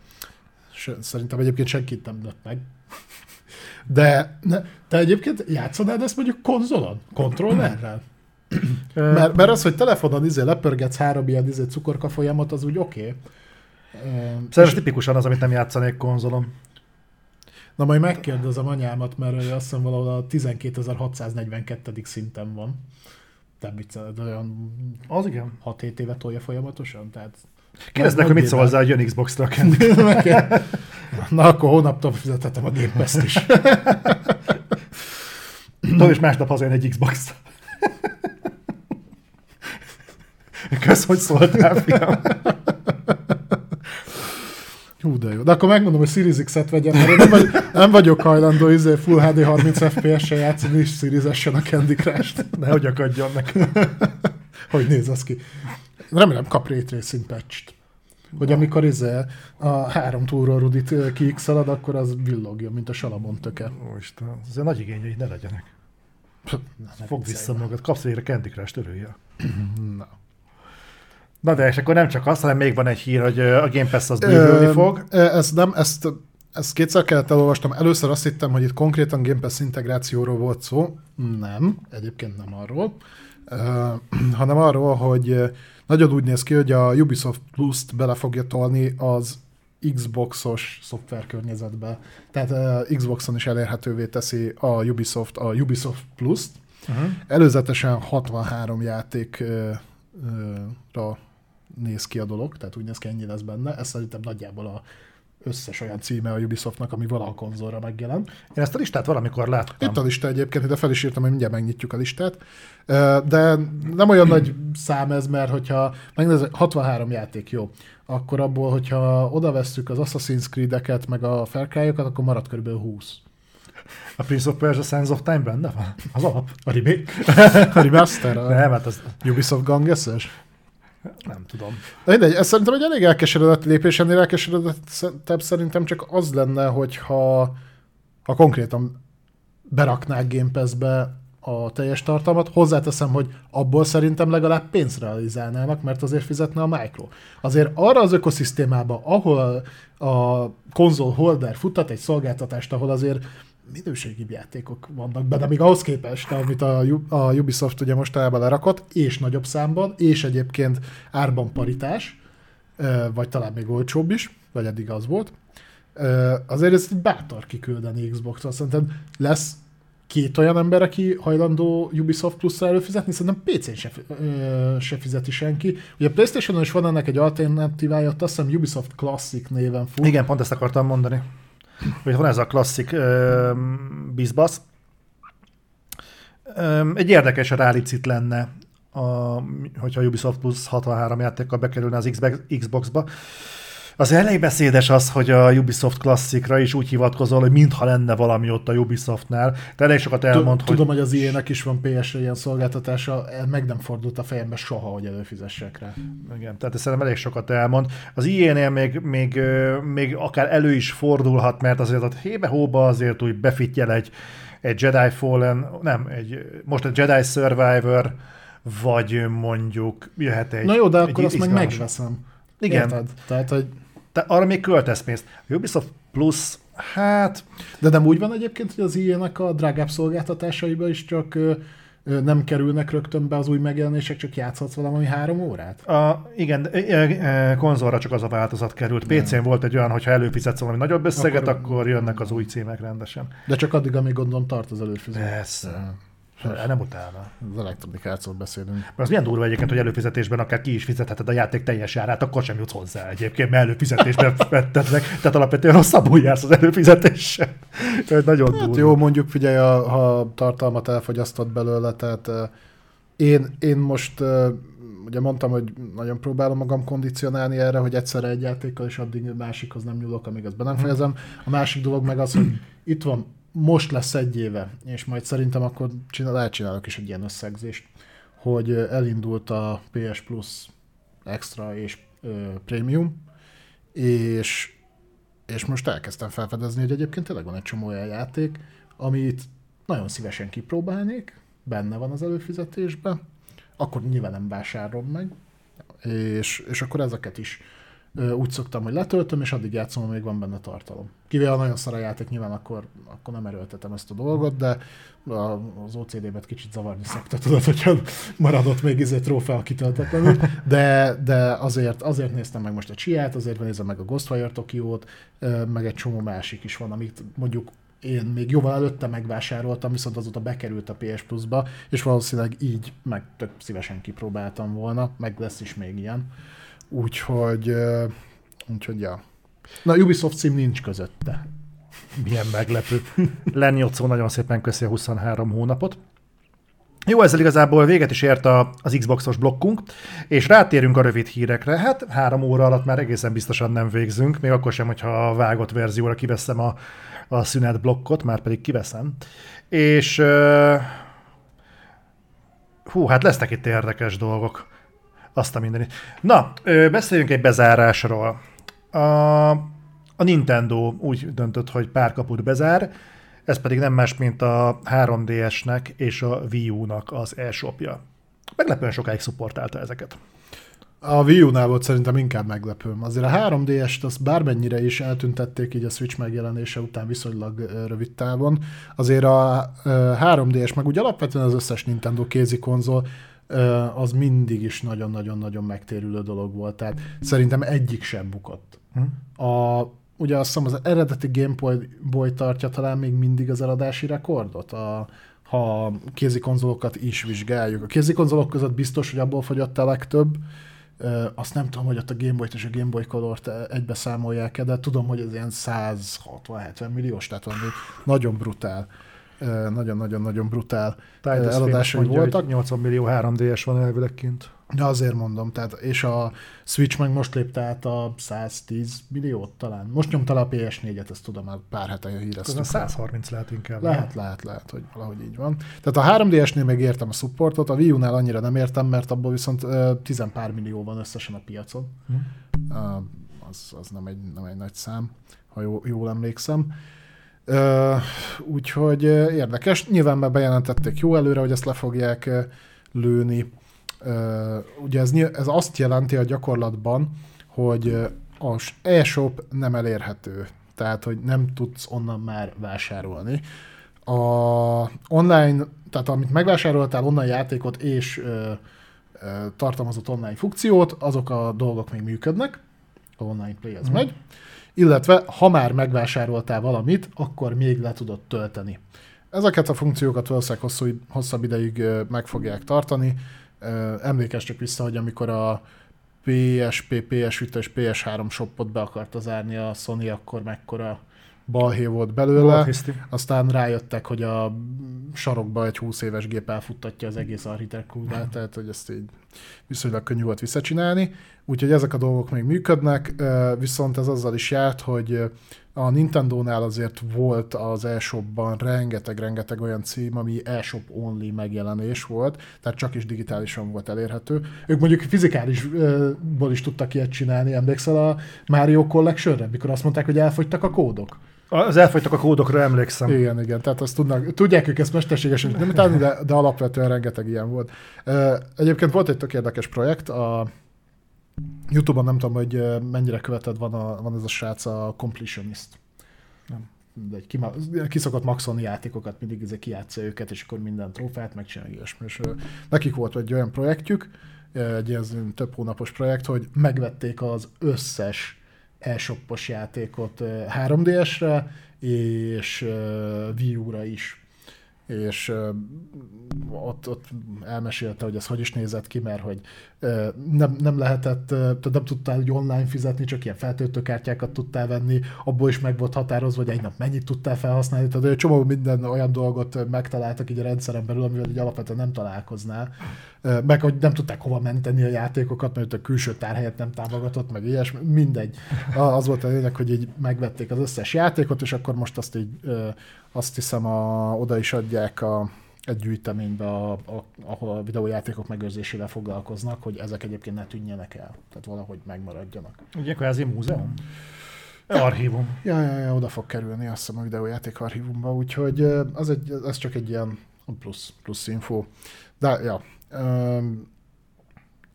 S2: szerintem egyébként senkit nem lett meg. De ne, te egyébként játszanád ezt mondjuk konzolon? Kontrollerrel? Mert, mert az, hogy telefonon izé lepörgetsz három ilyen izé cukorka folyamat, az úgy oké. Okay.
S1: Szerintem tipikusan az, amit nem játszanék konzolon.
S2: Na majd megkérdezem anyámat, mert ő azt hiszem valahol a 12.642. szinten van. Nem vicceled, olyan
S1: Az igen.
S2: 6-7 éve tolja folyamatosan, tehát...
S1: Kérdezd meg, hogy mit szól
S2: szólsz
S1: hozzá a jön Xbox-ra
S2: Na, akkor hónaptól fizethetem a Game Pass-t is.
S1: Tudod, és másnap hazajön egy Xbox. Kösz, hogy szóltál, fiam.
S2: Hú, de jó. De akkor megmondom, hogy Series X-et vegyem, mert én nem, vagy, nem vagyok hajlandó izé Full HD 30 FPS-sel játszani, és Series a Candy Crush-t.
S1: Nehogy akadjon meg.
S2: Hogy néz az ki? Remélem kap Ray Tracing patch Hogy amikor izé a három túról Rudit kiixeled, akkor az villogja, mint a Salamon töke.
S1: Úristen, azért nagy igényei ne legyenek. Fogd vissza magad, kapsz végre Candy Crush törője.
S2: Na.
S1: Na de, és akkor nem csak az, hanem még van egy hír, hogy a Game Pass az bővülni fog.
S2: Ez nem, ezt, ezt kétszer kellett elolvastam. Először azt hittem, hogy itt konkrétan Game Pass integrációról volt szó. Nem, egyébként nem arról. Hanem arról, hogy nagyon úgy néz ki, hogy a Ubisoft Plus-t bele fogja tolni az Xboxos szoftverkörnyezetbe. Tehát uh, Xboxon is elérhetővé teszi a Ubisoft a Ubisoft Plus-t.
S1: Uh-huh.
S2: Előzetesen 63 játékra néz ki a dolog, tehát úgy néz ki, ennyi lesz benne. Ez szerintem nagyjából a összes olyan címe a Ubisoftnak, ami valaha konzolra megjelent.
S1: Én ezt a listát valamikor láttam.
S2: Itt a lista egyébként, ide fel is írtam, hogy mindjárt megnyitjuk a listát. De nem olyan nagy szám ez, mert hogyha megnézzük, 63 játék jó, akkor abból, hogyha oda vesszük az Assassin's Creed-eket, meg a Far Cry-okat, akkor marad kb. 20.
S1: A Prince of Persia Sands of Time benne van? Az alap?
S2: A remake? A remaster? A
S1: Nem, hát az
S2: Ubisoft gangeses?
S1: Nem tudom.
S2: De mindegy, ez szerintem egy elég elkeseredett lépés, ennél elkeseredettebb szerintem csak az lenne, hogyha ha konkrétan beraknák Game Pass-be a teljes tartalmat. Hozzáteszem, hogy abból szerintem legalább pénzt realizálnának, mert azért fizetne a Micro. Azért arra az ökoszisztémába, ahol a konzol holder futtat egy szolgáltatást, ahol azért minőségibb játékok vannak benne, még ahhoz képest, amit a, Ubisoft ugye mostanában lerakott, és nagyobb számban, és egyébként árban paritás, vagy talán még olcsóbb is, vagy eddig az volt. Azért ez egy bátor kiküldeni Xbox-ra. Szerintem lesz két olyan ember, aki hajlandó Ubisoft Plus-ra előfizetni, szerintem PC-n se, ö, se fizeti senki. Ugye a Playstation-on is van ennek egy alternatívája, azt hiszem Ubisoft Classic néven fut.
S1: Igen, pont ezt akartam mondani. Hogy van ez a klasszik uh, bizbasz. Egy érdekes rálicit lenne, a, hogyha Ubisoft Plus 63 játékkal bekerülne az Xbox, Xbox-ba. Az elég beszédes az, hogy a Ubisoft klasszikra is úgy hivatkozol, hogy mintha lenne valami ott a Ubisoftnál. Te elég sokat elmond, hogy...
S2: Tudom, hogy az ilyenek is van PS-re ilyen szolgáltatása, meg nem fordult a fejembe soha, hogy előfizessek rá.
S1: Igen, tehát ez szerintem elég sokat elmond. Az IE-nél még, még, még akár elő is fordulhat, mert azért ott hébe-hóba azért úgy befittyel egy, egy Jedi Fallen, nem, egy, most egy Jedi Survivor, vagy mondjuk jöhet egy
S2: Na jó, de
S1: egy
S2: akkor azt meg megveszem.
S1: Igen.
S2: Érted? Tehát, hogy
S1: Te arra még költesz pénzt. A Ubisoft Plus, hát
S2: De nem úgy van egyébként, hogy az ilyenek a drágább szolgáltatásaiba is csak ö, ö, nem kerülnek rögtön be az új megjelenések, csak játszhatsz valami három órát?
S1: A, igen, de, e, e, konzolra csak az a változat került. PC-n volt egy olyan, hogyha előfizetsz valami nagyobb összeget,
S2: Akkor-
S1: akkor, akkor jönnek az új címek rendesen.
S2: De csak addig, amíg gondolom tart az előfizetés.
S1: Persze. Nem utána.
S2: Az Electronic Arts-ról beszélünk.
S1: Mert az milyen durva egyébként, hogy előfizetésben akár ki is fizetheted a játék teljes árát, akkor sem jutsz hozzá egyébként, mert előfizetésben vetted meg. Tehát alapvetően rosszabbul jársz az előfizetéssel. Nagyon
S2: Hát
S1: durva.
S2: jó, mondjuk figyelj, a- ha tartalmat elfogyasztott belőle, tehát én, én most ugye mondtam, hogy nagyon próbálom magam kondicionálni erre, hogy egyszerre egy játékkal, és addig másikhoz nem nyúlok, amíg azt be nem fejezem. A másik dolog meg az, hogy itt van most lesz egy éve, és majd szerintem akkor csinál, lehet csinálok is egy ilyen összegzést, hogy elindult a PS Plus Extra és ö, Premium, és, és most elkezdtem felfedezni, hogy egyébként tényleg van egy csomó olyan játék, amit nagyon szívesen kipróbálnék, benne van az előfizetésben, akkor nyilván nem vásárolom meg, és, és akkor ezeket is úgy szoktam, hogy letöltöm, és addig játszom, amíg van benne tartalom. Kivéve nagyon szar a játék, nyilván akkor, akkor nem erőltetem ezt a dolgot, de az OCD-bet kicsit zavarni szokta, tudod, hogyha maradott még izé trófea kitöltetlenül, de, de azért, azért néztem meg most a Csiát, azért nézem meg a Ghostwire Tokyo-t, meg egy csomó másik is van, amit mondjuk én még jóval előtte megvásároltam, viszont azóta bekerült a PS Plus-ba, és valószínűleg így meg tök szívesen kipróbáltam volna, meg lesz is még ilyen. Úgyhogy, úgyhogy ja. Na, Ubisoft cím nincs közötte.
S1: Milyen meglepő. Lenyocó nagyon szépen köszi a 23 hónapot. Jó, ezzel igazából véget is ért a, az Xboxos blokkunk, és rátérünk a rövid hírekre. Hát három óra alatt már egészen biztosan nem végzünk, még akkor sem, hogyha a vágott verzióra kiveszem a, a szünet blokkot, már pedig kiveszem. És uh, hú, hát lesznek itt érdekes dolgok. Azt a mindenit. Na, beszéljünk egy bezárásról. A, a Nintendo úgy döntött, hogy pár kaput bezár, ez pedig nem más, mint a 3DS-nek és a Wii U-nak az e-shopja. Meglepően sokáig szupportálta ezeket.
S2: A Wii U-nál volt szerintem inkább meglepő. Azért a 3DS-t azt bármennyire is eltüntették így a Switch megjelenése után viszonylag rövid távon, azért a 3DS meg úgy alapvetően az összes Nintendo kézi konzol az mindig is nagyon-nagyon-nagyon megtérülő dolog volt. Tehát szerintem egyik sem bukott. Hm? A, ugye azt hiszem az eredeti Game Boy tartja talán még mindig az eladási rekordot, a, ha kézi konzolokat is vizsgáljuk. A kézi konzolok között biztos, hogy abból fogyott a legtöbb, azt nem tudom, hogy ott a Game Boy-t és a Game Boy Color-t egybe számolják de tudom, hogy ez ilyen 160-70 milliós, tehát valami nagyon brutál nagyon-nagyon-nagyon brutál eladásai voltak.
S1: 80 millió 3DS van elvileg kint.
S2: De azért mondom, tehát, és a Switch meg most lépte át a 110 milliót talán. Most nyomta le a PS4-et, ezt tudom, már pár hete híreztük.
S1: Ez a 130 lehet inkább.
S2: Lehet, lehet, lehet, hogy valahogy így van. Tehát a 3DS-nél még értem a supportot, a Wii U-nál annyira nem értem, mert abból viszont uh, tizenpár millió van összesen a piacon. Hmm. Uh, az, az nem, egy, nem egy nagy szám, ha jó, jól emlékszem. Uh, úgyhogy érdekes. Nyilván már bejelentették jó előre, hogy ezt le fogják lőni. Ugye ez, ez azt jelenti a gyakorlatban, hogy az e-shop nem elérhető. Tehát, hogy nem tudsz onnan már vásárolni. A online, tehát amit megvásároltál onnan játékot és uh, uh, tartalmazott online funkciót, azok a dolgok még működnek. A online play ez mm. megy illetve ha már megvásároltál valamit, akkor még le tudod tölteni. Ezeket a funkciókat valószínűleg hosszú, hosszabb ideig meg fogják tartani. Emlékezz csak vissza, hogy amikor a PSP, PS Vita és PS3 shopot be akarta zárni a Sony, akkor mekkora balhé volt belőle. Aztán rájöttek, hogy a sarokba egy 20 éves gép elfuttatja az egész architektúrát, tehát hogy ezt így viszonylag könnyű volt visszacsinálni. Úgyhogy ezek a dolgok még működnek, viszont ez azzal is járt, hogy a Nintendo-nál azért volt az eShopban rengeteg-rengeteg olyan cím, ami eShop only megjelenés volt, tehát csak is digitálisan volt elérhető. Ők mondjuk fizikálisból is tudtak ilyet csinálni, emlékszel a Mario Collection-re, mikor azt mondták, hogy elfogytak a kódok?
S1: Az elfogytak a kódokra, emlékszem.
S2: Igen, igen, tehát azt tudnak, tudják ők ezt mesterségesen nem tenni, de, de alapvetően rengeteg ilyen volt. Egyébként volt egy tök érdekes projekt, a Youtube-on nem tudom, hogy mennyire követed, van, a, van ez a srác, a Completionist. Nem. Kima, kiszokott maxolni játékokat, mindig ezek kijátsza őket, és akkor minden trófát megcsinálja ilyesmi. És nekik volt egy olyan projektjük, egy ilyen több hónapos projekt, hogy megvették az összes e játékot 3DS-re, és Wii U-ra is. És ott, ott elmesélte, hogy ez hogy is nézett ki, mert hogy Nem, nem lehetett, tehát nem tudtál úgy online fizetni, csak ilyen feltöltőkártyákat tudtál venni, abból is meg volt határozva, hogy egy nap mennyit tudtál felhasználni, tehát egy csomó minden olyan dolgot megtaláltak így a rendszeren belül, amivel így alapvetően nem találkoznál. Meg hogy nem tudták hova menteni a játékokat, mert a külső tárhelyet nem támogatott, meg ilyesmi, mindegy. Az volt a lényeg, hogy így megvették az összes játékot, és akkor most azt így, azt hiszem, a, oda is adják a, egy gyűjteménybe, a, a, ahol a videójátékok megőrzésével foglalkoznak, hogy ezek egyébként ne tűnjenek el. Tehát valahogy megmaradjanak.
S1: Ugye kvázi múzeum? Archívum.
S2: Ja, ja, ja, oda fog kerülni azt hiszem a videójáték archívumba, úgyhogy az egy, ez csak egy ilyen plusz, plusz info. De ja,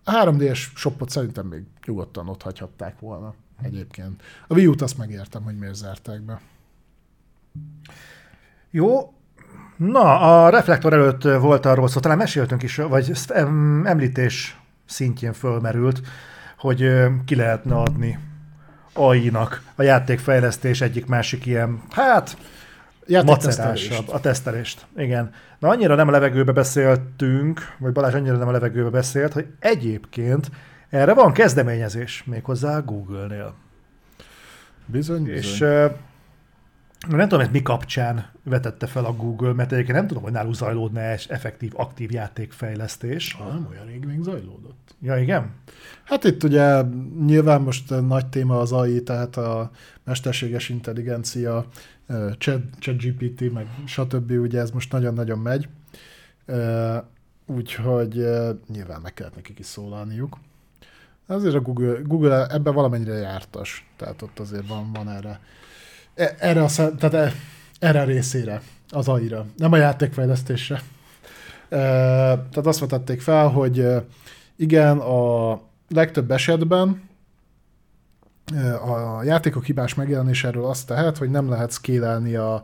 S2: a 3D-es shopot szerintem még nyugodtan ott hagyhatták volna egyébként. A Wii U-t azt megértem, hogy miért zárták be.
S1: Jó. Na, a reflektor előtt volt arról szó, talán meséltünk is, vagy említés szintjén fölmerült, hogy ki lehetne adni AI-nak a játékfejlesztés egyik másik ilyen, hát macerásabb, a tesztelést. Igen. Na annyira nem a levegőbe beszéltünk, vagy Balázs annyira nem a levegőbe beszélt, hogy egyébként erre van kezdeményezés, méghozzá a Google-nél.
S2: Bizony, bizony.
S1: És nem tudom, hogy mi kapcsán vetette fel a Google, mert egyébként nem tudom, hogy náluk zajlódna es effektív, aktív játékfejlesztés.
S2: Ha nem olyan rég még zajlódott.
S1: Ja, igen?
S2: Hát itt ugye nyilván most nagy téma az AI, tehát a mesterséges intelligencia, chat, GPT, meg stb. ugye ez most nagyon-nagyon megy. Úgyhogy nyilván meg kellett nekik is szólalniuk. Azért a Google, Google ebben valamennyire jártas, tehát ott azért van, van erre, e- erre a, szem- tehát e- erre a részére, az AI-ra, nem a játékfejlesztésre. Ö, Tehát azt vetették fel, hogy igen, a legtöbb esetben a játékok hibás megjelenéséről azt tehet, hogy nem lehet szkélelni a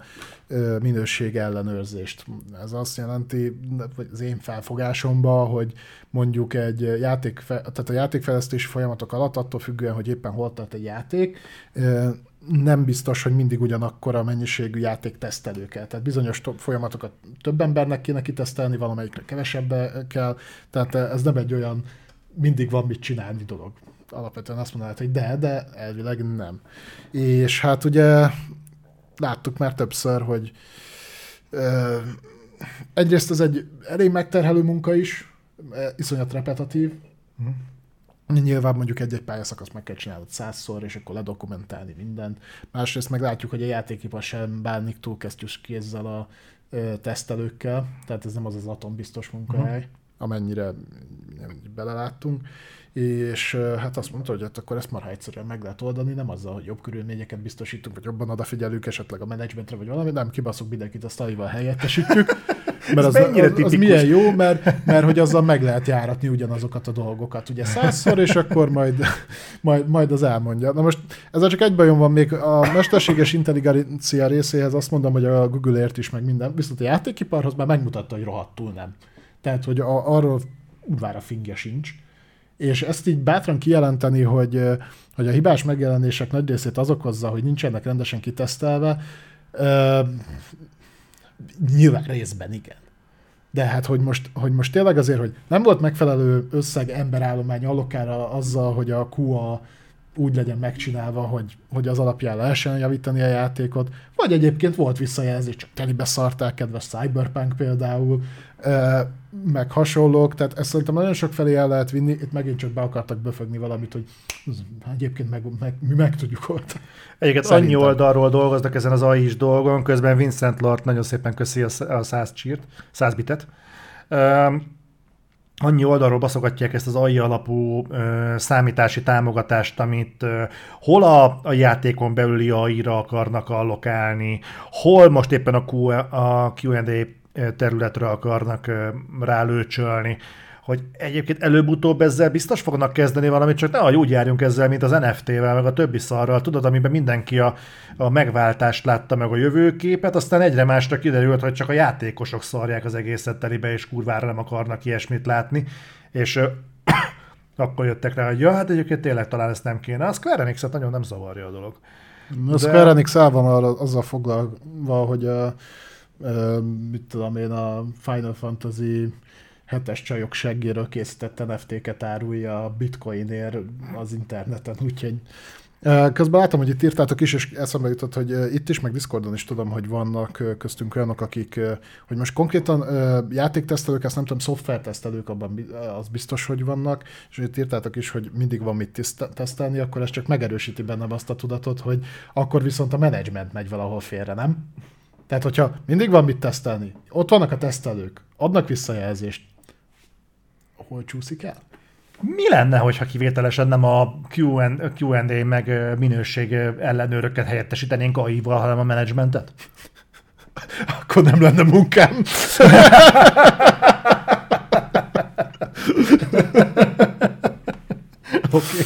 S2: minőség ellenőrzést. Ez azt jelenti, vagy az én felfogásomban, hogy mondjuk egy játék, tehát a játékfejlesztési folyamatok alatt, attól függően, hogy éppen hol tart egy játék, nem biztos, hogy mindig ugyanakkor a mennyiségű játék tesztelő kell. Tehát bizonyos to- folyamatokat több embernek kéne kitesztelni, valamelyikre kevesebbe kell, tehát ez nem egy olyan mindig van mit csinálni dolog. Alapvetően azt mondanád, hogy de, de elvileg nem. És hát ugye láttuk már többször, hogy ö, egyrészt ez egy elég megterhelő munka is, ö, iszonyat repetitív, Nyilván mondjuk egy-egy pályaszakaszt meg kell csinálnod százszor, és akkor ledokumentálni mindent. Másrészt meg látjuk, hogy a játékipar sem bánik túl kesztyűs kézzel a ö, tesztelőkkel, tehát ez nem az az atombiztos munkahely, uh-huh. amennyire beleláttunk. És hát azt mondta, hogy hát akkor ezt már egyszerűen meg lehet oldani, nem azzal, hogy jobb körülményeket biztosítunk, vagy jobban odafigyelünk esetleg a menedzsmentre, vagy valami, nem kibaszunk mindenkit, azt aival helyettesítjük. Mert
S1: Ez
S2: az, az, az
S1: tipikus?
S2: milyen jó, mert, mert hogy azzal meg lehet járatni ugyanazokat a dolgokat, ugye százszor, és akkor majd, majd, majd az elmondja. Na most ezzel csak egy bajom van még a mesterséges intelligencia részéhez azt mondom, hogy a Google ért is meg minden, viszont a játékiparhoz már megmutatta, hogy rohadtul nem. Tehát, hogy a, arról udvára fingja sincs. És ezt így bátran kijelenteni, hogy, hogy a hibás megjelenések nagy részét az okozza, hogy nincsenek rendesen kitesztelve, ö, nyilván részben igen. De hát, hogy most, hogy most tényleg azért, hogy nem volt megfelelő összeg emberállomány allokára azzal, hogy a QA úgy legyen megcsinálva, hogy, hogy az alapján lehessen javítani a játékot, vagy egyébként volt visszajelzés, csak telibe szarták, kedves Cyberpunk például, meg hasonlók, tehát ezt szerintem nagyon sok felé el lehet vinni, itt megint csak be akartak befögni valamit, hogy egyébként meg, meg, mi meg tudjuk oldani.
S1: Egyébként
S2: Szerintem.
S1: annyi oldalról dolgoznak ezen az AI is dolgon, közben Vincent Lord nagyon szépen köszi a sz- a 100 csírt, 100 bitet. Um, annyi oldalról baszogatják ezt az AI alapú ö, számítási támogatást, amit ö, hol a, a játékon belüli AI-ra akarnak allokálni, hol most éppen a, Q, a Q&A területre akarnak rálőcsölni, hogy egyébként előbb-utóbb ezzel biztos fognak kezdeni valamit, csak ne úgy járjunk ezzel, mint az NFT-vel, meg a többi szarral, tudod, amiben mindenki a, a megváltást látta meg a jövőképet, aztán egyre másra kiderült, hogy csak a játékosok szarják az egészet telibe, és kurvára nem akarnak ilyesmit látni, és ö, akkor jöttek rá, hogy ja, hát egyébként tényleg talán ezt nem kéne. A Square Enix-et nagyon nem zavarja a dolog.
S2: A Square Enix el van azzal foglalva, hogy a, mit tudom én, a Final Fantasy hetes csajok seggéről készített NFT-ket árulja bitcoinért az interneten, úgyhogy Közben látom, hogy itt írtátok is, és eszembe jutott, hogy itt is, meg Discordon is tudom, hogy vannak köztünk olyanok, akik, hogy most konkrétan játéktesztelők, ezt nem tudom, szoftvertesztelők, abban az biztos, hogy vannak, és itt írtátok is, hogy mindig van mit tesztelni, akkor ez csak megerősíti bennem azt a tudatot, hogy akkor viszont a menedzsment megy valahol félre, nem? Tehát, hogyha mindig van mit tesztelni, ott vannak a tesztelők, adnak visszajelzést, hol csúszik el?
S1: Mi lenne, hogyha kivételesen nem a Q&A meg minőség ellenőröket helyettesítenénk AI-val, hanem a menedzsmentet?
S2: Akkor nem lenne munkám.
S1: Oké.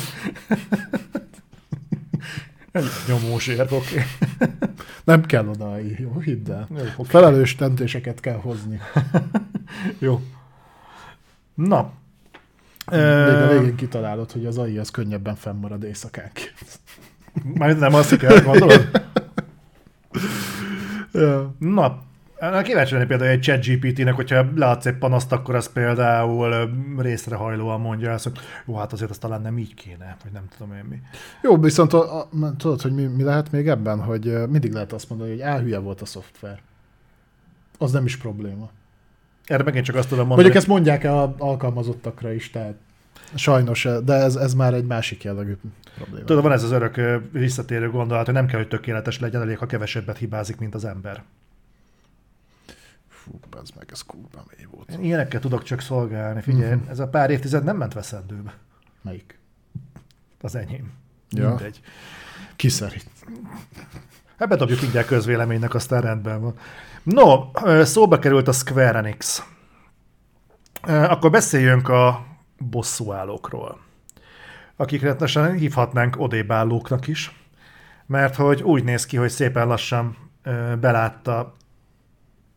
S1: Nyomós ér, oké. Okay.
S2: Nem kell oda AI, jó, hidd el. Jó, okay. Felelős döntéseket kell hozni.
S1: jó. Na,
S2: még a végén kitalálod, hogy az AI az könnyebben fennmarad éjszakánként.
S1: Majd nem azt kell, gondolod? Na, kíváncsi lenni például egy chat GPT-nek, hogyha leadsz egy panaszt, akkor az például részrehajlóan mondja azt, hogy jó, hát azért azt talán nem így kéne, vagy nem tudom én mi.
S2: Jó, viszont a, a, tudod, hogy mi, mi lehet még ebben, hogy mindig lehet azt mondani, hogy elhülye volt a szoftver. Az nem is probléma.
S1: Erre megint csak azt tudom mondani.
S2: Mondjuk ezt mondják el alkalmazottakra is, tehát sajnos, de ez, ez már egy másik jellegű probléma.
S1: Tudod, van ez az örök visszatérő gondolat, hogy nem kell, hogy tökéletes legyen, elég, ha kevesebbet hibázik, mint az ember.
S2: Fú, ez meg, ez kurva mély volt.
S1: Én ilyenekkel tudok csak szolgálni. Figyelj, uh-huh. ez a pár évtized nem ment veszendőbe.
S2: Melyik?
S1: Az enyém.
S2: Ja. Mindegy. Ki szerint?
S1: Ebbe dobjuk ingyen közvéleménynek, aztán rendben van. No, szóba került a Square Enix. Akkor beszéljünk a bosszúállókról, akik rendesen hívhatnánk odébállóknak is, mert hogy úgy néz ki, hogy szépen lassan belátta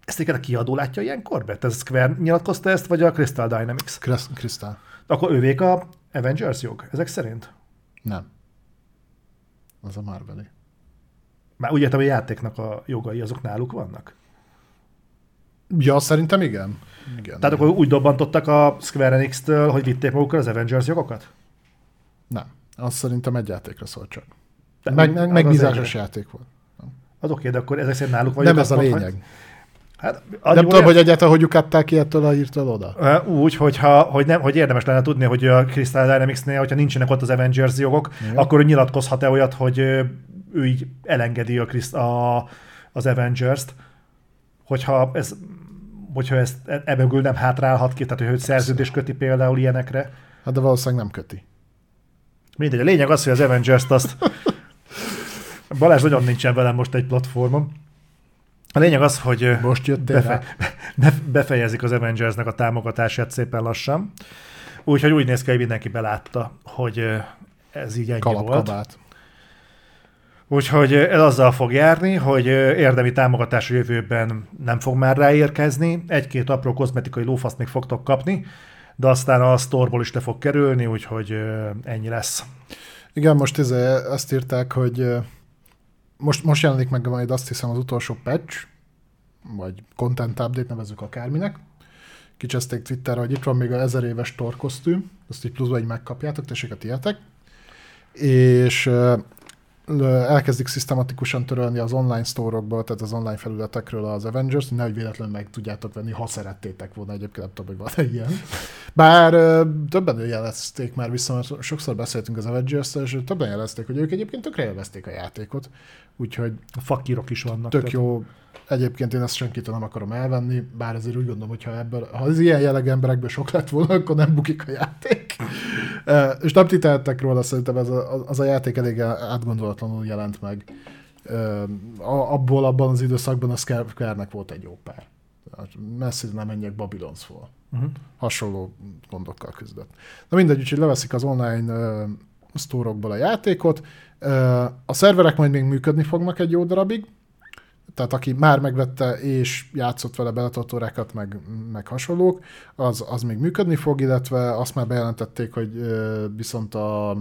S1: ezt a kiadó látja ilyenkor be? Ez Square nyilatkozta ezt, vagy a Crystal Dynamics?
S2: Crystal.
S1: Akkor ővék a Avengers jog, ezek szerint?
S2: Nem. Az a Marveli.
S1: Már úgy értem, hogy a játéknak a jogai azok náluk vannak?
S2: Ja, szerintem igen. igen
S1: Tehát igen. akkor úgy dobbantottak a Square Enix-től, hogy vitték magukkal az Avengers jogokat?
S2: Nem. Azt szerintem egy játékra szólt csak. De meg, meg, játék volt.
S1: Az oké, de akkor ezek szerint náluk vagy.
S2: Nem ez a lényeg. Hát, nem tudom, hogy egyáltalán hogy lyukadták ki ettől a írtől oda.
S1: Úgy, hogyha, hogy, nem, hogy érdemes lenne tudni, hogy a Crystal Dynamics-nél, hogyha nincsenek ott az Avengers jogok, Igen. akkor nyilatkozhat-e olyat, hogy ő így elengedi a, Christ, a az Avengers-t, hogyha ez hogyha ezt ebből nem hátrálhat ki, tehát hogy ő szerződés köti például ilyenekre.
S2: Hát de valószínűleg nem köti.
S1: Mindegy, a lényeg az, hogy az Avengers-t azt Balázs nagyon nincsen velem most egy platformon. A lényeg az, hogy
S2: most jöttél befe-
S1: befejezik az Avengersnek a támogatását szépen lassan. Úgyhogy úgy néz ki, hogy mindenki belátta, hogy ez így ennyi volt. Úgyhogy ez azzal fog járni, hogy érdemi támogatás a jövőben nem fog már ráérkezni, egy-két apró kozmetikai lófaszt még fogtok kapni, de aztán a sztorból is te fog kerülni, úgyhogy ennyi lesz.
S2: Igen, most ez, ezt írták, hogy most, most jelenik meg majd azt hiszem az utolsó patch, vagy content update, nevezük akárminek. Kicseszték Twitterre, hogy itt van még a ezer éves torkosztüm, azt így pluszban így megkapjátok, tessék a tietek. És elkezdik szisztematikusan törölni az online store tehát az online felületekről az Avengers, nehogy véletlenül meg tudjátok venni, ha szerettétek volna egyébként, nem tudom, hogy van ilyen. Bár többen jelezték már vissza, sokszor beszéltünk az avengers és többen jelezték, hogy ők egyébként tökre élvezték a játékot, úgyhogy...
S1: A fakírok is vannak.
S2: Tök tehát. jó. Egyébként én ezt senkitől nem akarom elvenni, bár azért úgy gondolom, hogy ha, ebből, ha az ilyen jelleg emberekből sok lett volna, akkor nem bukik a játék. és nem ti róla, szerintem ez a, az a játék elég átgondolatlanul jelent meg. abból abban az időszakban a Square-nek volt egy jó pár. Messze nem menjek Babylon's-ból. Uh-huh. Hasonló gondokkal küzdött. Na mindegy, úgyhogy leveszik az online uh, sztórokból a játékot. A szerverek majd még működni fognak egy jó darabig, tehát aki már megvette és játszott vele beletott órákat, meg, meg hasonlók, az, az még működni fog, illetve azt már bejelentették, hogy viszont a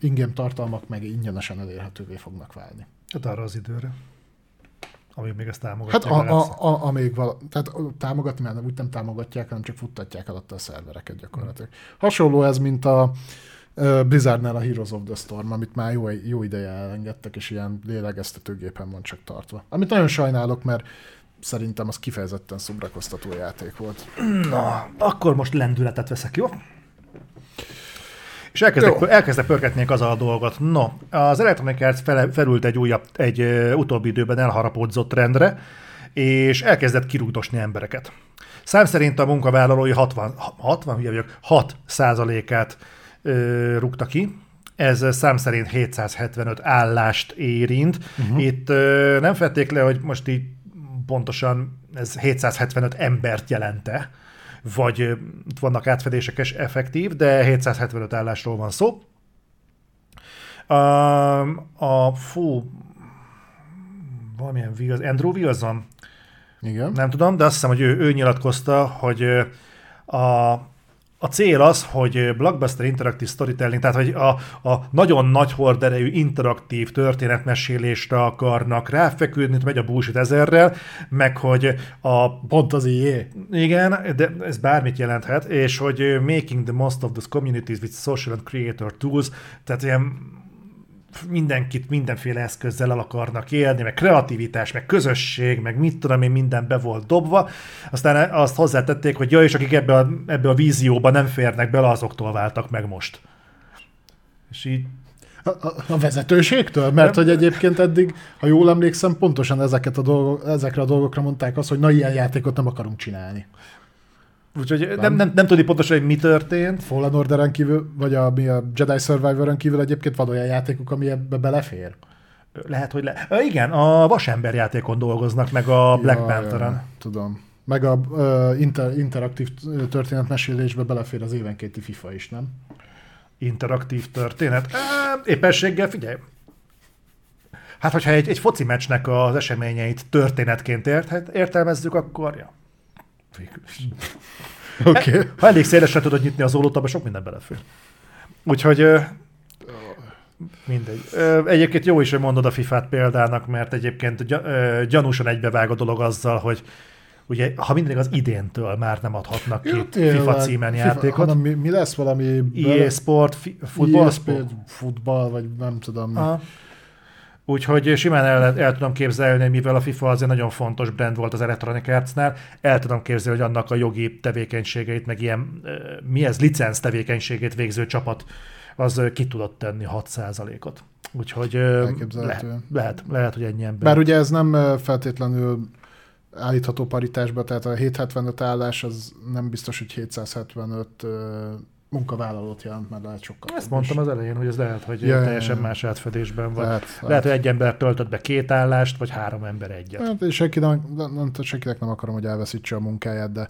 S2: ingame tartalmak meg ingyenesen elérhetővé fognak válni.
S1: Hát arra az időre. Amíg még ezt támogatják.
S2: Hát a, a, a, amíg vala, tehát támogatni, mert úgy nem támogatják, hanem csak futtatják alatt a szervereket gyakorlatilag. Hasonló ez, mint a Blizzardnál a Heroes of the Storm, amit már jó, jó ideje elengedtek, és ilyen lélegeztetőgépen van csak tartva. Amit nagyon sajnálok, mert szerintem az kifejezetten szobrakoztató játék volt.
S1: Na, akkor most lendületet veszek, jó? És elkezdek,
S2: Jó.
S1: elkezdek pörgetnék az a dolgot. No, az Electronic Arts felült egy újabb, egy ö, utóbbi időben elharapódzott trendre, és elkezdett kirúgdosni embereket. Szám szerint a munkavállalói 60, 60 hülye vagyok, 6 százalékát ö, rúgta ki. Ez szám szerint 775 állást érint. Uh-huh. Itt ö, nem fették le, hogy most így pontosan ez 775 embert jelente, vagy vannak átfedések és effektív, de 775 állásról van szó. A, a fú, valamilyen Wilson, Andrew Wilson,
S2: Igen.
S1: nem tudom, de azt hiszem, hogy ő, ő nyilatkozta, hogy a, a cél az, hogy blockbuster interaktív storytelling, tehát hogy a, a nagyon nagy horderejű interaktív történetmesélésre akarnak ráfeküdni, megy a bullshit ezerrel, meg hogy a
S2: Pont az IE.
S1: igen, de ez bármit jelenthet, és hogy making the most of those communities with social and creator tools, tehát ilyen mindenkit mindenféle eszközzel el akarnak élni, meg kreativitás, meg közösség, meg mit tudom én, minden be volt dobva. Aztán azt hozzátették, hogy ja, és akik ebbe a, ebbe a vízióba nem férnek bele, azoktól váltak meg most. És így
S2: A, a, vezetőségtől? Mert hogy egyébként eddig, ha jól emlékszem, pontosan ezeket a dolgok, ezekre a dolgokra mondták azt, hogy na ilyen játékot nem akarunk csinálni.
S1: Úgyhogy nem, nem, nem tudni pontosan, hogy mi történt.
S2: Fallen Orderen kívül, vagy a, mi a Jedi Survivor-en kívül egyébként van olyan játékok, ami ebbe belefér.
S1: Lehet, hogy le... Igen, a Vasember játékon dolgoznak, meg a Black
S2: Ja,
S1: Pantheren.
S2: ja, Tudom. Meg a uh, inter, interaktív történetmesélésbe belefér az évenkénti FIFA is, nem?
S1: interaktív történet. Éppenséggel figyelj. Hát, hogyha egy, egy foci meccsnek az eseményeit történetként ért, hát értelmezzük, akkor ja. Végül is.
S2: Oké. Okay.
S1: Ha elég szélesre tudod nyitni az ólót, abban sok minden belefér. Úgyhogy mindegy. Egyébként jó is, hogy mondod a FIFA-t példának, mert egyébként gyanúsan egybevág a dolog azzal, hogy ugye, ha mindig az idéntől már nem adhatnak ki FIFA címen játékot.
S2: Hanem mi, mi lesz valami...
S1: EA Sport, fi- futball,
S2: EA Sport, futball, vagy nem tudom.
S1: Aha. Úgyhogy simán el, el tudom képzelni, mivel a FIFA azért nagyon fontos brand volt az Electronic Arts-nál, el tudom képzelni, hogy annak a jogi tevékenységeit, meg ilyen, mi ez, licenc tevékenységét végző csapat, az ki tudott tenni 6%-ot. Úgyhogy lehet, lehet, lehet, hogy ennyi ember.
S2: Bár ugye ez nem feltétlenül állítható paritásba, tehát a 775 állás az nem biztos, hogy 775 ö, munkavállalót jelent, mert lehet sokkal.
S1: Ezt mondtam
S2: is.
S1: az elején, hogy ez lehet, hogy
S2: ja,
S1: teljesen más átfedésben van.
S2: Lehet,
S1: Lehet,
S2: lehet.
S1: hogy egy ember töltött be két állást, vagy három ember egyet.
S2: Hát, és senkinek, nem, nem, senkinek nem akarom, hogy elveszítse a munkáját, de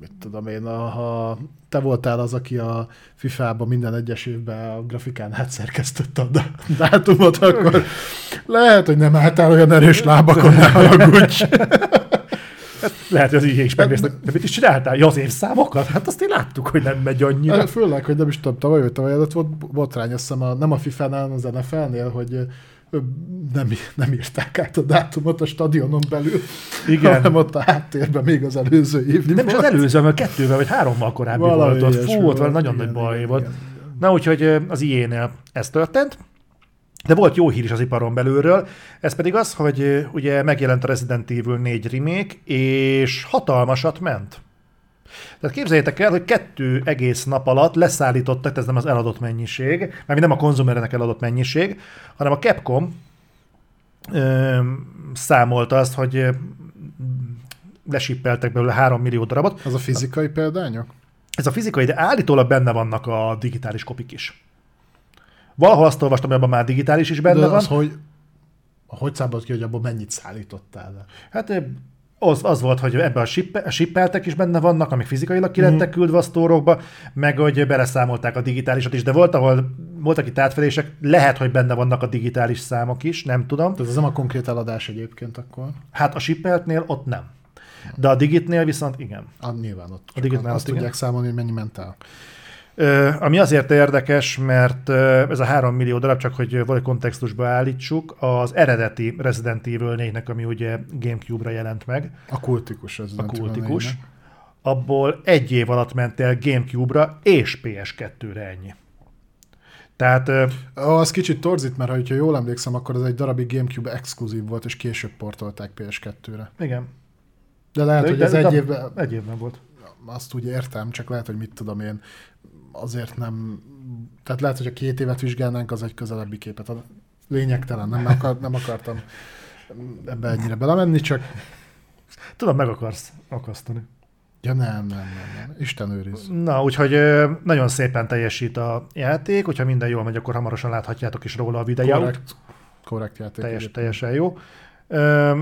S2: mit tudom én, a- ha te voltál az, aki a FIFA-ban minden egyes évben a grafikán átszerkesztette a dá- dátumot, akkor lehet, hogy nem álltál olyan erős lábakon, ne haragudj.
S1: Lehet, hogy az így is megnéztek. De mit is csináltál? Ja, az évszámokat? Hát azt én láttuk, hogy nem megy annyira.
S2: Főleg, hogy nem is tudom, tavaly vagy tavaly előtt volt botrány, azt hiszem a, nem a FIFA-nál, az NFL-nél, hogy nem, nem írták át a dátumot a stadionon belül,
S1: Igen.
S2: hanem ott a háttérben még az előző év.
S1: Nem is az előző, mert kettővel vagy hárommal korábbi
S2: Valami
S1: volt ott. Fú, ott
S2: volt,
S1: nagyon
S2: igen,
S1: nagy baj
S2: igen,
S1: volt.
S2: igen.
S1: Na úgyhogy az IE-nél ez történt. De volt jó hír is az iparon belülről, ez pedig az, hogy ugye megjelent a Resident Evil 4 remake, és hatalmasat ment. Tehát képzeljétek el, hogy kettő egész nap alatt leszállítottak, ez nem az eladott mennyiség, mert nem a konzumernek eladott mennyiség, hanem a Capcom ö, számolta azt, hogy lesippeltek belőle 3 millió darabot.
S2: Az a fizikai példányok?
S1: Ez a fizikai, de állítólag benne vannak a digitális kopik is. Valahol azt olvastam, hogy abban már digitális is benne
S2: De
S1: van.
S2: az, hogy hogy számolt ki, hogy abból mennyit szállítottál?
S1: Hát az, az volt, hogy ebben a, shippe, a shippeltek is benne vannak, amik fizikailag ki lettek küldve a sztórokba, meg hogy beleszámolták a digitálisat is, de volt, ahol voltak itt átfedések, lehet, hogy benne vannak a digitális számok is, nem tudom.
S2: Tehát ez nem a konkrét eladás egyébként akkor?
S1: Hát a shippeltnél ott nem. De a digitnél viszont igen.
S2: Ah, nyilván ott.
S1: A
S2: Csak
S1: digitnál
S2: azt
S1: ott igen.
S2: tudják számolni, hogy mennyi ment el.
S1: Ami azért érdekes, mert ez a 3 millió darab, csak hogy valahogy kontextusba állítsuk, az eredeti Resident Evil 4-nek, ami ugye Gamecube-ra jelent meg,
S2: A kultikus. Ez
S1: a kultikus, abból egy év alatt ment el Gamecube-ra és PS2-re ennyi. Tehát
S2: Az kicsit torzít, mert ha jól emlékszem, akkor ez egy darabig Gamecube exkluzív volt, és később portolták PS2-re.
S1: igen.
S2: De lehet,
S1: De-
S2: hogy ez
S1: de-
S2: egy évben,
S1: Egy évben volt.
S2: azt úgy értem, csak lehet, hogy mit tudom én, azért nem, tehát lehet, hogy a két évet vizsgálnánk, az egy közelebbi képet ad. Lényegtelen, nem, akar, nem akartam ebbe ennyire belemenni, csak
S1: Tudom, meg akarsz akasztani.
S2: ja nem, nem, nem, nem. Isten őriz.
S1: Na, úgyhogy nagyon szépen teljesít a játék, hogyha minden jól megy, akkor hamarosan láthatjátok is róla a videót.
S2: Korrekt, korrekt játék.
S1: Teljes,
S2: egyébként.
S1: teljesen jó.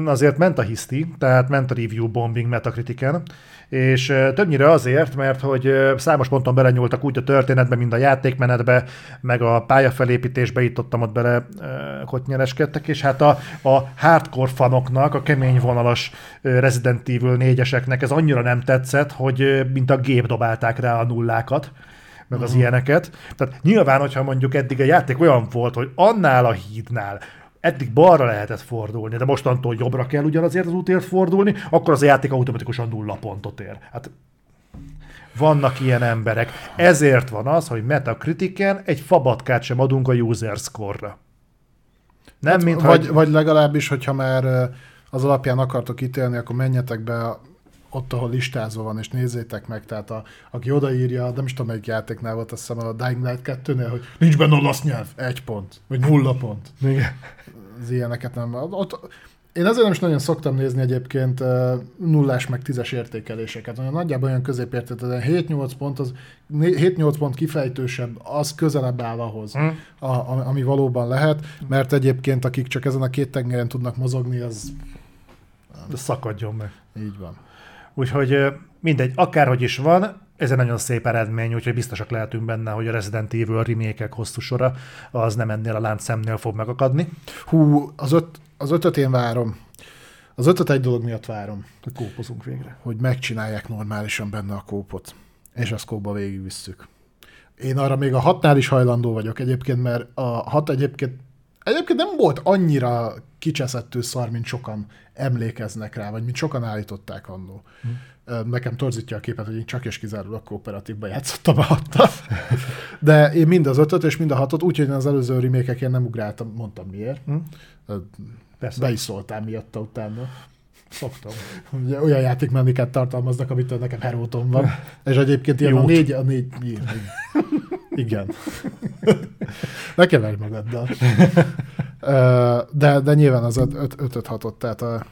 S1: Azért ment a hiszti, tehát ment a review bombing Metacritiken, és többnyire azért, mert hogy számos ponton belenyúltak úgy a történetbe, mint a játékmenetbe, meg a pályafelépítésbe itt ott ott bele ö, kotnyereskedtek, és hát a, a hardcore fanoknak, a kemény vonalas Resident Evil 4-eseknek ez annyira nem tetszett, hogy mint a gép dobálták rá a nullákat, meg az ilyeneket. Tehát nyilván, hogyha mondjuk eddig a játék olyan volt, hogy annál a hídnál eddig balra lehetett fordulni, de mostantól jobbra kell ugyanazért az útért fordulni, akkor az a játék automatikusan nulla pontot ér. Hát vannak ilyen emberek. Ezért van az, hogy Metacritiken egy fabatkát sem adunk a user score-ra. Nem, mint
S2: Hát, vagy,
S1: hogy...
S2: vagy legalábbis, hogyha már az alapján akartok ítélni, akkor menjetek be ott, ahol listázva van, és nézzétek meg, tehát a, aki odaírja, nem is tudom, melyik játéknál volt, azt hiszem a Dying Light 2-nél, hogy nincs benne olasz nyelv, egy pont, vagy nulla pont.
S1: Igen.
S2: Az ilyeneket nem. Ott, én ezért nem is nagyon szoktam nézni egyébként nullás meg tízes értékeléseket. Olyan nagyjából olyan középértékben, 7-8 pont, az 7-8 pont kifejtősebb, az közelebb áll ahhoz,
S1: Hm.
S2: a, ami valóban lehet, mert egyébként akik csak ezen a két tengeren tudnak mozogni, az
S1: De szakadjon meg.
S2: így van.
S1: Úgyhogy mindegy, akárhogy is van, ez egy nagyon szép eredmény, úgyhogy biztosak lehetünk benne, hogy a Resident Evil remake hosszú sora az nem ennél a láncszemnél fog megakadni.
S2: Hú, az, öt, az ötöt én várom. Az ötöt egy dolog miatt várom,
S1: Kópozunk végre.
S2: hogy megcsinálják normálisan benne a kópot, és azt kóba végigvisszük. Én arra még a hatnál is hajlandó vagyok egyébként, mert a hat egyébként Egyébként nem volt annyira kicseszettő szar, mint sokan emlékeznek rá, vagy mint sokan állították annó. Hm. Nekem torzítja a képet, hogy én csak és kizárólag kooperatívban játszottam a hattal. De én mind az ötöt és mind a hatot, úgyhogy én az előző remékekért nem ugráltam, mondtam miért.
S1: Hm. Persze.
S2: Be is szóltál miatta utána.
S1: Szoktam.
S2: Ugye olyan játékmechanikát tartalmaznak, amitől nekem heróton van. És egyébként ilyen a
S1: Jót.
S2: négy, a négy, igen. igen. ne keverj magaddal. De, de nyilván az öt, öt, ötöt hatott, tehát a,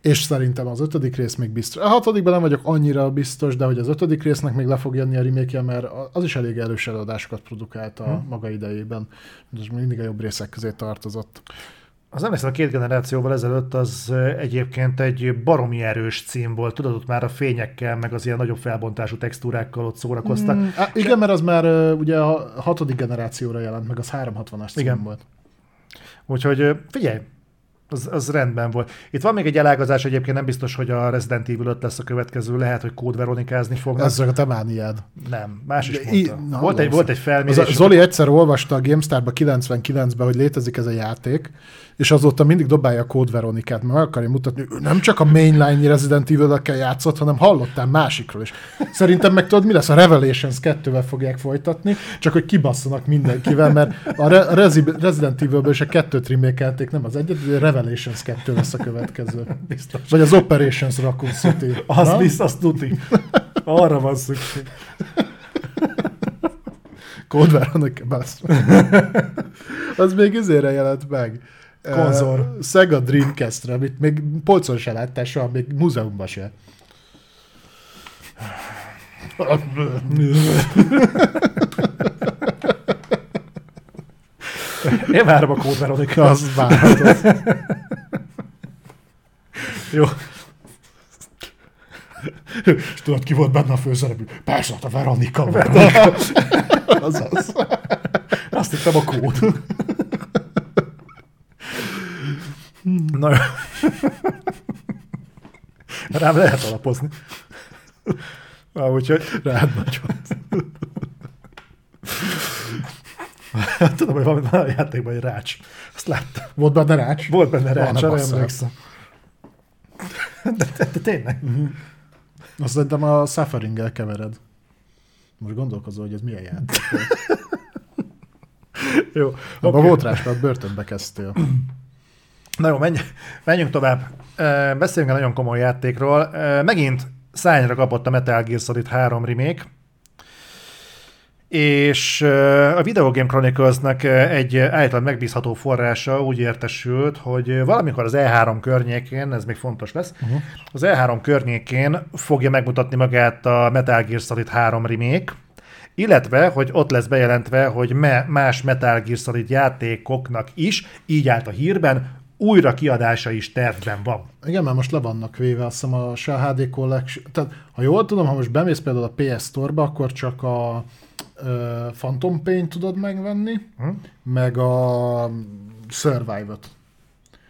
S2: és szerintem az ötödik rész még biztos. A hatodikban nem vagyok annyira biztos, de hogy az ötödik résznek még le fog jönni a remake mert az is elég erős eladásokat produkált a
S1: Hm.
S2: maga idejében. Ez mindig a jobb részek közé tartozott.
S1: Az emlékszem, a két generációval ezelőtt az egyébként egy baromi erős cím volt. Tudod, ott már a fényekkel, meg az ilyen nagyobb felbontású textúrákkal ott szórakoztak. Mm.
S2: Á, igen, mert az már ugye a hatodik generációra jelent, meg az 360-as cím
S1: Igen.
S2: volt.
S1: Úgyhogy figyelj, az, az rendben volt. Itt van még egy elágazás, egyébként nem biztos, hogy a Resident Evil 5 lesz a következő, lehet, hogy kódveronikázni fognak.
S2: Ez csak a te mániád.
S1: Nem, más is
S2: De i-
S1: mondta.
S2: na,
S1: volt, egy,
S2: az-
S1: volt egy
S2: Az
S1: felmérés.
S2: a, Zoli egyszer olvasta a GameStar-ba 99-ben, hogy létezik ez a játék, és azóta mindig dobálja a Code Veronikát, mert meg akarja mutatni, hogy nem csak a mainline Resident Evil-ekkel játszott, hanem hallottál másikról is. Szerintem meg tudod, mi lesz? A Revelations 2-vel fogják folytatni, csak hogy kibasszanak mindenkivel, mert a, Re- Resident Evil-ből is a kettőt remékelték, nem az egyet, de a Revelations 2 lesz a következő.
S1: Biztos.
S2: Vagy az Operations Raccoon City.
S1: Az az tuti. Arra van szükség.
S2: Code Veronica, bassz. Az még izére jelent meg.
S1: Konzol.
S2: Uh, Sega Dreamcast-re, amit még polcon se láttál soha, még múzeumban se.
S1: Én várom a Code Veronica.
S2: Az várható.
S1: Jó.
S2: És tudod, ki volt benne a főszereplő? Persze, hát a Veronika volt. Azaz.
S1: Azt hittem a kód. Na jó. Rám lehet alapozni. Na, úgyhogy
S2: Rád nagyon.
S1: Tudom, hogy van a játékban egy rács. Azt láttam.
S2: Volt benne rács?
S1: Volt benne rács, arra emlékszem. De, de, de tényleg.
S2: Azt szerintem a suffering kevered. Most gondolkozol, hogy ez milyen játék.
S1: Jó.
S2: Abban
S1: oké.
S2: volt rás, mert börtönbe kezdtél.
S1: Na jó, menj, menjünk tovább. Beszéljünk egy nagyon komoly játékról. Megint szányra kapott a Metal Gear Solid 3 remake, és a Video Game Chronicles-nek ö, egy állítólag megbízható forrása úgy értesült, hogy valamikor az E3 környékén, ez még fontos lesz, uh-huh. az E3 környékén fogja megmutatni magát a Metal Gear Solid 3 remake, illetve, hogy ott lesz bejelentve, hogy me- más Metal Gear Solid játékoknak is, így állt a hírben, újra kiadása is tervben van.
S2: Igen, mert most le vannak véve, azt hiszem a se a HD Collection, tehát ha jól tudom, ha most bemész például a PS Store-ba, akkor csak a ö, Phantom Pain tudod megvenni,
S1: Hm?
S2: meg a Survive-ot.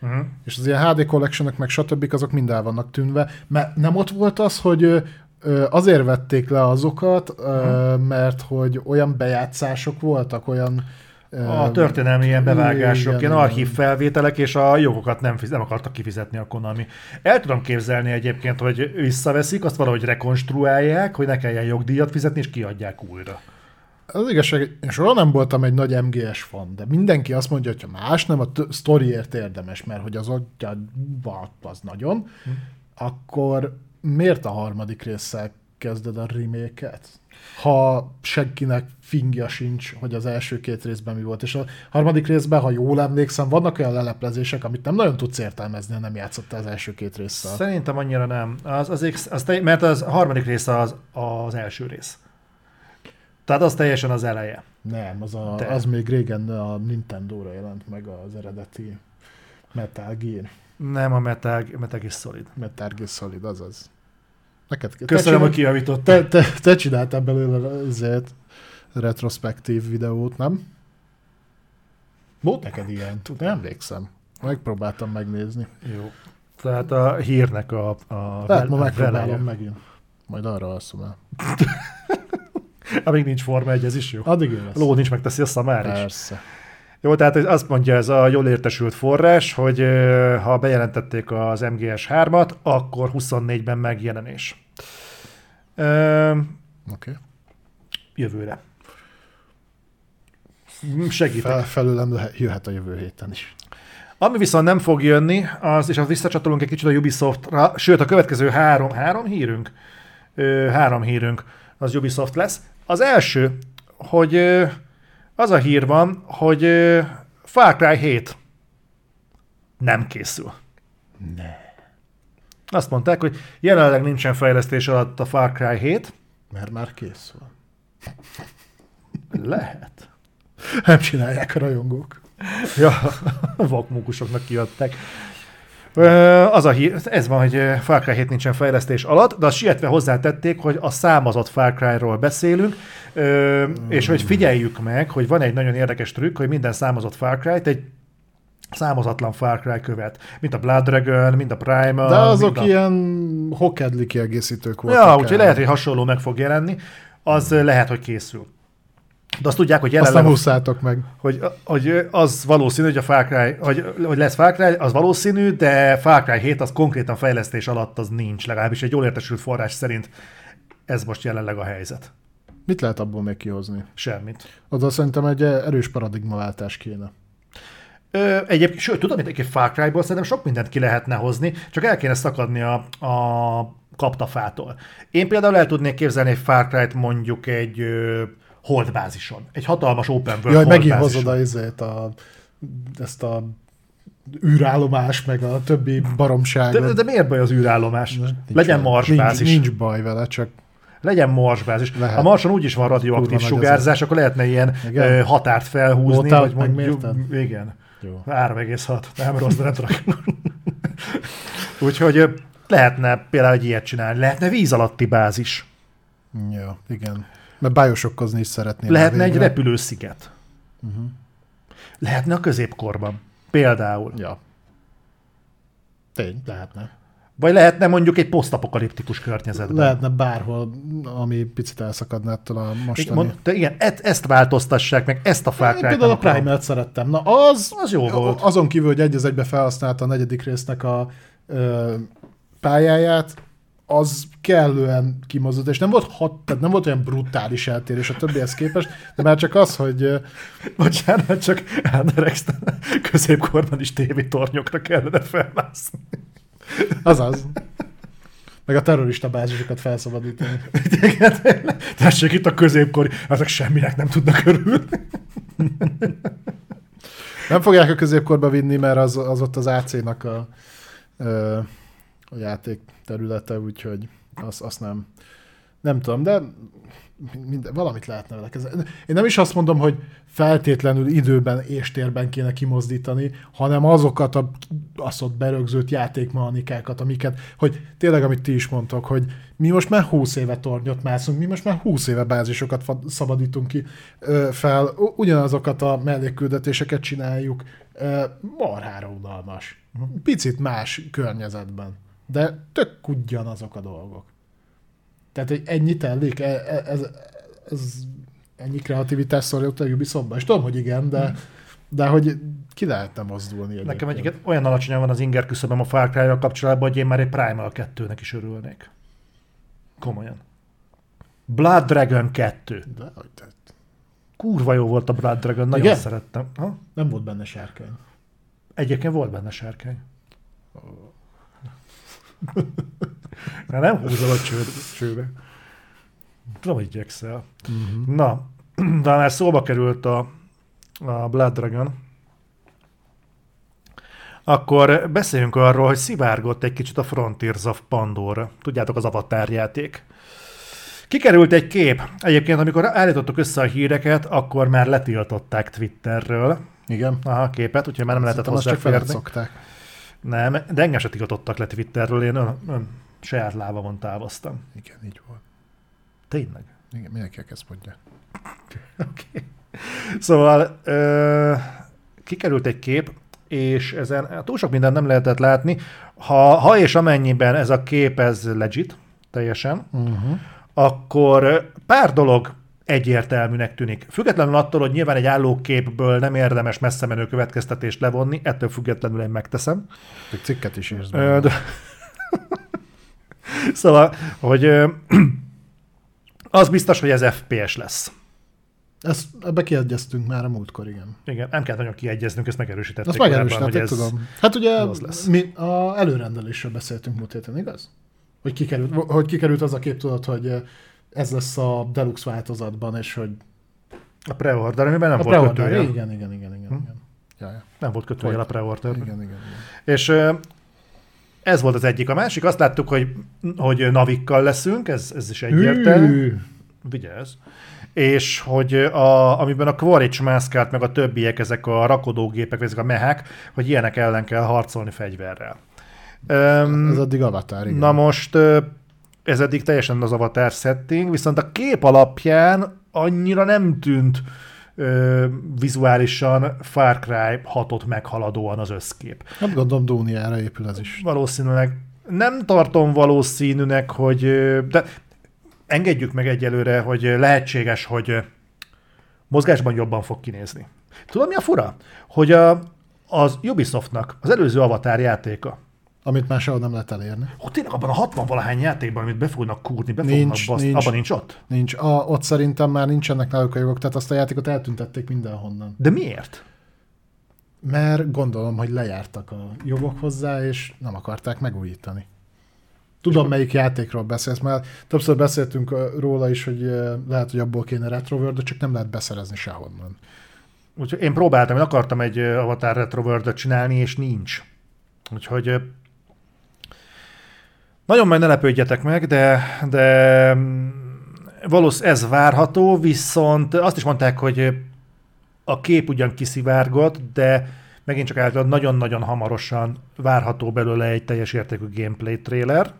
S1: Uh-huh.
S2: És az ilyen HD collection meg stb. azok mind el vannak tűnve, mert nem ott volt az, hogy azért vették le azokat, ö, mert hogy olyan bejátszások voltak, olyan...
S1: A történelmi ilyen bevágások,
S2: igen,
S1: ilyen archív felvételek, és a jogokat nem, fiz- nem akartak kifizetni a Konami. El tudom képzelni egyébként, hogy visszaveszik, azt valahogy rekonstruálják, hogy ne kelljen jogdíjat fizetni, és kiadják újra.
S2: Az igazság, én soha nem voltam egy nagy MGS fan, de mindenki azt mondja, hogy ha más nem, a t- sztoriért érdemes, mert hogy az adja az nagyon, hm. akkor miért a harmadik résszel kezded a remake-et? Ha senkinek fingja sincs, hogy az első két részben mi volt. És a harmadik részben, ha jól emlékszem, vannak olyan leleplezések, amit nem nagyon tudsz értelmezni, ha nem játszottál az első két résszel.
S1: Szerintem annyira nem. Az, az, az te, mert az a harmadik része az, az első rész. Tehát az teljesen az eleje.
S2: Nem, az, a,
S1: De.
S2: az még régen a Nintendo-ra jelent meg az eredeti Metal Gear.
S1: Nem a Metal, Metal Gear Solid.
S2: Metal Gear Solid, azaz. Neked
S1: Köszönöm, hogy
S2: csinál-
S1: kijavított.
S2: te, te, te csináltál belőle ezért retrospektív videót, nem? Volt neked ilyen? Nem emlékszem. Megpróbáltam megnézni.
S1: Jó. Tehát a hírnek a, a
S2: Lehet, ma megpróbálom
S1: veleje.
S2: megint. Majd arra alszom el.
S1: Amíg nincs Forma 1, ez is jó.
S2: Addig ő lesz.
S1: Ló nincs, megteszi a szamár is.
S2: Persze.
S1: Jó, tehát azt mondja ez a jól értesült forrás, hogy ha bejelentették az MGS 3-at, akkor 24-ben megjelenés. Ö,
S2: Oké. Okay.
S1: jövőre. Segítek.
S2: Fel, felőlem jöhet a jövő héten is.
S1: Ami viszont nem fog jönni, az, és az visszacsatolunk egy kicsit a Ubisoftra, sőt a következő három, három hírünk, ö, három hírünk az Ubisoft lesz. Az első, hogy az a hír van, hogy Far Cry 7 nem készül.
S2: Ne.
S1: Azt mondták, hogy jelenleg nincsen fejlesztés alatt a Far Cry 7.
S2: Mert már kész van.
S1: Lehet.
S2: Nem csinálják a rajongók.
S1: Ja, vakmunkusoknak kiadták. Az a hír, ez van, hogy Far Cry 7 nincsen fejlesztés alatt, de azt sietve hozzátették, hogy a számozott Far Cry-ról beszélünk, és hogy figyeljük meg, hogy van egy nagyon érdekes trükk, hogy minden számozott Far Cry-t egy számozatlan Far Cry követ, mint a Blood Dragon, mint a Primal.
S2: De azok
S1: a...
S2: ilyen hokedli kiegészítők voltak.
S1: Ja, úgyhogy lehet, hogy hasonló meg fog jelenni, az ö, lehet, hogy készül. De azt tudják, hogy jelenleg
S2: nem
S1: a
S2: húzzátok meg.
S1: hogy, hogy az valószínű, hogy a Far Cry, hogy, hogy lesz Far Cry, az valószínű, de Far Cry 7 az konkrétan fejlesztés alatt az nincs, legalábbis egy jól értesült forrás szerint ez most jelenleg a helyzet.
S2: Mit lehet abból még kihozni?
S1: Semmit.
S2: Oda szerintem egy erős paradigmaváltás kéne.
S1: Ö, egyébként, sőt, tudom, hogy egy Far Cry-ból szerintem sok mindent ki lehetne hozni, csak el kéne szakadni a, a kaptafától. Én például el tudnék képzelni egy Far Cry-t mondjuk egy holdbázison. Egy hatalmas open world
S2: Jaj, megint hozod a, izét, a, ezt a űrállomás, meg a többi baromságot.
S1: De, de miért baj az űrállomás?
S2: Nincs
S1: Legyen marsbázis.
S2: Nincs, nincs baj vele, csak
S1: Legyen marsbázis.
S2: Lehet.
S1: A marson úgyis van radioaktív sugárzás, akkor lehetne ilyen
S2: Igen.
S1: határt felhúzni.
S2: Voltál,
S1: vagy mondjuk, igen.
S2: jó.
S1: 3,6. Nem rossz, de nem tudok. Úgyhogy lehetne például egy ilyet csinálni. Lehetne víz alatti bázis.
S2: Ja, igen. Mert bájosokkozni is szeretném.
S1: Lehetne egy repülősziget.
S2: Uh-huh.
S1: Lehetne a középkorban. Például.
S2: Ja. Tény, lehetne.
S1: Vagy lehetne mondjuk egy posztapokaliptikus környezetben.
S2: Lehetne bárhol, ami picit elszakadna ettől a mostani.
S1: Mond, de igen, et, ezt változtassák meg, ezt a Cry-t
S2: például a. Primal-t szerettem. Na az,
S1: Az jó volt.
S2: Azon kívül, hogy egy az egybe felhasználta a negyedik résznek a ö, pályáját, az kellően kimozdult, és nem volt, hat, tehát nem volt olyan brutális eltérés a többihez képest, de már csak az, hogy
S1: Bocsánat, csak Anderex középkorban is tévétornyokra kellene felmászni.
S2: azaz. Meg a terrorista bázisokat felszabadítani.
S1: Tessék itt a középkori, ezek semminek nem tudnak örülni.
S2: Nem fogják a középkorba vinni, mert az, az ott az AC-nak a, a játék területe, úgyhogy azt, azt nem, nem tudom, de minden, valamit lehetne vele kezelni. Én nem is azt mondom, hogy feltétlenül időben és térben kéne kimozdítani, hanem azokat a azt ott berögzött játékmechanikákat, amiket, hogy tényleg, amit ti is mondtok, hogy mi most már 20 éve tornyot mászunk, mi most már 20 éve bázisokat szabadítunk ki fel, ugyanazokat a mellékküldetéseket csináljuk, marhára unalmas. Picit más környezetben, de tök ugyanazok a dolgok. Tehát, hogy ennyi tellik, E- e- ez, ez ennyi kreativitás szorult a Ubisoftba, és tudom, hogy igen, de, de hogy ki lehetne mozdulni
S1: Nekem
S2: egyébként.
S1: olyan alacsonyan van az inger küszöböm a Far cry kapcsolatban, hogy én már egy Primal 2-nek is örülnék. Komolyan. Blood Dragon 2.
S2: De, hogy te-
S1: Kurva jó volt a Blood Dragon, nagyon
S2: Igen?
S1: szerettem. Ha?
S2: nem volt benne sárkány.
S1: Egyébként volt benne sárkány. De nem húzol a csőbe. Tudom, hogy igyekszel. Uh-huh. Na, de már szóba került a, a Blood Dragon, akkor beszéljünk arról, hogy szivárgott egy kicsit a Frontiers of Pandora. Tudjátok, az Avatar játék. Kikerült egy kép. Egyébként, amikor állítottuk össze a híreket, akkor már letiltották Twitterről
S2: Igen.
S1: a képet, úgyhogy már nem lehetett
S2: Szerintem csak veled
S1: hozzáférni.
S2: szokták.
S1: Nem, de engem se tiltottak le Twitterről, én ön, ön saját lábamon távoztam.
S2: Igen, így volt.
S1: Tényleg.
S2: Igen, mindenki ezt mondja.
S1: Okay. Szóval ö, kikerült egy kép, és ezen túl sok mindent nem lehetett látni. Ha, ha és amennyiben ez a kép ez legit, teljesen,
S2: Uh-huh.
S1: akkor pár dolog egyértelműnek tűnik. Függetlenül attól, hogy nyilván egy állóképből nem érdemes messze menő következtetést levonni, ettől függetlenül én megteszem.
S2: Egy cikket is írsz
S1: Ö, de... szóval, hogy ö, az biztos, hogy ez FPS lesz.
S2: Ezt, ebbe kiegyeztünk már a múltkor, igen.
S1: Igen, nem kell nagyon kiegyeznünk, ezt megerősítették.
S2: Azt
S1: korábban,
S2: megerősítették,
S1: hogy ez-
S2: tudom. Hát ugye
S1: az lesz.
S2: mi a előrendelésről beszéltünk múlt héten, igaz? Hogy kikerült, hogy kikerült az a kép, tudod, hogy ez lesz a deluxe változatban, és hogy
S1: A pre-order, amiben nem
S2: a
S1: volt kötője.
S2: igen, igen, igen, igen, igen. Ja, ja.
S1: Nem volt kötője a pre-order.
S2: Igen, igen, igen.
S1: És ez volt az egyik. A másik, azt láttuk, hogy, hogy navikkal leszünk, ez, ez is egyértelmű. Vigyázz. És hogy a, amiben a Quaritch mászkált, meg a többiek, ezek a rakodógépek, ezek a mehák, hogy ilyenek ellen kell harcolni fegyverrel. Um,
S2: Ez addig avatár, igen.
S1: Na most ez eddig teljesen az avatar setting, viszont a kép alapján annyira nem tűnt ö, vizuálisan Far Cry 6-ot meghaladóan az összkép.
S2: Hát gondolom Dóniára épül ez is.
S1: Valószínűleg nem tartom valószínűnek, hogy de engedjük meg egyelőre, hogy lehetséges, hogy mozgásban jobban fog kinézni. Tudod, mi a fura? Hogy a, az Ubisoftnak az előző Avatar játéka,
S2: Amit már sehol nem lehet elérni.
S1: Ó, tényleg abban a 60 valahány játékban, amit be fognak kúrni, be
S2: Nincs,
S1: baszni,
S2: nincs.
S1: abban nincs ott?
S2: Nincs. A, ott szerintem már nincsenek náluk a jogok, tehát azt a játékot eltüntették mindenhonnan.
S1: De miért?
S2: Mert gondolom, hogy lejártak a jogok hozzá, és nem akarták megújítani. Tudom, melyik játékról beszélsz, mert többször beszéltünk róla is, hogy lehet, hogy abból kéne Retroworld, de csak nem lehet beszerezni sehonnan.
S1: Úgyhogy én próbáltam, én akartam egy Avatar Retro world csinálni, és nincs. Úgyhogy nagyon majd ne lepődjetek meg, de, de mm, valószínűleg ez várható, viszont azt is mondták, hogy a kép ugyan kiszivárgott, de megint csak általában nagyon-nagyon hamarosan várható belőle egy teljes értékű gameplay trailer.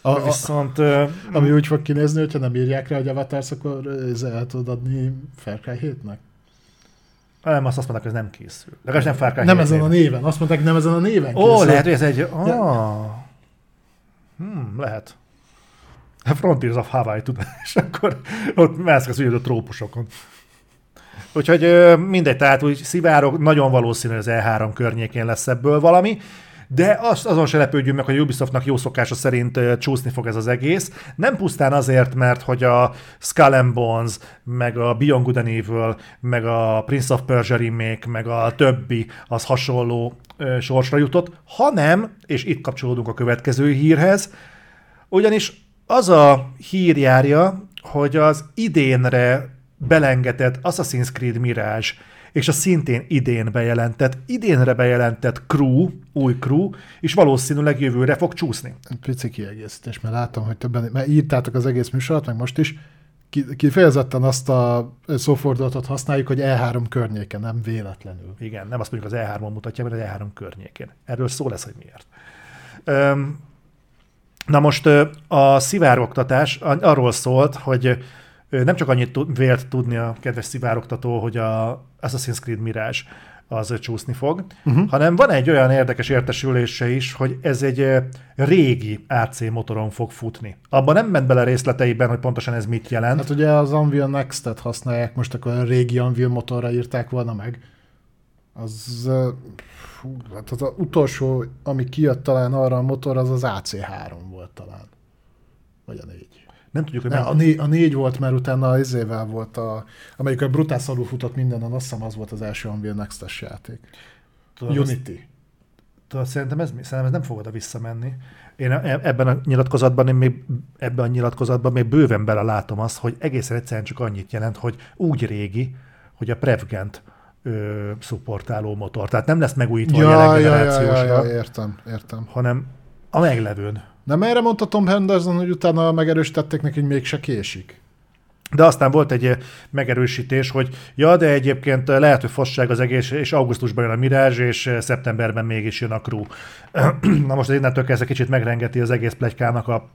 S2: A, a,
S1: Viszont ö,
S2: ami úgy fog kinézni, hogyha nem írják rá, hogy Avatars, akkor el tudod adni Far Cry 7-nek?
S1: Nem, azt azt mondták, hogy ez nem készül. Legalábbis nem Far Cry
S2: Nem
S1: 7
S2: ezen a
S1: néven.
S2: Azt mondták, nem ezen a néven
S1: Ó,
S2: készül.
S1: lehet, hogy ez egy... Ah. Hmm, lehet. A Frontiers of Hawaii, tudod, és akkor ott mászkálsz ugye a trópusokon. Úgyhogy mindegy, tehát úgy szivárok, nagyon valószínű, hogy az E3 környékén lesz ebből valami, de azt, azon se lepődjünk meg, hogy a Ubisoftnak jó szokása szerint csúszni fog ez az egész. Nem pusztán azért, mert hogy a Skull and Bones, meg a Beyond Good and Evil, meg a Prince of Persia remake, meg a többi az hasonló sorsra jutott, hanem, és itt kapcsolódunk a következő hírhez, ugyanis az a hír járja, hogy az idénre belengetett Assassin's Creed Mirage és a szintén idén bejelentett, idénre bejelentett crew, új crew, és valószínűleg jövőre fog csúszni.
S2: Pici kiegészítés, mert látom, hogy többen, mert írtátok az egész műsort, meg most is, ki- kifejezetten azt a szófordulatot használjuk, hogy E3 környéken, nem véletlenül.
S1: Igen, nem azt mondjuk az E3-on mutatja, mert az E3 környékén. Erről szó lesz, hogy miért. Öm, na most a szivárogtatás arról szólt, hogy nem csak annyit tud, vélt tudni a kedves szivárogtató, hogy a Assassin's Creed Mirage az csúszni fog, uh-huh. hanem van egy olyan érdekes értesülése is, hogy ez egy régi AC motoron fog futni. Abban nem ment bele részleteiben, hogy pontosan ez mit jelent.
S2: Hát ugye az Unreal Next-et használják, most akkor a régi Unreal motorra írták volna meg. Az, fú, hát az, az utolsó, ami kijött talán arra a motor, az az AC3 volt talán. Vagy a négy.
S1: Nem tudjuk, hogy
S2: Ne, a, né, a négy volt, mert utána az izével volt a, amelyik a brutál szarul futott mindenen, azt hiszem az volt az első Unreal Next-es játék.
S1: Tudod, azt-
S2: Unity.
S1: Tudod, szerintem ez, szerintem ez nem fog oda visszamenni. Én e- ebben a nyilatkozatban, én még ebben a nyilatkozatban még bőven bele látom azt, hogy egészen egyszerűen csak annyit jelent, hogy úgy régi, hogy a Prevgent ö, szupportáló motor. Tehát nem lesz megújítva a
S2: Ja,
S1: jelen
S2: ja, ja, ja, ja, értem, értem.
S1: hanem a meglevőn.
S2: Nem erre mondta Tom Henderson, hogy utána megerősítették neki, hogy mégse késik?
S1: De aztán volt egy eh, megerősítés, hogy ja, de egyébként eh, lehet, hogy fosság az egész, és augusztusban jön a Mirage, és eh, szeptemberben mégis jön a Crew. Na most innentől kezdve kicsit megrengeti az egész pletykának a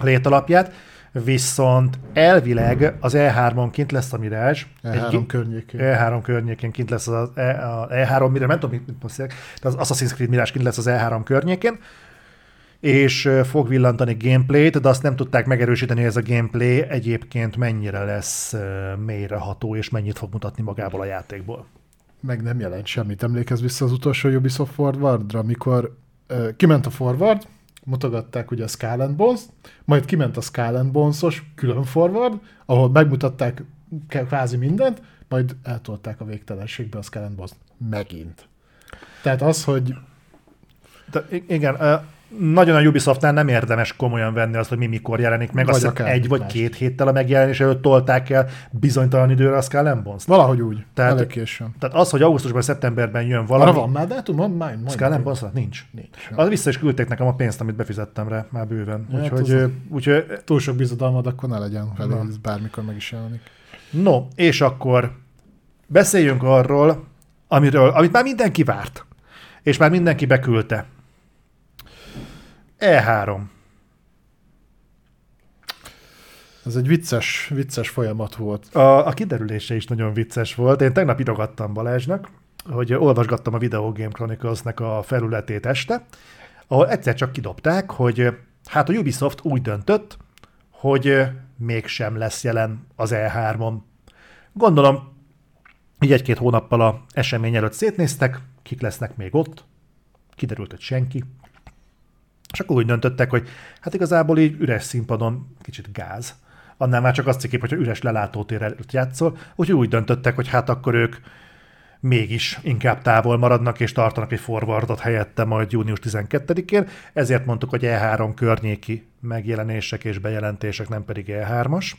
S1: létalapját, viszont elvileg az E3-on kint lesz a Mirage.
S2: E3
S1: Egy-
S2: környékén.
S1: E3 környékén kint lesz az E- a E3 Mirage, nem tudom, mit beszélek, de az Assassin's Creed Mirage kint lesz az E3 környékén, és fog villantani gameplayt, de azt nem tudták megerősíteni, hogy ez a gameplay egyébként mennyire lesz mélyreható, és mennyit fog mutatni magából a játékból.
S2: meg nem jelent semmit. Emlékezz vissza az utolsó Ubisoft Forwardra, amikor uh, kiment a Forward, mutogatták ugye a Skull and Bones, majd kiment a Skull and Bones-os külön Forward, ahol megmutatták kvázi mindent, majd eltolták a végtelenségbe a Skull and Bones megint. Tehát az, hogy
S1: De igen, nagyon a Ubisoftnál nem érdemes komolyan venni azt, hogy mi mikor jelenik meg.
S2: Vagy
S1: Azt
S2: akár
S1: egy vagy
S2: más.
S1: két héttel a megjelenés előtt tolták el bizonytalan időre a Skull and Bones-t.
S2: valahogy úgy,
S1: Tehát-
S2: elég későn.
S1: Tehát az, hogy augusztusban, szeptemberben jön valami...
S2: Arra van már dátum? Van már?
S1: Skull Bones nincs.
S2: Nincs.
S1: Az vissza is küldték nekem a pénzt, amit befizettem rá, már bőven.
S2: Ja, hát
S1: úgyhogy, ö, úgyhogy,
S2: Túl sok bizodalmad, akkor ne legyen felé, ez bármikor meg is jelenik.
S1: no, és akkor beszéljünk arról, amiről, amit már mindenki várt, és már mindenki beküldte. E3.
S2: Ez egy vicces, vicces folyamat volt.
S1: A, a kiderülése is nagyon vicces volt. Én tegnap írogattam Balázsnak, hogy olvasgattam a Video Game Chronicles-nek a felületét este, ahol egyszer csak kidobták, hogy hát a Ubisoft úgy döntött, hogy mégsem lesz jelen az E3-on. Gondolom, így egy-két hónappal a esemény előtt szétnéztek, kik lesznek még ott, kiderült, hogy senki, és akkor úgy döntöttek, hogy hát igazából így üres színpadon kicsit gáz. Annál már csak azt cikip, hogyha üres lelátótér előtt játszol, úgyhogy úgy döntöttek, hogy hát akkor ők mégis inkább távol maradnak, és tartanak egy forwardot helyette majd június 12-én, ezért mondtuk, hogy E3 környéki megjelenések és bejelentések, nem pedig E3-as.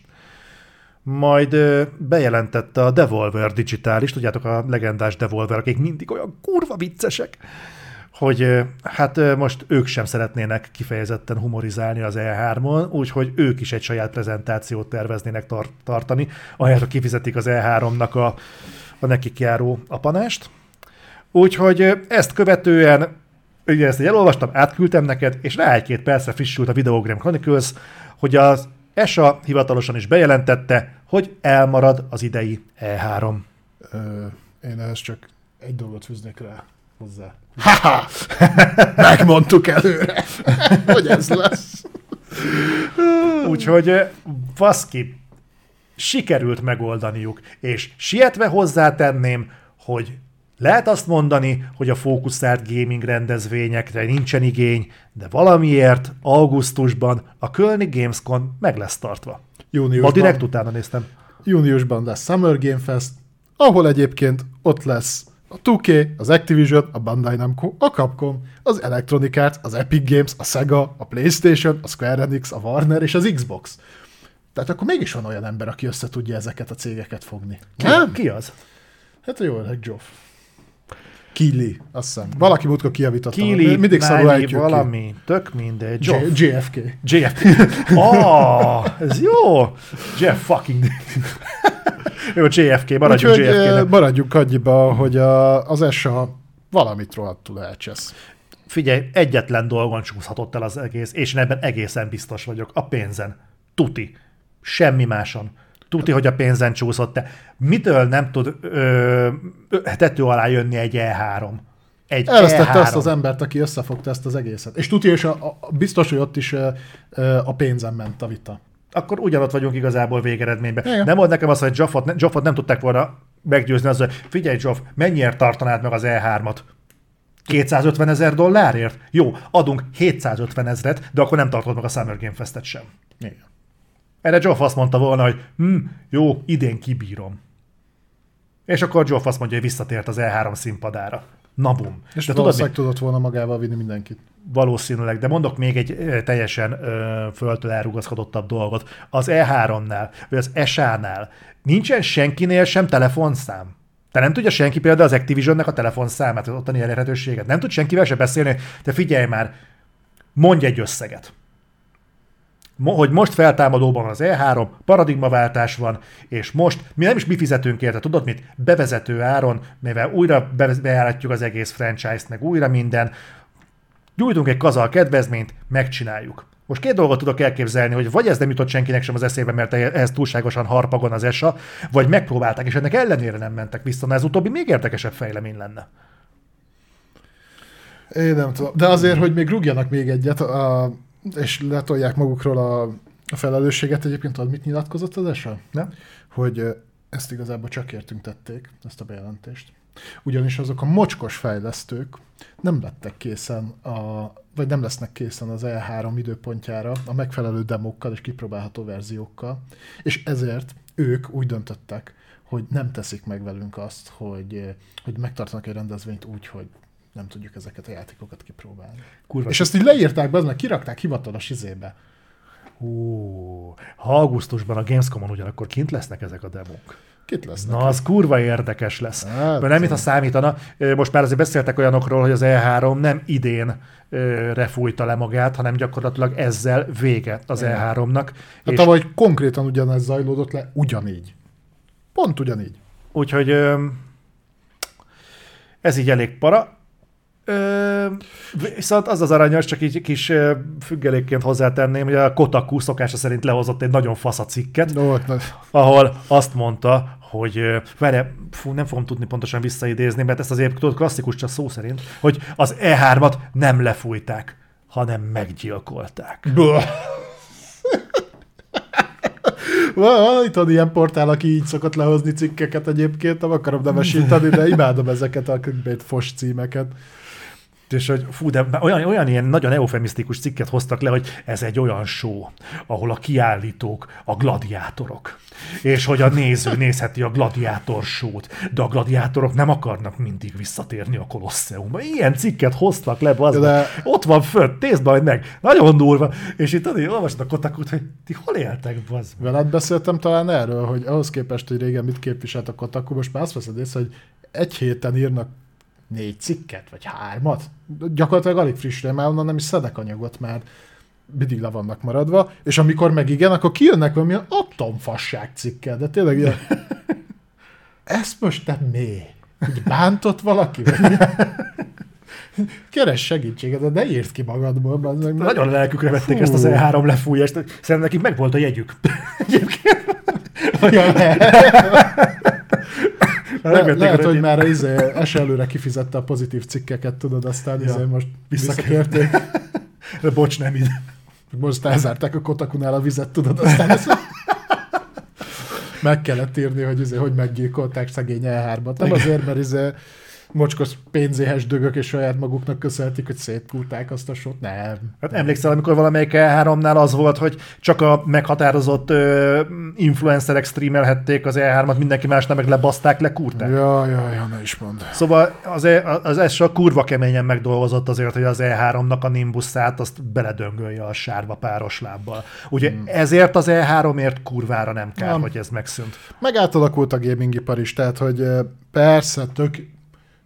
S1: Majd bejelentette a Devolver Digitális, tudjátok a legendás Devolver, akik mindig olyan kurva viccesek, hogy hát most ők sem szeretnének kifejezetten humorizálni az E3-on, úgyhogy ők is egy saját prezentációt terveznének tar- tartani, ahelyett, hogy kifizetik az E3-nak a, a nekik járó apanást. Úgyhogy ezt követően, ugye ezt elolvastam, átküldtem neked, és rá egy-két percre frissült a Video Game Chronicles, hogy az ESA hivatalosan is bejelentette, hogy elmarad az idei E3.
S2: Ö, Én ehhez csak egy dolgot fűznék rá hozzá. Ha-ha! Megmondtuk előre, hogy ez lesz.
S1: Úgyhogy baszki, sikerült megoldaniuk, és sietve hozzátenném, hogy lehet azt mondani, hogy a fókuszált gaming rendezvényekre nincsen igény, de valamiért augusztusban a Kölni Gamescom meg lesz tartva. Ma
S2: Júniusban,
S1: direkt utána néztem.
S2: júniusban lesz Summer Game Fest, ahol egyébként ott lesz a 2K, az Activision, a Bandai Namco, a Capcom, az Electronic Arts, az Epic Games, a Sega, a Playstation, a Square Enix, a Warner és az Xbox. Tehát akkor mégis van olyan ember, aki össze tudja ezeket a cégeket fogni.
S1: Ki,
S2: Nem?
S1: ki az?
S2: Hát jó öreg Geoff. Kili, azt hiszem. Valaki múltkor kijavította.
S1: Kili,
S2: Mindig szarul
S1: Nike,
S2: ejtjük
S1: valami, tök mindegy.
S2: ki. J- JFK.
S1: JF. Oh, ez jó. Jeff fucking. Jó, JFK, maradjunk
S2: Úgyhogy eh,
S1: JFK-nek.
S2: maradjunk annyiba, hogy a, az ESA valamit rohadtul elcsesz.
S1: Figyelj, egyetlen dolgon csúszhatott el az egész, és én ebben egészen biztos vagyok. A pénzen. Tuti. Semmi máson. Tuti, hogy a pénzen csúszott te. Mitől nem tud ö, tető alá jönni egy E3? Egy
S2: Elvesztette
S1: E3.
S2: azt az embert, aki összefogta ezt az egészet. És tudja, és a, a, biztos, hogy ott is ö, a pénzen ment a vita.
S1: Akkor ugyanott vagyunk igazából végeredményben.
S2: Igen.
S1: Nem volt nekem az, hogy Joffot, ne, Joffot nem tudták volna meggyőzni az, hogy figyelj Joff, mennyiért tartanád meg az E3-at? 250 ezer dollárért? Jó, adunk 750 ezret, de akkor nem tartod meg a Summer Game Festet sem.
S2: Igen.
S1: Erre Joff azt mondta volna, hogy hm, jó, idén kibírom. És akkor Joff azt mondja, hogy visszatért az E3 színpadára. Na bum.
S2: És
S1: de tudod, mi?
S2: tudott volna magával vinni mindenkit.
S1: Valószínűleg, de mondok még egy teljesen ö, föltől elrugaszkodottabb dolgot. Az E3-nál, vagy az ESA-nál nincsen senkinél sem telefonszám. Te nem tudja senki például az Activisionnek a telefonszámát, az ottani elérhetőséget. Nem tud senkivel se beszélni, te figyelj már, mondj egy összeget. Mo- hogy most feltámadóban az E3, paradigmaváltás van, és most mi nem is mi fizetünk érte, tudod mit? Bevezető áron, mivel újra be- bejáratjuk az egész franchise-t, meg újra minden, gyújtunk egy kazal kedvezményt, megcsináljuk. Most két dolgot tudok elképzelni, hogy vagy ez nem jutott senkinek sem az eszébe, mert ehhez túlságosan harpagon az ESA, vagy megpróbálták, és ennek ellenére nem mentek vissza, na ez utóbbi még érdekesebb fejlemény lenne.
S2: Én nem tudom. De azért, hogy még rúgjanak még egyet, a, és letolják magukról a, a felelősséget, egyébként tudod, mit nyilatkozott az ESA?
S1: Nem?
S2: Hogy ezt igazából csak értünk tették, ezt a bejelentést. Ugyanis azok a mocskos fejlesztők nem lettek készen, a, vagy nem lesznek készen az E3 időpontjára a megfelelő demókkal és kipróbálható verziókkal, és ezért ők úgy döntöttek, hogy nem teszik meg velünk azt, hogy, hogy megtartanak egy rendezvényt úgy, hogy nem tudjuk ezeket a játékokat kipróbálni.
S1: Kurva.
S2: És ezt így leírták be, az meg kirakták hivatalos izébe.
S1: Hú, ha augusztusban a Gamescom-on ugyanakkor kint lesznek ezek a demók.
S2: Kit lesznek?
S1: Na, az kurva érdekes lesz.
S2: Hát,
S1: Mert nem, mintha számítana. Most már azért beszéltek olyanokról, hogy az E3 nem idén refújta le magát, hanem gyakorlatilag ezzel vége az E3-nak.
S2: Hát
S1: És
S2: tavaly konkrétan ugyanez zajlódott le, ugyanígy. Pont ugyanígy.
S1: Úgyhogy ez így elég para. Ö, viszont az az aranyos, csak így kis függelékként hozzátenném, hogy a Kotaku szokása szerint lehozott egy nagyon fasz a cikket,
S2: No, na,
S1: ahol azt mondta, hogy ö, várj, fú, nem fogom tudni pontosan visszaidézni, mert ezt azért tudod, klasszikus csak szó szerint, hogy az E3-at nem lefújták, hanem meggyilkolták.
S2: van, van itt ilyen portál, aki így szokott lehozni cikkeket egyébként, nem akarom nevesíteni, de imádom ezeket a clickbait fos címeket.
S1: És hogy fú, de olyan, olyan ilyen nagyon eufemisztikus cikket hoztak le, hogy ez egy olyan show, ahol a kiállítók a gladiátorok. És hogy a néző nézheti a gladiátor show de a gladiátorok nem akarnak mindig visszatérni a kolosseumba. Ilyen cikket hoztak le, bazd
S2: De-.
S1: Ott van fönt, nézd majd meg. Nagyon durva. És itt tudod, olvasd a kotakut, hogy ti hol éltek, bazd?
S2: Veled beszéltem talán erről, hogy ahhoz képest, hogy régen mit képviselt a Kotaku, most már azt veszed észre, hogy egy héten írnak négy cikket, vagy hármat. Gyakorlatilag alig frissre, már onnan nem is szedek anyagot, mert mindig le vannak maradva, és amikor meg igen, akkor kijönnek valamilyen atomfasság cikkel, de tényleg ilyen, ezt most te mi? Hogy bántott valaki? Keres segítséget, de ne írd ki magadból. bazd Meg, mert-
S1: Nagyon lelkükre vették
S2: Fú.
S1: ezt az E3 lefújást. Szerintem nekik megvolt a jegyük. Egyébként.
S2: Ja. Le,
S1: Megvették a
S2: lehet, hogy már izé, es előre kifizette a pozitív cikkeket, tudod, aztán
S1: Ja.
S2: izé most
S1: Visszakérték.
S2: visszakérték.
S1: De bocs, nem ide.
S2: Most elzárták a Kotakunál a vizet, tudod, aztán ezt meg kellett írni, hogy, izé, hogy meggyilkolták szegény E3-at. Nem azért, mert izé, mocskos pénzéhes dögök és saját maguknak köszönhetik, hogy szétkúrták azt a sót. Nem.
S1: Hát emlékszel, amikor valamelyik E3-nál az volt, hogy csak a meghatározott ö, influencerek streamelhették az E3-at, mindenki másnál meg lebaszták, lekúrták.
S2: Ja, ja, ja, ne is mondd.
S1: Szóval az, E- az S a kurva keményen megdolgozott azért, hogy az E3-nak a Nimbusát azt beledöngölje a sárba páros lábbal. Ugye hmm. ezért az E3-ért kurvára nem kár,
S2: Nem.
S1: hogy ez megszűnt.
S2: Meg átalakult a gamingipar is, tehát, hogy persze, tök,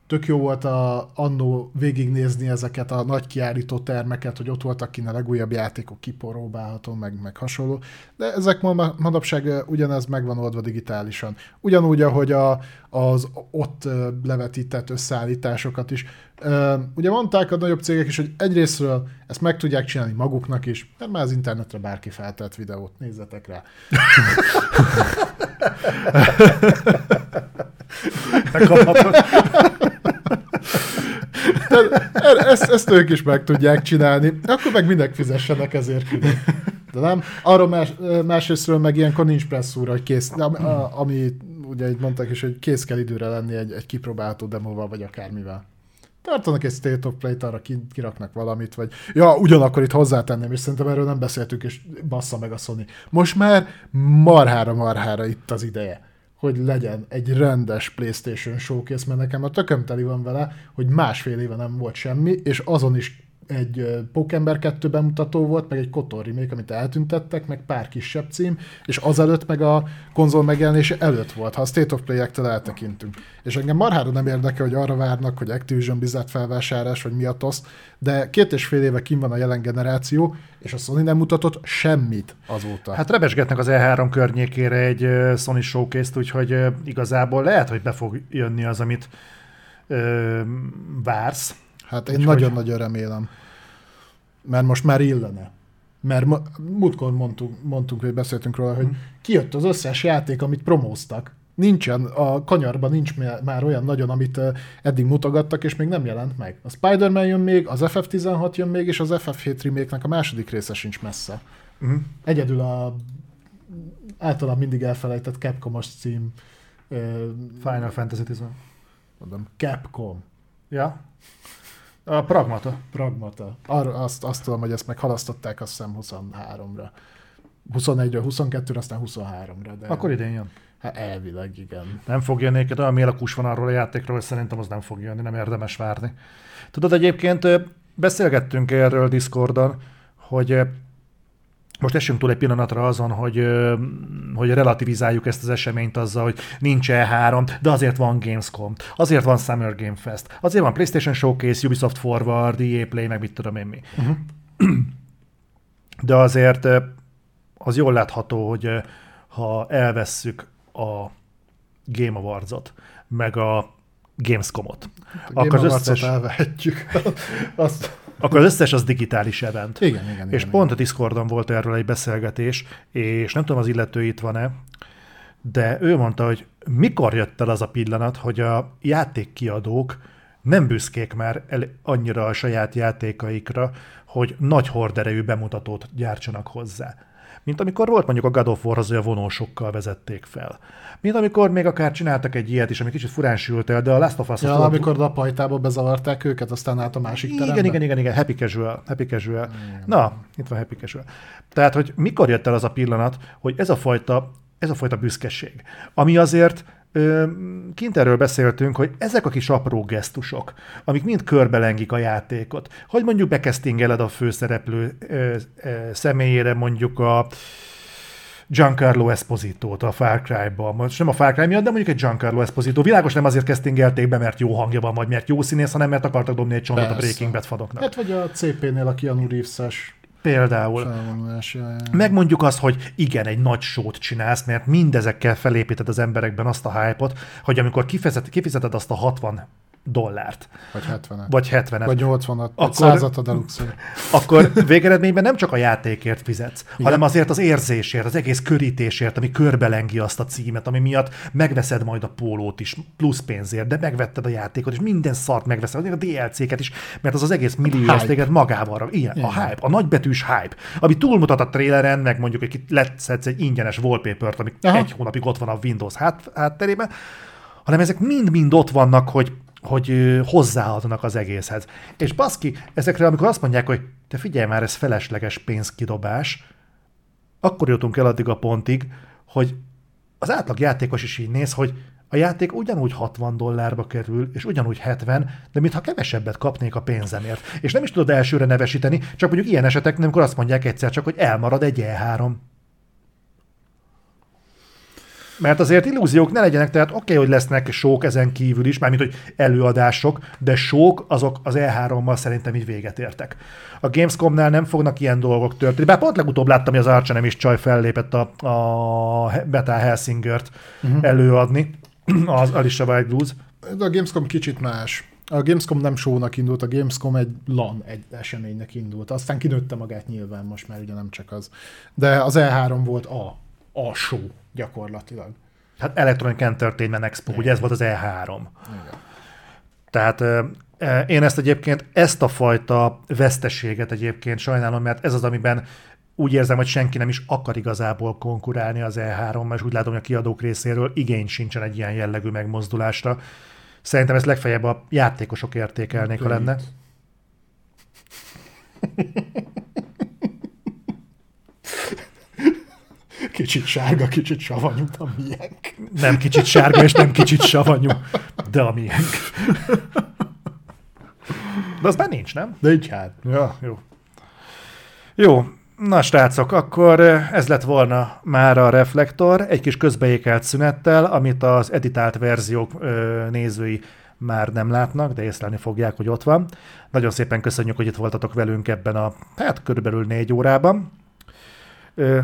S2: tök jó volt a, annó végignézni ezeket a nagy kiállító termeket, hogy ott voltak kint a legújabb játékok kipróbálható, meg, meg hasonló, de ezek ma, manapság ugyanez meg van oldva digitálisan. Ugyanúgy, ahogy a, az ott levetített összeállításokat is. Ugye mondták a nagyobb cégek is, hogy egyrésztről ezt meg tudják csinálni maguknak is, mert már az internetre bárki feltett videót, nézzetek rá.
S1: Megkaphatod.
S2: E- ezt, ezt ők is meg tudják csinálni, akkor meg mindenki fizessenek ezért külön. De nem? Arról más, másrésztről meg ilyenkor nincs presszúra, hogy kész, ami, ami ugye mondták is, hogy kész kell időre lenni egy, egy kipróbálható demóval, vagy akármivel. Tartanak egy State of Play-t, arra ki- kiraknak valamit, vagy... Ja, ugyanakkor itt hozzátenném, és szerintem erről nem beszéltünk, és bassza meg a Sony. Most már marhára-marhára itt az ideje, hogy legyen egy rendes PlayStation showcase, mert nekem a tököm teli van vele, hogy másfél éve nem volt semmi, és azon is egy Pókember 2 bemutató volt, meg egy Kotor remake, amit eltüntettek, meg pár kisebb cím, és azelőtt meg a konzol megjelenése előtt volt, ha a State of Play-ektől eltekintünk. És engem marhára nem érdekel, hogy arra várnak, hogy Activision Blizzard felvásárlás, vagy mi a tosz, de két és fél éve kim van a jelen generáció, és a Sony nem mutatott semmit azóta.
S1: Hát rebesgetnek az E3 környékére egy Sony showcase-t, úgyhogy igazából lehet, hogy be fog jönni az, amit ö, vársz.
S2: Hát én nagyon-nagyon remélem. Mert most már illene. Mert ma, múltkor mondtunk, mondtunk, hogy beszéltünk róla, hogy kijött az összes játék, amit promóztak. Nincsen, a kanyarban nincs má- már olyan nagyon, amit eddig mutogattak, és még nem jelent meg. A Spider-Man jön még, az FF16 jön még, és az FF7 remake a második része sincs messze.
S1: Uh-huh.
S2: Egyedül a általán mindig elfelejtett Capcomos cím,
S1: Final Fantasy 10.
S2: mondom, Capcom.
S1: Ja. A Pragmata.
S2: Pragmata. Arra, azt, azt tudom, hogy ezt meghalasztották azt hiszem 23-ra. 21-ről 22-re, aztán 23-ra. De
S1: Akkor idén jön.
S2: Hát elvileg igen.
S1: Nem fog jönni, olyan mélakus van arról a játékról, hogy szerintem az nem fog jönni, nem érdemes várni. Tudod, egyébként beszélgettünk erről Discordon, hogy most essünk túl egy pillanatra azon, hogy, hogy relativizáljuk ezt az eseményt azzal, hogy nincs E3, de azért van Gamescom, azért van Summer Game Fest, azért van PlayStation Showcase, Ubisoft Forward, EA Play, meg mit tudom én mi. Uh-huh. De azért az jól látható, hogy ha elvesszük a Game Awards-ot, meg a Gamescom-ot,
S2: A
S1: akkor
S2: Game
S1: az,
S2: Awards-ot
S1: összes,
S2: elvehetjük. Azt...
S1: akkor az összes az digitális event.
S2: Igen, igen,
S1: És
S2: igen,
S1: pont a Discordon volt erről egy beszélgetés, és nem tudom, az illető itt van-e, de ő mondta, hogy mikor jött el az a pillanat, hogy a játékkiadók nem büszkék már el annyira a saját játékaikra, hogy nagy horderejű bemutatót gyártsanak hozzá. Mint amikor volt mondjuk a God of War, az olyan vonósokkal vezették fel. Mint amikor még akár csináltak egy ilyet is, ami kicsit furán sült el, de a Last of Us...
S2: Ja, amikor a pajtába bezavarták őket, aztán át a másik terembe.
S1: Igen, igen, igen, igen, happy casual, happy casual. Na, itt van happy casual. Tehát, hogy mikor jött el az a pillanat, hogy ez a fajta, ez a fajta büszkeség, ami azért kint erről beszéltünk, hogy ezek a kis apró gesztusok, amik mind körbelengik a játékot, hogy mondjuk bekesztingeled a főszereplő ö, ö, személyére mondjuk a Giancarlo Esposito-t a Far Cry-ban. Most nem a Far Cry miatt, de mondjuk egy Giancarlo Esposito. Világos nem azért kezdingelték be, mert jó hangja van, vagy mert jó színész, hanem mert akartak dobni egy csontot a. Breaking Bad fadoknak.
S2: Hát vagy a CP-nél a Keanu Reeves-es
S1: Például.
S2: felvonulás. Ja, ja.
S1: Meg mondjuk azt, hogy igen, egy nagy sót csinálsz, mert mindezekkel felépíted az emberekben azt a hype hogy amikor kifizeted, kifizeted azt a 60 dollárt.
S2: Vagy 70
S1: Vagy 70
S2: Vagy 80 Vagy
S1: Akkor-
S2: 100 a deluxe
S1: akkor végeredményben nem csak a játékért fizetsz, Igen. hanem azért az érzésért, az egész körítésért, ami körbelengi azt a címet, ami miatt megveszed majd a pólót is, plusz pénzért, de megvetted a játékot, és minden szart megveszed, a DLC-ket is, mert az az egész millió értéket magával rag. Igen, a hype, a nagybetűs hype, ami túlmutat a traileren, meg mondjuk, hogy letszedsz egy ingyenes wallpaper-t, ami
S2: Aha.
S1: egy hónapig ott van a Windows hát, hátterében, hanem ezek mind-mind ott vannak, hogy, hogy hozzáadnak az egészhez. És baszki, ezekre, amikor azt mondják, hogy te figyelj már, ez felesleges pénzkidobás, akkor jutunk el addig a pontig, hogy az átlag játékos is így néz, hogy a játék ugyanúgy 60 dollárba kerül, és ugyanúgy 70, de mintha kevesebbet kapnék a pénzemért. És nem is tudod elsőre nevesíteni, csak mondjuk ilyen eseteknél, amikor azt mondják egyszer csak, hogy elmarad egy E3. Mert azért illúziók ne legyenek, tehát oké, okay, hogy lesznek sók ezen kívül is, mármint hogy előadások, de sók azok az E3-mal szerintem így véget értek. A Gamescomnál nem fognak ilyen dolgok történni, bár pont legutóbb láttam, hogy az Archenem is csaj fellépett a, a Beta Helsingert uh-huh. előadni, az Alicia White Blues.
S2: De a Gamescom kicsit más. A Gamescom nem shownak indult, a Gamescom egy LAN egy eseménynek indult. Aztán kinőtte magát nyilván, most már ugye nem csak az. De az E3 volt a, a show gyakorlatilag.
S1: Hát Electronic Entertainment Expo, ugye ez volt az E3.
S2: Igen.
S1: Tehát én ezt egyébként, ezt a fajta veszteséget egyébként sajnálom, mert ez az, amiben úgy érzem, hogy senki nem is akar igazából konkurálni az E3-mal, és úgy látom, hogy a kiadók részéről igény sincsen egy ilyen jellegű megmozdulásra. Szerintem ezt legfeljebb a játékosok értékelnék, ha lenne.
S2: Kicsit sárga, kicsit savanyú, a miénk.
S1: Nem kicsit sárga, és nem kicsit savanyú, de a miénk. De az már nincs, nem?
S2: De így hát.
S1: Ja, jó. Jó, na srácok, akkor eh, ez lett volna már a reflektor, egy kis közbeékelt szünettel, amit az editált verziók ö, nézői már nem látnak, de észlelni fogják, hogy ott van. Nagyon szépen köszönjük, hogy itt voltatok velünk ebben a, hát körülbelül négy órában. Ö,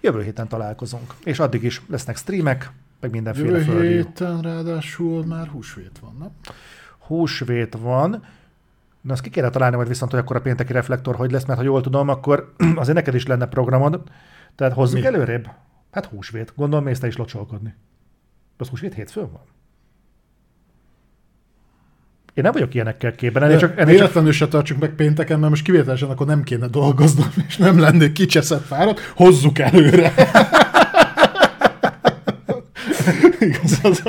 S1: jövő héten találkozunk, és addig is lesznek streamek, meg mindenféle
S2: Jövő
S1: földi
S2: héten ráadásul már húsvét van, nem?
S1: húsvét van, Na azt ki kéne találni majd viszont, hogy akkor a pénteki reflektor hogy lesz, mert ha jól tudom, akkor azért neked is lenne programod. Tehát hozzuk
S2: Mi?
S1: előrébb. Hát húsvét. Gondolom, mész te is locsolkodni. Az húsvét hétfőn van? Én nem vagyok ilyenekkel képben, ennél
S2: De
S1: csak, ennél csak
S2: Véletlenül se tartsuk meg pénteken, mert most kivételesen akkor nem kéne dolgoznom, és nem lennék kicseszett fáradt, hozzuk előre. Igaz az.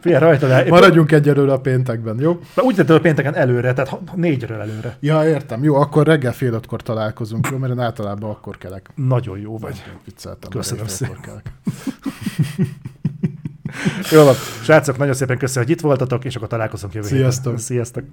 S1: Figyelj, rajta, de
S2: Maradjunk egyelőre a péntekben, jó?
S1: úgy tettem a pénteken előre, tehát négyről előre.
S2: Ja, értem. Jó, akkor reggel fél ötkor találkozunk, jó? Mert én általában akkor kelek.
S1: Nagyon jó vagy.
S2: Vicceltem.
S1: Köszönöm
S2: kelek.
S1: Jó van. Srácok, nagyon szépen köszönöm, hogy itt voltatok, és akkor találkozunk jövő héten.
S2: Sziasztok.
S1: Sziasztok.